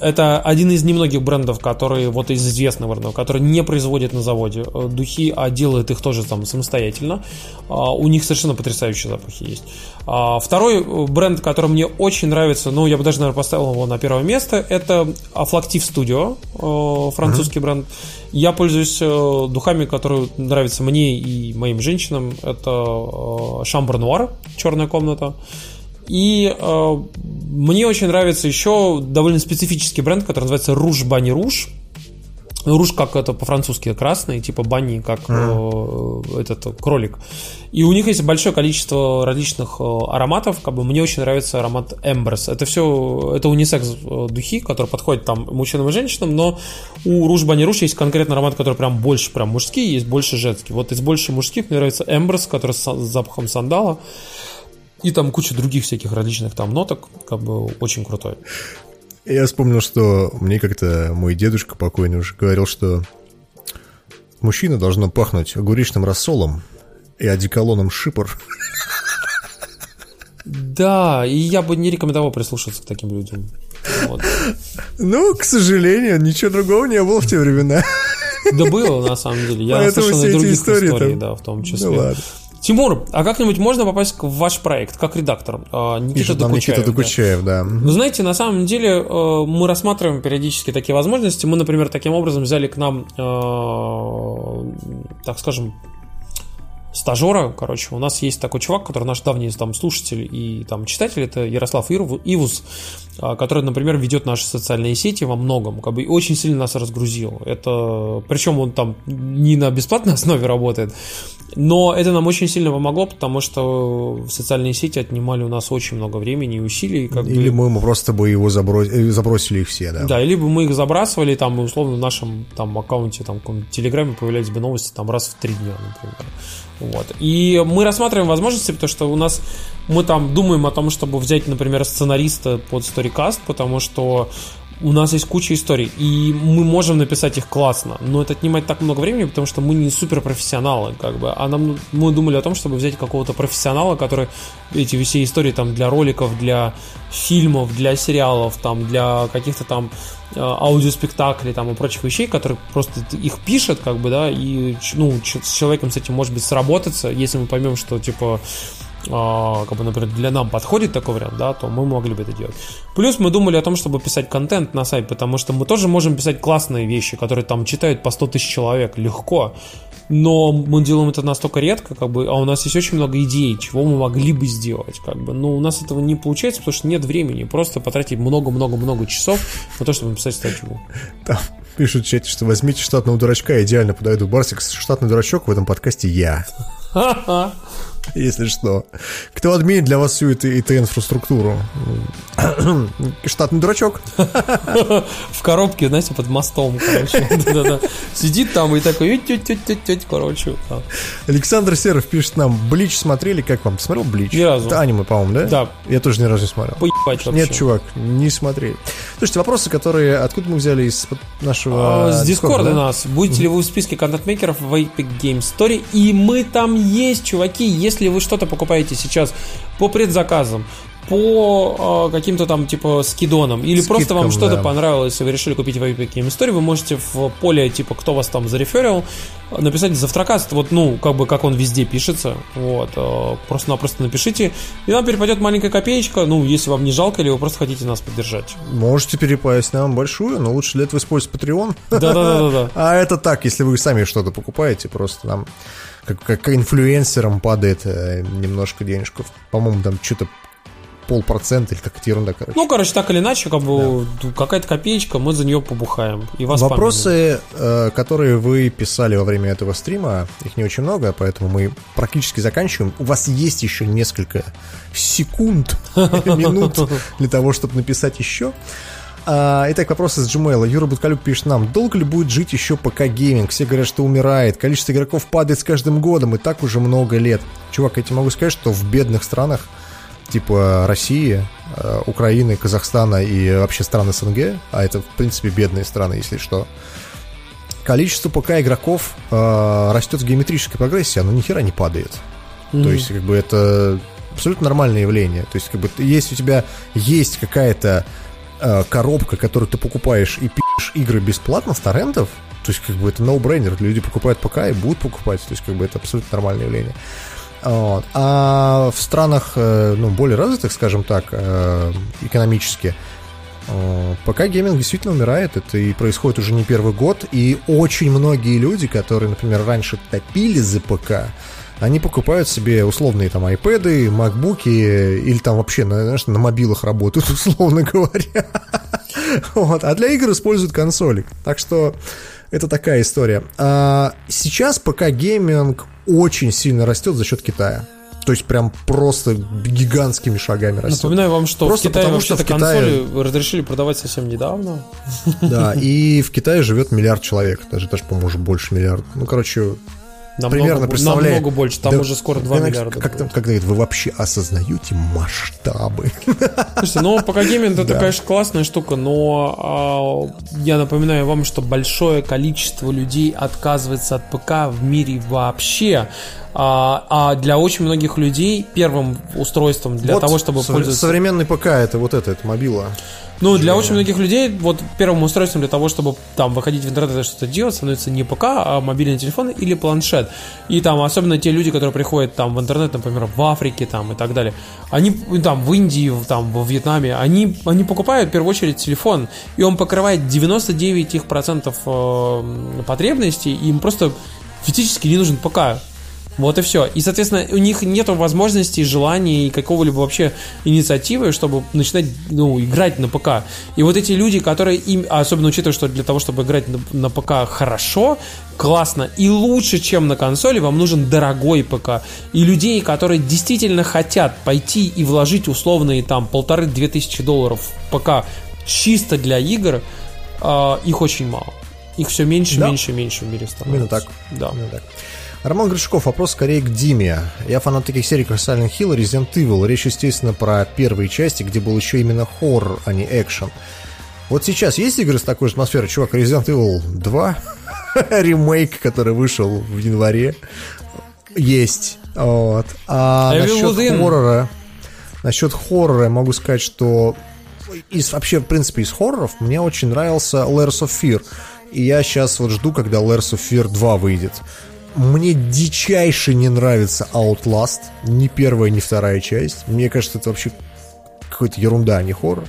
это один из немногих брендов, которые, вот из известных брендов, которые не производят на заводе э, духи, а делают их тоже там самостоятельно. А, у них совершенно потрясающие запахи есть. А, второй э, бренд, который мне очень нравится, ну, я бы даже, наверное, поставил его на первое место, это Afflactive Studio, э, французский mm-hmm. бренд. Я пользуюсь духами, которые нравятся мне и моим женщинам. Это Шамбр Нуар, черная комната. И э, мне очень нравится еще довольно специфический бренд, который называется Rouge Bunny Rouge. Руж как это по-французски красный, типа бани, как mm. э, этот кролик. И у них есть большое количество различных э, ароматов. Как бы мне очень нравится аромат Эмбрес. Это все, это унисекс э, духи, которые подходят там мужчинам и женщинам, но у Руж Бани Руж есть конкретный аромат, который прям больше прям мужские, есть больше женские. Вот из больше мужских мне нравится Эмбрес, который с запахом сандала. И там куча других всяких различных там ноток, как бы очень крутой. Я вспомнил, что мне как-то мой дедушка покойный уже говорил, что мужчина должно пахнуть огуречным рассолом и одеколоном шипор. Да, и я бы не рекомендовал прислушиваться к таким людям. Вот. Ну, к сожалению, ничего другого не было в те времена. Да было, на самом деле. Я Поэтому слышал все эти других истории историй, там- да, в том числе. Ну ладно. Тимур, а как-нибудь можно попасть в ваш проект, как редактор? А, Никита Пишет Докучаев. Никита да. Докучаев, да. Вы знаете, на самом деле э, мы рассматриваем периодически такие возможности. Мы, например, таким образом взяли к нам, э, так скажем, стажера, короче, у нас есть такой чувак, который наш давний там слушатель и там читатель, это Ярослав Ивус, а, который, например, ведет наши социальные сети во многом, как бы и очень сильно нас разгрузил. Это, причем он там не на бесплатной основе работает, но это нам очень сильно помогло, потому что социальные сети отнимали у нас очень много времени и усилий, как бы- Или мы ему просто бы его забро- э, забросили их все, да. да, либо мы их забрасывали, там, условно, в нашем там аккаунте, там, в телеграме появлялись бы новости там раз в три дня, например. Вот. И мы рассматриваем возможности, потому что у нас мы там думаем о том, чтобы взять, например, сценариста под StoryCast, потому что у нас есть куча историй, и мы можем написать их классно, но это отнимает так много времени, потому что мы не суперпрофессионалы, как бы, а нам, мы думали о том, чтобы взять какого-то профессионала, который эти все истории там для роликов, для фильмов, для сериалов, там, для каких-то там э, аудиоспектаклей там и прочих вещей, которые просто их пишет, как бы, да, и ну, с человеком с этим может быть сработаться, если мы поймем, что типа как бы, например, для нам подходит такой вариант, да, то мы могли бы это делать. Плюс мы думали о том, чтобы писать контент на сайт, потому что мы тоже можем писать классные вещи, которые там читают по 100 тысяч человек легко, но мы делаем это настолько редко, как бы, а у нас есть очень много идей, чего мы могли бы сделать, как бы, но у нас этого не получается, потому что нет времени, просто потратить много-много-много часов на то, чтобы написать статью. Там пишут в чате, что возьмите штатного дурачка, идеально подойду. Барсик, штатный дурачок в этом подкасте я. Если что. Кто админит для вас всю эту ИТ-инфраструктуру? Штатный дурачок. В коробке, знаете, под мостом, короче. Сидит там и такой, короче. Александр Серов пишет нам, Блич смотрели, как вам? Смотрел Блич? Ни разу. Это аниме, по-моему, да? Да. Я тоже ни разу не смотрел. Поебать вообще. Нет, чувак, не смотри. Слушайте, вопросы, которые... Откуда мы взяли из нашего... А, С Дискорда да? нас. Будете ли вы в списке контент-мейкеров в Epic Game Story? И мы там есть, чуваки. Если вы что-то покупаете сейчас по предзаказам, по э, каким-то там типа скидонам, или Скидкам, просто вам что-то да. понравилось, и вы решили купить в Epic Game Story, вы можете в поле типа кто вас там зареферил написать завтракаст, вот ну как бы как он везде пишется, вот э, просто-напросто напишите, и нам перепадет маленькая копеечка, ну если вам не жалко, или вы просто хотите нас поддержать. Можете перепасть нам большую, но лучше для этого использовать Patreon. Да-да-да-да. А это так, если вы сами что-то покупаете, просто там как, как инфлюенсерам падает э, немножко денежку. По-моему, там что-то полпроцента или какая-то ерунда, короче. Ну, короче, так или иначе, как бы какая-то копеечка, мы за нее побухаем. И вас. Вопросы, э, которые вы писали во время этого стрима, их не очень много, поэтому мы практически заканчиваем. У вас есть еще несколько секунд, минут для того, чтобы написать еще. А, Итак, вопросы с Gmail. Юра Буткалюк пишет нам, долго ли будет жить еще ПК гейминг? Все говорят, что умирает. Количество игроков падает с каждым годом, и так уже много лет. Чувак, я тебе могу сказать, что в бедных странах, типа России, э, Украины, Казахстана и вообще стран СНГ, а это, в принципе, бедные страны, если что, количество ПК игроков э, растет в геометрической прогрессии, оно ни хера не падает. То есть, как бы, это абсолютно нормальное явление. То есть, как бы, если у тебя есть какая-то э, коробка, которую ты покупаешь и пишешь игры бесплатно с торрентов, то есть, как бы, это no-brainer. Люди покупают ПК и будут покупать. То есть, как бы, это абсолютно нормальное явление. Вот. А в странах, э, ну, более развитых, скажем так, э, экономически, э, пока гейминг действительно умирает, это и происходит уже не первый год, и очень многие люди, которые, например, раньше топили за ПК, они покупают себе условные там iPad, макбуки или там вообще, на- знаешь, на мобилах работают, условно говоря. Вот. А для игр используют консоли. Так что это такая история. А сейчас ПК гейминг очень сильно растет за счет Китая. То есть прям просто гигантскими шагами растет. Напоминаю вам, что Просто в Китае потому, что в Китае- консоли разрешили продавать совсем недавно. Да, и в Китае живет миллиард человек, даже, даже по-моему, уже больше миллиарда. Ну, короче, Намного, примерно представляю. намного больше, там Да, уже скоро 2 знаешь, миллиарда. Как, там, говорит, вы вообще осознаете масштабы? Слушайте, ну пока гейминг это, Да. конечно, классная штука, но а, я напоминаю вам, что большое количество людей отказывается от ПК в мире вообще. А, а для очень многих людей первым устройством для Вот того, чтобы сов- пользоваться... Современный ПК это вот это, это мобила. Ну, для очень многих людей вот первым устройством для того, чтобы там выходить в интернет и что-то делать, становится не ПК, а мобильный телефон или планшет. И там особенно те люди, которые приходят там в интернет, например, в Африке там и так далее, они там в Индии, там во Вьетнаме, они, они покупают в первую очередь телефон, и он покрывает 99 их процентов э, потребностей, и им просто физически не нужен ПК. Вот и все. И, соответственно, у них нет возможности, желания и какого-либо вообще инициативы, чтобы начинать ну, играть на ПК. И вот эти люди, которые им, особенно учитывая, что для того, чтобы играть на, на ПК хорошо, классно и лучше, чем на консоли, вам нужен дорогой ПК. И людей, которые действительно хотят пойти и вложить условные там полторы-две тысячи долларов в ПК чисто для игр, а, их очень мало. Их все меньше, Да. меньше, меньше в мире становится. Именно так. Да. Именно так. Роман Гришков, вопрос скорее к Диме. Я фанат таких серий, как Silent Hill и Resident Evil. Речь, естественно, про первые части, где был еще именно хоррор, а не экшен. Вот сейчас есть игры с такой же атмосферой? Чувак, Resident Evil 2, ремейк, который вышел в январе, есть. Вот. А насчет хоррора, насчет хоррора я могу сказать, что из, вообще, в принципе, из хорроров мне очень нравился Layers of Fear. И я сейчас вот жду, когда Layers of Fear 2 выйдет. Мне дичайше не нравится Outlast. Ни первая, ни вторая часть. Мне кажется, это вообще какая-то ерунда, а не хоррор.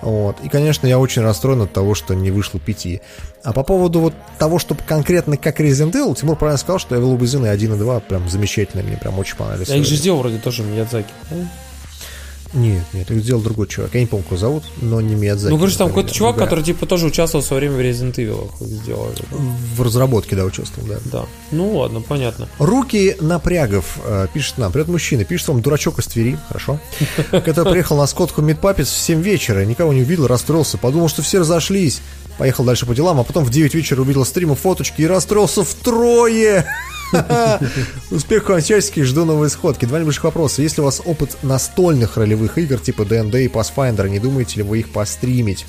Вот. И, конечно, я очень расстроен от того, что не вышло пяти. А по поводу вот того, чтобы конкретно как Resident Evil, Тимур правильно сказал, что Evil Within и 1 и 2 прям замечательные, мне прям очень понравились. Я их же сделал вроде тоже Миядзаки. да? Нет, нет, их сделал другой чувак. Я не помню, кого зовут, но не Миядзаки. Ну, говоришь, там какой-то чувак, Другая. который типа тоже участвовал в свое время в Resident Evil. Сделали. В разработке, да, участвовал, да. Да. Ну ладно, понятно. Руки напрягов, э, пишет нам. Привет, мужчина. Пишет вам дурачок из Твери, хорошо. Который приехал на скотку Мидпапец в 7 вечера, никого не увидел, расстроился, подумал, что все разошлись. Поехал дальше по делам, а потом в 9 вечера увидел стримы, фоточки и расстроился втрое. Успехов вам всяческих, жду новые сходки. Два небольших вопроса. Есть ли у вас опыт настольных ролевых игр типа D&D и Pathfinder? Не думаете ли вы их постримить?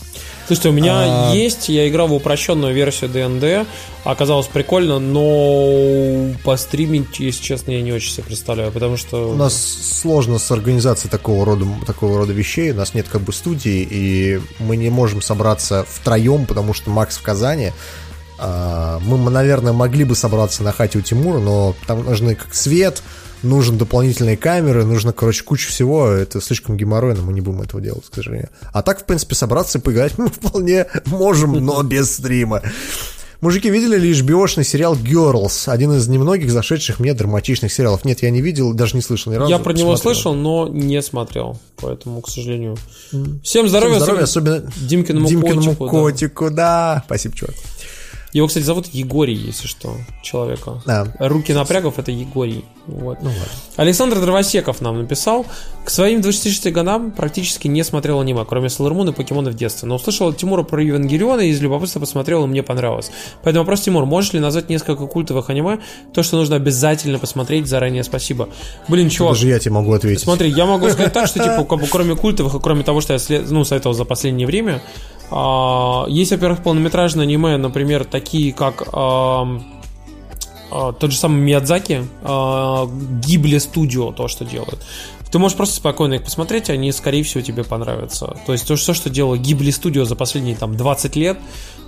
Слушайте, у меня А. есть, я играл в упрощенную версию ДНД, оказалось прикольно, но постримить, если честно, я не очень себе представляю, потому что... У нас сложно с организацией такого рода, такого рода вещей. У нас нет как бы студии, и мы не можем собраться втроем, потому что Макс в Казани. А, Мы, наверное, могли бы собраться на хате у Тимура, но там нужны как свет, нужны дополнительные камеры, нужно, короче, куча всего. Это слишком геморройно, мы не будем этого делать, к сожалению. А так, в принципе, собраться и поиграть мы вполне можем, но без стрима. Мужики, видели ли HBO-шный сериал Girls? Один из немногих зашедших мне драматичных сериалов. Нет, я не видел, даже не слышал ни разу. Я про него Смотрел. слышал, но не смотрел, поэтому, к сожалению. Всем здоровья, Всем здоровья, особенно Димкиному, Димкиному котику, да. котику, да. Спасибо, чувак. Его, кстати, зовут Егорий, если что, человека. Да. Руки напрягов это Егорий. Вот. Ну ладно. Александр Дровосеков нам написал. К своим 26 годам практически не смотрел аниме, кроме Moon и покемона в детстве. Но услышал от Тимура про Евангелиона и из любопытства посмотрел, и мне понравилось. Поэтому вопрос, Тимур, можешь ли назвать несколько культовых аниме? То, что нужно обязательно посмотреть, заранее спасибо. Блин, чувак, Даже я тебе могу ответить. Смотри, я могу сказать так, что типа, кроме культовых и кроме того, что я ну, советовал за последнее время, есть, во-первых, полнометражные аниме, например, такие как а, тот же самый Миядзаки, а, Гибли Студио, то, что делают. Ты можешь просто спокойно их посмотреть, они, скорее всего, тебе понравятся. То есть то, что, делало Гибли Студио за последние там 20 лет,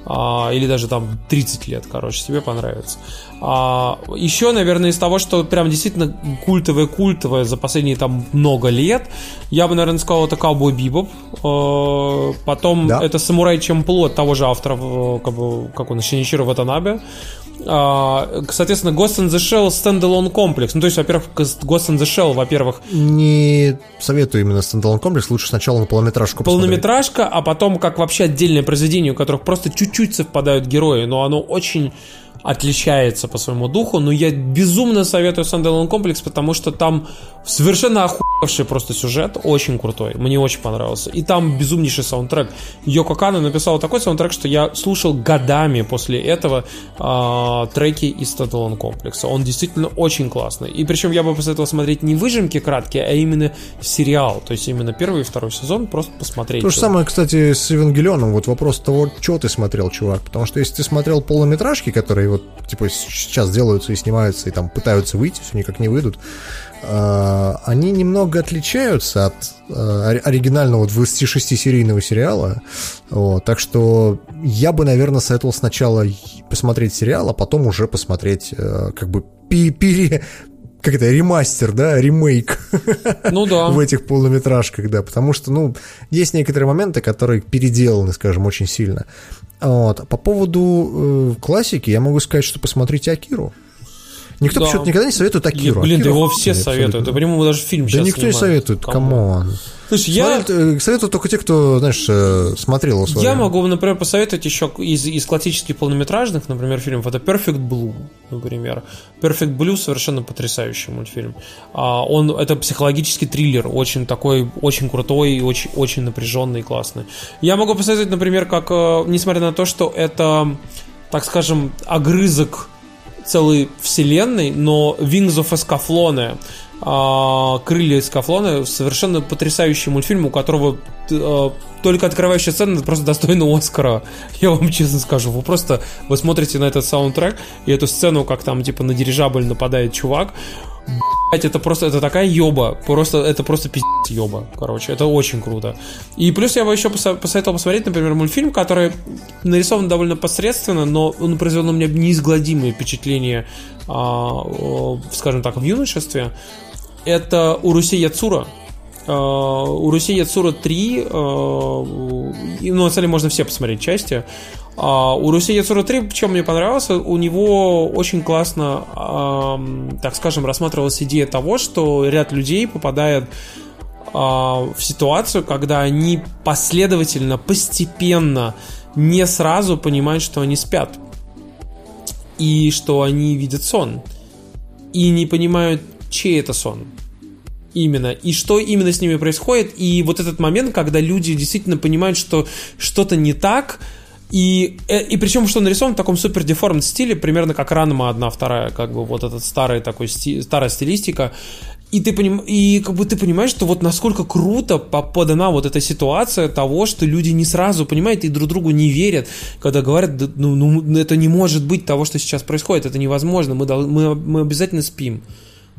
а, или даже там 30 лет, короче, тебе понравится. А, еще, наверное, из того, что прям действительно культовое-культовое за последние там много лет, я бы, наверное, сказал, это Cowboy Bebop. Э, Потом Да. это Самурай Чемплу от того же автора, как, бы, как он, Шиничиро Ватанабе. А, Соответственно, Ghost in the Shell Stand Alone Complex. Ну, то есть, во-первых, Ghost in the Shell, во-первых, Не советую именно Stand Alone Complex, лучше сначала на полнометражку посмотреть. полнометражка, а потом как вообще отдельное произведение, у которых просто чуть-чуть совпадают герои, но оно очень отличается по своему духу, но я безумно советую Standalone комплекс, потому что там совершенно охуевший просто сюжет, очень крутой, мне очень понравился. И там безумнейший саундтрек. Йоко Кано написал такой саундтрек, что я слушал годами после этого а, треки из Standalone комплекса. Он действительно очень классный. И причем я бы посоветовал смотреть не выжимки краткие, а именно сериал. То есть именно первый и второй сезон просто посмотреть. То же самое, кстати, с Евангелионом. Вот вопрос того, что ты смотрел, чувак. Потому что если ты смотрел полнометражки, которые вот, типа, сейчас делаются и снимаются, и там пытаются выйти, все никак не выйдут, э, они немного отличаются от э, оригинального 26-серийного сериала. Вот, так что я бы, наверное, советовал сначала посмотреть сериал, а потом уже посмотреть, э, как бы, пере, как это, ремастер, да, ремейк. Ну да. в этих полнометражках, да, потому что, ну, есть некоторые моменты, которые переделаны, скажем, очень сильно. Вот. По поводу э, классики я могу сказать, что посмотрите Акиру. Никто да. почему-то никогда не советует Акиру. Блин, Акиру да его все советуют. Да прямо даже фильм да сейчас никто не советует, come on. Слушай, я... Э, советую только те, кто, знаешь, э, смотрел его Я могу, например, посоветовать еще из, из классических полнометражных, например, фильмов. Это Perfect Blue, например. Perfect Blue совершенно потрясающий мультфильм. А, он, это психологический триллер, очень такой, очень крутой, очень, очень напряженный и классный. Я могу посоветовать, например, как, э, несмотря на то, что это, так скажем, огрызок целой вселенной, но Wings of Escaflowne а, «Крылья из Кафлона» совершенно потрясающий мультфильм, у которого э, только открывающая сцена просто достойна Оскара. Я вам честно скажу. Вы просто вы смотрите на этот саундтрек и эту сцену, как там типа на дирижабль нападает чувак. Блять, это просто, это такая ёба, просто, это просто пиздец ёба, короче, это очень круто. И плюс я бы еще посоветовал посмотреть, например, мультфильм, который нарисован довольно посредственно, но он произвел на меня неизгладимые впечатления, а, скажем так, в юношестве это Уруси Яцура. Uh, Уруси Яцура 3, uh, ну, на самом деле можно все посмотреть части. Uh, Уруси Яцура 3, чем мне понравился, у него очень классно, uh, так скажем, рассматривалась идея того, что ряд людей попадает uh, в ситуацию, когда они последовательно, постепенно, не сразу понимают, что они спят. И что они видят сон. И не понимают, чей это сон. Именно. И что именно с ними происходит. И вот этот момент, когда люди действительно понимают, что что-то не так, и, э, и причем, что нарисован в таком супер деформ стиле, примерно как Ранма одна, вторая, как бы вот этот старый такой, сти, старая стилистика. И ты, поним, и как бы ты понимаешь, что вот насколько круто подана вот эта ситуация того, что люди не сразу понимают и друг другу не верят, когда говорят, ну, ну это не может быть того, что сейчас происходит, это невозможно, мы, мы, мы обязательно спим.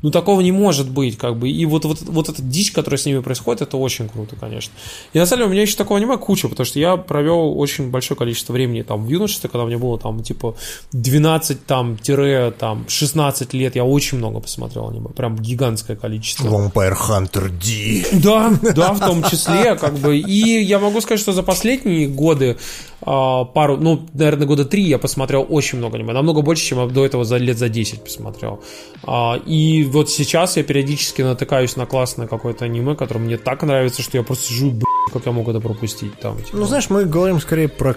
Ну, такого не может быть, как бы. И вот, вот, вот эта дичь, которая с ними происходит, это очень круто, конечно. И на самом деле у меня еще такого аниме куча, потому что я провел очень большое количество времени там в юношестве, когда мне было там типа 12 там, тире, там 16 лет, я очень много посмотрел аниме, прям гигантское количество. Vampire Hunter D. Да, да, в том числе, как бы. И я могу сказать, что за последние годы пару, ну, наверное, года три я посмотрел очень много аниме, намного больше, чем до этого за лет за 10 посмотрел. А, и вот сейчас я периодически натыкаюсь на классное какое-то аниме, которое мне так нравится, что я просто сижу, как я мог это пропустить там. Типа. Ну, знаешь, мы говорим скорее про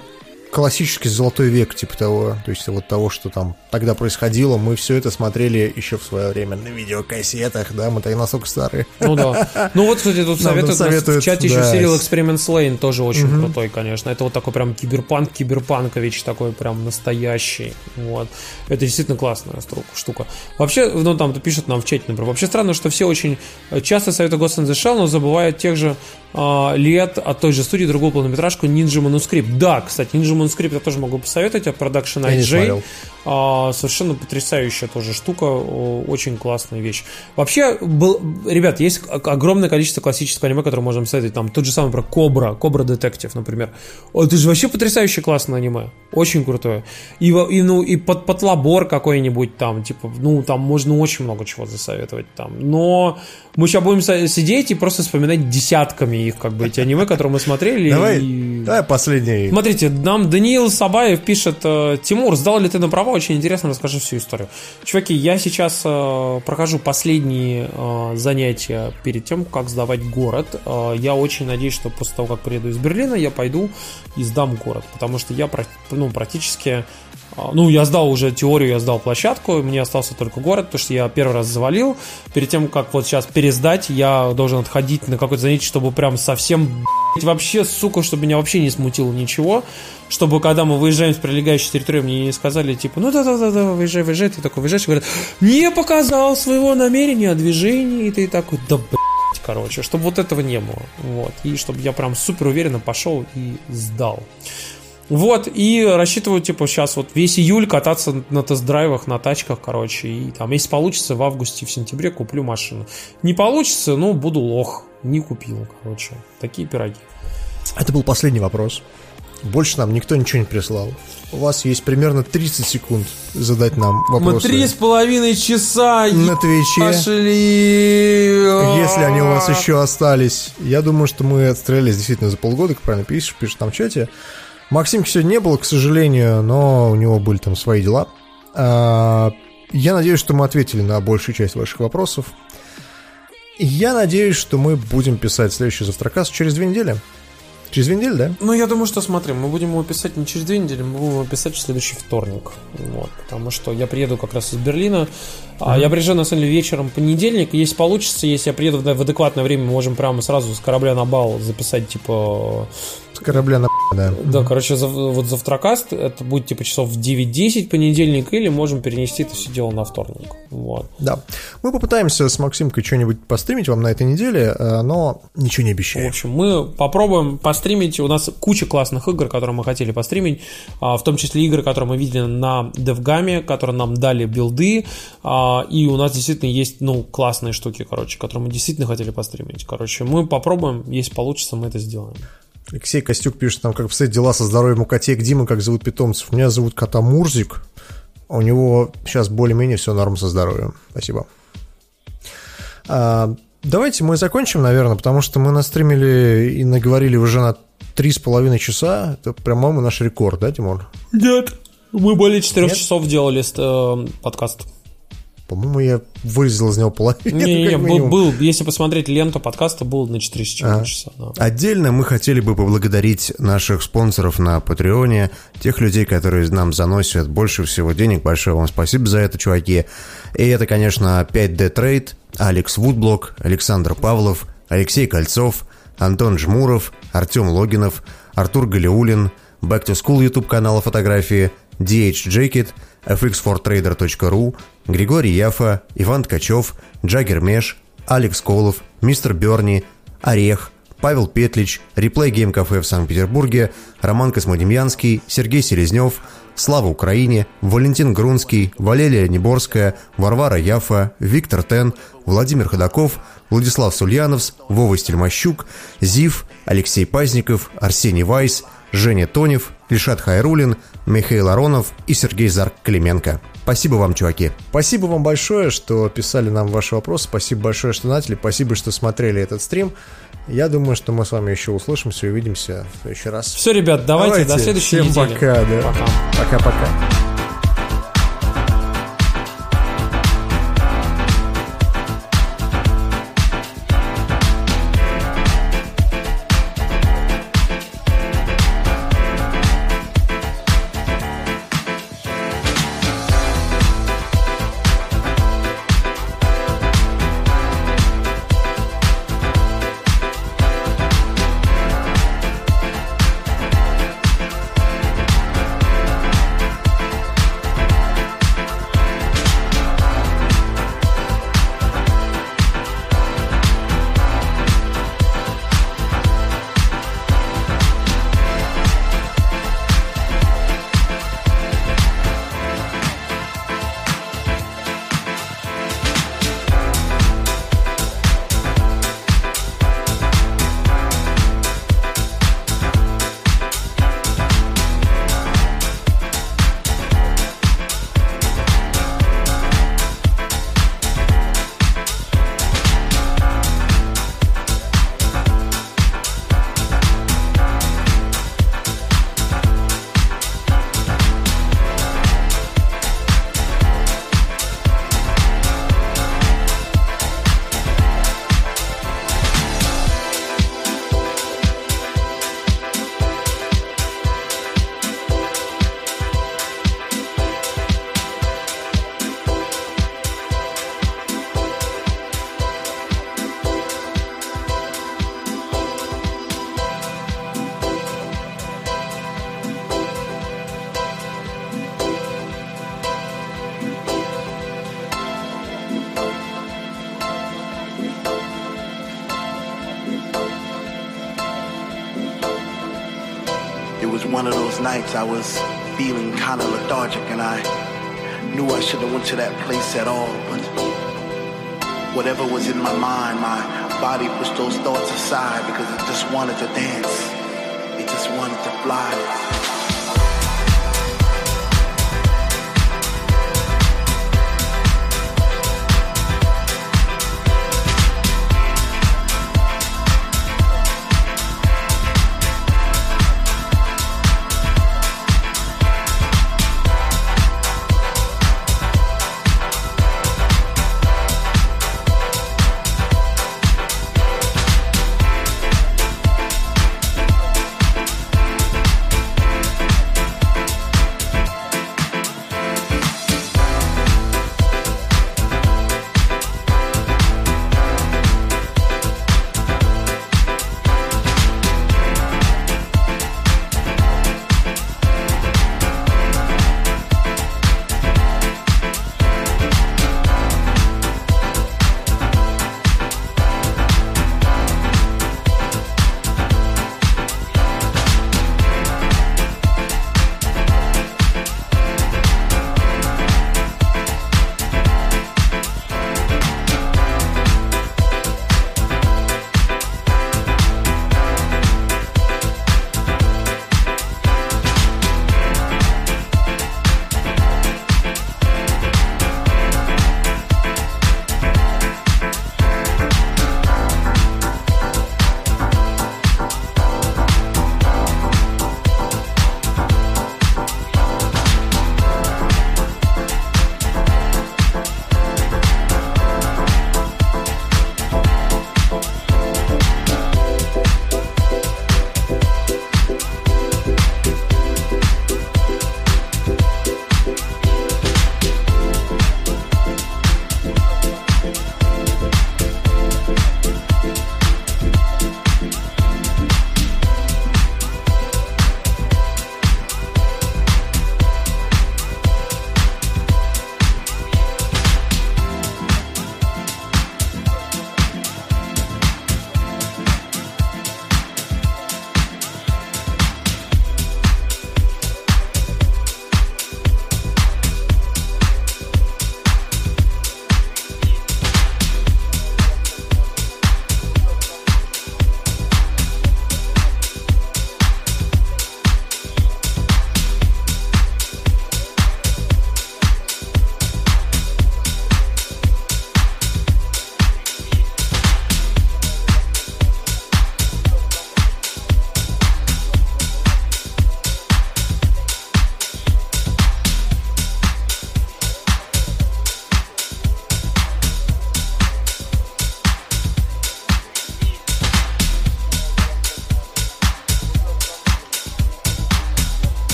классический золотой век, типа того. То есть вот того, что там тогда происходило, мы все это смотрели еще в свое время на видеокассетах, да, мы тогда настолько старые. Ну да. Ну вот, кстати, тут советуют, советуют в чате да. еще Serial Experiments Lane тоже очень угу. крутой, конечно. Это вот такой прям киберпанк, киберпанкович такой прям настоящий. Вот. Это действительно классная штука. Вообще, ну там пишут нам в чате, например, вообще странно, что все очень часто советуют Ghost in the Shell, но забывают тех же лет от той же студии другую полнометражку Ninja Manuscript. Да, кстати, Ninja Manuscript я тоже могу посоветовать от Production IJ. А, совершенно потрясающая тоже штука, очень классная вещь. Вообще, был, ребят, есть огромное количество классического аниме, которое можем советовать. Там тот же самый про Кобра, Кобра Детектив, например. Это же вообще потрясающе классное аниме. Очень крутое. И, и, ну, и под, под лабор какой-нибудь там, типа, ну, там можно очень много чего засоветовать там. Но мы сейчас будем сидеть и просто вспоминать десятками их, как бы, эти аниме, которые мы смотрели. Давай, и... давай последний. Смотрите, нам Даниил Сабаев пишет, э, Тимур, сдал ли ты на права? Очень интересно, расскажи всю историю. Чуваки, я сейчас э, прохожу последние э, занятия перед тем, как сдавать город. Э, я очень надеюсь, что после того, как приеду из Берлина, я пойду и сдам город, потому что я ну, практически а, ну, я сдал уже теорию, я сдал площадку, мне остался только город, потому что я первый раз завалил. Перед тем, как вот сейчас пересдать, я должен отходить на какое-то занятие, чтобы прям совсем вообще, сука, чтобы меня вообще не смутило ничего. Чтобы когда мы выезжаем с прилегающей территории, мне не сказали, типа, ну да-да-да, выезжай, выезжай, ты такой выезжаешь, говорят, не показал своего намерения о движении, и ты такой, да блядь, короче, чтобы вот этого не было. Вот. И чтобы я прям супер уверенно пошел и сдал. Вот, и рассчитываю, типа, сейчас вот весь июль кататься на тест-драйвах, на тачках, короче. И там, если получится, в августе, в сентябре куплю машину. Не получится, ну, буду лох. Не купил, короче. Такие пироги. Это был последний вопрос. Больше нам никто ничего не прислал. У вас есть примерно 30 секунд задать нам вопросы. Мы три с половиной часа на Твиче. Пошли. Если они у вас еще остались. Я думаю, что мы отстрелялись действительно за полгода, как правильно пишешь, пишешь там в чате. Максимки сегодня не было, к сожалению, но у него были там свои дела. А, я надеюсь, что мы ответили на большую часть ваших вопросов. Я надеюсь, что мы будем писать следующий завтракас через две недели. Через две недели, да? Ну, я думаю, что смотри, мы будем его писать не через две недели, мы будем его писать в следующий вторник. Вот, потому что я приеду как раз из Берлина. Mm-hmm. А я приезжаю, на самом деле, вечером понедельник. Если получится, если я приеду в адекватное время, мы можем прямо сразу с корабля на бал записать, типа, с корабля на да. Да, короче, за, вот завтракаст это будет типа часов в 9-10 понедельник, или можем перенести это все дело на вторник. Вот. Да. Мы попытаемся с Максимкой что-нибудь постримить вам на этой неделе, э, но ничего не обещаем. В общем, мы попробуем постримить. У нас куча классных игр, которые мы хотели постримить, а, в том числе игры, которые мы видели на DevGam, которые нам дали билды, а, и у нас действительно есть, ну, классные штуки, короче, которые мы действительно хотели постримить. Короче, мы попробуем, если получится, мы это сделаем. Алексей Костюк пишет там, как обстоят дела со здоровьем у котек Дима, как зовут питомцев. Меня зовут кота Мурзик. У него сейчас более-менее все норм со здоровьем. Спасибо. А, давайте мы закончим, наверное, потому что мы настримили и наговорили уже на три с половиной часа. Это, по-моему, наш рекорд, да, Тимур? Нет. Мы более четырех часов делали э, подкаст. По-моему, я вырезал из него половину. Не, не, был, был, если посмотреть ленту подкаста, был на 4 а. часа. Да. Отдельно мы хотели бы поблагодарить наших спонсоров на Патреоне, тех людей, которые нам заносят больше всего денег. Большое вам спасибо за это, чуваки. И это, конечно, 5D Trade, Алекс Вудблок, Александр Павлов, Алексей Кольцов, Антон Жмуров, Артем Логинов, Артур Галиулин, Back to School YouTube канала фотографии, DH Jacket, fx4trader.ru, Григорий Яфа, Иван Ткачев, Джаггер Меш, Алекс Колов, Мистер Берни, Орех, Павел Петлич, Реплей Гейм Кафе в Санкт-Петербурге, Роман Космодемьянский, Сергей Селезнев, Слава Украине, Валентин Грунский, Валерия Неборская, Варвара Яфа, Виктор Тен, Владимир Ходаков, Владислав Сульяновс, Вова Стельмощук, Зив, Алексей Пазников, Арсений Вайс, Женя Тонев, Лишат Хайрулин, Михаил Аронов и Сергей Зарк-Клименко. Спасибо вам, чуваки. Спасибо вам большое, что писали нам ваши вопросы. Спасибо большое, что начали. Спасибо, что смотрели этот стрим. Я думаю, что мы с вами еще услышимся и увидимся в следующий раз. Все, ребят, давайте, давайте. до следующей Всем недели. пока, да. Пока-пока.